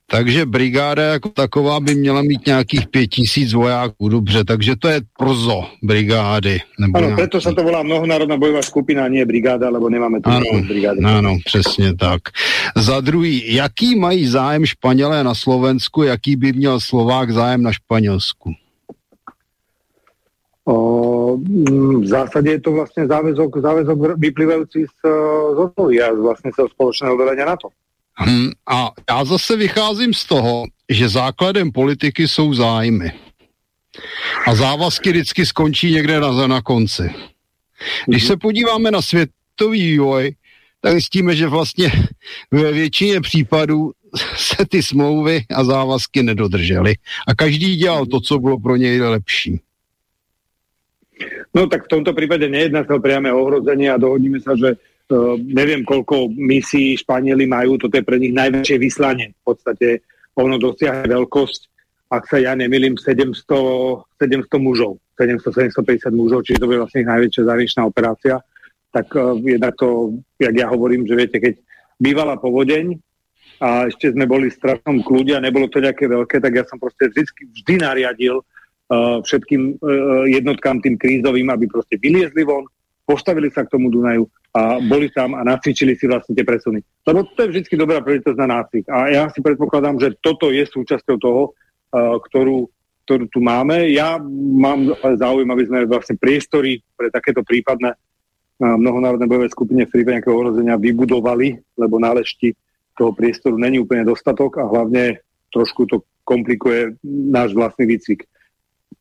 takže brigáda jako taková by měla mít nějakých pět tisíc vojáků, dobře, takže to je przo brigády. Nebo ano, nějaký... preto sa to volá mnohonárodná bojová skupina, nie brigáda, lebo nemáme tu ano, brigády. Ano, přesně tak. Za druhý, jaký mají zájem Španělé na Slovensku, jaký by měl Slovák zájem na Španělsku? O, mm, v zásade je to vlastne záväzok, záväzok vyplývajúci z, z odpovy a vlastne z spoločného vedenia na Hmm, a já zase vycházím z toho, že základem politiky jsou zájmy. A závazky vždycky skončí někde na, na konci. Když se podíváme na světový vývoj, tak zjistíme, že vlastně ve většině případů se ty smlouvy a závazky nedodržely. A každý dělal to, co bylo pro něj lepší. No tak v tomto prípade nejedná sa o priame ohrozenie a dohodníme sa, že neviem, koľko misií Španieli majú, toto je pre nich najväčšie vyslanie. V podstate ono dosiahne veľkosť, ak sa ja nemýlim, 700, 700 mužov, 700-750 mužov, čiže to bude vlastne najväčšia zahraničná operácia. Tak uh, jednak to, jak ja hovorím, že viete, keď bývala povodeň a ešte sme boli v strašnom kľude a nebolo to nejaké veľké, tak ja som proste vždy, vždy nariadil uh, všetkým uh, jednotkám tým krízovým, aby proste vyliezli von, postavili sa k tomu Dunaju a boli tam a nacvičili si vlastne tie presuny. Lebo to je vždy dobrá príležitosť na nácvik. A ja si predpokladám, že toto je súčasťou toho, uh, ktorú, ktorú tu máme. Ja mám záujem, aby sme vlastne priestory pre takéto prípadné uh, mnohonárodné bojové skupine v prípade nejakého ohrozenia vybudovali, lebo na lešti toho priestoru není úplne dostatok a hlavne trošku to komplikuje náš vlastný výcvik,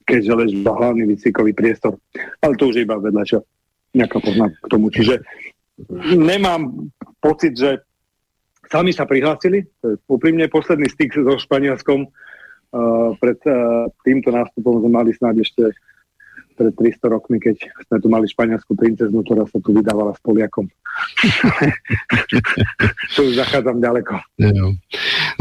keďže leží hlavný výcvikový priestor. Ale to už je iba vedľa čo nejaká poznámka k tomu. Čiže nemám pocit, že sami sa prihlásili. Úprimne posledný styk so Španielskom. Uh, pred uh, týmto nástupom sme mali snáď ešte pred 300 rokmi, keď sme tu mali španielskú princeznú, ktorá sa tu vydávala s Poliakom. to už zachádzam ďaleko. Jo.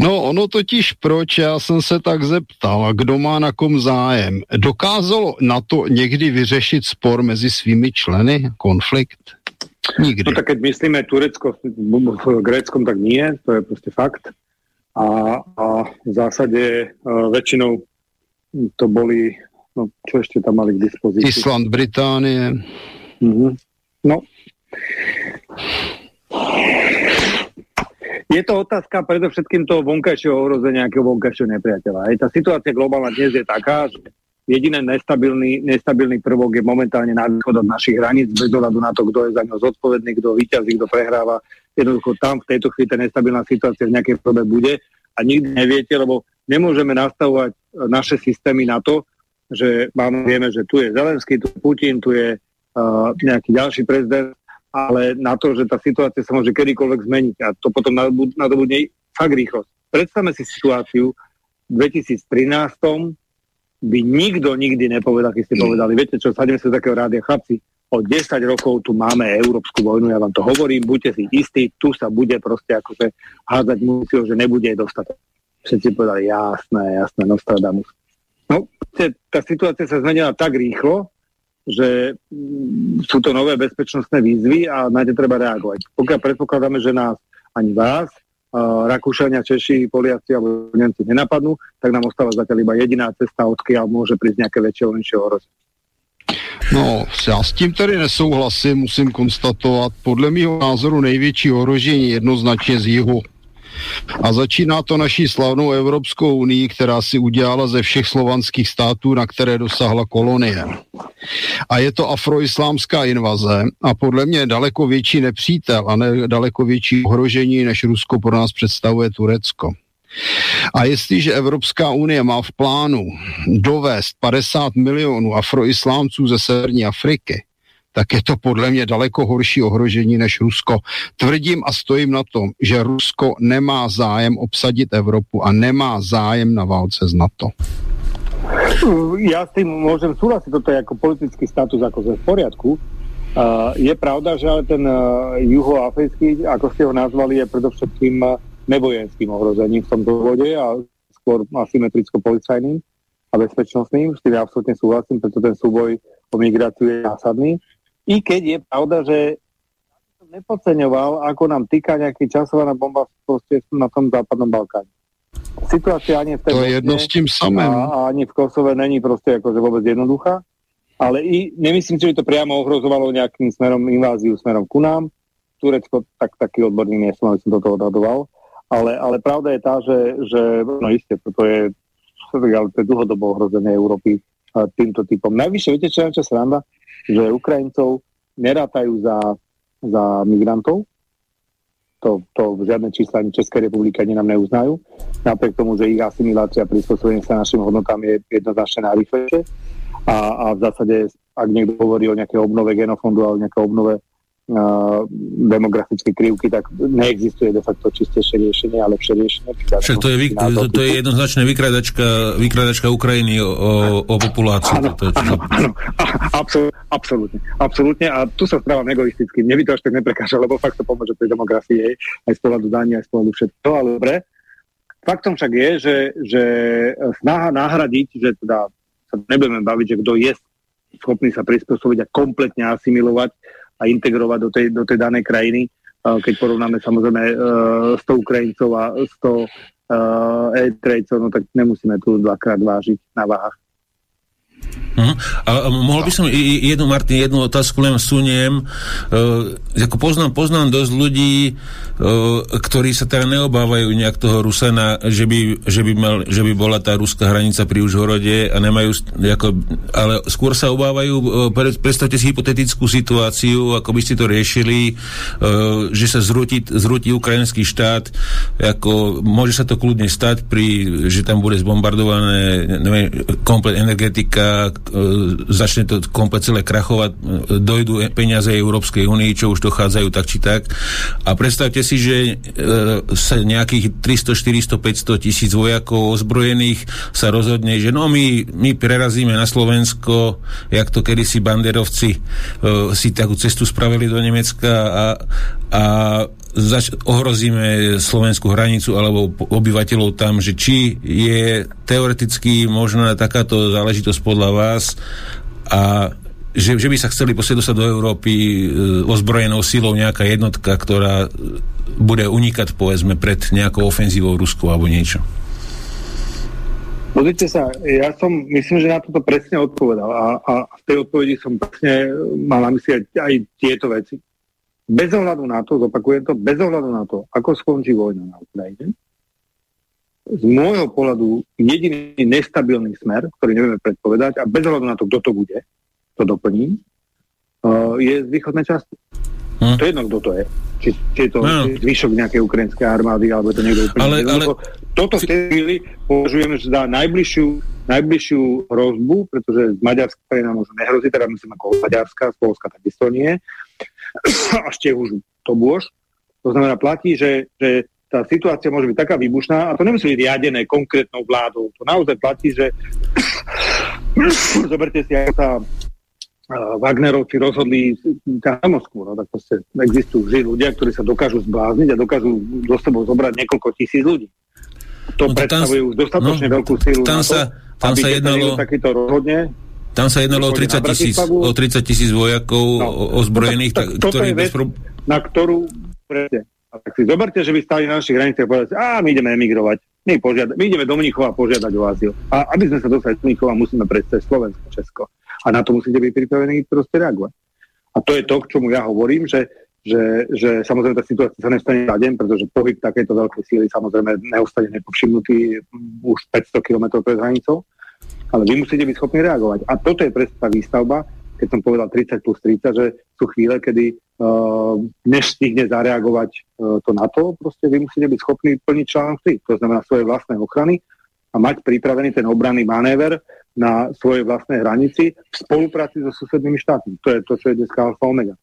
No ono totiž proč, já jsem se tak zeptal, kdo má na kom zájem. Dokázalo na to někdy vyřešit spor mezi svými členy, konflikt? Nikdy. No tak keď myslíme Turecko v Gréckom, tak nie, to je proste fakt. A, a v zásade uh, väčšinou to boli No, čo ešte tam mali k dispozícii? Island, Británie. Mm-hmm. No. Je to otázka predovšetkým toho vonkajšieho ohrozenia, nejakého vonkajšieho nepriateľa. Aj tá situácia globálna dnes je taká, že jediný nestabilný, nestabilný prvok je momentálne na východ od našich hraníc, bez ohľadu na to, kto je za ňo zodpovedný, kto vyťazí, kto prehráva. Jednoducho tam v tejto chvíli tá nestabilná situácia v nejakej podobe bude a nikdy neviete, lebo nemôžeme nastavovať naše systémy na to, že máme, vieme, že tu je Zelenský, tu je Putin, tu je uh, nejaký ďalší prezident, ale na to, že tá situácia sa môže kedykoľvek zmeniť a to potom nadobudne fakt rýchlosť. Predstavme si situáciu v 2013 by nikto nikdy nepovedal, keď ste mm. povedali, viete čo, sadíme sa z takého rádia, chlapci, o 10 rokov tu máme európsku vojnu, ja vám to hovorím, buďte si istí, tu sa bude proste akože hádzať musího, že nebude dostatok. Všetci povedali, jasné, jasné, Nostradamus. No, tá situácia sa zmenila tak rýchlo, že mm, sú to nové bezpečnostné výzvy a na ne treba reagovať. Pokiaľ predpokladáme, že nás ani vás, Rakúšania, Češi, Poliaci alebo Nemci nenapadnú, tak nám ostáva zatiaľ iba jediná cesta, odkiaľ môže prísť nejaké väčšie menšie ohrozenie. No, já s tím tady nesouhlasím, musím konstatovat. Podle mého názoru největší ohrožení jednoznačně z jihu a začíná to naší slavnou Evropskou unii, která si udělala ze všech slovanských států, na které dosáhla kolonie. A je to afroislámská invaze a podle mě daleko větší nepřítel a ne daleko větší ohrožení, než Rusko pro nás představuje Turecko. A jestliže Evropská unie má v plánu dovést 50 milionů afroislámců ze severní Afriky, tak je to podle mě daleko horší ohrožení než Rusko. Tvrdím a stojím na tom, že Rusko nemá zájem obsadit Evropu a nemá zájem na válce s NATO. Ja s tým môžem súhlasiť, toto je ako politický status ako v poriadku. Uh, je pravda, že ale ten uh, juhoafrický, ako ste ho nazvali, je predovšetkým uh, nevojenským ohrozením v tomto vode a skôr asymetricko-policajným a bezpečnostným. S tým ja absolútne súhlasím, preto ten súboj o migráciu je zásadný. I keď je pravda, že som nepodceňoval, ako nám týka nejaký časovaná bomba na tom západnom Balkáne. Situácia ani v To je jedno s tým samým. A, a ani v Kosove není proste akože vôbec jednoduchá. Ale i, nemyslím že to priamo ohrozovalo nejakým smerom inváziu smerom ku nám. Turecko, tak taký odborný nie som, aby som toto odhadoval. Ale, ale pravda je tá, že, že no isté, toto je, ale to je dlhodobo ohrozenie Európy týmto typom. Najvyššie, viete, čo je sranda? Že Ukrajincov nerátajú za, za migrantov, to, to žiadne čísla ani Českej republiky ani nám neuznajú. Napriek tomu, že ich asimilácia a prispôsobenie sa našim hodnotám je jednoznačne najrychlejšie. A, a v zásade, ak niekto hovorí o nejakej obnove genofondu alebo nejakej obnove demografické krivky, tak neexistuje de facto čistejšie riešenie a lepšie riešenie. Však to je, vy, to, to je jednoznačne vykradačka, vykradačka Ukrajiny o, o populáciu. Áno, to, áno, áno, absol, absolútne, absolútne. A tu sa správam egoisticky. Mne by to až tak neprekáža, lebo fakt to pomôže tej demografii aj z pohľadu dania, aj z pohľadu všetko, ale dobre. Faktom však je, že, že snaha nahradiť, že teda sa nebudeme baviť, že kto je schopný sa prispôsobiť a kompletne asimilovať a integrovať do tej, do tej danej krajiny, keď porovnáme samozrejme 100 e, Ukrajincov a 100 e, Eritrejcov, no tak nemusíme tu dvakrát vážiť na váhach. Uh-huh. A, mohol by som jednu, Martin, jednu otázku len suniem. Uh, ako poznám, poznám dosť ľudí, uh, ktorí sa teda neobávajú nejak toho Rusana, že by, že by, mal, že by bola tá ruská hranica pri Užhorode a nemajú, ako, ale skôr sa obávajú, uh, pre, predstavte si hypotetickú situáciu, ako by ste to riešili, uh, že sa zrúti, zrúti ukrajinský štát, ako môže sa to kľudne stať, pri, že tam bude zbombardované neviem, komplet energetika, E, začne to komplet celé krachovať, e, dojdu peniaze Európskej únii, čo už dochádzajú tak či tak. A predstavte si, že e, sa nejakých 300, 400, 500 tisíc vojakov ozbrojených sa rozhodne, že no my, my prerazíme na Slovensko, jak to kedysi banderovci si takú cestu spravili do Nemecka a, a zač- ohrozíme slovenskú hranicu alebo obyvateľov tam, že či je teoreticky možná takáto záležitosť podľa vás a že, že by sa chceli dostať do Európy e, ozbrojenou silou nejaká jednotka, ktorá bude unikať povedzme pred nejakou ofenzívou Rusku alebo niečo. Pozrite sa, ja som, myslím, že na toto presne odpovedal a, a v tej odpovedi som presne mal na mysli aj, aj tieto veci bez ohľadu na to, zopakujem to, bez ohľadu na to, ako skončí vojna na Ukrajine, z môjho pohľadu jediný nestabilný smer, ktorý nevieme predpovedať, a bez ohľadu na to, kto to bude, to doplním, uh, je z východnej časti. Hm. To je jedno, kto to je. Či, či je to no. zvyšok nejakej ukrajinskej armády, alebo to niekto úplne... Ale, ale... Toto v tej chvíli považujeme za najbližšiu, najbližšiu hrozbu, pretože z Maďarska nám možno nehrozí, teda myslím ako Maďarska, z Polska takisto nie až tie už to bôž. To znamená, platí, že, že tá situácia môže byť taká výbušná a to nemusí byť riadené konkrétnou vládou. To naozaj platí, že zoberte si, ako sa Wagnerovci rozhodli na Moskvu, no tak proste existujú vždy ľudia, ktorí sa dokážu zblázniť a dokážu do sebou zobrať niekoľko tisíc ľudí. To no, predstavuje už dostatočne no, veľkú sílu tam na to, sa, tam aby sa jednalo... takýto rozhodne tam sa jednalo o 30 tisíc, o 30 tisíc vojakov no, ozbrojených, tak, tak, ktorí bez na ktorú presne. Tak si zoberte, že by stali na našich hraniciach a povedali, a my ideme emigrovať. My, požiada- my ideme do Mnichova požiadať o azyl. A aby sme sa dostali do Mnichova, musíme prejsť cez Slovensko, Česko. A na to musíte byť pripravení proste reagovať. A to je to, k čomu ja hovorím, že, že, že samozrejme tá situácia sa nestane na deň, pretože pohyb takéto veľkej síly samozrejme neostane nepovšimnutý už 500 km pred hranicou ale vy musíte byť schopní reagovať. A toto je presne tá výstavba, keď som povedal 30 plus 30, že sú chvíle, kedy než stihne zareagovať to na to, proste vy musíte byť schopní plniť článok 3, to znamená svoje vlastné ochrany a mať pripravený ten obranný manéver na svojej vlastnej hranici v spolupráci so susednými štátmi. To je to, čo je dneska alfa omega.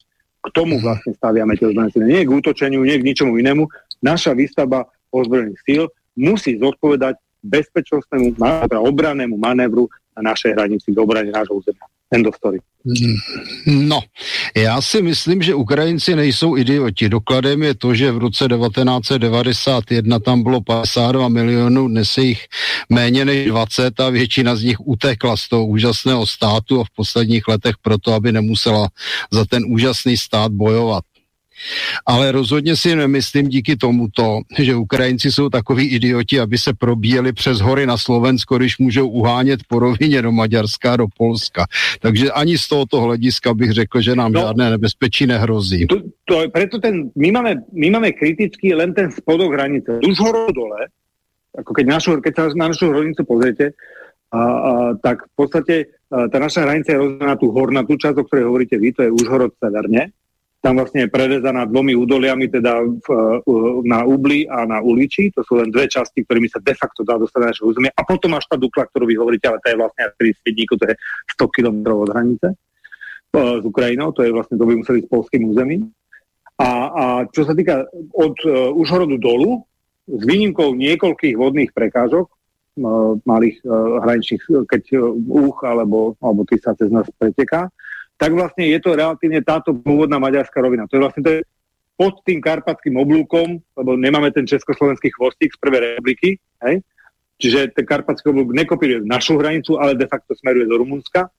K tomu mhm. vlastne staviame tie ozbrojené síly. Nie k útočeniu, nie k ničomu inému. Naša výstavba ozbrojených síl musí zodpovedať bezpečnostnému, obrannému manévru na našej hranici k obrane nášho územia. End of story. No, já si myslím, že Ukrajinci nejsou idioti. Dokladem je to, že v roce 1991 tam bylo 52 milionů, dnes je jich méně než 20 a většina z nich utekla z toho úžasného státu a v posledních letech proto, aby nemusela za ten úžasný stát bojovat. Ale rozhodně si nemyslím díky tomuto, že Ukrajinci jsou takový idioti, aby se probíjeli přes hory na Slovensko, když můžou uhánět po rovině do Maďarska, do Polska. Takže ani z tohoto hlediska bych řekl, že nám no, žádné nebezpečí nehrozí. To, to, preto ten, my, máme, my máme kritický len ten spodok hranice. Už horo dole, ako keď, našu, keď sa na našu hranicu pozriete, a, a, tak v podstate a, tá naša hranica je rozdelená tú hornatú časť, o ktorej hovoríte vy, to je Užhorod severne, tam vlastne je prerezaná dvomi údoliami, teda v, na Ubli a na Uliči. To sú len dve časti, ktorými sa de facto dá dostať na naše územie. A potom až tá Dukla, ktorú vy hovoríte, ale tá je vlastne aj 30 Svidníku, to je 100 km od hranice s Ukrajinou, to je vlastne, to by museli s polským územím. A, a čo sa týka od uh, Užhorodu dolu, s výnimkou niekoľkých vodných prekážok, uh, malých uh, hraničných, keď uh, úch alebo, alebo sa cez nás preteká, tak vlastne je to relatívne táto pôvodná maďarská rovina. To je vlastne to je pod tým karpatským oblúkom, lebo nemáme ten československý chvostík z prvej republiky, hej? čiže ten karpatský oblúk nekopíruje našu hranicu, ale de facto smeruje do Rumunska,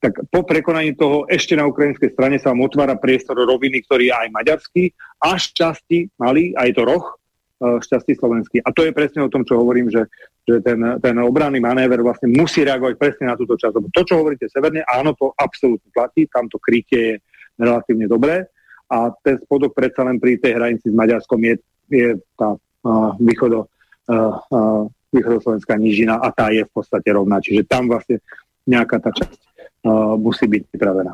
tak po prekonaní toho ešte na ukrajinskej strane sa vám otvára priestor roviny, ktorý je aj maďarský, až časti malý, aj to roh, šťastí slovenský. A to je presne o tom, čo hovorím, že že ten, ten obranný manéver vlastne musí reagovať presne na túto časť. To, čo hovoríte severne, áno, to absolútne platí, tamto krytie je relatívne dobré a ten spodok predsa len pri tej hranici s Maďarskom je, je tá uh, východo, uh, uh, východoslovenská nížina a tá je v podstate rovná. Čiže tam vlastne nejaká tá časť uh, musí byť pripravená.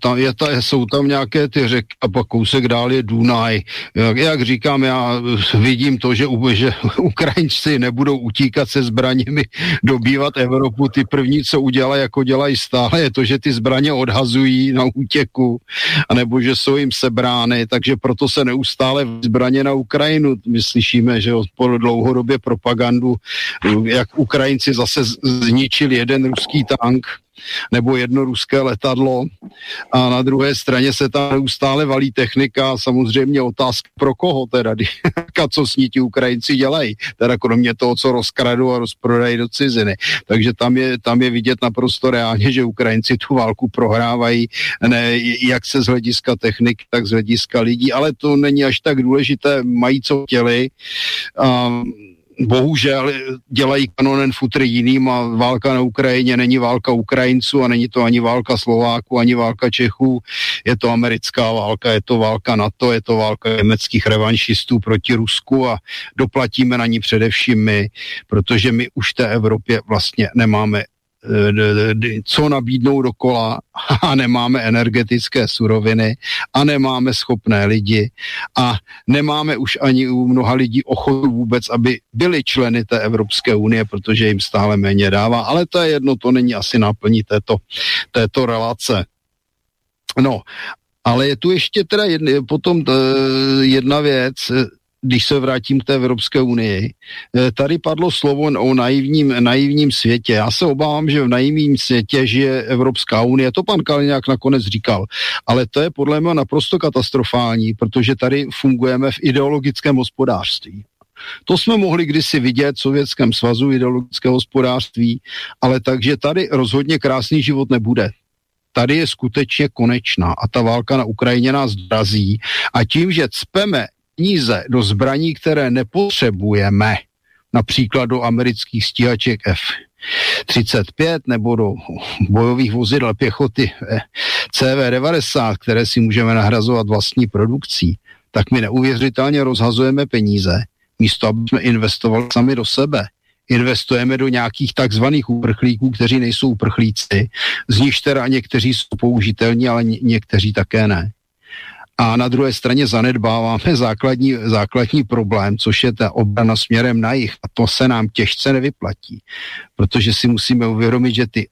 Tam, je, ta, jsou tam nějaké ty řeky a pak kousek dál je Dunaj. Jak, jak říkám, já vidím to, že, že Ukrajinci nebudou utíkat se zbraněmi dobývat Evropu. Ty první, co udělají, jako dělají stále, je to, že ty zbraně odhazují na útěku, anebo že jsou jim sebrány, takže proto se neustále zbraně na Ukrajinu. My slyšíme, že po dlouhodobě propagandu, jak Ukrajinci zase zničili jeden ruský tank, nebo jedno ruské letadlo a na druhé straně se tam neustále valí technika a samozřejmě otázka pro koho teda, a co s ní ti Ukrajinci dělají, teda kromě toho, co rozkradou a rozprodají do ciziny. Takže tam je, tam je vidět naprosto reálně, že Ukrajinci tu válku prohrávají, ne, jak se z hlediska technik, tak z hlediska lidí, ale to není až tak důležité, mají co chtěli. Um, bohužel dělají kanonen futr jiným a válka na Ukrajině není válka Ukrajinců a není to ani válka Slováků, ani válka Čechů, je to americká válka, je to válka NATO, je to válka německých revanšistů proti Rusku a doplatíme na ní především my, protože my už v té Evropě vlastně nemáme co nabídnou dokola a nemáme energetické suroviny a nemáme schopné lidi a nemáme už ani u mnoha lidí ochotu vůbec, aby byli členy té Evropské unie, protože jim stále méně dává, ale to je jedno, to není asi náplní této, této relace. No, ale je tu ještě teda jedna, potom eh, jedna věc, když se vrátím k té Evropské unii, eh, tady padlo slovo o naivním, naivním světě. Já se obávám, že v naivním světě žije Evropská unie. To pan Kaliňák nakonec říkal. Ale to je podle mě naprosto katastrofální, protože tady fungujeme v ideologickém hospodářství. To jsme mohli kdysi vidět v Sovětském svazu ideologické hospodářství, ale takže tady rozhodně krásný život nebude tady je skutečně konečná a ta válka na Ukrajině nás drazí a tím, že cpeme peníze do zbraní, které nepotřebujeme, například do amerických stíhaček F-35 nebo do bojových vozidel pěchoty CV-90, které si můžeme nahrazovat vlastní produkcí, tak my neuvěřitelně rozhazujeme peníze, místo aby jsme investovali sami do sebe. Investujeme do nějakých takzvaných uprchlíků, kteří nejsou uprchlíci, z nichž teda někteří jsou použitelní, ale někteří také ne. A na druhé straně zanedbáváme základní, základní problém, což je ta obrana směrem na jich a to se nám těžce nevyplatí, protože si musíme uvědomit, že ty,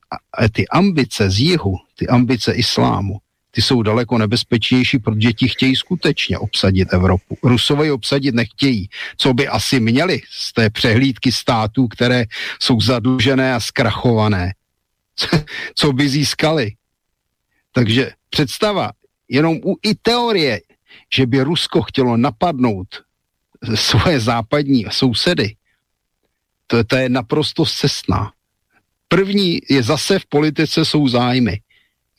ty ambice z jihu, ty ambice islámu, ty jsou daleko nebezpečnější, protože ti chtějí skutečně obsadit Evropu. Rusové obsadit nechtějí, co by asi měli z té přehlídky států, které jsou zadlužené a zkrachované. co by získali? Takže představa, jenom u i teorie, že by Rusko chtělo napadnout svoje západní sousedy, to, to je naprosto cestná. První je zase v politice jsou zájmy.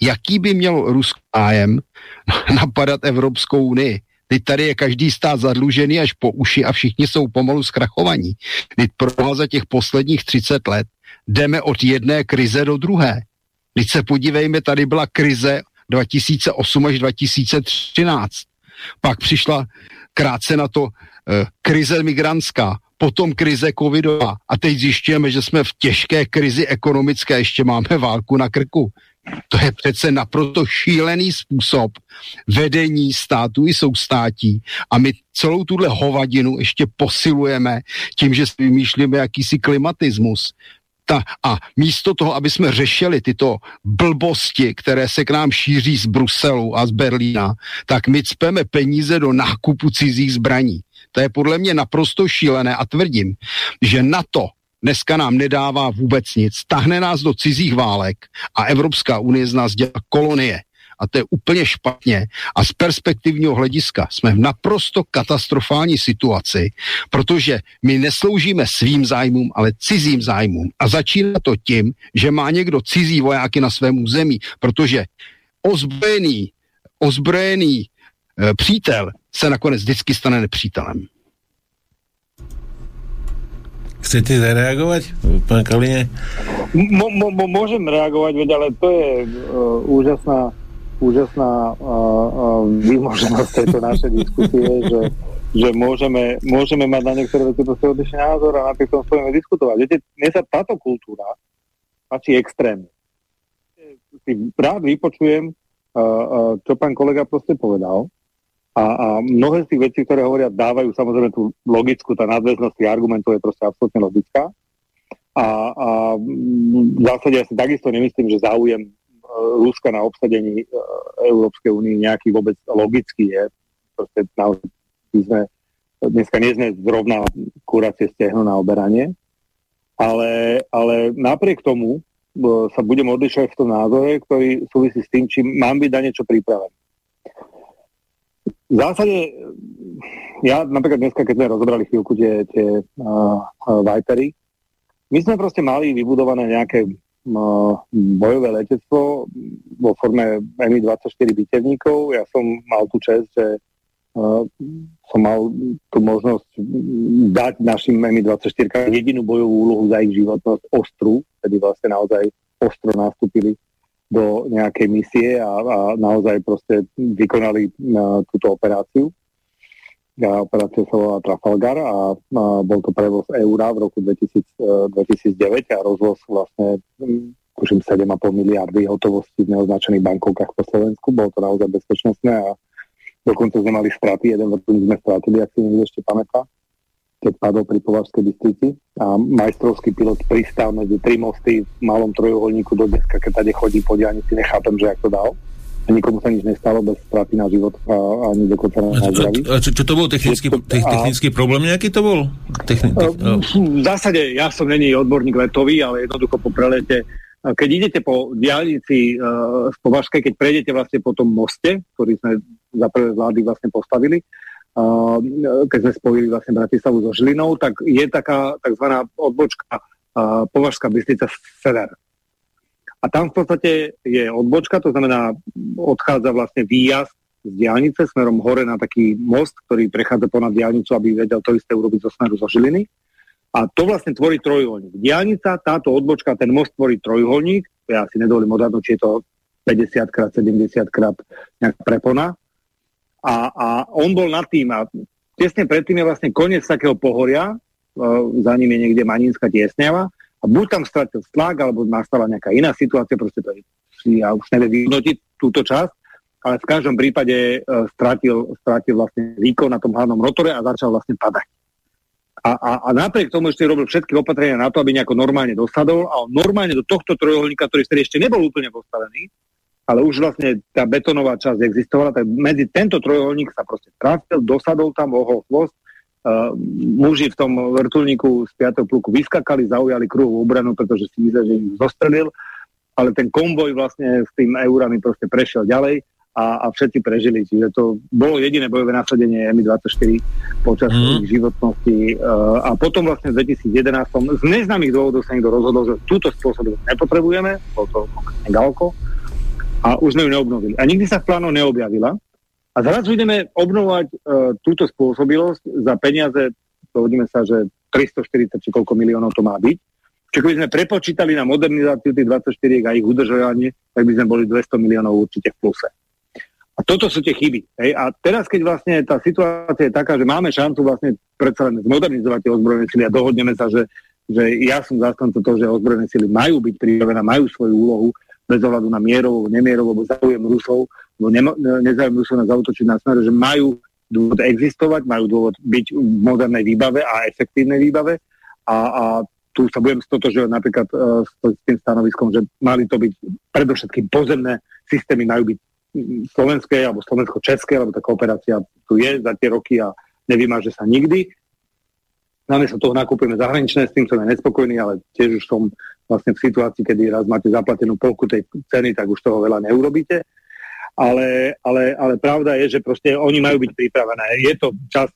Jaký by měl Rusko zájem napadat Evropskou unii? Teď tady je každý stát zadlužený až po uši a všichni jsou pomalu zkrachovaní. Teď pro za těch posledních 30 let jdeme od jedné krize do druhé. Teď se podívejme, tady byla krize 2008 až 2013. Pak přišla krátce na to eh, krize migrantská, potom krize covidová a teď zjišťujeme, že jsme v těžké krizi ekonomické, ještě máme válku na krku. To je přece naprosto šílený způsob vedení států i soustátí a my celou tuhle hovadinu ještě posilujeme tím, že vymýšlíme jakýsi klimatismus ta, a místo toho, aby jsme řešili tyto blbosti, které se k nám šíří z Bruselu a z Berlína, tak my cpeme peníze do nákupu cizích zbraní. To je podle mě naprosto šílené a tvrdím, že na to dneska nám nedává vůbec nic. Tahne nás do cizích válek a Evropská unie z nás dělá kolonie a to je úplně špatně. A z perspektivního hlediska jsme v naprosto katastrofální situaci, protože my nesloužíme svým zájmům, ale cizím zájmům. A začíná to tím, že má někdo cizí vojáky na svém území, protože ozbrojený, ozbrojený e, přítel se nakonec vždycky stane nepřítelem. Chcete zareagovať, pán Kaline? Môžem reagovať, veď, ale to je uh, úžasná úžasná výmožnosť tejto našej diskusie, že, že môžeme, môžeme mať na niektoré veci proste odlišný názor a napriek tomu spojíme diskutovať. Viete, mne sa táto kultúra páči extrémne. Si rád vypočujem, čo pán kolega proste povedal a, a mnohé z tých vecí, ktoré hovoria, dávajú samozrejme tú logickú, tá nadväznosť tých argumentov je proste absolútne logická. A, a v zásade ja si takisto nemyslím, že záujem Ruska na obsadení e, Európskej únie nejaký vôbec logický je. Proste naozaj sme, dneska nie sme zrovna kuracie stehno na oberanie, ale, ale napriek tomu e, sa budem odlišovať v tom názore, ktorý súvisí s tým, či mám byť na niečo pripravený. V zásade, ja napríklad dneska, keď sme rozobrali chvíľku tie, tie uh, uh, Vipery, my sme proste mali vybudované nejaké bojové letectvo vo forme Mi-24 bitevníkov. Ja som mal tú čest, že uh, som mal tú možnosť dať našim Mi-24 jedinú bojovú úlohu za ich životnosť ostru, tedy vlastne naozaj ostro nastúpili do nejakej misie a, a naozaj proste vykonali uh, túto operáciu. Operácia sa volá Trafalgar a, bol to prevoz eura v roku 2000, 2009 e, a rozvoz vlastne tuším 7,5 miliardy hotovosti v neoznačených bankovkách po Slovensku. Bolo to naozaj bezpečnostné a dokonca sme mali straty. Jeden vrtulník sme stratili, ak si niekto ešte pamätá, keď padol pri Považskej Bystrici a majstrovský pilot pristál medzi tri mosty v malom trojuholníku do deska, keď tady chodí po dianici, nechápem, že ak to dal nikomu sa nič nestalo bez straty na život a ani dokonca na zdraví. A čo, čo to bol technický, te, technický problém nejaký to bol? Techni, te, no. V zásade ja som není odborník letový, ale jednoducho po prelete keď idete po diálnici uh, z Považskej, keď prejdete vlastne po tom moste, ktorý sme za prvé vlády vlastne postavili, uh, keď sme spojili vlastne Bratislavu so Žilinou, tak je taká tzv. odbočka uh, Považská Bystrica Sever. A tam v podstate je odbočka, to znamená, odchádza vlastne výjazd z diálnice smerom hore na taký most, ktorý prechádza ponad diálnicu, aby vedel to isté urobiť zo smeru zo Žiliny. A to vlastne tvorí trojuholník. Diálnica, táto odbočka, ten most tvorí trojuholník. Ja si nedovolím odhadnúť, či je to 50 krát, 70 krát nejaká prepona. A, a on bol nad tým a tesne predtým je vlastne koniec takého pohoria, e, za ním je niekde Manínska tiesňava a buď tam stratil tlak, alebo nastala nejaká iná situácia, proste to ja už neviem vyhodnotiť túto časť. Ale v každom prípade uh, strátil, strátil vlastne výkon na tom hlavnom rotore a začal vlastne padať. A, a, a napriek tomu ešte robil všetky opatrenia na to, aby nejako normálne dosadol a on normálne do tohto trojuholníka, ktorý vtedy ešte nebol úplne postavený, ale už vlastne tá betonová časť existovala, tak medzi tento trojuholník sa proste trafil, dosadol tam, ohol chvost, uh, muži v tom vrtulníku z 5. pluku vyskakali, zaujali kruhovú obranu, pretože si mysleli, že ich zostrelil, ale ten konvoj vlastne s tým eurami proste prešiel ďalej a, a všetci prežili. Čiže to bolo jediné bojové nasadenie Mi-24 počas mm. ich životnosti. Uh, a potom vlastne v 2011 z neznámych dôvodov sa niekto rozhodol, že túto spôsob nepotrebujeme, bol to konkrétne Galko, a už sme ju neobnovili. A nikdy sa v plánu neobjavila. A zrazu ideme obnovovať e, túto spôsobilosť za peniaze, dohodíme sa, že 340 či koľko miliónov to má byť. Čiže keby sme prepočítali na modernizáciu tých 24 a ich udržovanie, tak by sme boli 200 miliónov určite v pluse. A toto sú tie chyby. Hej? A teraz, keď vlastne tá situácia je taká, že máme šancu vlastne predsa len zmodernizovať tie ozbrojené sily a dohodneme sa, že, že ja som zastanca toho, že ozbrojené sily majú byť pripravené, majú svoju úlohu, bez ohľadu na mierovú, nemierovú, alebo záujem Rusov, alebo ne, nezáujem Rusov na zautočiť na smere, že majú dôvod existovať, majú dôvod byť v modernej výbave a efektívnej výbave a, a tu sa budem stotožovať napríklad uh, s, s tým stanoviskom, že mali to byť predovšetkým pozemné systémy, majú byť slovenské alebo slovensko-české, lebo tá kooperácia tu je za tie roky a nevymáže sa nikdy. Namiesto toho nakúpime zahraničné, s tým som nespokojný, ale tiež už som vlastne v situácii, kedy raz máte zaplatenú polku tej ceny, tak už toho veľa neurobíte. Ale, ale, ale pravda je, že proste oni majú byť pripravené. Je to čas,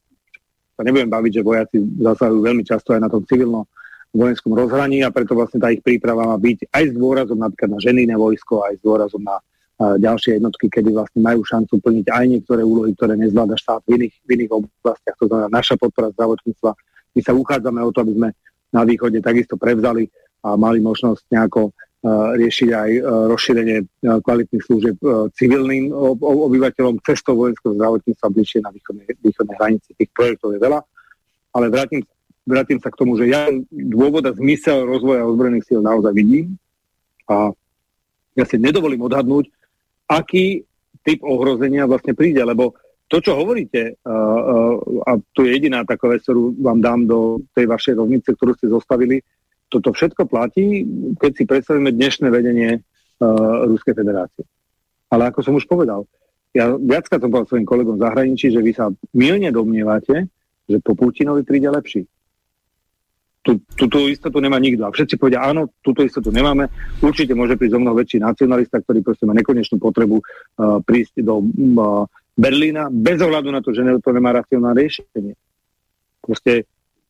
sa nebudem baviť, že vojaci zasahujú veľmi často aj na tom civilnom vojenskom rozhraní a preto vlastne tá ich príprava má byť aj s dôrazom napríklad na ženýne vojsko, aj s dôrazom na ďalšie jednotky, kedy vlastne majú šancu plniť aj niektoré úlohy, ktoré nezvláda štát v iných, v iných oblastiach. To znamená naša podpora zdravotníctva. My sa uchádzame o to, aby sme na východe takisto prevzali a mali možnosť nejako uh, riešiť aj uh, rozšírenie uh, kvalitných služieb civilným obyvateľom. Cestou vojenského zdravotníctva bližšie na východnej, východnej hranici. Tých projektov je veľa, ale vrátim, vrátim sa k tomu, že ja dôvod a zmysel rozvoja ozbrojených síl naozaj vidím. A ja si nedovolím odhadnúť, aký typ ohrozenia vlastne príde, lebo to, čo hovoríte, a to je jediná taká vec, ktorú vám dám do tej vašej rovnice, ktorú ste zostavili, toto všetko platí, keď si predstavíme dnešné vedenie Ruskej federácie. Ale ako som už povedal, ja viackrát som povedal svojim kolegom v zahraničí, že vy sa milne domnievate, že po Putinovi príde lepší. Tu, túto istotu nemá nikto. A všetci povedia, áno, túto istotu nemáme. Určite môže prísť o mnoho väčší nacionalista, ktorý proste má nekonečnú potrebu uh, prísť do uh, Berlína, bez ohľadu na to, že to nemá racionálne riešenie. Proste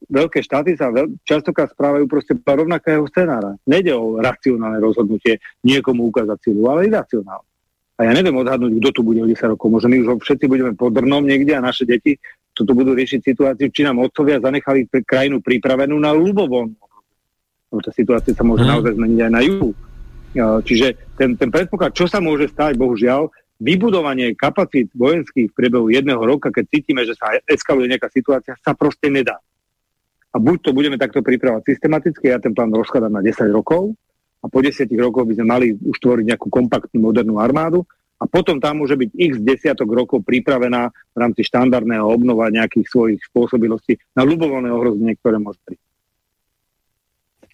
veľké štáty sa veľ, častokrát správajú proste rovnakého scenára. Nede o racionálne rozhodnutie niekomu ukázať silu, ale iracionálne. A ja neviem odhadnúť, kto tu bude o 10 rokov. Možno my už všetci budeme pod drnom niekde a naše deti toto budú riešiť situáciu, či nám otcovia zanechali krajinu pripravenú na ľubovoľnú. Lebo tá situácia sa môže hmm. naozaj zmeniť aj na juhu. Čiže ten, ten predpoklad, čo sa môže stať, bohužiaľ, vybudovanie kapacít vojenských v priebehu jedného roka, keď cítime, že sa eskaluje nejaká situácia, sa proste nedá. A buď to budeme takto pripravať systematicky, ja ten plán rozkladám na 10 rokov a po 10 rokoch by sme mali už tvoriť nejakú kompaktnú modernú armádu a potom tam môže byť x desiatok rokov pripravená v rámci štandardného obnova nejakých svojich spôsobilostí na ľubovolné ohrozenie, ktoré môže prísť.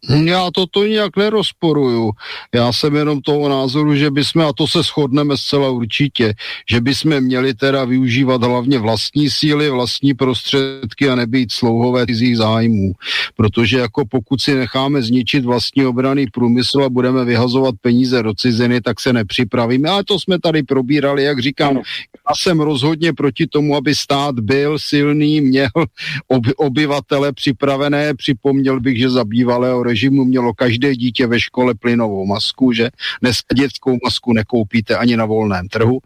Já toto nějak nerozporuju. Já jsem jenom toho názoru, že bychom, a to se shodneme zcela určitě, že bychom měli teda využívat hlavně vlastní síly, vlastní prostředky a nebýt slouhové cizích zájmů. Protože jako pokud si necháme zničit vlastní obraný průmysl a budeme vyhazovat peníze do ciziny, tak se nepřipravíme. Ale to jsme tady probírali, jak říkám, já jsem rozhodně proti tomu, aby stát byl silný, měl oby, obyvatele připravené. Připomněl bych, že za bývalého režimu mělo každé dítě ve škole plynovou masku, že dnes dětskou masku nekoupíte ani na volném trhu.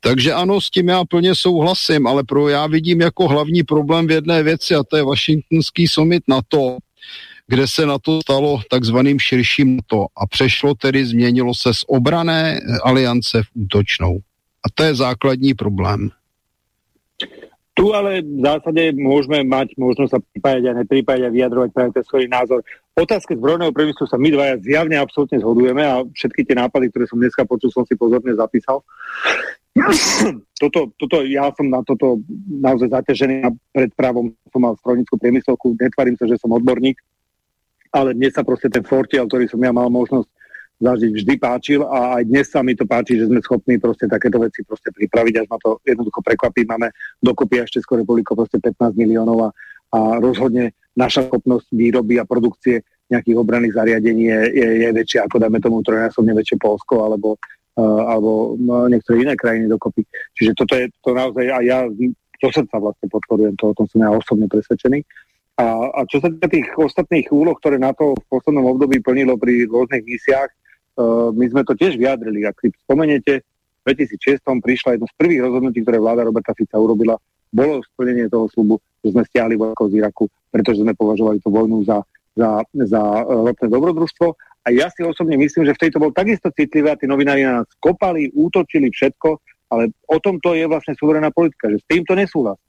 Takže ano, s tím já plně souhlasím, ale pro já vidím jako hlavní problém v jedné věci a to je Washingtonský summit to, kde se na to stalo takzvaným širším NATO a přešlo tedy, změnilo se z obrané aliance v útočnou. A to je základní problém. Tu ale v zásade môžeme mať možnosť sa pripájať a nepripájať a vyjadrovať práve ten svoj názor. Otázke zbrojného priemyslu sa my dvaja zjavne absolútne zhodujeme a všetky tie nápady, ktoré som dneska počul, som si pozorne zapísal. toto, toto, ja som na toto naozaj zaťažený a pred právom som mal strojnickú priemyslovku, netvarím sa, že som odborník, ale dnes sa proste ten fortiel, ktorý som ja mal možnosť zažiť, vždy páčil a aj dnes sa mi to páči, že sme schopní proste takéto veci proste pripraviť, až ma to jednoducho prekvapí. Máme dokopy až Českou republikou proste 15 miliónov a, a rozhodne naša schopnosť výroby a produkcie nejakých obranných zariadení je, je, je väčšia ako dáme tomu trojnásobne väčšie Polsko alebo Eh, alebo no, niektoré iné krajiny dokopy. Čiže toto je to naozaj, a ja zo srdca vlastne podporujem to, o tom som ja osobne presvedčený. A, a čo sa týka tých ostatných úloh, ktoré na to v poslednom období plnilo pri rôznych misiách, uh, my sme to tiež vyjadrili. Ak si spomeniete, v 2006 prišla jedno z prvých rozhodnutí, ktoré vláda Roberta Fica urobila, bolo splnenie toho slubu, že sme stiahli vojakov z Iraku, pretože sme považovali tú vojnu za, za, za ropné dobrodružstvo a ja si osobne myslím, že v tejto bol takisto citlivé a tí novinári na nás kopali, útočili všetko, ale o tom to je vlastne suverená politika, že s týmto nesúhlas.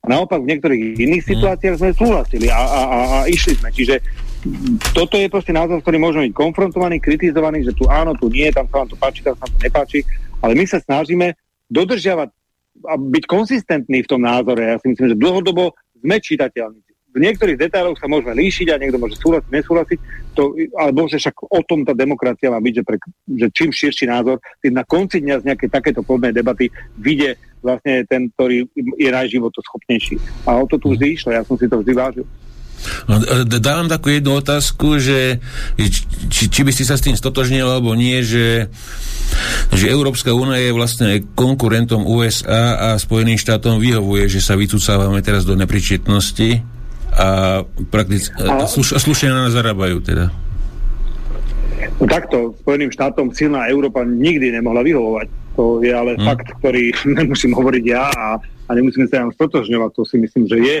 A naopak v niektorých iných mhm. situáciách sme súhlasili a, a, a, a išli sme. Čiže toto je proste názor, ktorý môžeme byť konfrontovaný, kritizovaný, že tu áno, tu nie, tam sa vám to páči, tam sa vám to nepáči, ale my sa snažíme dodržiavať a byť konzistentní v tom názore. Ja si myslím, že dlhodobo sme čitateľní v niektorých detailoch sa môžeme líšiť a niekto môže súhlasiť, nesúhlasiť, to, ale bože, však o tom tá demokracia má byť, že, pre, že čím širší názor, tým na konci dňa z nejakej takéto plodnej debaty vyjde vlastne ten, ktorý je najživotoschopnejší. A o to tu vždy išlo, ja som si to vždy vážil. No, dávam takú jednu otázku, že či, či by ste sa s tým stotožnili alebo nie, že, že Európska únia je vlastne konkurentom USA a Spojeným štátom vyhovuje, že sa vycúcávame teraz do nepričetnosti a, prakticky, sluš, slušne na nás zarábajú teda. No takto, Spojeným štátom silná Európa nikdy nemohla vyhovovať. To je ale hmm. fakt, ktorý nemusím hovoriť ja a, a nemusím sa tam stotožňovať. To si myslím, že je,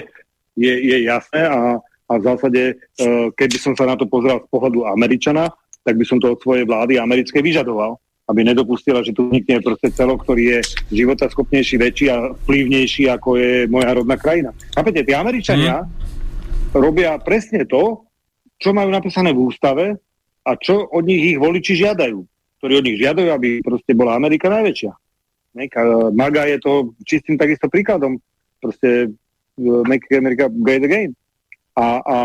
je, je jasné a, a v zásade, uh, keby som sa na to pozrel z pohľadu Američana, tak by som to od svojej vlády americkej vyžadoval aby nedopustila, že tu vznikne proste celo, ktorý je životaschopnejší, väčší a vplyvnejší, ako je moja rodná krajina. Chápete, tí Američania, mm robia presne to, čo majú napísané v ústave a čo od nich ich voliči žiadajú. Ktorí od nich žiadajú, aby proste bola Amerika najväčšia. Maga je to čistým takisto príkladom. Proste uh, make America great again. A, a,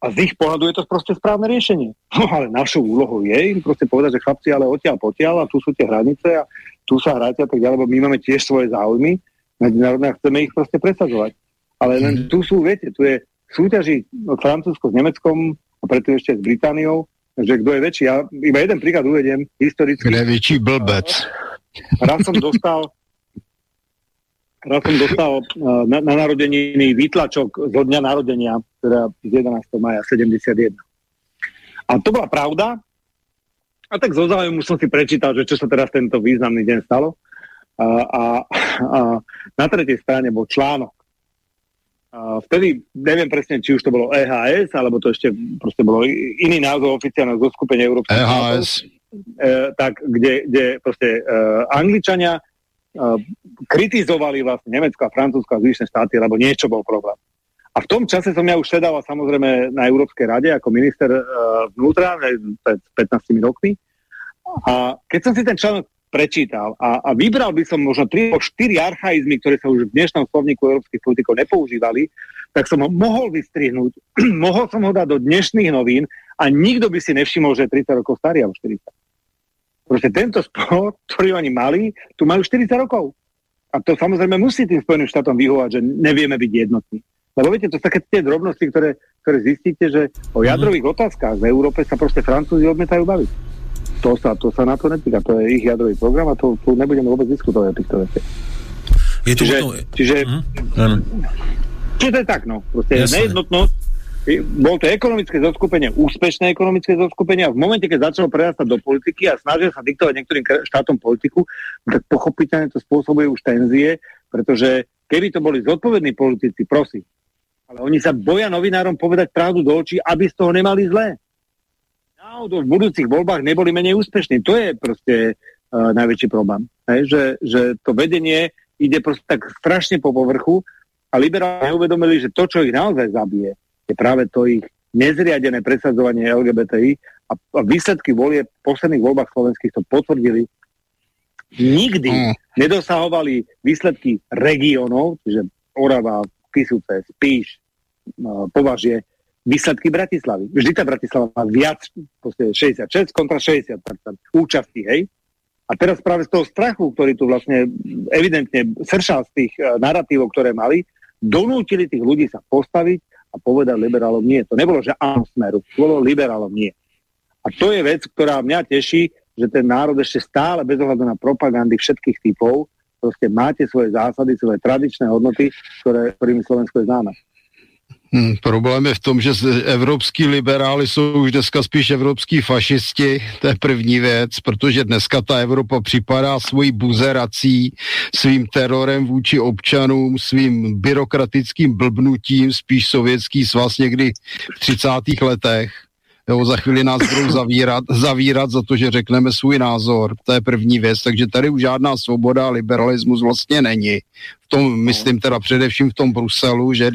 a z ich pohľadu je to proste správne riešenie. No ale našou úlohou je im proste povedať, že chlapci, ale odtiaľ potiaľ a tu sú tie hranice a tu sa hráte a tak ďalej, lebo my máme tiež svoje záujmy medzinárodné a chceme ich proste presadzovať. Ale len mhm. tu sú, viete, tu je súťaži Francúzsko s Nemeckom a preto ešte s Britániou, že kto je väčší. Ja iba jeden príklad uvediem, historicky. Kto je väčší blbec. Raz som dostal raz som dostal na, na narodeniny výtlačok zo dňa narodenia, teda z 11. maja 71. A to bola pravda. A tak zo záujmu som si prečítal, že čo sa teraz tento významný deň stalo. A, a, a na tretej strane bol článok a vtedy, neviem presne, či už to bolo EHS, alebo to ešte proste bolo iný názov oficiálneho zoskupenia Európskej EHS. E, tak, kde, kde proste e, Angličania kritizovali vlastne Nemecko a Francúzsko a zvyšné štáty, lebo niečo bol problém. A v tom čase som ja už sedával samozrejme na Európskej rade ako minister e, vnútra pred 15 rokmi. A keď som si ten článok prečítal a, a vybral by som možno 3 4 archaizmy, ktoré sa už v dnešnom slovníku európskych politikov nepoužívali, tak som ho mohol vystrihnúť, mohol som ho dať do dnešných novín a nikto by si nevšimol, že je 30 rokov starý alebo 40. Proste tento sport, ktorý oni mali, tu majú 40 rokov. A to samozrejme musí tým Spojeným štátom vyhovať, že nevieme byť jednotní. Lebo viete, to sú také tie drobnosti, ktoré, ktoré zistíte, že o jadrových otázkach v Európe sa proste Francúzi odmetajú baviť to sa, to sa na to netýka, to je ich jadrový program a to, tu nebudeme vôbec diskutovať o týchto veciach. Je to čiže, potom... čiže, mm-hmm. čiže to je tak, no. Proste Jasne. nejednotnosť, bol to ekonomické zoskupenie, úspešné ekonomické zoskupenie a v momente, keď začalo prerastať do politiky a snažia sa diktovať niektorým štátom politiku, tak pochopiteľne to spôsobuje už tenzie, pretože keby to boli zodpovední politici, prosím, ale oni sa boja novinárom povedať pravdu do očí, aby z toho nemali zlé náhodou v budúcich voľbách neboli menej úspešní. To je proste uh, najväčší problém. Hej, že, že to vedenie ide proste tak strašne po povrchu a liberáli neuvedomili, že to, čo ich naozaj zabije, je práve to ich nezriadené presadzovanie LGBTI a, a výsledky volie v posledných voľbách slovenských to potvrdili. nikdy mm. nedosahovali výsledky regionov, čiže Orava, Kisuce, Spíš, Považie, výsledky Bratislavy. Vždy tá Bratislava má viac, 66 kontra 60 účastí, hej? A teraz práve z toho strachu, ktorý tu vlastne evidentne sršal z tých uh, narratívov, ktoré mali, donútili tých ľudí sa postaviť a povedať liberálom nie. To nebolo, že áno smeru, to bolo liberálom nie. A to je vec, ktorá mňa teší, že ten národ ešte stále bez ohľadu na propagandy všetkých typov, proste máte svoje zásady, svoje tradičné hodnoty, ktoré, ktorými Slovensko je známe. Hmm, problém je v tom, že evropský liberáli jsou už dneska spíš evropský fašisti, to je první věc, protože dneska ta Evropa připadá svojí buzerací, svým terorem vůči občanům, svým byrokratickým blbnutím, spíš sovětský svaz někdy v 30. letech. Jo, za chvíli nás budou zavírat, zavírat za to, že řekneme svůj názor. To je první věc, takže tady už žádná svoboda a liberalismus vlastně není. V tom, myslím teda především v tom Bruselu, že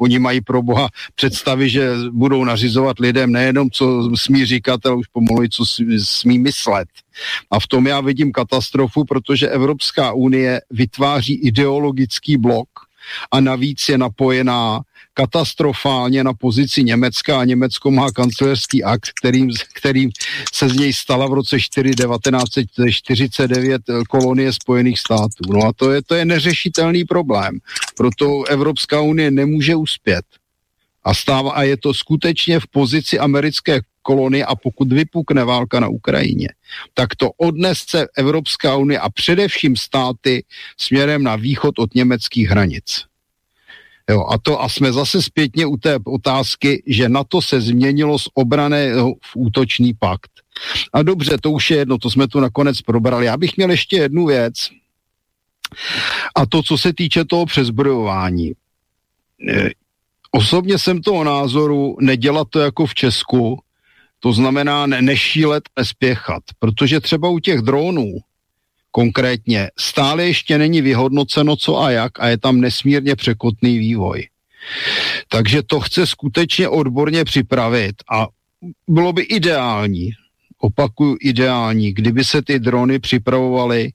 oni mají pro boha představy, že budou nařizovat lidem nejenom, co smí říkat, ale už pomalu, co smí myslet. A v tom já vidím katastrofu, protože Evropská unie vytváří ideologický blok, a navíc je napojená katastrofálně na pozici Německa a Německo má kancelářský akt, kterým, kterým se z něj stala v roce 4, 1949 kolonie Spojených států. No a to je, to je neřešitelný problém. Proto Evropská unie nemůže uspět. A, stává, a je to skutečně v pozici americké kolonie a pokud vypukne válka na Ukrajině, tak to odnese Evropská unie a především státy směrem na východ od německých hranic. Jo, a to a jsme zase zpětně u té otázky, že na to se změnilo z obrané v útočný pakt. A dobře, to už je jedno, to jsme tu nakonec probrali. Já bych měl ještě jednu věc. A to, co se týče toho přezbrojování. E, osobně jsem toho názoru nedělat to jako v Česku, to znamená ne, nešílet, nespěchat, protože třeba u těch dronů konkrétně stále ještě není vyhodnoceno co a jak a je tam nesmírně překotný vývoj. Takže to chce skutečně odborně připravit a bylo by ideální, opakuju ideální, kdyby se ty drony připravovaly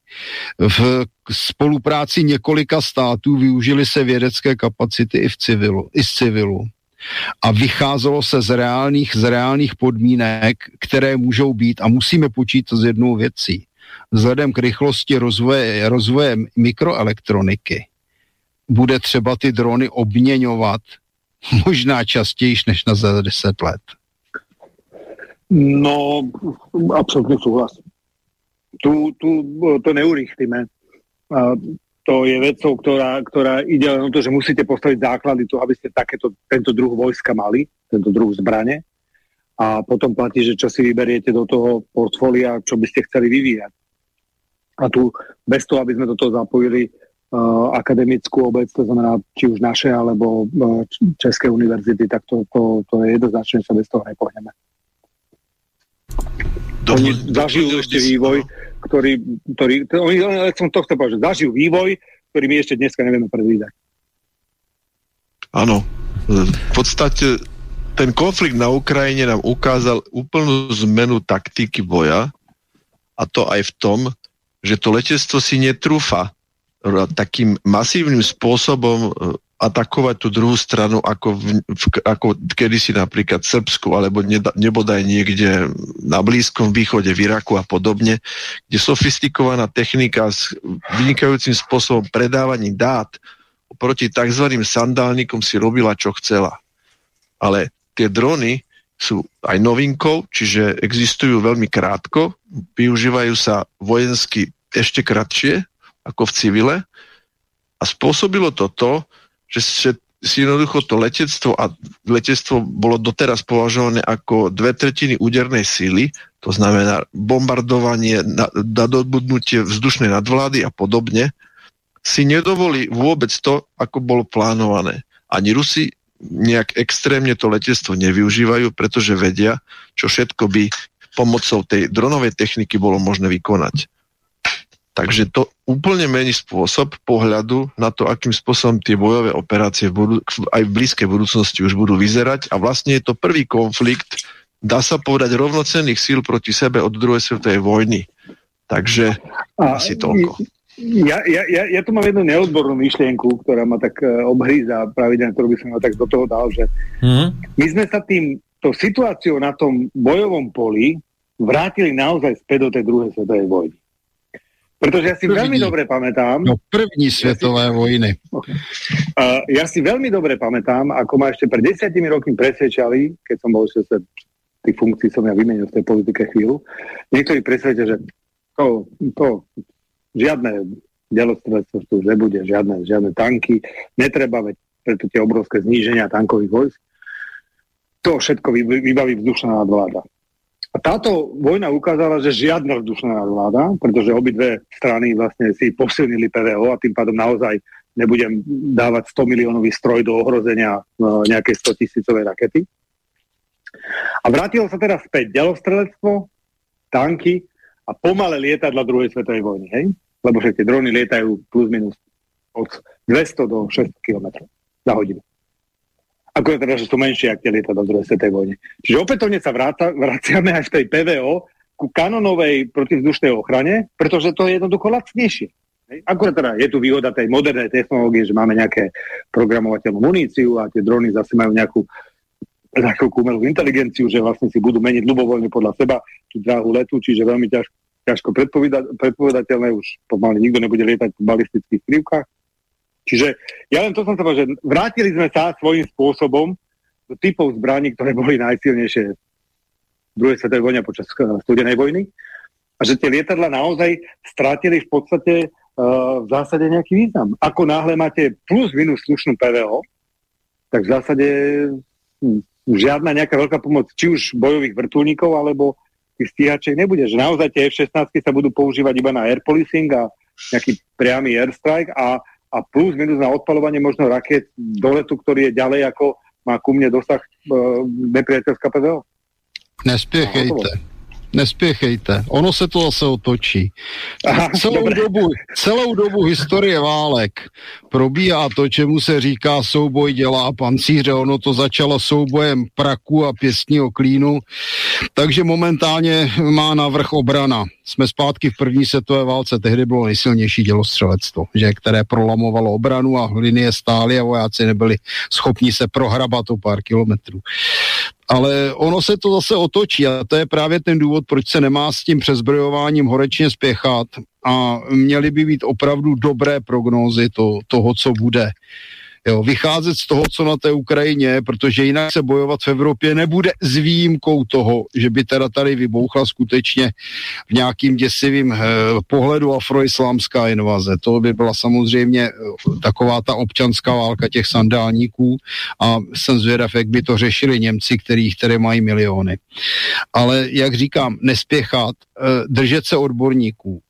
v spolupráci několika států, využili se vědecké kapacity i v civilu, i z civilu a vycházelo se z reálných, z reálných podmínek, které můžou být a musíme počítat s jednou věcí. Vzhledem k rychlosti rozvoje, rozvoje mikroelektroniky bude třeba ty drony obměňovat možná častěji než na za 10 let. No, absolutně souhlas. Tu, tu, to neurýchlíme to je vecou, ktorá, ktorá ide len o to, že musíte postaviť základy toho, aby ste takéto, tento druh vojska mali, tento druh zbrane a potom platí, že čo si vyberiete do toho portfólia, čo by ste chceli vyvíjať. A tu bez toho, aby sme do toho zapojili uh, akademickú obec, to znamená či už naše alebo uh, České univerzity, tak to, to, to je jednoznačne, sa bez toho nepohneme. Oni zažijú ešte vývoj, ktorý, ktorý to, oni, som to chcel povedať, že zažijú vývoj, ktorý my ešte dneska nevieme predvídať. Áno. V podstate ten konflikt na Ukrajine nám ukázal úplnú zmenu taktiky boja a to aj v tom, že to letectvo si netrúfa takým masívnym spôsobom atakovať tú druhú stranu ako, v, v, ako kedysi napríklad Srbsku alebo ne, nebodaj niekde na Blízkom východe, v Iraku a podobne, kde sofistikovaná technika s vynikajúcim spôsobom predávaní dát oproti tzv. sandálnikom si robila, čo chcela. Ale tie drony sú aj novinkou, čiže existujú veľmi krátko, využívajú sa vojensky ešte kratšie ako v civile a spôsobilo to to, že, si jednoducho to letectvo a letectvo bolo doteraz považované ako dve tretiny údernej síly, to znamená bombardovanie, nadobudnutie vzdušnej nadvlády a podobne, si nedovolí vôbec to, ako bolo plánované. Ani Rusi nejak extrémne to letectvo nevyužívajú, pretože vedia, čo všetko by pomocou tej dronovej techniky bolo možné vykonať. Takže to úplne mení spôsob pohľadu na to, akým spôsobom tie bojové operácie budú, aj v blízkej budúcnosti už budú vyzerať a vlastne je to prvý konflikt, dá sa povedať, rovnocenných síl proti sebe od druhej svetovej vojny. Takže A Asi toľko. Ja, ja, ja, ja tu mám jednu neodbornú myšlienku, ktorá ma tak uh, obhríza pravidelne, ktorú by som ma tak do toho dal, že mm-hmm. my sme sa tým, to situáciou na tom bojovom poli vrátili naozaj späť do tej druhej svetovej vojny. Pretože ja si první, veľmi dobre pamätám... No první svetové ja si, vojny. Okay. Uh, ja si veľmi dobre pamätám, ako ma ešte pred desiatimi rokmi presvedčali, keď som bol ešte tých funkcií som ja vymenil v tej politike chvíľu, niektorí presvedčia, že to, to žiadne delostredstvo tu už nebude, žiadne, žiadne tanky, netreba, veď preto tie obrovské zníženia tankových vojsk. To všetko vybaví vzdušná nadvláda. A táto vojna ukázala, že žiadna vzdušná nadvláda, pretože obidve strany vlastne si posilnili PVO a tým pádom naozaj nebudem dávať 100 miliónový stroj do ohrozenia no, nejakej 100 tisícovej rakety. A vrátilo sa teraz späť delostrelectvo, tanky a pomalé lietadla druhej svetovej vojny. Hej? lebo však tie drony lietajú plus minus od 200 do 600 km za hodinu. Ako je teda, že sú menšie, ak tie lietadla v druhej svetej vojne. Čiže opätovne sa vráta, vraciame aj v tej PVO ku kanonovej protivzdušnej ochrane, pretože to je jednoducho lacnejšie. Akurát teda je tu výhoda tej modernej technológie, že máme nejaké programovateľnú muníciu a tie drony zase majú nejakú nejakú umelú inteligenciu, že vlastne si budú meniť ľubovoľne podľa seba tú dráhu letu, čiže veľmi ťažko ťažko predpovedateľné, už pomaly nikto nebude lietať po balistických krivkách. Čiže ja len to som sa povedal, že vrátili sme sa svojím spôsobom do typov zbraní, ktoré boli najsilnejšie v druhej svetovej vojne počas eh, studenej vojny a že tie lietadla naozaj strátili v podstate uh, v zásade nejaký význam. Ako náhle máte plus minus slušnú PVO, tak v zásade hm, žiadna nejaká veľká pomoc, či už bojových vrtulníkov, alebo tých stíhačiek nebude. Že naozaj tie F-16 sa budú používať iba na air policing a nejaký priamy airstrike a, a plus minus na odpalovanie možno raket do letu, ktorý je ďalej ako má ku mne dosah uh, nepriateľská PVO. Nespiechejte nespěchejte, ono se to zase otočí. Aha, celou, dobu, celou dobu historie válek probíhá to, čemu se říká souboj dělá pancíře, ono to začalo soubojem praku a pěstního klínu, takže momentálně má navrh obrana. Jsme zpátky v první světové válce, tehdy bylo nejsilnější dělostřelectvo, že, které prolamovalo obranu a linie stály a vojáci nebyli schopni se prohrabat o pár kilometrů. Ale ono se to zase otočí a to je právě ten důvod, proč se nemá s tím přezbrojováním horečně spěchat a měly by být opravdu dobré prognózy to, toho, co bude. Jo, vycházet z toho, co na té Ukrajině, protože jinak se bojovat v Evropě nebude s výjimkou toho, že by teda tady vybouchla skutečně v nějakým děsivým eh, pohledu afroislámská invaze. To by byla samozřejmě eh, taková ta občanská válka těch sandálníků a jsem zvědav, jak by to řešili Němci, kterých které mají miliony. Ale jak říkám, nespěchat, eh, držet se odborníků,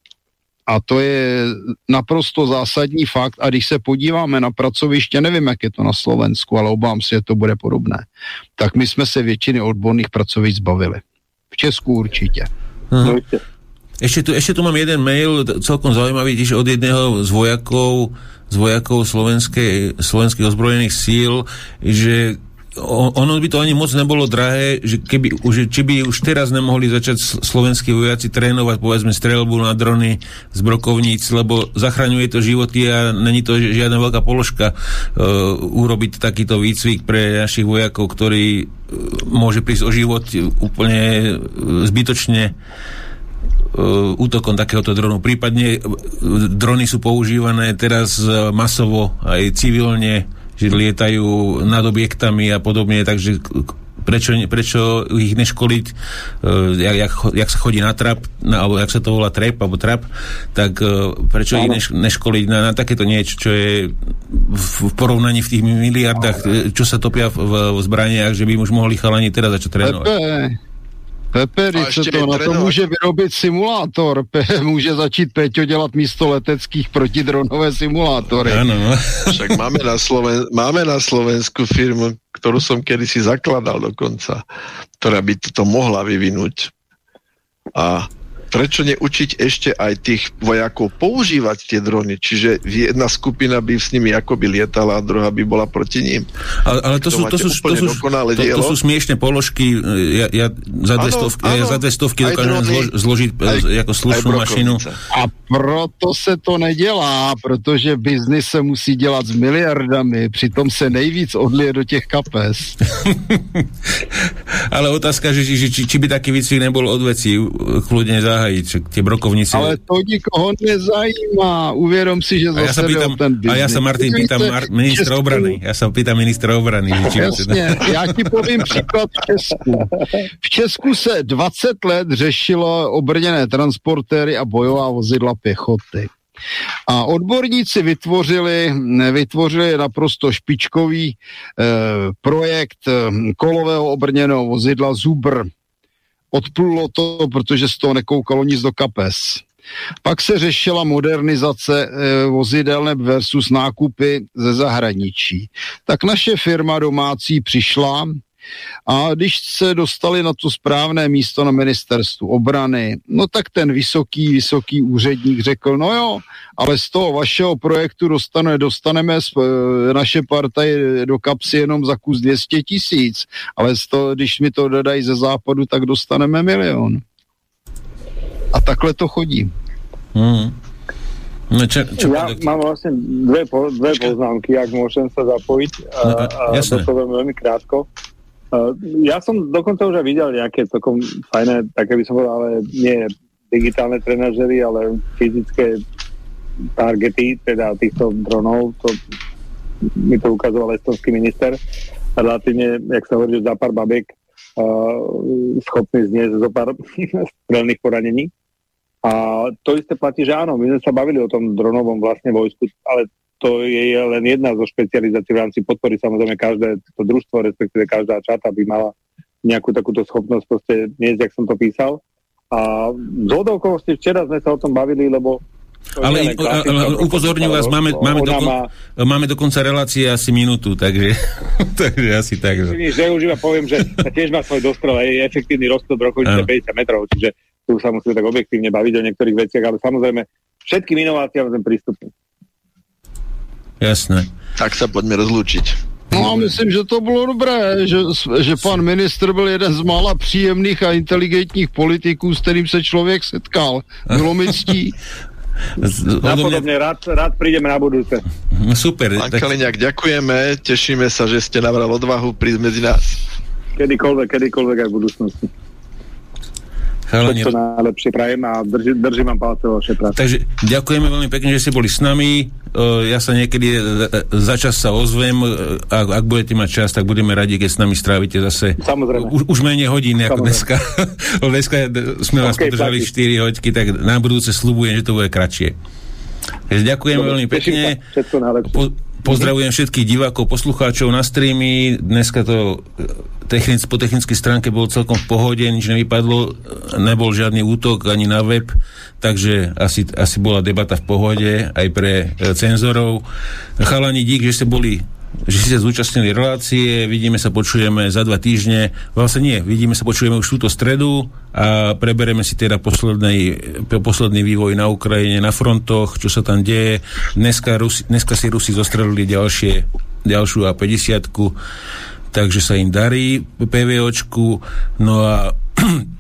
a to je naprosto zásadní fakt. A když se podíváme na pracoviště, nevím, jak je to na Slovensku, ale obávám se, že to bude podobné, tak my jsme se většiny odborných pracovišť zbavili. V Česku určitě. Aha. Ešte tu, ešte tu mám jeden mail, celkom zaujímavý, tiež od jedného z vojakov, z vojakov slovenskej, slovenských ozbrojených síl, že ono by to ani moc nebolo drahé, že keby, že, či by už teraz nemohli začať slovenskí vojaci trénovať povedzme strelbu na drony z brokovníc, lebo zachraňuje to životy a není to žiadna veľká položka uh, urobiť takýto výcvik pre našich vojakov, ktorý uh, môže prísť o život úplne uh, zbytočne útokom takéhoto dronu. Prípadne drony sú používané teraz masovo aj civilne že lietajú nad objektami a podobne, takže prečo, prečo ich neškoliť, uh, jak, jak, jak sa chodí na trap, na, alebo jak sa to volá trap, alebo trap, tak uh, prečo ich neš, neškoliť na, na takéto niečo, čo je v, v porovnaní v tých miliardách, čo sa topia v, v zbraniach, že by už mohli chalani teraz začať trénovať. Pepe, Pepe, se to na to může vyrobit simulátor. Pe, může začít Peťo dělat místo leteckých protidronové simulátory. Ano. No. Však máme na, Sloven- máme na Slovensku firmu, ktorú som kedysi zakladal dokonca, ktorá by toto mohla vyvinúť. A prečo neučiť ešte aj tých vojakov používať tie drony, čiže jedna skupina by s nimi akoby lietala a druhá by bola proti ním. Ale, ale to, sú, to, sú, to, sú, to, to sú smiešne položky, ja, ja za dve stovky, ja za dve stovky dokážem zlož, zložiť aj, ako slušnú mašinu. A proto se to nedělá, protože biznis se musí dělat s miliardami, přitom se nejvíc odlie do těch kapes. ale otázka, že, že či, či by taký výcvik nebol od veci. Kľudne zahájiť, tie brokovnice. Ale to nikoho nezajímá. Uvědom si, že zase ja sa pýtam, ten biznis. A ja sa, Martin, pýtam Mar- ministra obrany. Ja sa pýtam ministra obrany. Či Jasně, já ti povím příklad v Česku. V Česku se 20 let řešilo obrněné transportéry a bojová vozidla pěchoty. A odborníci vytvořili, vytvořili naprosto špičkový eh, projekt eh, kolového obrněného vozidla Zubr. Odplulo to, protože z toho nekoukalo nic do kapes. Pak se řešila modernizace e, vozidel versus nákupy ze zahraničí. Tak naše firma domácí přišla a když se dostali na to správné místo na ministerstvu obrany, no tak ten vysoký, vysoký úředník řekl, no jo, ale z toho vašeho projektu dostane, dostaneme z, e, naše partaj do kapsy jenom za kus 200 tisíc, ale z toho, když mi to dodají ze západu, tak dostaneme milion. A takhle to chodí. Mm. No čo, čo ja bude... mám vlastne dve, po, dve poznámky, ak môžem sa zapojiť. No, a, a to poviem veľmi krátko. Uh, ja som dokonca už aj videl nejaké celkom fajné, také by som povedal, ale nie digitálne trenažery, ale fyzické targety, teda týchto dronov, to mi to ukazoval estonský minister. Relatívne, jak sa hovorí, za pár babiek uh, schopný zniesť zo pár strelných poranení. A to isté platí, že áno, my sme sa bavili o tom dronovom vlastne vojsku, ale to je len jedna zo špecializácií v rámci podpory. Samozrejme, každé to družstvo, respektíve každá čata by mala nejakú takúto schopnosť proste niesť, jak som to písal. A z okolností včera sme sa o tom bavili, lebo ale, ale, upozorňujem vás, máme, máme, dokon, má... máme dokonca relácie asi minútu, takže, takže asi tak. Že, že už iba poviem, že tiež má svoj dostrel, je efektívny rozklad roku 50 metrov, čiže tu sa musíme tak objektívne baviť o niektorých veciach, ale samozrejme všetkým inováciám sme prístupní. Jasné. Tak sa poďme rozlúčiť. No a myslím, že to bylo dobré, že, že pan ministr byl jeden z mála příjemných a inteligentních politiků, s kterým se člověk setkal. Bylo mi ctí. Napodobne rád, rád prídeme na budúce. Super. Pán tak... Kaliňák, ďakujeme, tešíme sa, že ste nabral odvahu prísť medzi nás. Kedykoľvek, kedykoľvek aj v budúcnosti. Chalani... Všetko najlepšie prajem a drži, držím vám palce vo vašej práci. Takže ďakujeme veľmi pekne, že ste boli s nami. Ja sa niekedy e, e, za čas sa ozvem. Ak, ak budete mať čas, tak budeme radi, keď s nami strávite zase Samozrejme. Už, už menej hodín ako dneska. dneska sme vás okay, podržali 4 hodiny, tak na budúce slúbujem, že to bude kratšie. Ďakujem Dobre, veľmi pekne. Po, Pozdravujem všetkých divákov, poslucháčov na streamy. Dneska to e, technic, po technickej stránke bolo celkom v pohode, nič nevypadlo, nebol žiadny útok ani na web, takže asi, asi bola debata v pohode aj pre e, cenzorov. Chalani, dík, že ste boli že ste zúčastnili relácie, vidíme sa, počujeme za dva týždne, vlastne nie, vidíme sa, počujeme už túto stredu a prebereme si teda posledný, posledný vývoj na Ukrajine, na frontoch, čo sa tam deje. Dneska, Rusi, dneska si Rusi zostrelili ďalšie, ďalšiu A50, takže sa im darí PVOčku, no a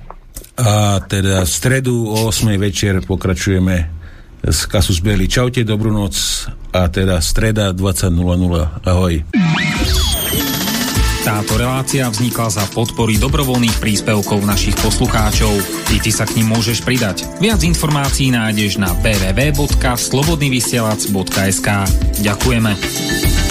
a teda v stredu o 8. večer pokračujeme z Kasus Belli. Čaute, dobrú noc a teda streda 20.00. Ahoj. Táto relácia vznikla za podpory dobrovoľných príspevkov našich poslucháčov. Ty, ty sa k ním môžeš pridať. Viac informácií nájdeš na www.slobodnyvysielac.sk Ďakujeme.